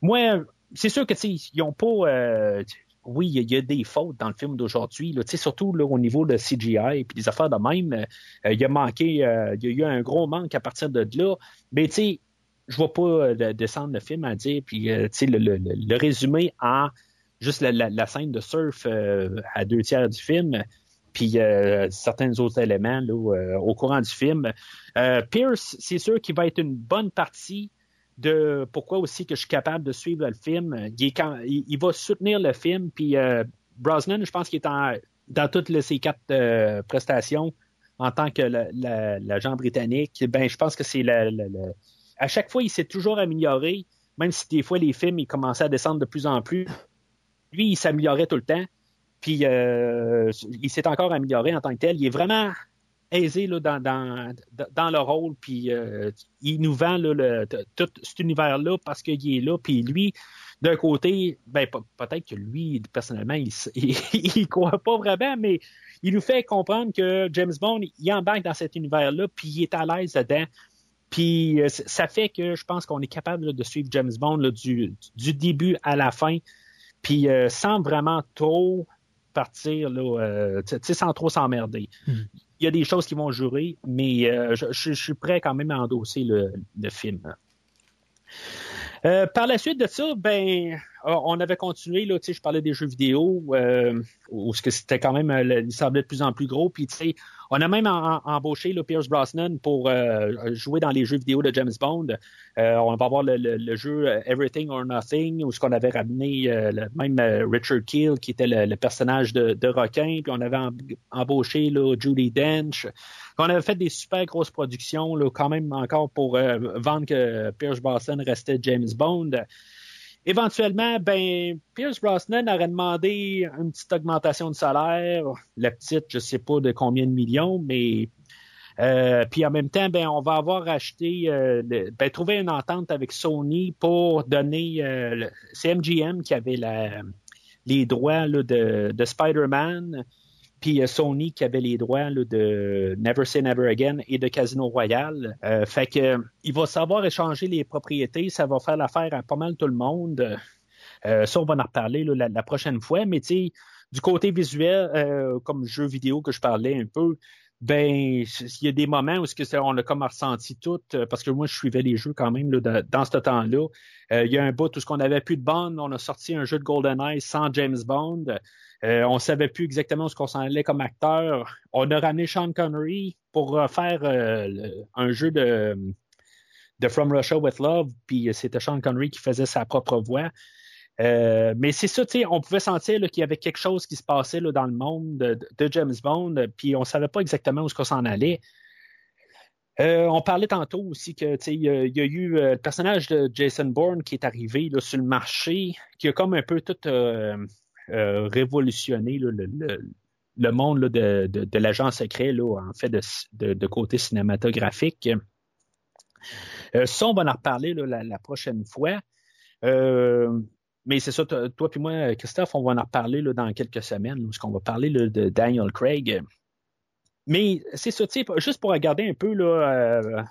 Moi, c'est sûr que tu sais, ils ont pas. euh, oui, il y, a- y des fautes dans le film d'aujourd'hui, surtout au niveau de CGI et des affaires de même. euh, il a manqué, euh, il y a eu un gros manque à partir de là. Mais tu sais, je vois pas euh, de- descendre le film à dire, puis euh, le, le, le- résumé en juste la, la- la scène de surf euh, à deux tiers du film, puis certains autres éléments là, au courant du film. Pierce, c'est sûr qu'il va être une bonne partie de pourquoi aussi que je suis capable de suivre le film. Il, est quand- il, va soutenir le film, puis Brosnan, je pense qu'il est en, dans toutes les, ses quatre prestations en tant que la- la- l'agent britannique. Ben, je pense que c'est le- à chaque fois, il s'est toujours amélioré, même si des fois les films commençaient à descendre de plus en plus. Lui, il s'améliorait tout le temps. Puis euh, il s'est encore amélioré en tant que tel. Il est vraiment aisé là, dans, dans, le rôle, puis euh, il nous vend tout cet univers-là parce qu'il est là, puis lui, d'un côté, ben pe- peut-être que lui, personnellement, [laughs] il, il croit pas vraiment, mais il nous fait comprendre que James Bond, il embarque dans cet univers-là, puis il est à l'aise dedans. Puis euh, ça fait que je pense qu'on est capable là, de suivre James Bond là, du, du début à la fin, puis euh, sans vraiment trop partir, là, euh, tu sais, sans trop s'emmerder. Mhm. Il y a des choses qui vont jurer, mais euh, je, je- je suis prêt quand même à endosser le, le film. Euh, par la suite de ça, ben, on avait continué, là, je parlais des jeux vidéo, euh, où ce que c'était quand même, euh, il semblait de plus en plus gros, puis tu sais, on a même embauché là, Pierce Brosnan pour euh, jouer dans les jeux vidéo de James Bond. Euh, on va avoir le, jeu euh, Everything or Nothing, où ce qu'on avait ramené le- même Richard Keel, qui était le, personnage de, de puis on avait em- embauché là, Judy Dench. On avait fait des super grosses productions, là, quand même encore pour vendre que Pierce Brosnan restait James Bond. Éventuellement, ben, Pierce Brosnan aurait demandé une petite augmentation de salaire. La petite, je sais pas de combien de millions, mais euh, puis en même temps, ben, on va avoir acheté, euh, ben, trouvé une entente avec Sony pour donner. euh, c'est MGM qui avait la, les droits là, de, de Spider-Man, puis euh, Sony qui avait les droits là, de Never Say Never Again et de Casino Royale. Euh, fait que il va savoir échanger les propriétés, ça va faire l'affaire à pas mal tout le monde. Euh, ça, on va en reparler là, la, la prochaine fois, mais tu du côté visuel, euh, comme jeu vidéo que je parlais un peu, ben, il y a des moments où ce que on a comme ressenti tout, euh, parce que moi, je suivais les jeux quand même là, dans ce temps-là. Euh, il y a un bout où ce qu'on avait plus de Bond, on a sorti un jeu de GoldenEye sans James Bond. Euh, on savait plus exactement où ce qu'on s'en allait comme acteur. On a ramené Sean Connery pour faire euh, un jeu de de From Russia with Love, puis c'était Sean Connery qui faisait sa propre voix. Euh, mais c'est ça, tu sais, on pouvait sentir qu'il y avait quelque chose qui se passait là, dans le monde de, James Bond, puis on savait pas exactement où s'en allait. Euh, on parlait tantôt aussi que il y, a, eu euh, le personnage de Jason Bourne qui est arrivé sur le marché, qui a comme un peu tout révolutionné le, monde de, l'agent secret en fait de, côté cinématographique. Ça, on va en reparler la, prochaine fois. Mais c'est ça, toi puis moi, Christophe, on va en reparler là, dans quelques semaines, parce qu'on va parler de Daniel Craig. Mais c'est ça, juste pour regarder un peu là, euh,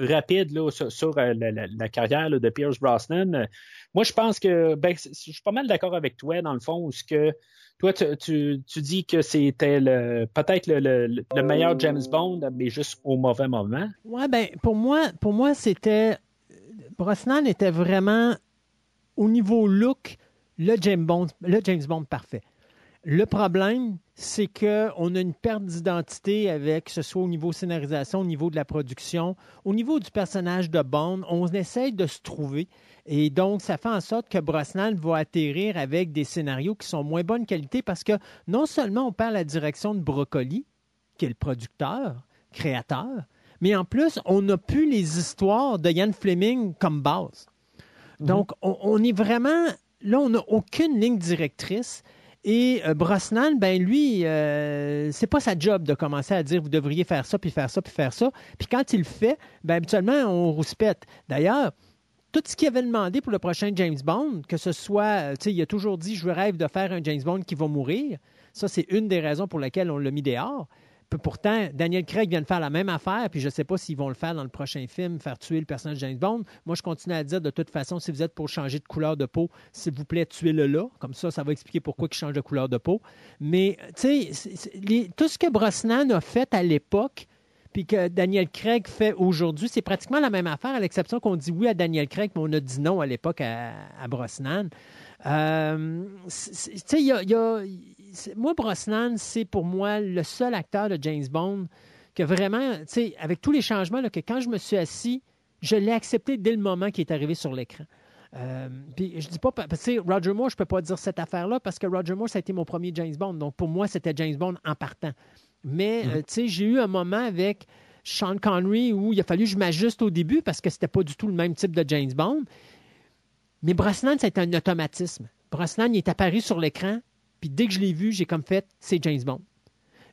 rapide là, sur, euh, la, carrière de Pierce Brosnan, euh, moi je pense que ben, je suis pas mal d'accord avec toi, dans le fond, ce que toi, tu, tu, tu dis que c'était peut-être le, le, le, meilleur James Bond, mais juste au mauvais moment. Ouais, ben pour moi, pour moi, c'était Brosnan était vraiment au niveau look le James Bond, parfait. Le problème, c'est qu'on a une perte d'identité avec, que ce soit au niveau scénarisation, au niveau de la production, au niveau du personnage de Bond. On essaye de se trouver. Et donc, ça fait en sorte que Brosnan va atterrir avec des scénarios qui sont moins bonne qualité parce que non seulement on perd la direction de Broccoli, qui est le producteur, créateur, mais en plus, on n'a plus les histoires de Ian Fleming comme base. Donc, on, est vraiment. Là, on n'a aucune ligne directrice. Et euh, Brosnan, ben lui, euh, c'est pas sa job de commencer à dire vous devriez faire ça, puis faire ça, puis faire ça. Puis quand il le fait, ben habituellement, on rouspète. D'ailleurs, tout ce qu'il avait demandé pour le prochain James Bond, que ce soit, tu sais, il a toujours dit je rêve de faire un James Bond qui va mourir. Ça, c'est une des raisons pour lesquelles on l'a mis dehors. Pourtant, Daniel Craig vient de faire la même affaire, puis je ne sais pas s'ils vont le faire dans le prochain film, faire tuer le personnage de James Bond. Moi, je continue à dire, de toute façon, si vous êtes pour changer de couleur de peau, s'il vous plaît, tuez-le là. Comme ça, ça va expliquer pourquoi il change de couleur de peau. Mais, tu sais, tout ce que Brosnan a fait à l'époque, puis que Daniel Craig fait aujourd'hui, c'est pratiquement la même affaire, à l'exception qu'on dit oui à Daniel Craig, mais on a dit non à l'époque à, Brosnan. Euh, tu sais, il y a moi, Brosnan, c'est pour moi le seul acteur de James Bond que vraiment, tu sais, avec tous les changements, là, que quand je me suis assis, je l'ai accepté dès le moment qu'il est arrivé sur l'écran. Euh, puis je dis pas, parce que Roger Moore, je peux pas dire cette affaire-là parce que Roger Moore, ça a été mon premier James Bond. Donc pour moi, c'était James Bond en partant. Mais, mm -hmm. euh, tu sais, j'ai eu un moment avec Sean Connery où il a fallu que je m'ajuste au début parce que c'était pas du tout le même type de James Bond. Mais Brosnan, c'est un automatisme. Brosnan, il est apparu sur l'écran, puis dès que je l'ai vu, j'ai comme fait, c'est James Bond.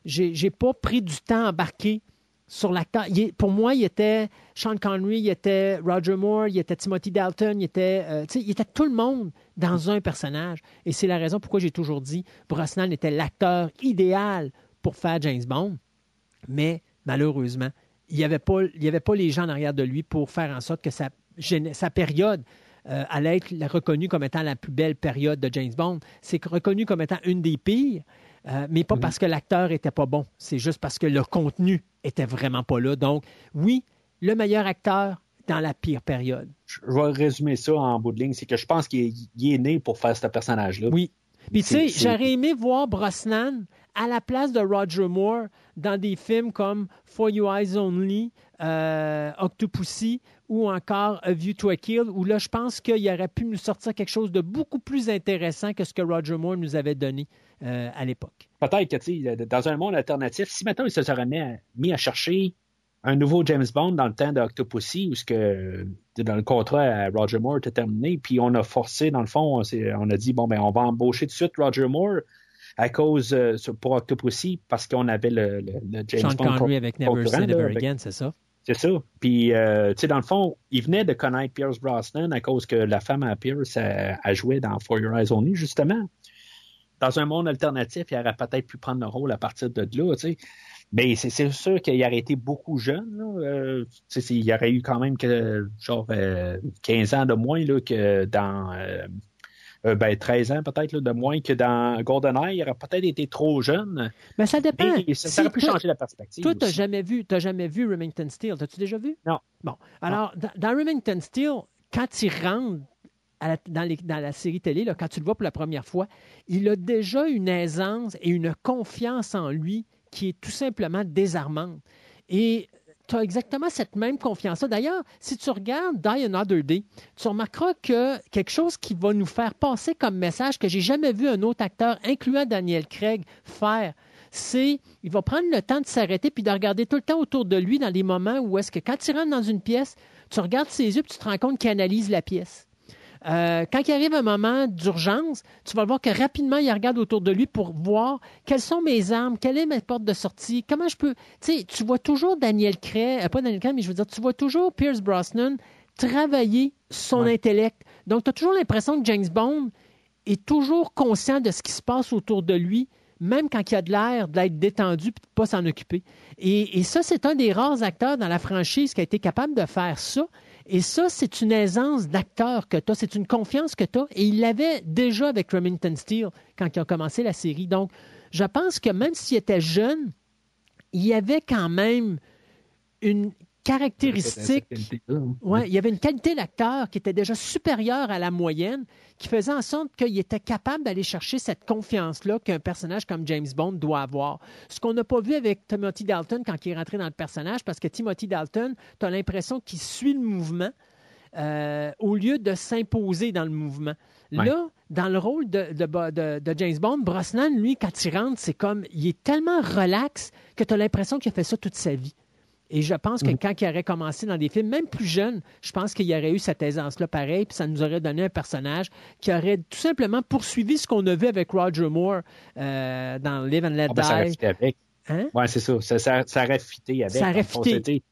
J'ai pas pris du temps à embarquer sur l'acteur. Pour moi, il était Sean Connery, il était Roger Moore, il était Timothy Dalton, il était, euh, il était tout le monde dans un personnage. Et c'est la raison pourquoi j'ai toujours dit Brosnan était l'acteur idéal pour faire James Bond. Mais malheureusement, il n'y avait, pas, avait pas les gens en arrière de lui pour faire en sorte que sa période euh, allait être reconnue comme étant la plus belle période de James Bond. C'est reconnu comme étant une des pires, euh, mais pas -hmm. parce que l'acteur était pas bon. C'est juste parce que le contenu était vraiment pas là. Donc, oui, le meilleur acteur dans la pire période. Je vais résumer ça en bout de ligne. C'est que je pense qu'il est, est, né pour faire ce personnage-là. Oui. Puis, tu sais, j'aurais aimé voir Brosnan à la place de Roger Moore dans des films comme For Your Eyes Only, euh, Octopussy ou encore A View to a Kill, où là, je pense qu'il aurait pu nous sortir quelque chose de beaucoup plus intéressant que ce que Roger Moore nous avait donné euh, à l'époque. Peut-être que, tu sais, dans un monde alternatif, si maintenant il se serait mis à, mis à, chercher un nouveau James Bond dans le temps d'Octopussy, où ce que dans le contrat à Roger Moore était terminé, puis on a forcé, dans le fond, on, on a dit, bon, ben, on va embaucher tout de suite Roger Moore à cause euh, pour Octopussy parce qu'on avait le, le, le James Sean Bond. Connery avec Never Say Never Again, c'est ça? C'est ça. Puis, euh, tu sais, dans le fond, il venait de connaître Pierce Brosnan à cause que la femme à Pierce a, joué dans For Your Eyes Only, justement. Dans un monde alternatif, il aurait peut-être pu prendre le rôle à partir de là, tu sais. Mais c'est sûr qu'il aurait été beaucoup jeune. Là. Euh, il aurait eu quand même que genre euh, 15 ans de moins là, que dans euh, euh, ben, 13 ans peut-être de moins que dans GoldenEye. Il aurait peut-être été trop jeune. Mais ça dépend. Ça, ça aurait pu changer la perspective. Toi, tu n'as jamais vu, as jamais vu Remington Steele. T'as-tu déjà vu? Non. Bon. Alors, non. Dans, dans, Remington Steele, quand il rentre la, dans, les, dans, la série télé, là, quand tu le vois pour la première fois, il a déjà une aisance et une confiance en lui qui est tout simplement désarmante. Et tu as exactement cette même confiance-là. D'ailleurs, si tu regardes Die Another Day, tu remarqueras que quelque chose qui va nous faire passer comme message que j'ai jamais vu un autre acteur, incluant Daniel Craig, faire, c'est il va prendre le temps de s'arrêter puis de regarder tout le temps autour de lui dans des moments où est-ce que quand il rentre dans une pièce, tu regardes ses yeux puis tu te rends compte qu'il analyse la pièce. Euh, quand il arrive un moment d'urgence, tu vas voir que rapidement, il regarde autour de lui pour voir quelles sont mes armes, quelle est ma porte de sortie, comment je peux. Tu sais, tu vois toujours Daniel Craig, euh, pas Daniel Craig, mais je veux dire, tu vois toujours Pierce Brosnan travailler son intellect. Donc, tu as toujours l'impression que James Bond est toujours conscient de ce qui se passe autour de lui, même quand il a de l'air d'être détendu et de ne pas s'en occuper. Et, et ça, c'est un des rares acteurs dans la franchise qui a été capable de faire ça. Et ça, c'est une aisance d'acteur que tu as, c'est une confiance que tu as. Et il l'avait déjà avec Remington Steele quand il a commencé la série. Donc, je pense que même s'il était jeune, il y avait quand même une caractéristique. Ouais, il y avait une qualité d'acteur qui était déjà supérieure à la moyenne, qui faisait en sorte qu'il était capable d'aller chercher cette confiance-là qu'un personnage comme James Bond doit avoir. Ce qu'on n'a pas vu avec Timothy Dalton quand il est rentré dans le personnage, parce que Timothy Dalton, tu as l'impression qu'il suit le mouvement. Euh, au lieu de s'imposer dans le mouvement. Ouais. Là, dans le rôle de, de- de- de James Bond, Brosnan, lui, quand il rentre, c'est comme, il est tellement relax que tu as l'impression qu'il a fait ça toute sa vie. Et je pense que quand il aurait commencé dans des films, même plus jeune, je pense qu'il y aurait eu cette aisance-là pareil, puis ça nous aurait donné un personnage qui aurait tout simplement poursuivi ce qu'on a vu avec Roger Moore euh, dans Live and Let Ah, ben, ça Die. avec. Hein? Ouais, c'est ça. Ça, ça, ça aurait fité avec. Ça aurait fité.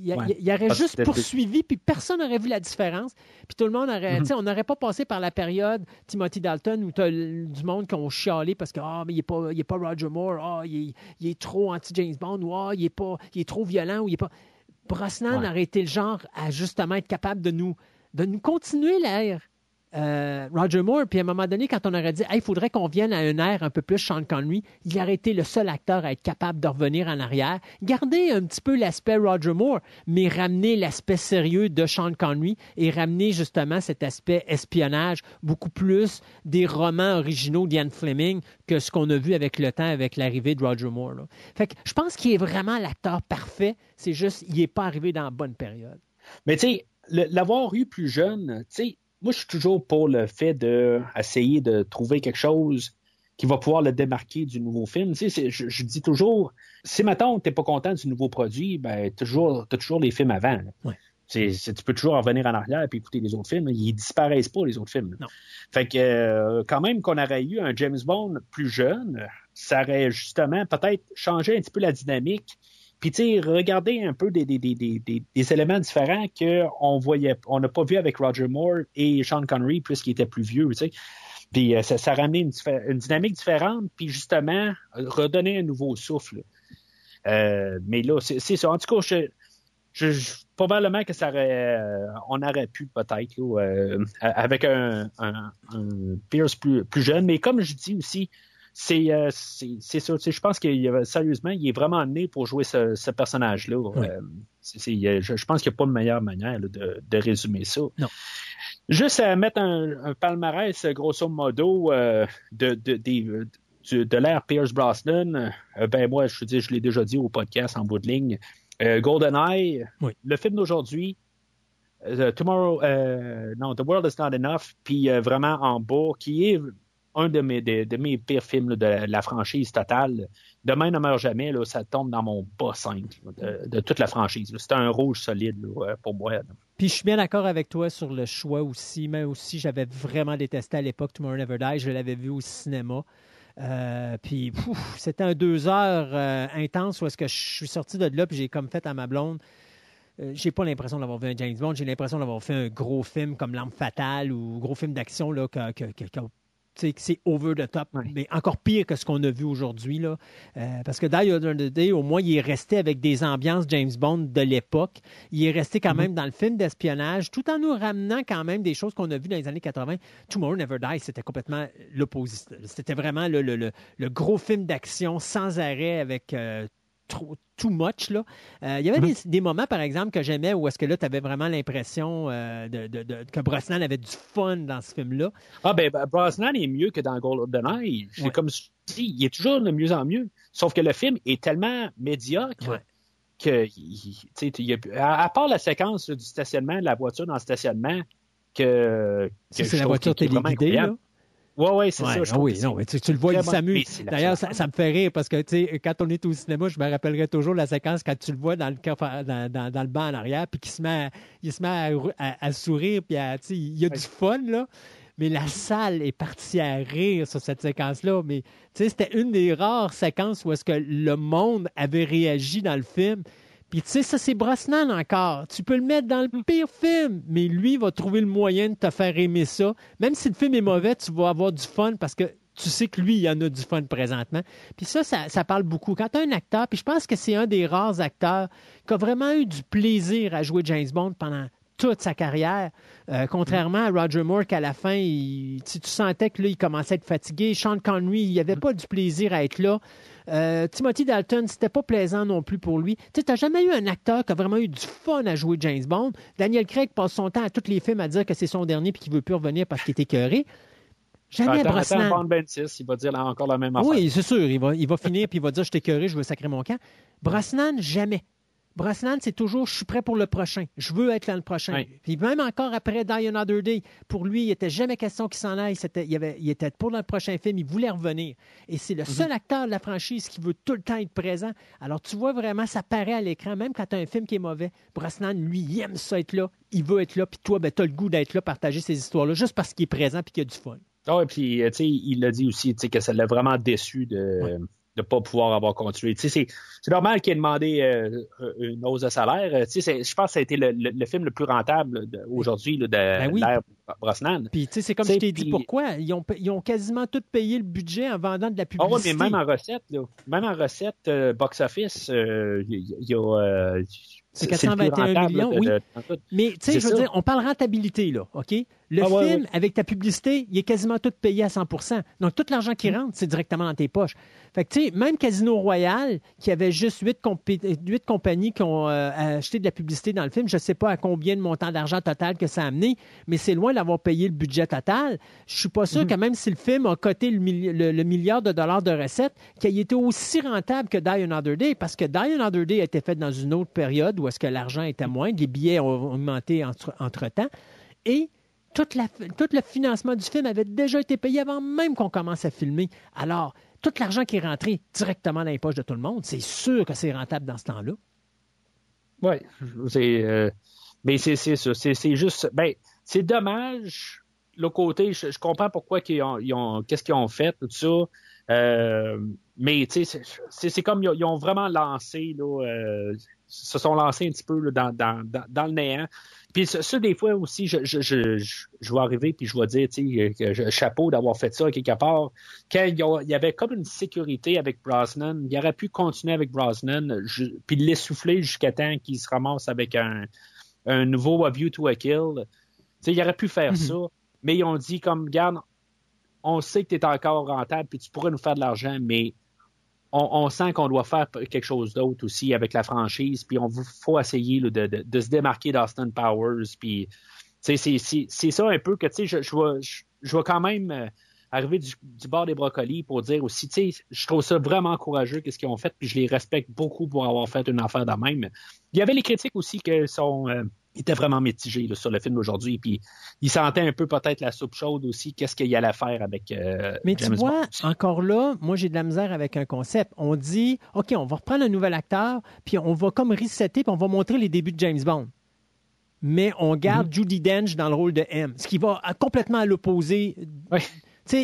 Il, Ouais. il- il aurait Parce juste poursuivi, puis personne n'aurait vu la différence. Puis tout le monde aurait, tu sais, on n'aurait pas passé par la période Timothy Dalton où tu as du monde qui ont chialé parce que ah mais il n'est pas, il est pas Roger Moore, ah il est, il est trop anti James Bond, ou ah il est pas, il est trop violent, ou il est pas. Brosnan Ouais. aurait été le genre à justement être capable de nous, de nous continuer l'air. Euh, Roger Moore, puis à un moment donné, quand on aurait dit il faudrait qu'on vienne à un air un peu plus Sean Connery, il aurait été le seul acteur à être capable de revenir en arrière, garder un petit peu l'aspect Roger Moore, mais ramener l'aspect sérieux de Sean Connery et ramener justement cet aspect espionnage beaucoup plus des romans originaux d'Ian Fleming que ce qu'on a vu avec le temps, avec l'arrivée de Roger Moore. Fait que je pense qu'il est vraiment l'acteur parfait, c'est juste il n'est pas arrivé dans la bonne période. Mais tu l'avoir eu plus jeune, tu sais, moi, je suis toujours pour le fait d'essayer de trouver quelque chose qui va pouvoir le démarquer du nouveau film. Tu sais, je, je dis toujours, si maintenant tu n'es pas content du nouveau produit, ben, tu as toujours les films avant. Ouais. C'est- tu peux toujours revenir en arrière et écouter les autres films. Ils disparaissent pas, les autres films. Non. Fait que, euh, quand même, qu'on aurait eu un James Bond plus jeune, ça aurait justement peut-être changé un petit peu la dynamique. Puis, tu sais, regarder un peu des, éléments différents qu'on voyait, on n'a pas vu avec Roger Moore et Sean Connery, puisqu'il était plus vieux, tu sais. Puis, euh, ça, ramenait une, dynamique différente, puis justement, redonner un nouveau souffle. Euh, mais là, c'est ça. En tout cas, je, probablement que ça aurait, euh, on aurait pu peut-être, avec un, Pierce plus jeune. Mais comme je dis aussi, c'est euh, c'est c'est ça. Je pense qu'il avait- sérieusement, il est vraiment né pour jouer ce, ce personnage-là. Euh, euh, je, je pense qu'il n'y a pas de meilleure manière là, de, de résumer ça. Non. Juste à mettre un, un palmarès, grosso modo, euh, de, de, de l'ère Pierce Brosnan, euh, ben moi, je dire, je l'ai déjà dit au podcast en bout de ligne. Euh, GoldenEye, Oui. le film d'aujourd'hui, euh, Tomorrow, euh, non, The World is Not Enough, puis vraiment en bas, qui est un de mes, pires films de la, franchise totale. Demain ne meurt jamais, là, ça tombe dans mon bas 5 là, de, toute la franchise. C'est un rouge solide pour moi. Puis je suis bien d'accord avec toi sur le choix aussi. Même aussi, j'avais vraiment détesté à l'époque Tomorrow Never Die. Je l'avais vu au cinéma. Euh, puis c'était un deux heures euh, intense où est-ce que je suis sorti de là puis j'ai comme fait à ma blonde. euh, j'ai pas l'impression d'avoir vu un James Bond. J'ai l'impression d'avoir fait un gros film comme L'Arme Fatale ou gros film d'action c'est over the top, Ouais. mais encore pire que ce qu'on a vu aujourd'hui. là. Euh, parce que Die Another Day, au moins, il est resté avec des ambiances James Bond de l'époque. Il est resté quand même dans le film d'espionnage, tout en nous ramenant quand même des choses qu'on a vues dans les années 80. Tomorrow Never Die, c'était complètement l'opposite. C'était vraiment le, le- le- le gros film d'action sans arrêt avec euh, trop, too much. Là. Euh, il y avait des, des moments, par exemple, que j'aimais où est-ce que là, tu avais vraiment l'impression euh, de, de- de- que Brosnan avait du fun dans ce film-là. Ah ben, ben, Brosnan est mieux que dans GoldenEye. C'est Ouais. comme si il est toujours de mieux en mieux. Sauf que le film est tellement médiocre Ouais. que, il- a- à, part la séquence là, du stationnement, de la voiture dans le stationnement, que, que c'est la voiture téléguidée. Ouais, ouais, c'est Ouais, ça. je ah oui, non, c'est- mais tu, tu le vois, il s'amuse. D'ailleurs, ça, me fait rire parce que, tu sais, quand on est au cinéma, je me rappellerai toujours la séquence quand tu le vois dans le, dans, dans- dans le banc en arrière, puis qu'il se met à, il se met à, à- à sourire, puis à, tu sais, il y a du fun, là. Mais la salle est partie à rire sur cette séquence-là. Mais, tu sais, c'était une des rares séquences où est-ce que le monde avait réagi dans le film. Puis, tu sais, ça, c'est Brosnan encore. Tu peux le mettre dans le pire film, mais lui va trouver le moyen de te faire aimer ça. Même si le film est mauvais, tu vas avoir du fun parce que tu sais que lui, il en a du fun présentement. Puis ça, ça, ça parle beaucoup. Quand tu as un acteur, puis je pense que c'est un des rares acteurs qui a vraiment eu du plaisir à jouer James Bond pendant toute sa carrière, euh, contrairement à Roger Moore qu'à la fin, il- tu, tu sentais que là, il commençait à être fatigué. Sean Connery, il avait pas du plaisir à être là. Euh, Timothy Dalton, c'était pas plaisant non plus pour lui. Tu n'as jamais eu un acteur qui a vraiment eu du fun à jouer James Bond. Daniel Craig passe son temps à tous les films à dire que c'est son dernier puis qu'il veut plus revenir parce qu'il est écœuré. Jamais Attends, Brosnan. attends, Bond 26, il va dire là, encore la même affaire. Oui, c'est sûr. Il va, il va finir puis il va dire Je t'ai je veux sacrer mon camp. Brosnan, jamais. Brosnan, c'est toujours je suis prêt pour le prochain. Je veux être là le prochain. Oui. Puis même encore après Die Another Day, pour lui, il n'était jamais question qu'il s'en aille. Il, avait- il était pour le prochain film, il voulait revenir. Et c'est le seul acteur de la franchise qui veut tout le temps être présent. Alors tu vois vraiment, ça paraît à l'écran, même quand tu as un film qui est mauvais. Brosnan, lui, il aime ça être là. Il veut être là. Puis toi, ben, tu as le goût d'être là, partager ces histoires-là, juste parce qu'il est présent puis qu'il y a du fun. Ah, et puis, euh, tu sais, il l'a dit aussi, tu sais, que ça l'a vraiment déçu de ne pas pouvoir avoir continué. Tu sais, c'est, normal qu'il ait demandé euh, une hausse de salaire. Euh, Tu sais, c'est- je pense que ça a été le, le- le film le plus rentable de- aujourd'hui de Ben oui. l'ère Brosnan. Puis, tu sais, c'est comme T'sais, je t'ai dit pourquoi? Ils ont, ils ont quasiment tout payé le budget en vendant de la Ah publicité. mais même en recette, là, même en recette euh, box-office, euh, il y, a... euh, C'est le plus 421 rentable, millions, de- oui. de-. Mais tu sais, je veux ça. dire, on parle rentabilité, là, OK? Le Ah film, ouais. avec ta publicité, il est quasiment tout payé à 100% Donc, tout l'argent qui rentre, c'est directement dans tes poches. Fait que, tu sais, même Casino Royale, qui avait juste huit, compagnies qui ont euh, acheté de la publicité dans le film, je ne sais pas à combien de montant d'argent total que ça a amené, mais c'est loin d'avoir payé le budget total. Je suis pas sûr Mm-hmm. que même si le film a coté le, milli- le- le milliard de dollars de recettes, qu'il ait été aussi rentable que Die Another Day, parce que Die Another Day a été fait dans une autre période où est-ce que l'argent était moins, les billets ont augmenté entre- entre-temps, et tout le financement du film avait déjà été payé avant même qu'on commence à filmer. Alors, tout l'argent qui est rentré directement dans les poches de tout le monde, c'est sûr que c'est rentable dans ce temps-là. Oui, c'est, euh, mais c'est, ça. C'est, juste, ben, c'est dommage. Le côté, je, comprends pourquoi qu'ils ont, qu'est-ce qu'ils ont fait, tout ça. Euh, mais c'est, comme ils ont, ils ont vraiment lancé, là, euh, se sont lancés un petit peu dans, dans, dans le néant. Puis ça, ça, des fois aussi, je, je, je, je, je vais arriver puis je vais dire, tu sais, chapeau d'avoir fait ça quelque part. Quand il y, avait comme une sécurité avec Brosnan, il aurait pu continuer avec Brosnan, puis l'essouffler jusqu'à temps qu'il se ramasse avec un, un nouveau A View to a Kill. Tu sais, il aurait pu faire ça, mais ils ont dit comme, regarde, on sait que tu es encore rentable, puis tu pourrais nous faire de l'argent, mais on, on sent qu'on doit faire quelque chose d'autre aussi avec la franchise, puis on faut essayer là, de, de, de se démarquer d'Austin Powers, puis c'est, ça un peu que, tu sais, je, je, je, je vais quand même euh, arriver du, du bord des brocolis pour dire aussi, tu sais, je trouve ça vraiment courageux qu'est-ce qu'ils ont fait, puis je les respecte beaucoup pour avoir fait une affaire de même. Il y avait les critiques aussi que sont... euh, étaient vraiment mitigés là, sur le film d'aujourd'hui, puis ils sentaient un peu peut-être la soupe chaude aussi, qu'est-ce qu'il allait faire avec euh, Mais tu James vois, Bond. encore là, moi j'ai de la misère avec un concept. On dit, OK, on va reprendre un nouvel acteur, puis on va comme resetter, puis on va montrer les débuts de James Bond. Mais on garde Judy Dench dans le rôle de M, ce qui va à- complètement à l'opposé.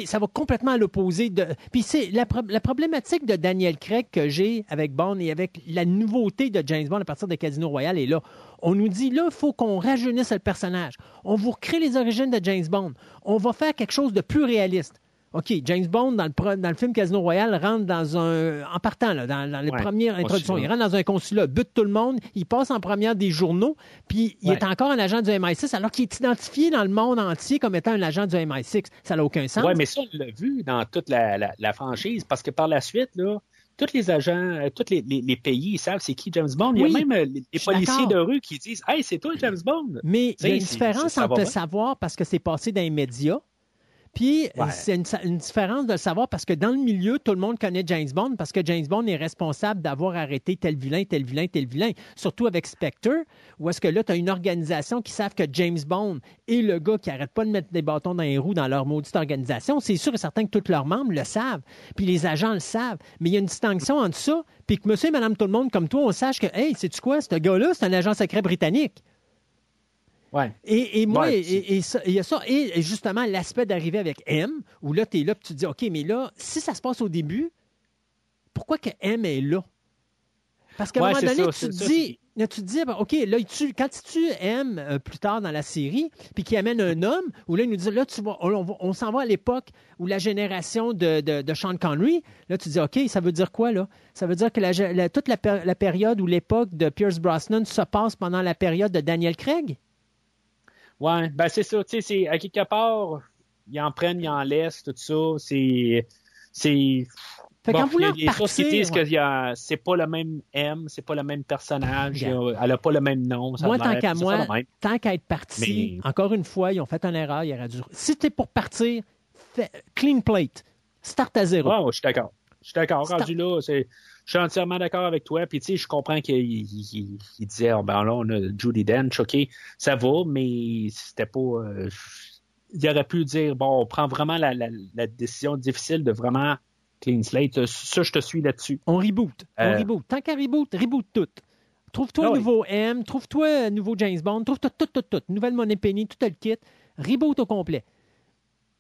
Ça va complètement à l'opposé de. Puis c'est la problématique de Daniel Craig que j'ai avec Bond et avec la nouveauté de James Bond à partir de Casino Royale est là. On nous dit là, il faut qu'on rajeunisse le personnage. On vous recrée les origines de James Bond. On va faire quelque chose de plus réaliste. OK, James Bond, dans le, dans le film Casino Royale, rentre dans un. En partant, là, dans, dans les Ouais, premières introductions, il rentre dans un consulat, bute tout le monde, il passe en première des journaux, puis il Ouais. est encore un agent du MI6, alors qu'il est identifié dans le monde entier comme étant un agent du MI6. Ça n'a aucun sens. Oui, mais ça, on l'a vu dans toute la, la, la franchise, parce que par la suite, là, tous les agents, euh, tous les, les, les pays, ils savent c'est qui James Bond. Il y Oui, a même euh, les, les policiers de rue qui disent Hey, c'est toi James Bond. Mais il y a une différence entre savoir parce que c'est passé dans les médias, Puis Ouais. c'est une, une différence de le savoir parce que dans le milieu, tout le monde connaît James Bond parce que James Bond est responsable d'avoir arrêté tel vilain, tel vilain, tel vilain. Surtout avec Spectre, où est-ce que là, tu as une organisation qui savent que James Bond est le gars qui arrête pas de mettre des bâtons dans les roues dans leur maudite organisation. C'est sûr et certain que tous leurs membres le savent. Puis les agents le savent. Mais il y a une distinction entre ça, puis que monsieur et madame tout le monde comme toi, on sache que, hey, sais-tu quoi, ce gars-là, c'est un agent secret britannique. Ouais. Et, et moi, Ouais, et, et ça- il y a ça. Et, justement, l'aspect d'arriver avec M, où là, tu es là, puis tu te dis, OK, mais là, si ça se passe au début, pourquoi que M est là? Parce qu'à un moment donné, ça, tu, te dis, tu te dis, OK, là, tu, quand tu M euh, plus tard dans la série, puis qui amène un homme, où là, il nous dit, là, tu vois, on, on va- on s'en va à l'époque où la génération de, de, de Sean Connery, là, tu dis, OK, ça veut dire quoi, là? Ça veut dire que la, la- toute la, la période ou l'époque de Pierce Brosnan se passe pendant la période de Daniel Craig? Ouais, ben c'est ça, tu sais, à quelque part, ils en prennent, ils en laissent, tout ça, c'est. C'est. Fait Bon, y ouais. y a- c'est pas le même M, c'est pas le même personnage, Yeah. y a- elle a pas le même nom. Ça Moi, tant qu'à moi, tant qu'à être parti, Mais- encore une fois, ils ont fait une erreur. Il aurait dû... Si tu es pour partir, clean plate. Start à zéro. Ouais, ouais, je suis d'accord. Je suis d'accord. C'est- Rendu là, c'est, je suis entièrement d'accord avec toi. Puis, tu sais, je comprends qu'il il, il- il disait, oh, ben là, on a Judy Dench, OK, ça va, mais c'était pas. euh, il aurait pu dire, bon, on prend vraiment la, la, la décision difficile de vraiment clean slate. Ça, je te suis là-dessus. On reboot. On Euh. reboot. Tant qu'à reboot, reboot tout. Trouve-toi Ah un oui. nouveau M, trouve-toi un nouveau James Bond, trouve tout, tout, tout, tout. Nouvelle Money Penny, tout le kit. Reboot au complet.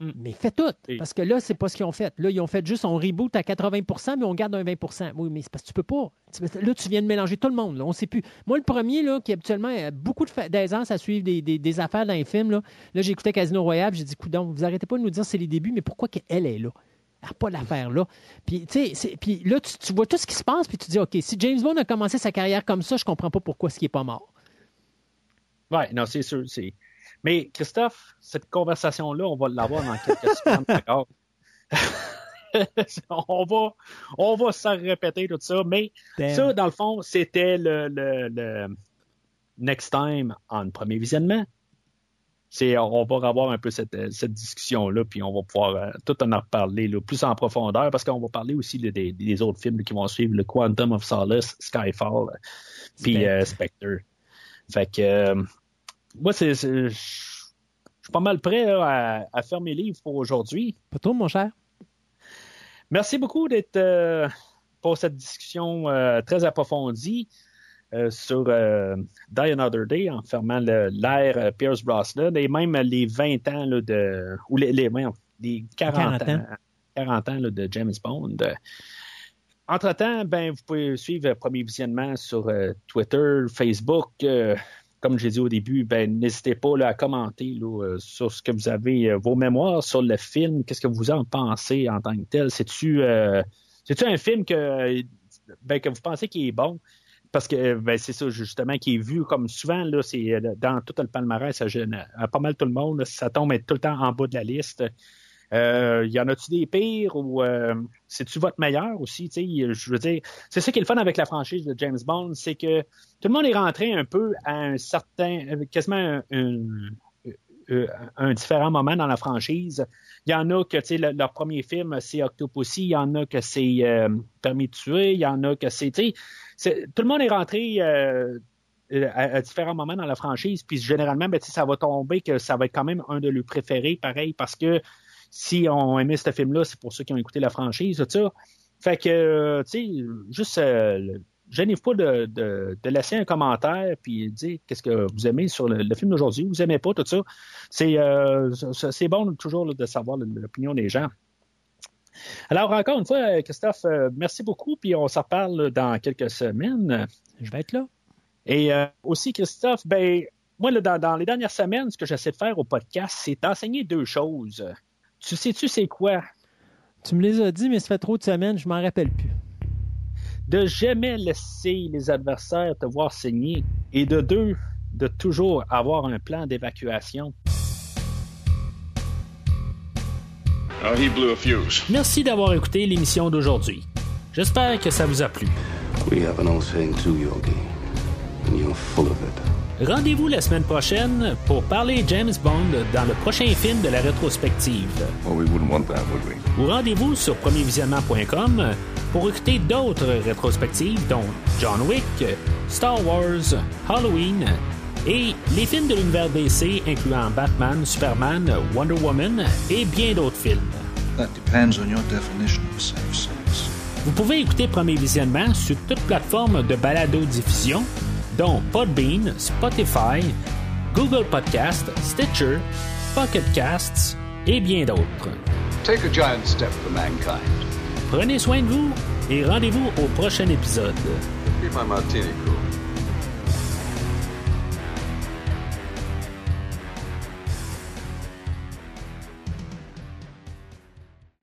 Mm. Mais fais tout. Et- Parce que là, c'est pas ce qu'ils ont fait. Là, ils ont fait juste on reboot à 80% mais on garde un 20% Oui, mais c'est parce que tu peux pas. Tu- Là, tu viens de mélanger tout le monde. Là. On sait plus. Moi, le premier, là, qui habituellement a beaucoup d'aisance à suivre des, des- des affaires dans les films, là, là j'écoutais Casino Royale, j'ai dit, coudon, vous arrêtez pas de nous dire c'est les débuts, mais pourquoi qu'elle est là? Elle n'a pas l'affaire là. Puis, tu sais, c'est- puis là, tu, tu vois tout ce qui se passe, puis tu dis, OK, si James Bond a commencé sa carrière comme ça, je comprends pas pourquoi ce qui est pas mort. Ouais, non, c'est sûr. C'est... Mais, Christophe, cette conversation-là, on va l'avoir dans quelques [laughs] semaines encore. [laughs] on va, on va s'en répéter tout ça, mais Damn. Ça, dans le fond, c'était le, le, le next time en premier visionnement. C'est, on va avoir un peu cette, cette discussion-là, puis on va pouvoir euh, tout en reparler là, plus en profondeur, parce qu'on va parler aussi là, des, des autres films là, qui vont suivre, le Quantum of Solace, Skyfall, puis Spectre. euh, Spectre. Fait que, euh, moi, c'est, je suis pas mal prêt là, à, à fermer les livres pour aujourd'hui. Pas trop, mon cher. Merci beaucoup d'être euh, pour cette discussion euh, très approfondie euh, sur Die Another Day en fermant l'ère Pierce Brosnan et même les 20 ans là, de ou les, les, voyons, les 40, 40 ans, ans. 40 ans là, de James Bond. Entre-temps, ben, vous pouvez suivre le premier visionnement sur Twitter, Facebook. Comme j'ai dit au début, ben, n'hésitez pas à commenter euh, sur ce que vous avez, euh, vos mémoires sur le film. Qu'est-ce que vous en pensez en tant que tel? C'est-tu euh, un film que, ben, que vous pensez qui est bon? Parce que ben, c'est ça, justement, qui est vu comme souvent, là, c'est dans tout le palmarès, ça gêne pas mal tout le monde. ça tombe tout le temps en bas de la liste. Euh, y en a-tu des pires ou euh, c'est-tu votre meilleur aussi? Je veux dire, c'est ça qui est le fun avec la franchise de James Bond, c'est que tout le monde est rentré un peu à un certain, euh, quasiment un, différent moment dans la franchise. Il y en a que, le- leur premier film, c'est Octopussy. Il y en a que c'est euh, Permis de tuer. Il y en a que c'est, tout le monde est rentré à, différents moments dans la franchise. Puis généralement, ben, ça va tomber que ça va être quand même un de leurs préférés, pareil, parce que si on aimait ce film-là, c'est pour ceux qui ont écouté la franchise, tout ça. Fait que, euh, tu sais, juste, euh, pas de, de, de laisser un commentaire puis dire qu'est-ce que vous aimez sur le, le film d'aujourd'hui, vous aimez pas tout ça. C'est euh, c'est- bon toujours là, de savoir l'opinion des gens. Alors encore une fois, Christophe, euh, merci beaucoup, puis on s'en reparle dans quelques semaines. Je vais être là. Et euh, aussi, Christophe, ben moi, là, dans, dans les dernières semaines, ce que j'essaie de faire au podcast, c'est d'enseigner deux choses. Tu sais-tu c'est quoi? Tu me les as dit, mais ça fait trop de semaines, je m'en rappelle plus. de jamais laisser les adversaires te voir saigner et de deux, de toujours avoir un plan d'évacuation. Oh, he blew a fuse. Merci d'avoir écouté l'émission d'aujourd'hui. J'espère que ça vous a plu. We have an old saying too, Yogi. and you're full of it. Rendez-vous la semaine prochaine pour parler James Bond dans le prochain film de la rétrospective. Well, we wouldn't want that, would we? Ou rendez-vous sur premiervisionnement.com pour écouter d'autres rétrospectives dont John Wick, Star Wars, Halloween et les films de l'univers DC incluant Batman, Superman, Wonder Woman et bien d'autres films. That depends on your definition of safe sex. Vous pouvez écouter Premier Visionnement sur toute plateforme de balado-diffusion, dont Podbean, Spotify, Google Podcast, Stitcher, Pocket Casts et bien d'autres. Take a giant step for mankind. Prenez soin de vous et rendez-vous au prochain épisode. Martini crew.